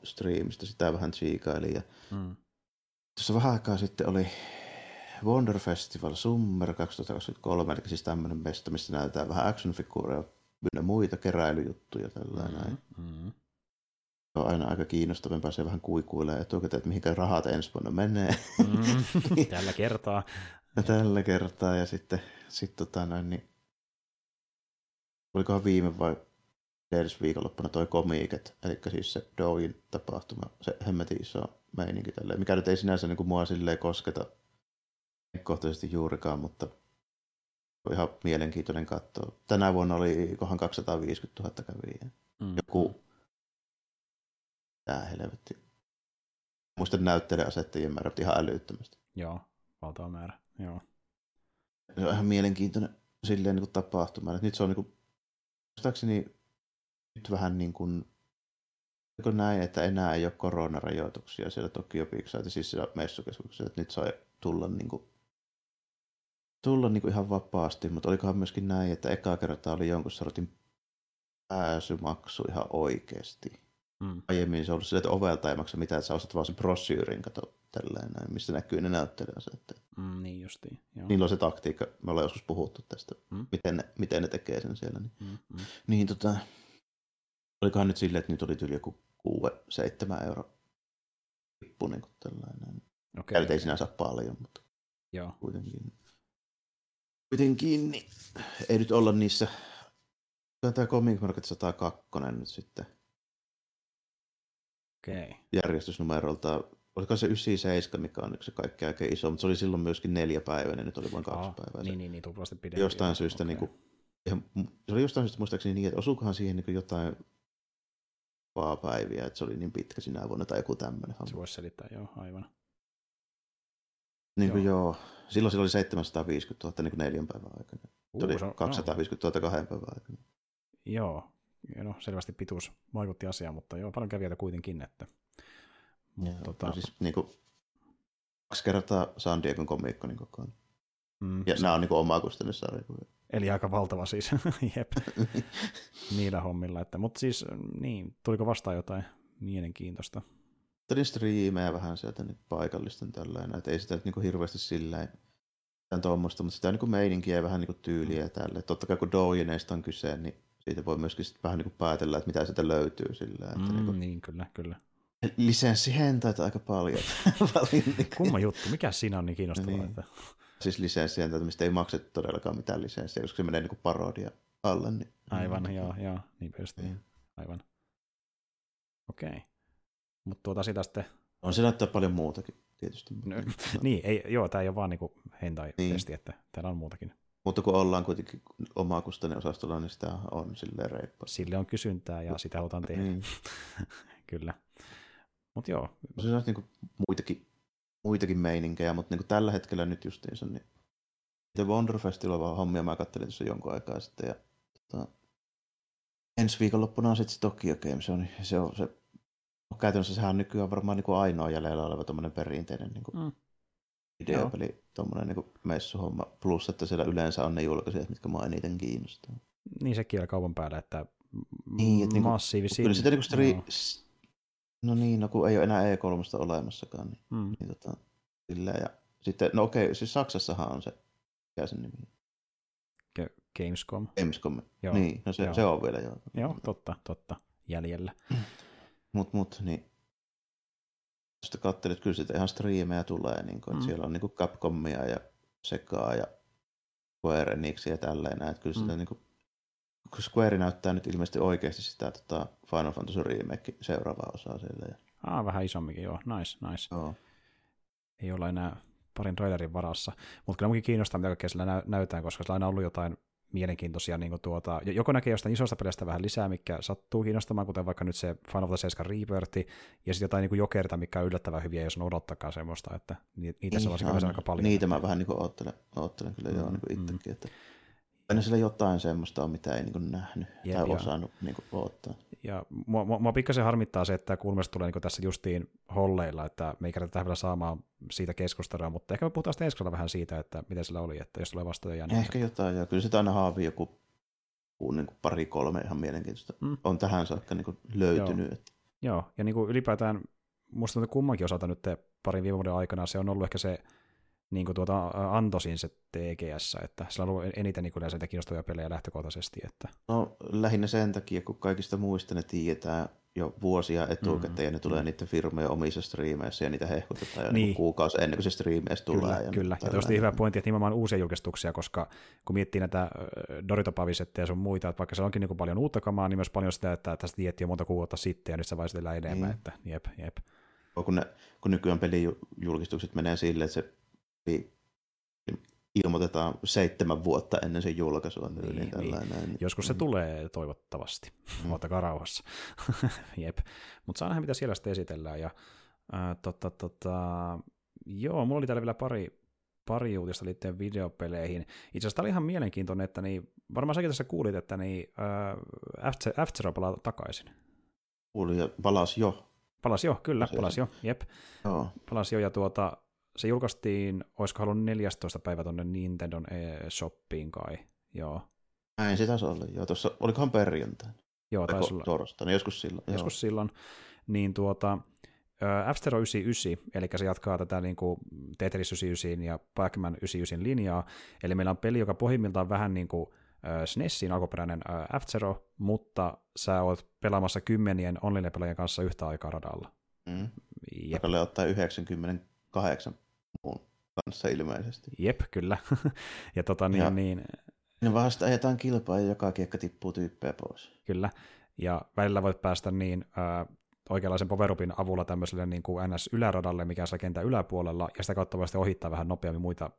striimistä, sitä vähän tsiikaili. Ja mm. Tuossa vähän aikaa sitten oli Wonder Festival Summer 2023, eli siis tämmöinen mesta, missä näytetään vähän actionfiguureja ynnä muita keräilyjuttuja tällainen. Mm-hmm. Se on aina aika kiinnostavaa, pääsee vähän kuikuilemaan etukäteen, että mihinkä rahat ensi vuonna menee. Mm, (laughs) (laughs) tällä kertaa. ja tällä kertaa ja sitten sit, tota noin, niin, olikohan viime vai edes viikonloppuna toi komiiket, eli siis se Doin tapahtuma, se hemmetin iso meininki tälleen, mikä nyt ei sinänsä niin kuin mua silleen kosketa kohtaisesti juurikaan, mutta ihan mielenkiintoinen katsoa. Tänä vuonna oli kohan 250 000 kävijää. Mm. Joku, tää helvetti. Muistan näytteiden asettajien määrä ihan älyttömästi. Joo, valtava määrä, joo. Se on ihan mielenkiintoinen silleen niin kuin tapahtuma. nyt se on niin kuin, muistaakseni nyt vähän niin kuin, kun näin, että enää ei ole koronarajoituksia siellä Tokyo Pixar, siis siellä messukeskuksessa, että nyt sai tulla niin kuin tulla niin kuin ihan vapaasti, mutta olikohan myöskin näin, että eka kertaa oli jonkun sortin pääsymaksu ihan oikeasti. Mm. Aiemmin se on ollut sille, että ovelta ei maksa mitään, että sä ostat vaan sen brossyyrin, kato tälleen näin, missä näkyy ne näyttelijäasetteet. Mm, niin justiin. Joo. Niillä on se taktiikka, me ollaan joskus puhuttu tästä, mm. miten, ne, miten ne tekee sen siellä. Niin, mm, mm. niin tota, olikohan nyt silleen, että nyt oli tyyli joku 6-7 euro lippu niin kuin tällainen. Okay, okay. ei sinänsä paljon, mutta Joo. kuitenkin kuitenkin niin ei nyt olla niissä. Tämä Comic Market 102 nyt sitten. Okei. Okay. Järjestysnumerolta. Oliko se 97, mikä on yksi kaikki aika iso, mutta se oli silloin myöskin neljä päivää, nyt oli vain kaksi Aa, päivää. Niin, niin, niin, tuplasti pidempi. Jostain syystä, okay. niin kuin, ihan, se oli jostain syystä muistaakseni niin, että osuukohan siihen niin jotain päiviä, että se oli niin pitkä sinä vuonna tai joku tämmöinen. Se voisi selittää, joo, aivan. Niin kuin joo. joo. Silloin sillä oli 750 000 niin kuin neljän päivän aikana. Uh, se oli 250 000 kahden päivän aikana. Joo, no, selvästi pituus vaikutti asiaan, mutta joo, paljon kävijöitä kuitenkin. Että, mutta, tota... no, siis, niin kuin, kaksi kertaa San Diegon komiikko niin koko ajan. Mm, ja se... nämä on niin omaa kustannusarjoja. Eli aika valtava siis, (laughs) jep, (laughs) niillä hommilla. Että, mutta siis, niin, tuliko vastaan jotain mielenkiintoista? Kattelin striimejä vähän sieltä niin paikallisten tällainen, että ei sitä nyt niin hirveästi silleen tuommoista, mutta sitä niin meininkiä ja vähän niin tyyliä ja tälle. Totta kai kun Doujineista on kyse, niin siitä voi myöskin sit vähän niin päätellä, että mitä sieltä löytyy sillä. Että mm, niin, kuin... niin, kyllä, kyllä. Lisenssihentäitä aika paljon. (laughs) niin Kumma juttu, mikä siinä on niin kiinnostavaa? Niin. Että... Siis lisenssihentäitä, mistä ei maksettu todellakaan mitään lisenssiä, koska se menee niin kuin parodia alle. Niin... Aivan, niin. joo, joo, niin just. Niin. Aivan. Okei. Okay. Mutta tuota sitä sitten... On se näyttää paljon muutakin, tietysti. No, (laughs) niin, ei, joo, tämä ei ole vaan niinku hentai-testi, niin. että täällä on muutakin. Mutta kun ollaan kuitenkin omakustainen osastolla, niin sitä on silleen reippa. Sille on kysyntää ja sitä halutaan tehdä. Niin. (laughs) Kyllä. Mutta joo. Se on niinku muitakin, muitakin meininkejä, mutta niinku tällä hetkellä nyt justiinsa, niin The Wonderfestival hommia mä kattelin tuossa jonkun aikaa sitten. Ja, tota, ensi viikonloppuna on sitten se Tokyo Game, se on se, on, se No, käytännössä sehän on nykyään varmaan niin kuin ainoa jäljellä oleva tuommoinen perinteinen niin kuin mm. videopeli, tuommoinen niin messuhomma. Plus, että siellä yleensä on ne julkaisijat, mitkä mua eniten kiinnostaa. Niin se kielä kaupan päällä, että niin, että niinku- massiivisia. Kyllä sitä niin kuin stri- no. no niin, no kun ei ole enää E3 olemassakaan, niin, mm. niin tota, silleen, ja sitten, no okei, siis Saksassahan on se, mikä sen nimi Gamescom. Gamescom, joo, niin, no se, joo. se on vielä joo. Joo, totta, totta, jäljellä. (clears throat) Mut, mut, niin sitten katselin, että kyllä sitä ihan striimejä tulee, niin kuin, että mm. siellä on niin kuin Capcomia ja Segaa ja Square Enixia ja tälleen näin, että kyllä mm. sitä niin kuin, kun Square näyttää nyt ilmeisesti oikeasti sitä tota Final Fantasy Remake seuraavaa osaa siellä. Ja... Ah, vähän isommikin, joo. Nice, nice. Joo. Ei olla enää parin trailerin varassa. Mutta kyllä minunkin kiinnostaa, mitä kaikkea sillä nä- näytetään, koska sillä on aina ollut jotain mielenkiintoisia, niin kuin tuota, joko näkee jostain isosta pelistä vähän lisää, mikä sattuu kiinnostamaan, kuten vaikka nyt se Final Fantasy 7 Rebirth, ja sitten jotain niin jokerta, mikä on yllättävän hyviä, jos on odottakaan semmoista, että niitä se on aika paljon. Niitä mä vähän niin kuin oottelen, oottelen kyllä mm, joo niin kuin itsekin, mm. että aina sillä jotain semmoista on, mitä ei niin kuin nähnyt Jep, tai osannut niin kuin odottaa. Ja mua, mua, mua pikkasen harmittaa se, että kulmasta tulee niin tässä justiin holleilla, että me ei kerätä vielä saamaan siitä keskustelua, mutta ehkä me puhutaan sitten ensi vähän siitä, että miten sillä oli, että jos tulee vastoja. Niin ehkä jotain, ja kyllä sitä aina haavii joku niin kuin pari kolme ihan mielenkiintoista mm. on tähän saakka niin kuin löytynyt. Joo. Että. Joo, ja niin kuin ylipäätään musta kummankin osalta nyt parin viime vuoden aikana se on ollut ehkä se niin kuin tuota Antosin se TGS, että sillä on ollut eniten niin yleensä kiinnostavia pelejä lähtökohtaisesti. Että... No lähinnä sen takia, kun kaikista muista ne tiedetään jo vuosia etukäteen mm-hmm. ja ne tulee mm. niiden firmojen omissa striimeissä ja niitä hehkutetaan jo niin. kuukausi ennen kuin se striimeistä tulee. Kyllä, ja kyllä. ja tuosta hyvä pointti, että nimenomaan uusia julkistuksia, koska kun miettii näitä Dorito ja sun muita, että vaikka se onkin niin paljon uutta kamaa, niin myös paljon sitä, että tästä tiettiin jo monta kuukautta sitten ja nyt se vai enemmän, niin. että jep, jep. Kun, ne, kun nykyään pelijulkistukset menee silleen, että se ilmoitetaan seitsemän vuotta ennen sen julkaisua. Niin, niin, niin. niin. Joskus se mm. tulee toivottavasti. Mm. Ottakaa rauhassa. (laughs) Jep. Mutta saa nähdä, mitä siellä sitten esitellään. Ja, äh, tota, tota, joo, mulla oli täällä vielä pari, pari uutista liittyen videopeleihin. Itse asiassa tämä oli ihan mielenkiintoinen, että niin, varmaan säkin tässä kuulit, että niin, äh, F-Zero palaa takaisin. Kuulin ja palasi jo. Palasi jo, kyllä, palasi jo, jep. Joo. Palasi jo, ja tuota, se julkaistiin, olisiko halunnut 14. päivä tuonne Nintendo shoppiin kai, joo. Näin se taisi olla, joo. Tuossa, olikohan perjantaina? Joo, taisi olla. Torstaina, joskus silloin. Joskus joo. silloin. Niin tuota, F-Zero 99, eli se jatkaa tätä niin kuin Tetris 99 ja Pac-Man 99 linjaa, eli meillä on peli, joka pohjimmiltaan vähän niin kuin SNESin alkuperäinen F-Zero, mutta sä oot pelaamassa kymmenien online-pelaajien kanssa yhtä aikaa radalla. Mm. Jep. ottaa 98 muun kanssa ilmeisesti. Jep, kyllä. (laughs) ja tota niin, ja, niin... Ne vasta ajetaan kilpaa ja joka kiekka tippuu tyyppejä pois. Kyllä. Ja välillä voit päästä niin äh, oikeanlaisen powerupin avulla tämmöiselle niin kuin NS-yläradalle, mikä on kentän yläpuolella, ja sitä kautta voi ohittaa vähän nopeammin muita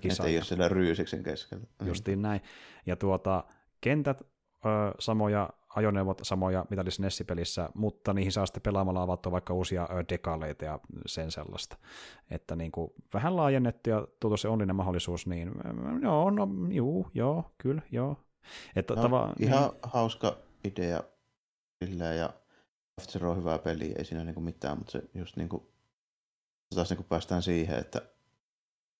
kisaa. Että ei ole siellä ryysiksen keskellä. Justiin näin. Ja tuota, kentät ö, samoja ajoneuvot samoja, mitä olisi Nessipelissä, mutta niihin saa sitten pelaamalla avattua vaikka uusia dekaleita ja sen sellaista. Että niin kuin vähän laajennettu ja tullut se onninen mahdollisuus, niin joo, no, juu, joo, kyllä, joo. Että no, tava, ihan niin. hauska idea silleen, ja After on hyvä peli, ei siinä niinku mitään, mutta se just niinku, taas niinku päästään siihen, että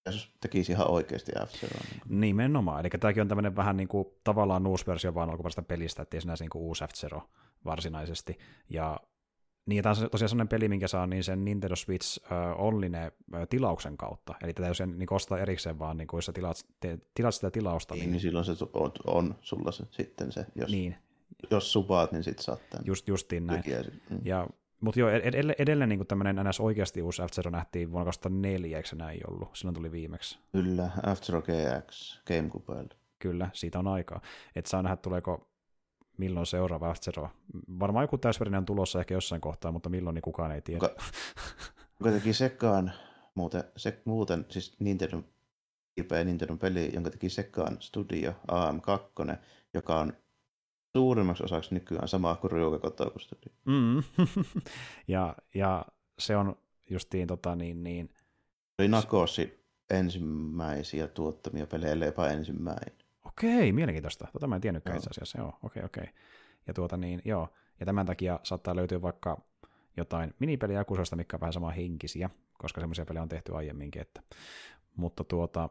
jos tekisi ihan oikeasti f niin Nimenomaan, eli tämäkin on tämmöinen vähän niin kuin tavallaan uusi versio vaan alkuperäisestä pelistä, ettei sinänsä niin kuin uusi f varsinaisesti, ja Niin, tämä on tosiaan sellainen peli, minkä saa niin sen Nintendo Switch uh, Online uh, tilauksen kautta. Eli tätä ei ole niin ostaa erikseen, vaan niin jos sä tilaat, te, tilaat sitä tilausta. Niin, niin, silloin se on, on sulla se, sitten se, jos, niin. jos supaat, niin sitten saat tämän. Just, justiin näin. Mm. Ja, mutta joo, edelleen, edelleen niin tämmöinen NS oikeasti uusi f nähtiin vuonna 2004, eikö se näin ollut? Silloin tuli viimeksi. Kyllä, f GX, GameCube. Kyllä, siitä on aikaa. Et saa nähdä, tuleeko milloin seuraava f Varmaan joku täysverinen on tulossa ehkä jossain kohtaa, mutta milloin niin kukaan ei tiedä. Kuka teki sekaan muuten, se, muuten siis Nintendo, IP Nintendo peli, jonka teki sekaan Studio AM2, joka on suurimmaksi osaksi nykyään sama kuin Ryuga. Mm. (laughs) ja, ja se on justiin tota niin, niin oli Nakosi ensimmäisiä tuottamia pelejä, jopa ensimmäinen. Okei, mielenkiintoista. Tota mä en tiennytkään itse asiassa. Joo, okei, okei. Ja tuota niin, joo. Ja tämän takia saattaa löytyä vaikka jotain minipeliä kusasta, mikä on vähän samaa henkisiä, koska semmoisia pelejä on tehty aiemminkin. Että. Mutta tuota,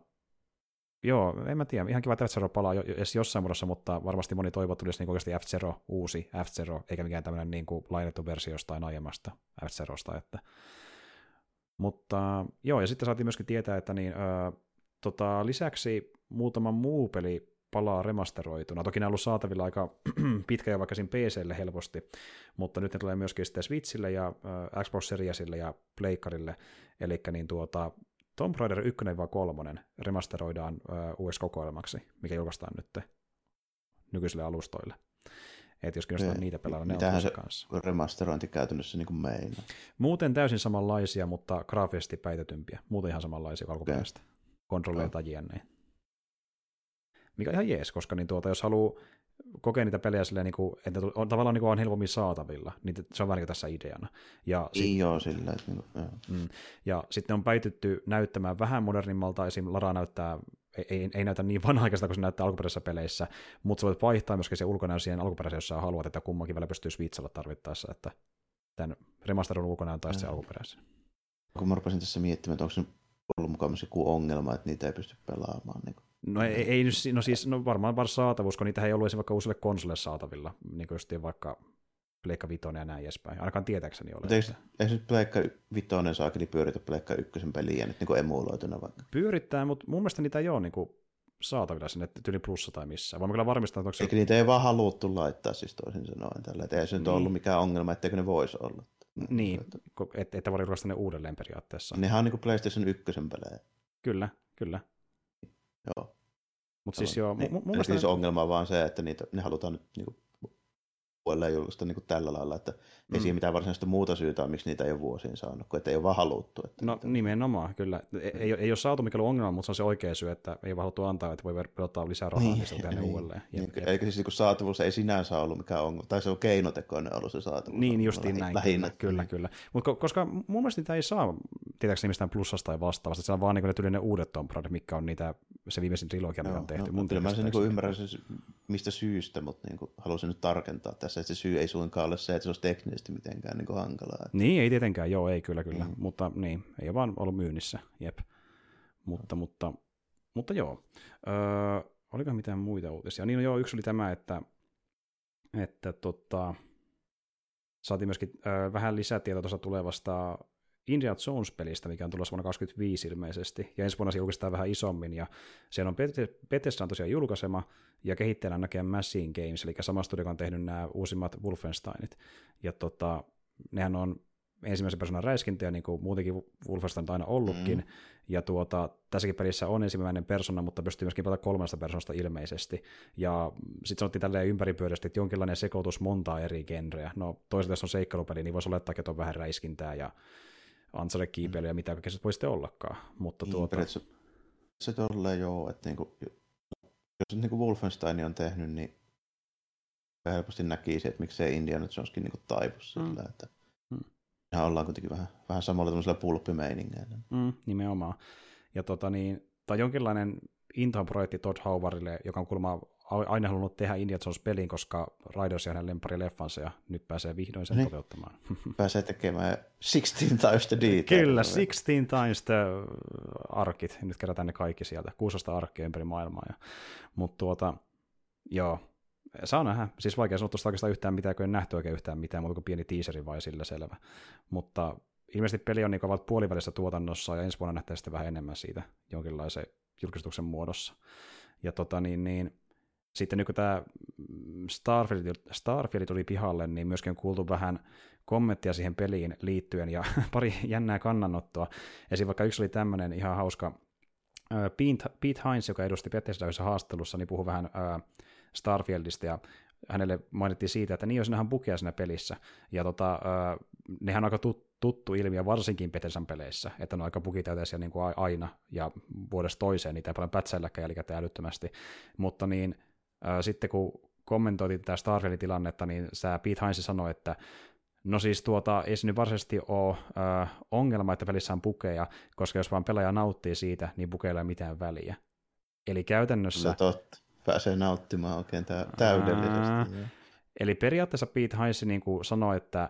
joo, en mä tiedä. Ihan kiva, että F-Zero palaa edes jossain muodossa, mutta varmasti moni toivoo tulisi niin oikeasti F-Zero, uusi F-Zero, eikä mikään tämmöinen niin kuin lainettu versio jostain aiemmasta F-Zerosta. Että. Mutta joo, ja sitten saatiin myöskin tietää, että niin, ö, tota, lisäksi muutama muu peli palaa remasteroituna. Toki ne on ollut saatavilla aika (clears throat) pitkä jo vaikka siinä PClle helposti, mutta nyt ne tulee myöskin sitten Switchille ja Xbox Seriesille ja Pleikkarille, eli niin tuota, Tomb Raider 1 vai 3 remasteroidaan äh, kokoelmaksi, mikä julkaistaan nyt nykyisille alustoille. Että jos kiinnostaa niitä pelailla, ne on se kanssa. remasterointi käytännössä niin kuin meinaa? Muuten täysin samanlaisia, mutta graafisesti päitetympiä. Muuten ihan samanlaisia alkuperäistä. Okay. Kontrolleilta jne mikä ihan jees, koska niin tuota, jos haluaa kokea niitä pelejä silleen, niin kuin, että on, tavallaan niin kuin on helpommin saatavilla, niin se on vähän niin tässä ideana. Ja sit, niin joo, sillä että, niin kuin, mm, ja sitten on päitytty näyttämään vähän modernimmalta, esim. Lara näyttää ei, ei, ei näytä niin vanha-aikaista kuin se näyttää alkuperäisissä peleissä, mutta sä voit vaihtaa myöskin se ulkonäön siihen alkuperäiseen, jos sä haluat, että kummankin vielä pystyy switchalla tarvittaessa, että tämän remasterin ulkonäön tai se alkuperäisen. Kun mä rupesin tässä miettimään, että onko se ollut mukaan joku ongelma, että niitä ei pysty pelaamaan. Niin kuin No ei, ei no siis no varmaan vaan saatavuus, kun niitä ei ollut vaikka uusille konsolille saatavilla, niin kuin just vaikka Pleikka Vitoinen ja näin edespäin. Ainakaan tietääkseni ole. Eikö, eikö nyt Pleikka Vitoinen saakeli pyöritä Pleikka ykkösen peliä nyt niin emuloituna vaikka? Pyörittää, mutta mun mielestä niitä ei ole niin kuin saatavilla sinne tyli plussa tai missään. Voimme kyllä varmistaa, että onko se... Eikö niitä ei vaan haluttu laittaa siis toisin sanoen tällä, että ei se niin. nyt ollut mikään ongelma, etteikö ne voisi olla. Niin, että, että voi julkaista ne uudelleen periaatteessa. Nehän on niin kuin PlayStation 1 pelejä. Kyllä, kyllä. Joo. Mutta siis joo, niin, mun, mun mielestä... Siis ongelma on vaan se, että niitä, ne halutaan nyt niin kuin, puolella julkaista niin kuin tällä lailla, että mm. ei siihen mitään varsinaista muuta syytä miksi niitä ei ole vuosiin saanut, kun ei ole vaan haluttu. Että no niitä... nimenomaan, kyllä. Ei, ei, ei ole saatu mikä ongelma, mutta se on se oikea syy, että ei vaan haluttu antaa, että voi pelottaa lisää rahaa, niin, niin se niin, uudelleen. Niin, jep, eikä siis niin saatavuus ei sinänsä ollut mikään ongelma, tai se on keinotekoinen ollut se saatavuus. Niin, justiin näin, lähinnä. kyllä, kyllä. Mutta koska mun mielestä niitä ei saa tietääkseni mistään plussasta tai vastaavasta, se on vaan niin ne, uudet Tomb Raider, mikä on niitä, se viimeisin trilogia, mikä on tehty. No, kyllä mä sen niin ymmärrän mistä syystä, mutta niin halusin nyt tarkentaa tässä, että se syy ei suinkaan ole se, että se olisi teknisesti mitenkään niin kuin hankalaa. Niin, ei tietenkään, joo, ei kyllä, kyllä, mm. mutta niin, ei ole vaan ollut myynnissä, jep. Mutta, mutta, mutta joo. Öö, oliko mitään muita uutisia? Niin no joo, yksi oli tämä, että, että tota, saatiin myöskin öö, vähän lisätietoa tuosta tulevasta Indiana Jones-pelistä, mikä on tulossa vuonna 2025 ilmeisesti, ja ensi vuonna se julkaistaan vähän isommin, ja siellä on Bethesda on tosiaan julkaisema, ja kehittäjänä näkee Machine Games, eli sama studio, on tehnyt nämä uusimmat Wolfensteinit, ja tota, nehän on ensimmäisen persoonan räiskintöjä, niin kuin muutenkin Wolfenstein on aina ollutkin, mm. ja tuota, tässäkin pelissä on ensimmäinen persona, mutta pystyy myöskin pelata kolmesta persoonasta ilmeisesti, ja sitten sanottiin tälleen ympäripyörästi, että jonkinlainen sekoitus montaa eri genreä. No toisaalta jos on seikkailupeli, niin voisi olettaa, että on vähän räiskintää ja ansare kiipeilyä ja mitä kaikkea se voi sitten ollakaan. Mutta niin, tuota... Se tolleen joo, että niinku, jos niinku Wolfenstein on tehnyt, niin helposti näkisi, että miksei Indiana Joneskin niinku taipus mm. sillä, että mm. mehän ollaan kuitenkin vähän, vähän samalla tämmöisellä pulppimeiningeillä. Mm, nimenomaan. Ja tota niin, tai jonkinlainen intohon projekti Todd Howardille, joka on kuulemma aina halunnut tehdä Indiana Jones pelin, koska Raiders on hänen lempari leffansa ja nyt pääsee vihdoin sen niin. toteuttamaan. (laughs) Pääsee tekemään 16 times the detail. Kyllä, 16 times the arkit. Nyt kerätään ne kaikki sieltä. 16 arkkia ympäri maailmaa. Ja, mutta tuota, joo, Saa nähdä. Siis vaikea sanoa tuosta oikeastaan yhtään mitään, kun en nähty oikein yhtään mitään, mutta kuin pieni teaseri vai sillä selvä. Mutta ilmeisesti peli on niin ovat puolivälissä tuotannossa ja ensi vuonna nähtää sitten vähän enemmän siitä jonkinlaisen julkistuksen muodossa. Ja tota niin, niin sitten nyt kun tämä Starfield, Starfield tuli pihalle, niin myöskin on kuultu vähän kommenttia siihen peliin liittyen ja (laughs) pari jännää kannanottoa. Esim. vaikka yksi oli tämmöinen ihan hauska, Pete, Hines, joka edusti Bethesda haastattelussa, niin puhui vähän Starfieldista ja hänelle mainittiin siitä, että niin jos nähdään bukeja siinä pelissä. Ja tota, nehän on aika tuttu ilmiö varsinkin Bethesdan peleissä, että ne on aika bugitäyteisiä niin kuin aina ja vuodesta toiseen, niitä ei paljon pätsäilläkään jälkikäteen älyttömästi. Mutta niin sitten kun kommentoitiin tätä Starfieldin tilannetta, niin sä Pete Hines sanoi, että No siis tuota, ei se nyt varsinaisesti ole äh, ongelma, että pelissä on pukeja, koska jos vaan pelaaja nauttii siitä, niin pukeilla ei mitään väliä. Eli käytännössä... No totta, pääsee nauttimaan oikein tä- täydellisesti. Ää, eli periaatteessa Pete Hines niin sanoi, että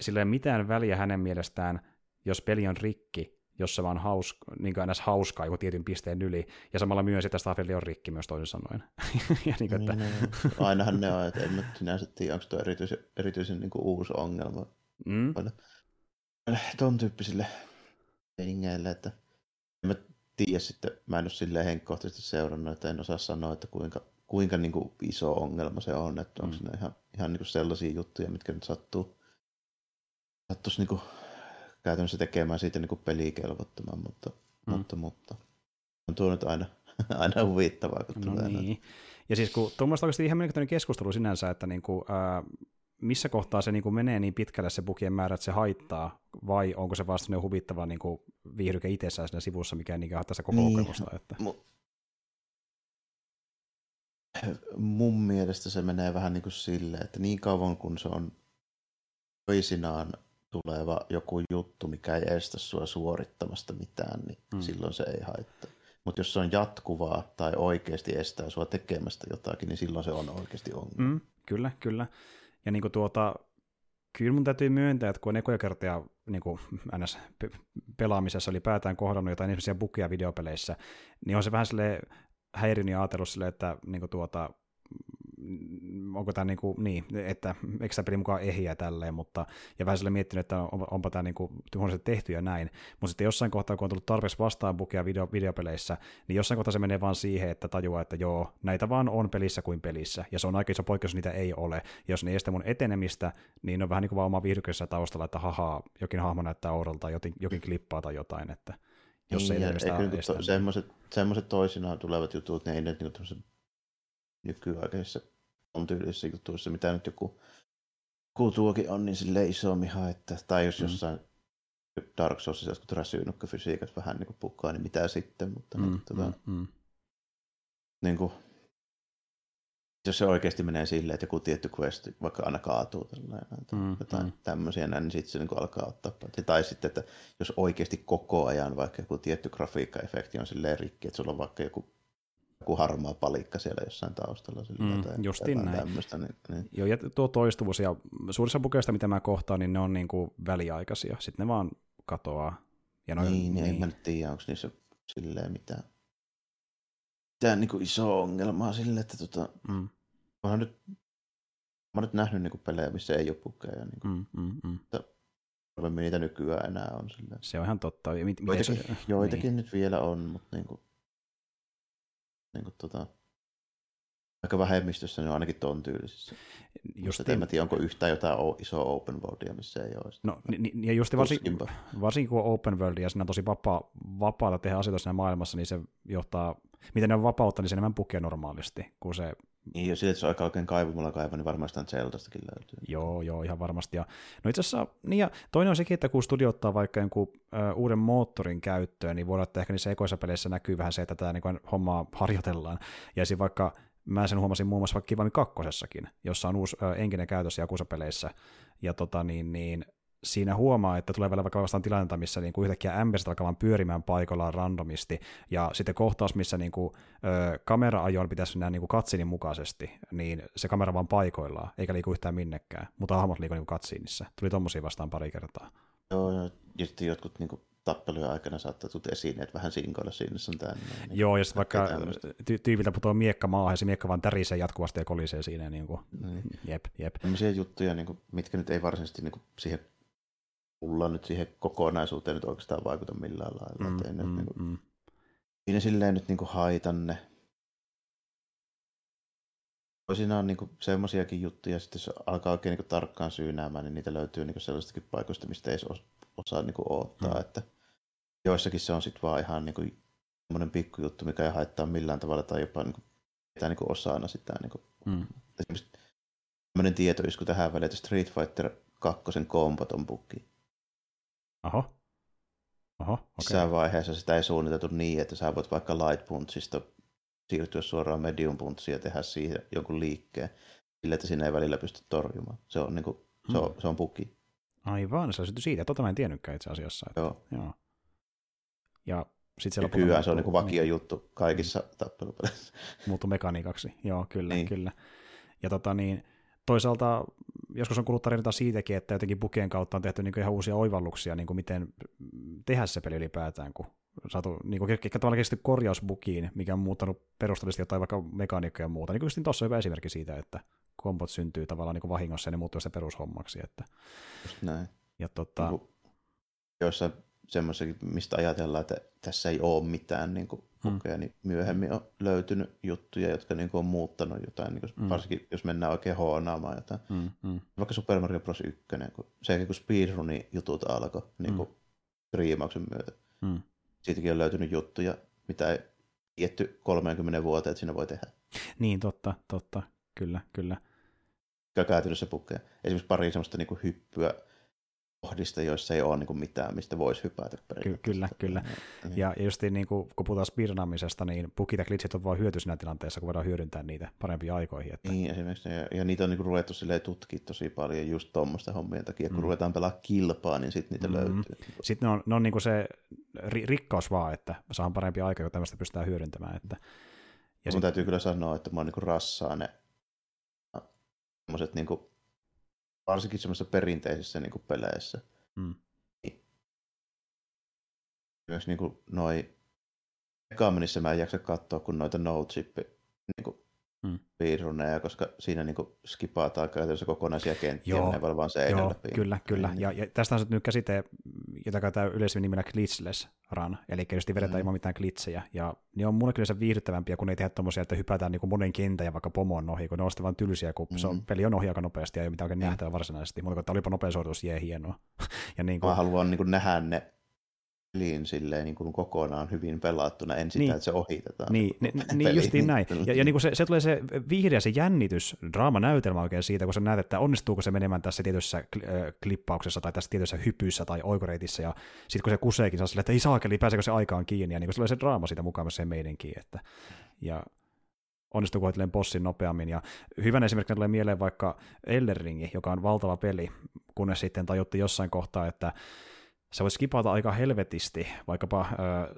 sillä ei ole mitään väliä hänen mielestään, jos peli on rikki, jos se vaan hauska, niin kuin hauskaa joku tietyn pisteen yli, ja samalla myös, että Starfield on rikki myös toisin sanoen. (laughs) ja niin kuin, että... niin, niin. Ainahan ne on, että en mä sinänsä tiedä, onko tuo erityisen, erityisen niin kuin uusi ongelma mm. tuon tyyppisille meiningeille, että en mä tiedä sitten, mä en ole silleen henkkohtaisesti seurannut, että en osaa sanoa, että kuinka, kuinka niin kuin iso ongelma se on, että onko mm. ne ihan, ihan niin kuin sellaisia juttuja, mitkä nyt sattuu, sattuisi niin kuin käytännössä tekemään siitä niin pelikelvottoman, mutta, mm. mutta, mutta on tuo nyt aina, (laughs) aina huvittavaa, kun no tulee niin. Ja siis kun tuommoista oikeasti ihan mielenkiintoinen keskustelu sinänsä, että niin kuin, ää, missä kohtaa se niin kuin menee niin pitkälle se bugien määrä, että se haittaa, vai onko se vasta huvittava niin kuin viihdyke itsessään siinä sivussa, mikä niin haittaa koko niin, kokemusta? Että... Mu- mun mielestä se menee vähän niin kuin silleen, että niin kauan kun se on toisinaan tuleva joku juttu, mikä ei estä sua suorittamasta mitään, niin mm. silloin se ei haittaa. Mutta jos se on jatkuvaa tai oikeasti estää sua tekemästä jotakin, niin silloin se on oikeasti ongelma. Mm, kyllä, kyllä. Ja niin kuin tuota, kyllä mun täytyy myöntää, että kun on ekoja kertoja niin kuin NS pelaamisessa ylipäätään kohdannut jotain ihmisiä bukia videopeleissä, niin on se vähän sille häirinyt ja ajatellut sille, että niin kuin tuota, onko tämä niin, kuin, niin että eikö tämä peli mukaan ehjä tälleen, mutta, ja vähän sille miettinyt, että on, onpa tämä niin tuhonnisesti tehty ja näin, mutta sitten jossain kohtaa, kun on tullut tarpeeksi vastaan bukia video, videopeleissä, niin jossain kohtaa se menee vaan siihen, että tajuaa, että joo, näitä vaan on pelissä kuin pelissä, ja se on aika iso poikkeus, jos niitä ei ole, ja jos ne estää mun etenemistä, niin on vähän niin kuin vaan oma viihdyksessä taustalla, että haha, jokin hahmo näyttää oudolta, jokin, jokin klippaa tai jotain, että jos niin, ei, kyllä, to, semmoiset, semmoiset toisinaan tulevat jutut, ne ei nyt niin nykyaikaisessa on tyylisissä jutuissa, mitä nyt joku kultuokin on, niin sille isommin haittaa. Tai jos mm. jossain Dark Soulsissa jotkut räsyynnykkö-fysiikat vähän niin pukkaa, niin mitä sitten, mutta mm, niin, tota, mm, mm. Niin kuin, jos se oikeasti menee silleen, että joku tietty quest vaikka aina kaatuu tällainen, mm, jotain mm. tämmöisiä näin, niin sitten se niin kuin alkaa ottaa. Tai sitten, että jos oikeasti koko ajan vaikka joku tietty grafiikkaefekti on silleen rikki, että sulla on vaikka joku joku harmaa palikka siellä jossain taustalla. Sillä mm, tai justiin näin. Niin, niin. Joo, ja tuo toistuvuus, ja suurissa bukeista, mitä mä kohtaan, niin ne on niin kuin väliaikaisia. Sitten ne vaan katoaa. Ja noin, niin, niin, en mä nyt tiedä, onko niissä silleen mitään, mitään niin kuin iso ongelmaa sille, että tota, mm. onhan nyt, mä oon nyt nähnyt niin kuin pelejä, missä ei ole bukeja. Niin kuin, mm, mm, mm. Harvemmin niitä nykyään enää on. Silleen. Se on ihan totta. Mit, joitakin, se, joitakin niin. nyt vielä on, mutta niin kuin, niin kuin, tota, aika vähemmistössä ne on ainakin ton tyylisissä. Just en mä tiedä, onko yhtään jotain isoa open worldia, missä ei ole. No, ja just varsin, varsinkin kun on open world ja siinä on tosi vapaa, vapaata tehdä asioita siinä maailmassa, niin se johtaa, miten ne on vapautta, niin se enemmän pukee normaalisti, kun se niin, ja sille, on aika oikein kaivamalla kaiva, niin varmasti Zeldastakin löytyy. Joo, joo, ihan varmasti. Ja, no itse asiassa, niin ja toinen on sekin, että kun studio ottaa vaikka jonkun ö, uuden moottorin käyttöön, niin voi olla, että ehkä niissä ekoissa peleissä näkyy vähän se, että tämä niin hommaa harjoitellaan. Ja esim. vaikka mä sen huomasin muun muassa vaikka Kivami kakkosessakin, jossa on uusi ö, enkinen käytös Jakusa-peleissä, ja tota, niin, niin, siinä huomaa, että tulee vielä vaikka vastaan tilannetta, missä niin kuin yhtäkkiä ämberistä alkaa vaan pyörimään paikallaan randomisti, ja sitten kohtaus, missä niin kuin, ö, kamera-ajoon pitäisi mennä niin kuin katsinin mukaisesti, niin se kamera vaan paikoillaan, eikä liiku yhtään minnekään, mutta hahmot liiku niin katsiinissa. Tuli tommosia vastaan pari kertaa. Joo, ja sitten jotkut niin kuin tappelujen aikana saattaa tulla esineet vähän sinkoilla sinne sun tänne. Niin Joo, ja sitten vaikka ty- tyypiltä putoaa miekka maahan, ja se miekka vaan tärisee jatkuvasti ja kolisee siinä. Niin kuin. Niin. Jep, jep. Tämmöisiä juttuja, niin kuin, mitkä nyt ei varsinaisesti niin kuin, siihen mulla nyt siihen kokonaisuuteen nyt oikeastaan vaikuta millään lailla. Mm, mm, niin kuin, mm. Siinä silleen nyt niin kuin haitan ne. Siinä on niin semmoisiakin juttuja, sitten jos alkaa oikein niin tarkkaan syynäämään, niin niitä löytyy niin sellaistakin paikoista, mistä ei osaa niin kuin, odottaa. Mm. Että joissakin se on sitten vaan ihan niin kuin, semmoinen pikkujuttu, mikä ei haittaa millään tavalla tai jopa niin kuin, niin kuin osana sitä. Niin kuin, mm. Esimerkiksi tämmöinen tietoisku tähän väliin, että Street Fighter 2 kombot on Oho. Oho, okay. Missään vaiheessa sitä ei suunniteltu niin, että sä voit vaikka light punchista siirtyä suoraan medium punchiin ja tehdä siihen jonkun liikkeen, sillä että sinne ei välillä pysty torjumaan. Se on, niin kuin, se on, hmm. se on bugi. Aivan, se on siitä. Tota mä en tiennytkään itse asiassa. Että, joo. joo. Ja sitten se Kyllä se on niin vakio niin. juttu kaikissa mm. tappelupeleissä. Muuttu mekaniikaksi, joo, kyllä, niin. kyllä. Ja tota niin, toisaalta joskus on kuullut tarinoita siitäkin, että jotenkin bukien kautta on tehty niin ihan uusia oivalluksia, niin kuin miten tehdä se peli ylipäätään, kun saatu niin kuin, ehkä tavallaan kesti korjausbukiin, mikä on muuttanut perusteellisesti jotain vaikka mekaniikkoja ja muuta. Niin kuin tuossa on hyvä esimerkki siitä, että kombot syntyy tavallaan niin kuin vahingossa ja ne muuttuu se perushommaksi. Että... Just näin. Ja tota... niin joissain semmoisia, mistä ajatellaan, että tässä ei ole mitään niin kuin, hmm. niin myöhemmin on löytynyt juttuja, jotka niin kuin, on muuttanut jotain, niin kuin, hmm. varsinkin jos mennään oikein hoonaamaan jotain. Hmm. Hmm. Vaikka Super Mario Bros. 1, kun se kun speedrunin jutut alkoi niin kuin, hmm. myötä. Hmm. Siitäkin on löytynyt juttuja, mitä ei tietty 30 vuoteen, että siinä voi tehdä. Niin, totta, totta, kyllä, kyllä. Käytännössä pukee. Esimerkiksi pari semmoista niin kuin, hyppyä, kohdista, joissa ei ole niin kuin mitään, mistä voisi hypätä Ky- Kyllä, kyllä. Niin. Ja just niin kuin, kun puhutaan speedrunaamisesta, niin bugit ja glitchit on vain hyöty siinä tilanteessa, kun voidaan hyödyntää niitä parempiin aikoihin. Että... Niin, esimerkiksi. Ja, ja niitä on niin kuin, ruvettu tutkia tosi paljon just tuommoisten hommien takia. Kun mm. ruvetaan pelaa kilpaa, niin sitten niitä mm. löytyy. Sitten ne on, ne on niin kuin se ri- rikkaus vaan, että saan parempi aika, kun tämmöistä pystytään hyödyntämään. Että... Ja Mun sit... täytyy kyllä sanoa, että mä oon niin rassaa ne semmoiset niin kuin varsinkin semmoisissa perinteisissä niin kuin peleissä. Mm. Niin. Myös niin kuin noi Ekamenissa mä en jaksa katsoa, kun noita no chip niin kuin mm. piirruneja, koska siinä niin skipataan käytännössä kokonaisia kenttiä, joo, ne vaan seinällä joo, Kyllä, kyllä. Niin. Ja, ja tästä on nyt käsite, jota käytetään yleisemmin nimellä glitchless run, eli just vedetään mm. ilman mitään glitsejä, ja ne on mulle kyllä se viihdyttävämpiä, kun ei tehdä tommosia, että hypätään niin monen kentän ja vaikka pomon ohi, kun ne on sitten vaan tylsiä, kun mm. se on, mm. peli on ohi aika nopeasti ja ei ole mitään oikein mm. nähtävää varsinaisesti, mutta että olipa nopea suoritus, jee, hienoa. (laughs) ja niin kuin... Mä haluan niin kuin nähdä ne peliin silleen niin kuin kokonaan hyvin pelattuna, en sitä, niin. että se ohitetaan. Niin, niin, (laughs) niin justiin näin. Ja, ja niin kuin se, se tulee se viihde ja se jännitys, draamanäytelmä oikein siitä, kun sä näet, että onnistuuko se menemään tässä tietyssä klippauksessa tai tässä tietyssä hypyssä tai oikoreitissä, ja sitten kun se kuseekin, saa silleen, että ei saakeli, pääseekö se aikaan kiinni, ja niin kuin se tulee se draama siitä mukaan myös se meidänkin, että ja onnistuuko hoitelemaan bossin nopeammin. Ja hyvän esimerkkinä tulee mieleen vaikka Elleringi, joka on valtava peli, kunnes sitten tajuttiin jossain kohtaa, että sä voit skipata aika helvetisti vaikkapa äh,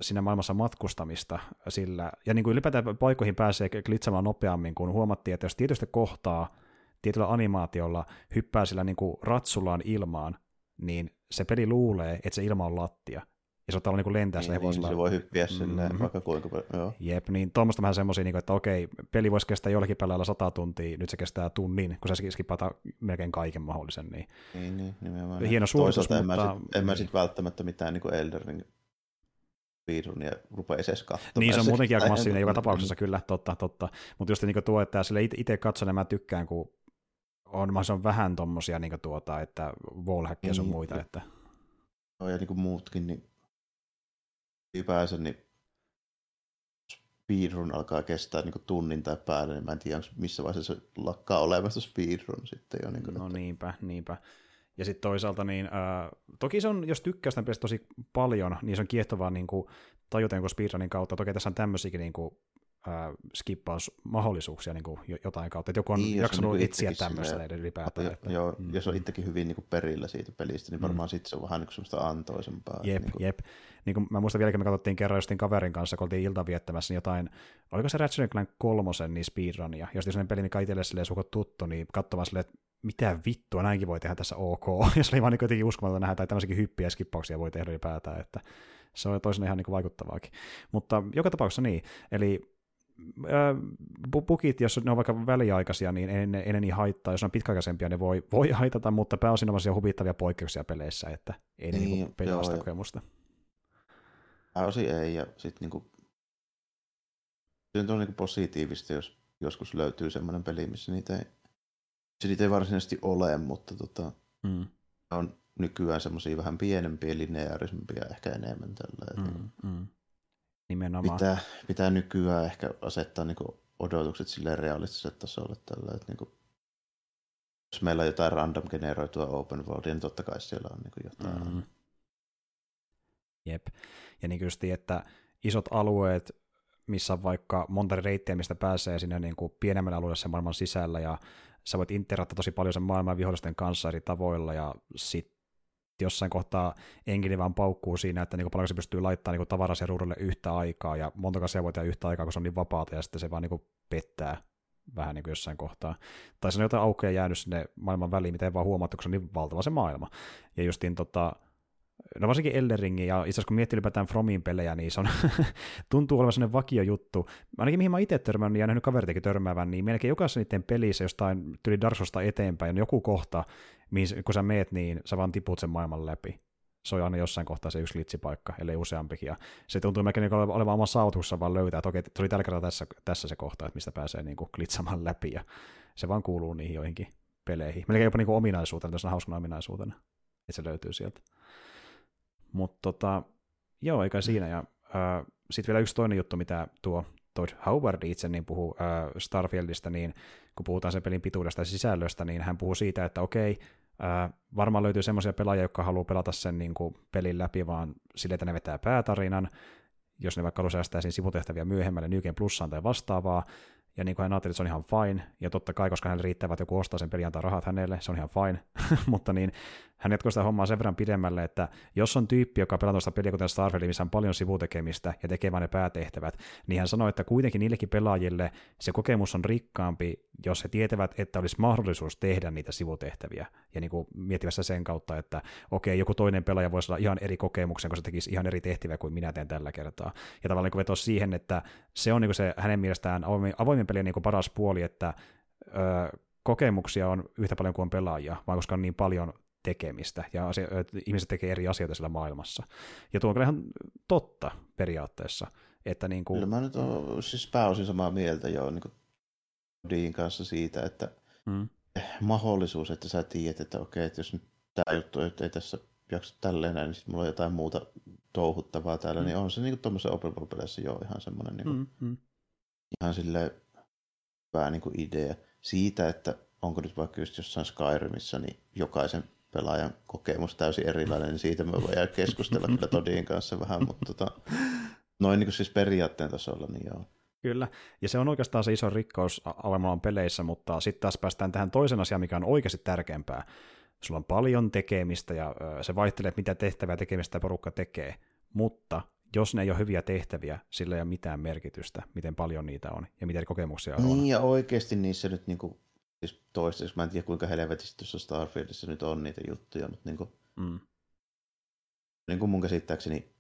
siinä maailmassa matkustamista sillä, ja niin kuin ylipäätään paikkoihin pääsee glitsamaan nopeammin, kun huomattiin, että jos tietystä kohtaa tietyllä animaatiolla hyppää sillä niin kuin ratsullaan ilmaan, niin se peli luulee, että se ilma on lattia, ja se ottaa niin lentää niin, niin, se voi hyppiä silleen mm-hmm. vaikka kuinka paljon. Joo. Jep, niin tuommoista vähän semmoisia, niin että okei, peli voisi kestää jollakin pelaajalla sata tuntia, nyt se kestää tunnin, kun se skipata melkein kaiken mahdollisen. Niin, niin, niin nimenomaan. Hieno suoritus, mutta... En mä sit, en mä sit välttämättä mitään niin Elder Ring ja rupeaisi edes katsomaan. Niin, se on (laughs) muutenkin aika massiivinen joka (laughs) tapauksessa, kyllä, totta, totta. Mutta just niin tuo, että sille itse katson, mä tykkään, kun on, se on vähän tommosia niin tuota, että wallhackia niin, sun muita. Että... No, ja niin kuin muutkin, niin ylipäänsä niin speedrun alkaa kestää niin tunnin tai päälle, niin mä en tiedä, missä vaiheessa se lakkaa olemasta speedrun sitten jo. Niin kuin, no että... niinpä, niinpä. Ja sitten toisaalta, niin, äh, toki se on, jos tykkää sitä tosi paljon, niin se on kiehtovaa niin kuin, tajuta speedrunin kautta. Toki tässä on tämmöisiäkin niin kuin, äh, skippausmahdollisuuksia niin kuin jotain kautta, että joku on niin, jaksanut niin etsiä tämmöistä ylipäätään. Että, joo, mm. jos on itsekin hyvin niin kuin perillä siitä pelistä, niin varmaan mm. sitten se on vähän niin semmoista antoisempaa. Jep, niin kuin... jep. Niin kuin mä muistan vieläkin, me katsottiin kerran justin kaverin kanssa, kun oltiin ilta viettämässä, niin jotain, oliko se Ratchet Clank kolmosen niin speedrunia, jos sellainen peli, mikä itselle silleen sukot tuttu, niin katsomaan silleen, että mitä vittua, näinkin voi tehdä tässä ok. (laughs) Ja se oli vaan niin jotenkin uskomatonta nähdä, tai tämmöisiäkin hyppiä ja skippauksia voi tehdä ylipäätään, että se on toisena ihan niin vaikuttavaakin. Mutta joka tapauksessa niin, eli pukit, jos ne on vaikka väliaikaisia, niin ei ne, ei ne niin haittaa. Jos ne on pitkäaikaisempia, ne voi, voi haitata, mutta pääosin on huvittavia poikkeuksia peleissä, että ei ne niin, pelaa kokemusta. Pääosin ei, ja sitten niinku, se on niinku positiivista, jos joskus löytyy semmoinen peli, missä niitä ei, se niitä ei varsinaisesti ole, mutta tota, mm. on nykyään semmoisia vähän pienempiä, lineaarisempia ehkä enemmän tällä. Mm, mm. Nimenomaan. Pitää, pitää nykyään ehkä asettaa niinku odotukset sille realistiselle tasolle tällä, että niinku, jos meillä on jotain random generoitua open worldia, niin totta kai siellä on niinku jotain. Mm. Jep. Ja niin just, että isot alueet, missä on vaikka monta reittiä, mistä pääsee sinne niin kuin pienemmälle alueelle sen maailman sisällä, ja sä voit interakta tosi paljon sen maailman vihollisten kanssa eri tavoilla, ja sit jossain kohtaa enkini vaan paukkuu siinä, että niin paljon se pystyy laittamaan niin tavarasia ruudulle yhtä aikaa, ja monta asiaa voi tehdä yhtä aikaa, kun se on niin vapaata, ja sitten se vaan niin pettää vähän niin jossain kohtaa. Tai se on jotain aukkoja jäänyt sinne maailman väliin, mitä ei vaan huomattu, kun se on niin valtava se maailma. Ja justiin tota, no varsinkin Elderingi, ja itse asiassa kun miettii ylipäätään Fromin pelejä, niin se on, (laughs) tuntuu olevan sellainen vakio juttu. Ainakin mihin mä itse törmännyt ja nähnyt kaveritakin törmäävän, niin melkein jokaisessa niiden pelissä jostain tuli Darsosta eteenpäin on joku kohta, mihin, kun sä meet, niin sä vaan tiput sen maailman läpi. Se on aina jossain kohtaa se yksi litsipaikka, ellei useampikin. Ja se tuntuu melkein niin olevan oma saavutuksessa vaan löytää, että okei, se oli tällä kertaa tässä, tässä se kohta, että mistä pääsee niin kuin glitsamaan läpi, ja se vaan kuuluu niihin joihinkin peleihin. Melkein jopa niin kuin ominaisuutena, tässä on hauskana ominaisuutena, että se löytyy sieltä. Mutta tota, joo, eikä siinä. Ja äh, sitten vielä yksi toinen juttu, mitä tuo Todd Howard itse niin puhuu äh, Starfieldista, niin kun puhutaan sen pelin pituudesta ja sisällöstä, niin hän puhuu siitä, että okei, äh, varmaan löytyy semmoisia pelaajia, jotka haluaa pelata sen niin kuin pelin läpi vaan sille, että ne vetää päätarinan, jos ne vaikka haluaa säästää sivutehtäviä myöhemmälle New Game Plussaan tai vastaavaa, ja niin kuin hän ajatteli, että se on ihan fine, ja totta kai, koska hänelle riittävät joku ostaa sen peli antaa rahat hänelle, se on ihan fine, (laughs) mutta niin hän jatkoi sitä hommaa sen verran pidemmälle, että jos on tyyppi, joka pelaa tuosta peliä kuten Starfield, missä on paljon sivutekemistä ja tekee vain ne päätehtävät, niin hän sanoi, että kuitenkin niillekin pelaajille se kokemus on rikkaampi, jos he tietävät, että olisi mahdollisuus tehdä niitä sivutehtäviä. Ja niin kuin miettivässä sen kautta, että okei, joku toinen pelaaja voisi olla ihan eri kokemuksen, kun se tekisi ihan eri tehtäviä kuin minä teen tällä kertaa. Ja tavallaan niin vetosi siihen, että se on niin se hänen mielestään avoimen, pelin niin paras puoli, että öö, kokemuksia on yhtä paljon kuin on pelaajia, vaan koska on niin paljon tekemistä, ja asia, ihmiset tekee eri asioita sillä maailmassa. Ja tuo on kyllä ihan totta periaatteessa. Että niin kuin... Kyllä mä nyt olen siis pääosin samaa mieltä jo niin Dean kanssa siitä, että mm. mahdollisuus, että sä tiedät, että okei, että jos nyt tämä juttu että ei tässä jaksa tälleen näin, niin sitten mulla on jotain muuta touhuttavaa täällä, mm. niin on se niin tuommoisen open world jo ihan semmoinen niin kuin, mm, mm. ihan sille hyvä niin kuin idea siitä, että onko nyt vaikka just jossain Skyrimissä, niin jokaisen pelaajan kokemus täysin erilainen, niin siitä me voidaan keskustella kyllä Todin kanssa vähän, mutta tota, noin niin kuin siis periaatteen tasolla, niin joo. Kyllä, ja se on oikeastaan se iso rikkaus avaimalan peleissä, mutta sitten taas päästään tähän toisen asiaan, mikä on oikeasti tärkeämpää. Sulla on paljon tekemistä ja se vaihtelee, mitä tehtävää tekemistä porukka tekee, mutta jos ne ei ole hyviä tehtäviä, sillä ei ole mitään merkitystä, miten paljon niitä on ja mitä kokemuksia on. Niin, ja oikeasti niissä nyt niin kuin siis toistaiseksi, mä en tiedä kuinka helvetisti tuossa Starfieldissa nyt on niitä juttuja, mutta niin kuin, mm. niin kuin mun käsittääkseni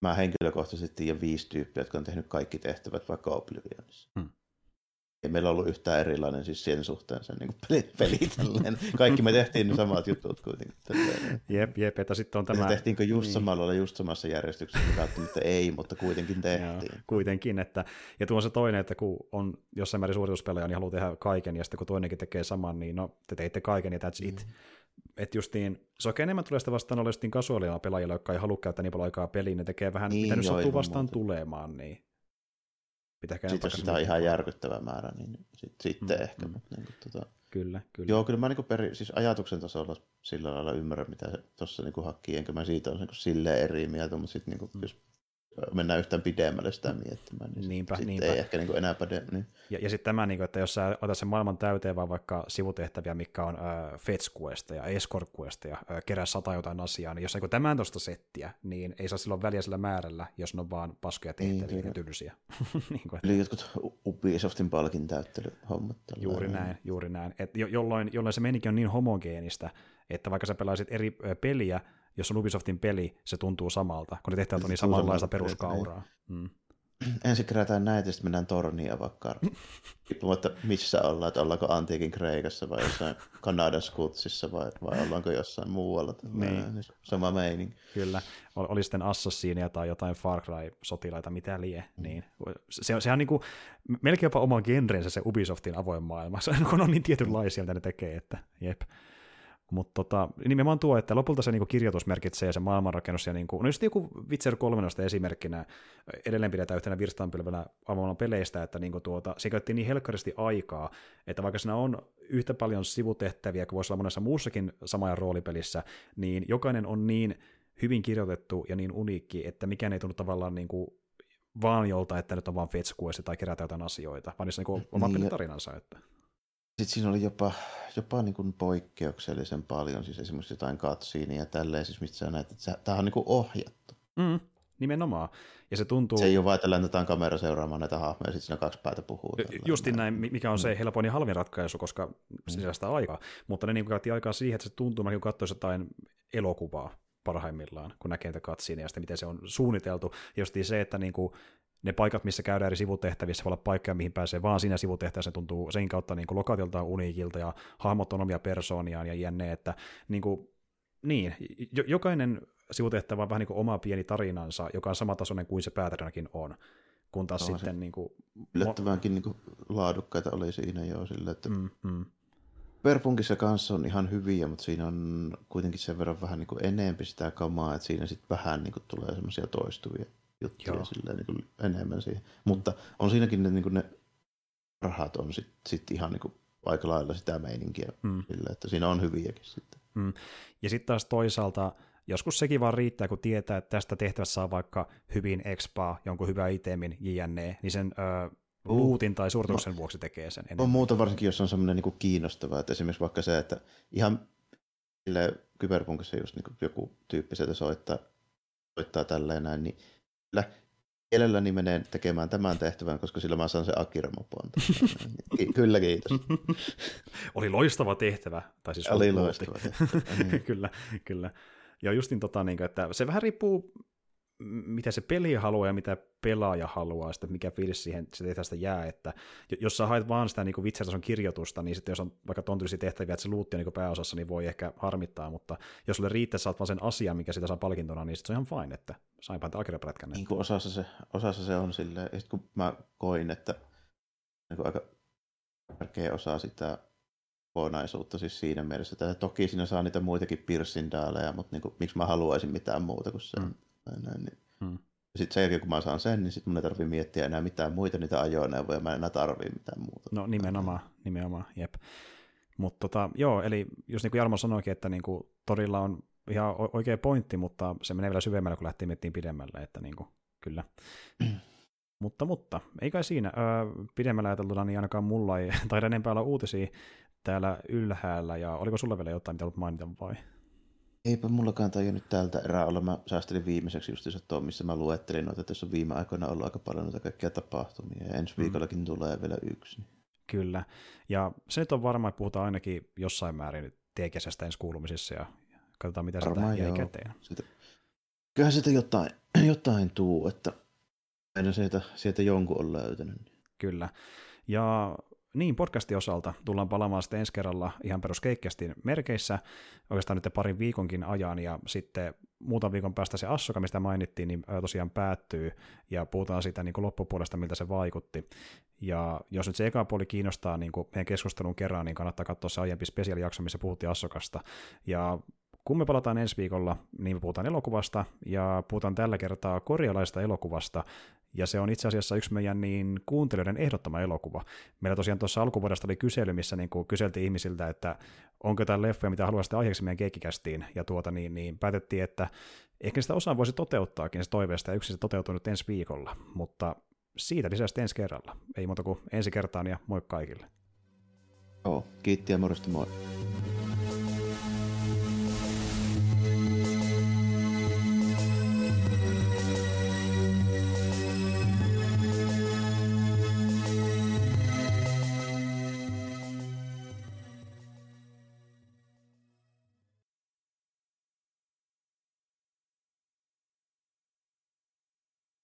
mä henkilökohtaisesti tiedän viisi tyyppiä, jotka on tehnyt kaikki tehtävät vaikka Oblivionissa. Mm ei meillä ollut yhtään erilainen siis sen suhteen sen niin peli, peli tälleen. Kaikki me tehtiin ne samat jutut kuitenkin. Tälleen. Jep, jep, että sitten on tämä... Ja tehtiinkö just niin. samalla lailla, just samassa järjestyksessä, välttämättä ei, mutta kuitenkin tehtiin. Joo, kuitenkin, että, ja tuo on se toinen, että kun on jossain määrin suorituspelejä, niin haluaa tehdä kaiken, ja sitten kun toinenkin tekee saman, niin no, te teitte kaiken, ja that's it. Mm. Että justiin, se oikein enemmän tulee sitä vastaan olla justiin kasuaalilla pelaajilla, jotka ei halua käyttää niin paljon aikaa peliin, ne tekee vähän, niin, mitä nyt sattuu vastaan muuta. tulemaan, niin Pitäkää sitten jos sitä on ihan järkyttävä määrä, niin sit, sitten mm, ehkä. Mm. Mutta niin kuin, tota... Kyllä, kyllä. Joo, kyllä mä niin peri, siis ajatuksen tasolla sillä lailla ymmärrän, mitä tuossa niin hakkii, enkä mä siitä ole niin silleen eri mieltä, mutta sitten niin kuin, mm. jos mennään yhtään pidemmälle sitä miettimään, niin Niinpä, sitten niinpä. ei ehkä niin kuin enää päde. Niin. Ja, ja sitten tämä, niin kuin, että jos sä otat sen maailman täyteen vaan vaikka sivutehtäviä, mikä on äh, fetch ja escort ja äh, kerää sata jotain asiaa, niin jos ei tämän tuosta settiä, niin ei saa silloin väliä sillä määrällä, jos ne on vaan paskoja Niin, tehtäviä kyllä. ja tylsiä. (laughs) niin kuin, että Eli jotkut Ubisoftin palkin täyttelyhommat. juuri tällainen. näin, juuri näin. Et jo, jolloin, jolloin se menikin on niin homogeenistä, että vaikka sä pelaisit eri peliä, jos on Ubisoftin peli, se tuntuu samalta, kun ne tehtävät on niin samanlaista peruskauraa. Mm. (clears throat) Ensin kerätään näitä ja sitten mennään tornia vaikka. (laughs) Riippumatta missä ollaan, että ollaanko antiikin Kreikassa vai jossain Kanadan skutsissa vai, vai ollaanko jossain muualla. Niin. Niin. Sama meininki. Kyllä, Ol- oli sitten Assassinia tai jotain Far Cry-sotilaita, mitä lie, Mm. niin se, sehän on niin kuin, melkein jopa oma genrensä se Ubisoftin avoin maailma, (laughs) kun on niin tietynlaisia, mitä ne tekee, että jep. Mutta tota, nimenomaan tuo, että lopulta se niinku kirjoitus merkitsee se maailmanrakennus ja niinku, no just joku Witcher 3 esimerkkinä edelleen pidetään yhtenä virstaanpylvänä avoimen peleistä, että niinku tuota, se käytti niin helkkaristi aikaa, että vaikka siinä on yhtä paljon sivutehtäviä kuin voisi olla monessa muussakin samaa roolipelissä, niin jokainen on niin hyvin kirjoitettu ja niin uniikki, että mikään ei tunnu tavallaan niinku vaan jolta, että nyt on vaan fetch tai kerätä jotain asioita, vaan niissä on niinku oma Niin, tarinansa. Että. Sitten siinä oli jopa, jopa niin kuin poikkeuksellisen paljon, siis esimerkiksi jotain katsiinia ja tälleen, siis mistä sä näet, että tämä on niin kuin ohjattu. Mm, nimenomaan. Ja se tuntuu... Se ei ole vaan, että läntetään kamera seuraamaan näitä hahmoja ja sitten siinä kaksi päätä puhuu. Justin näin. näin, mi- mikä on se helpoin ja halvin ratkaisu, koska se säästää aikaa. Mutta ne niin käytti aikaa siihen, että se tuntuu, mä katsoisi jotain elokuvaa parhaimmillaan, kun näkee niitä katsiin ja sitten miten se on suunniteltu. Ja justiin se, että niin kuin ne paikat, missä käydään eri sivutehtävissä, voi olla paikkoja, mihin pääsee vaan siinä sivutehtävässä, se tuntuu sen kautta niin lokaatiltaan uniikilta ja hahmot on omia persooniaan ja jänne, että niin kuin, niin, jo- jokainen sivutehtävä on vähän niin kuin oma pieni tarinansa, joka on samatasoinen kuin se päätarinakin on. Kun taas On sitten niin kuin, Yllättävänkin niin kuin laadukkaita oli siinä jo sillä, että mm, mm, Perpunkissa kanssa on ihan hyviä, mutta siinä on kuitenkin sen verran vähän niin kuin enempi sitä kamaa, että siinä sitten vähän niin kuin tulee semmoisia toistuvia juttuja Joo. silleen niin kuin enemmän siihen. Mutta on siinäkin ne, niin kuin ne rahat on sitten sit ihan niin kuin aika lailla sitä meininkiä mm. sillä, että siinä on hyviäkin sitten. Ja sitten taas toisaalta, joskus sekin vaan riittää, kun tietää, että tästä tehtävästä saa vaikka hyvin expaa, jonkun hyvän itemin, jne, niin sen ö, Uh. luutin tai suorituksen vuoksi tekee sen On enemmän. muuta varsinkin, jos on semmoinen niin kiinnostava, että esimerkiksi vaikka se, että ihan kyberpunkissa just niin joku tyyppi sieltä soittaa, soittaa tälleen näin, niin kyllä mielelläni menen tekemään tämän tehtävän, koska sillä mä saan se Akira-mopon. Ki- (laughs) kyllä, kiitos. (laughs) Oli loistava tehtävä. Tai siis Oli loistava tehtävä. (laughs) Niin. kyllä, kyllä. Ja justin tota, niin, että se vähän riippuu, mitä se peli haluaa ja mitä pelaaja haluaa, sitten mikä fiilis siihen se tehtävästä jää, että jos sä haet vaan sitä niin Witcher-tason kirjoitusta, niin sitten jos on vaikka ton tyylisiä tehtäviä, että se luutti on niin pääosassa, niin voi ehkä harmittaa, mutta jos sulle riittää, saat vaan sen asian, mikä sitä saa palkintona, niin sitten se on ihan fine, että sainpa alkirjaprätkän. niin kuin osassa se, osassa se on silleen, ja sit kun mä koin, että niin aika tärkeä osa sitä kokonaisuutta siis siinä mielessä, että toki siinä saa niitä muitakin pirssindaaleja, mutta niin kuin, miksi mä haluaisin mitään muuta kuin sen. Mm. Mm. Näin, niin. Mm. Sitten sen jälkeen, kun mä saan sen, niin sitten mun ei tarvitse miettiä enää mitään muita niitä ajoneuvoja, mä en enää tarvii mitään muuta. No nimenomaan, nimenomaan, jep. Mutta tota, joo, eli just niin kuin Jarmo sanoikin, että niin kuin torilla on ihan oikea pointti, mutta se menee vielä syvemmälle, kun lähtee miettimään pidemmälle, että niin kuin, kyllä. (clears throat) mutta, mutta, ei kai siinä. Öö, pidemmällä ajateltuna, niin ainakaan mulla ei (laughs) taida enempää olla uutisia täällä ylhäällä, ja oliko sulla vielä jotain, mitä haluat mainita vai? Eipä mullakaan nyt tältä erää olla. Mä säästelin viimeiseksi just se tuo, missä mä luettelin noita, että tässä on viime aikoina ollut aika paljon noita kaikkia tapahtumia. Ja ensi Mm. viikollakin tulee vielä yksi. Kyllä. Ja se nyt on varma, että puhutaan ainakin jossain määrin tekesästä ensi kuulumisissa, ja katsotaan, mitä Varmaan jäi käteen. Siitä, kyllähän siitä jotain, (clears throat) jotain tuu, että aina sieltä, sieltä jonkun on löytänyt. Kyllä. Ja niin, podcastin osalta tullaan palaamaan sitten ensi kerralla ihan peruskeikkästi merkeissä, oikeastaan nyt parin viikonkin ajan, ja sitten muutaman viikon päästä se Assoka, mistä mainittiin, niin tosiaan päättyy, ja puhutaan siitä niin kuin loppupuolesta, miltä se vaikutti. Ja jos nyt se eka puoli kiinnostaa niin kuin meidän keskustelun kerran, niin kannattaa katsoa se aiempi spesiaalijakso, missä puhuttiin Assokasta. Ja kun me palataan ensi viikolla, niin me puhutaan elokuvasta, ja puhutaan tällä kertaa korealaista elokuvasta, ja se on itse asiassa yksi meidän niin kuuntelijoiden ehdottama elokuva. Meillä tosiaan tuossa alkuvuodesta oli kysely, missä niin kuin kyseltiin ihmisiltä, että onko jotain leffoja, mitä haluaisitte aiheeksi meidän keikkikästiin, ja tuota niin, niin päätettiin, että ehkä sitä osaa voisi toteuttaakin se toiveesta, ja yksi se toteutuu nyt ensi viikolla, mutta siitä lisästä ensi kerralla. Ei muuta kuin ensi kertaan ja moi kaikille. Joo, kiitti ja morjesta moi.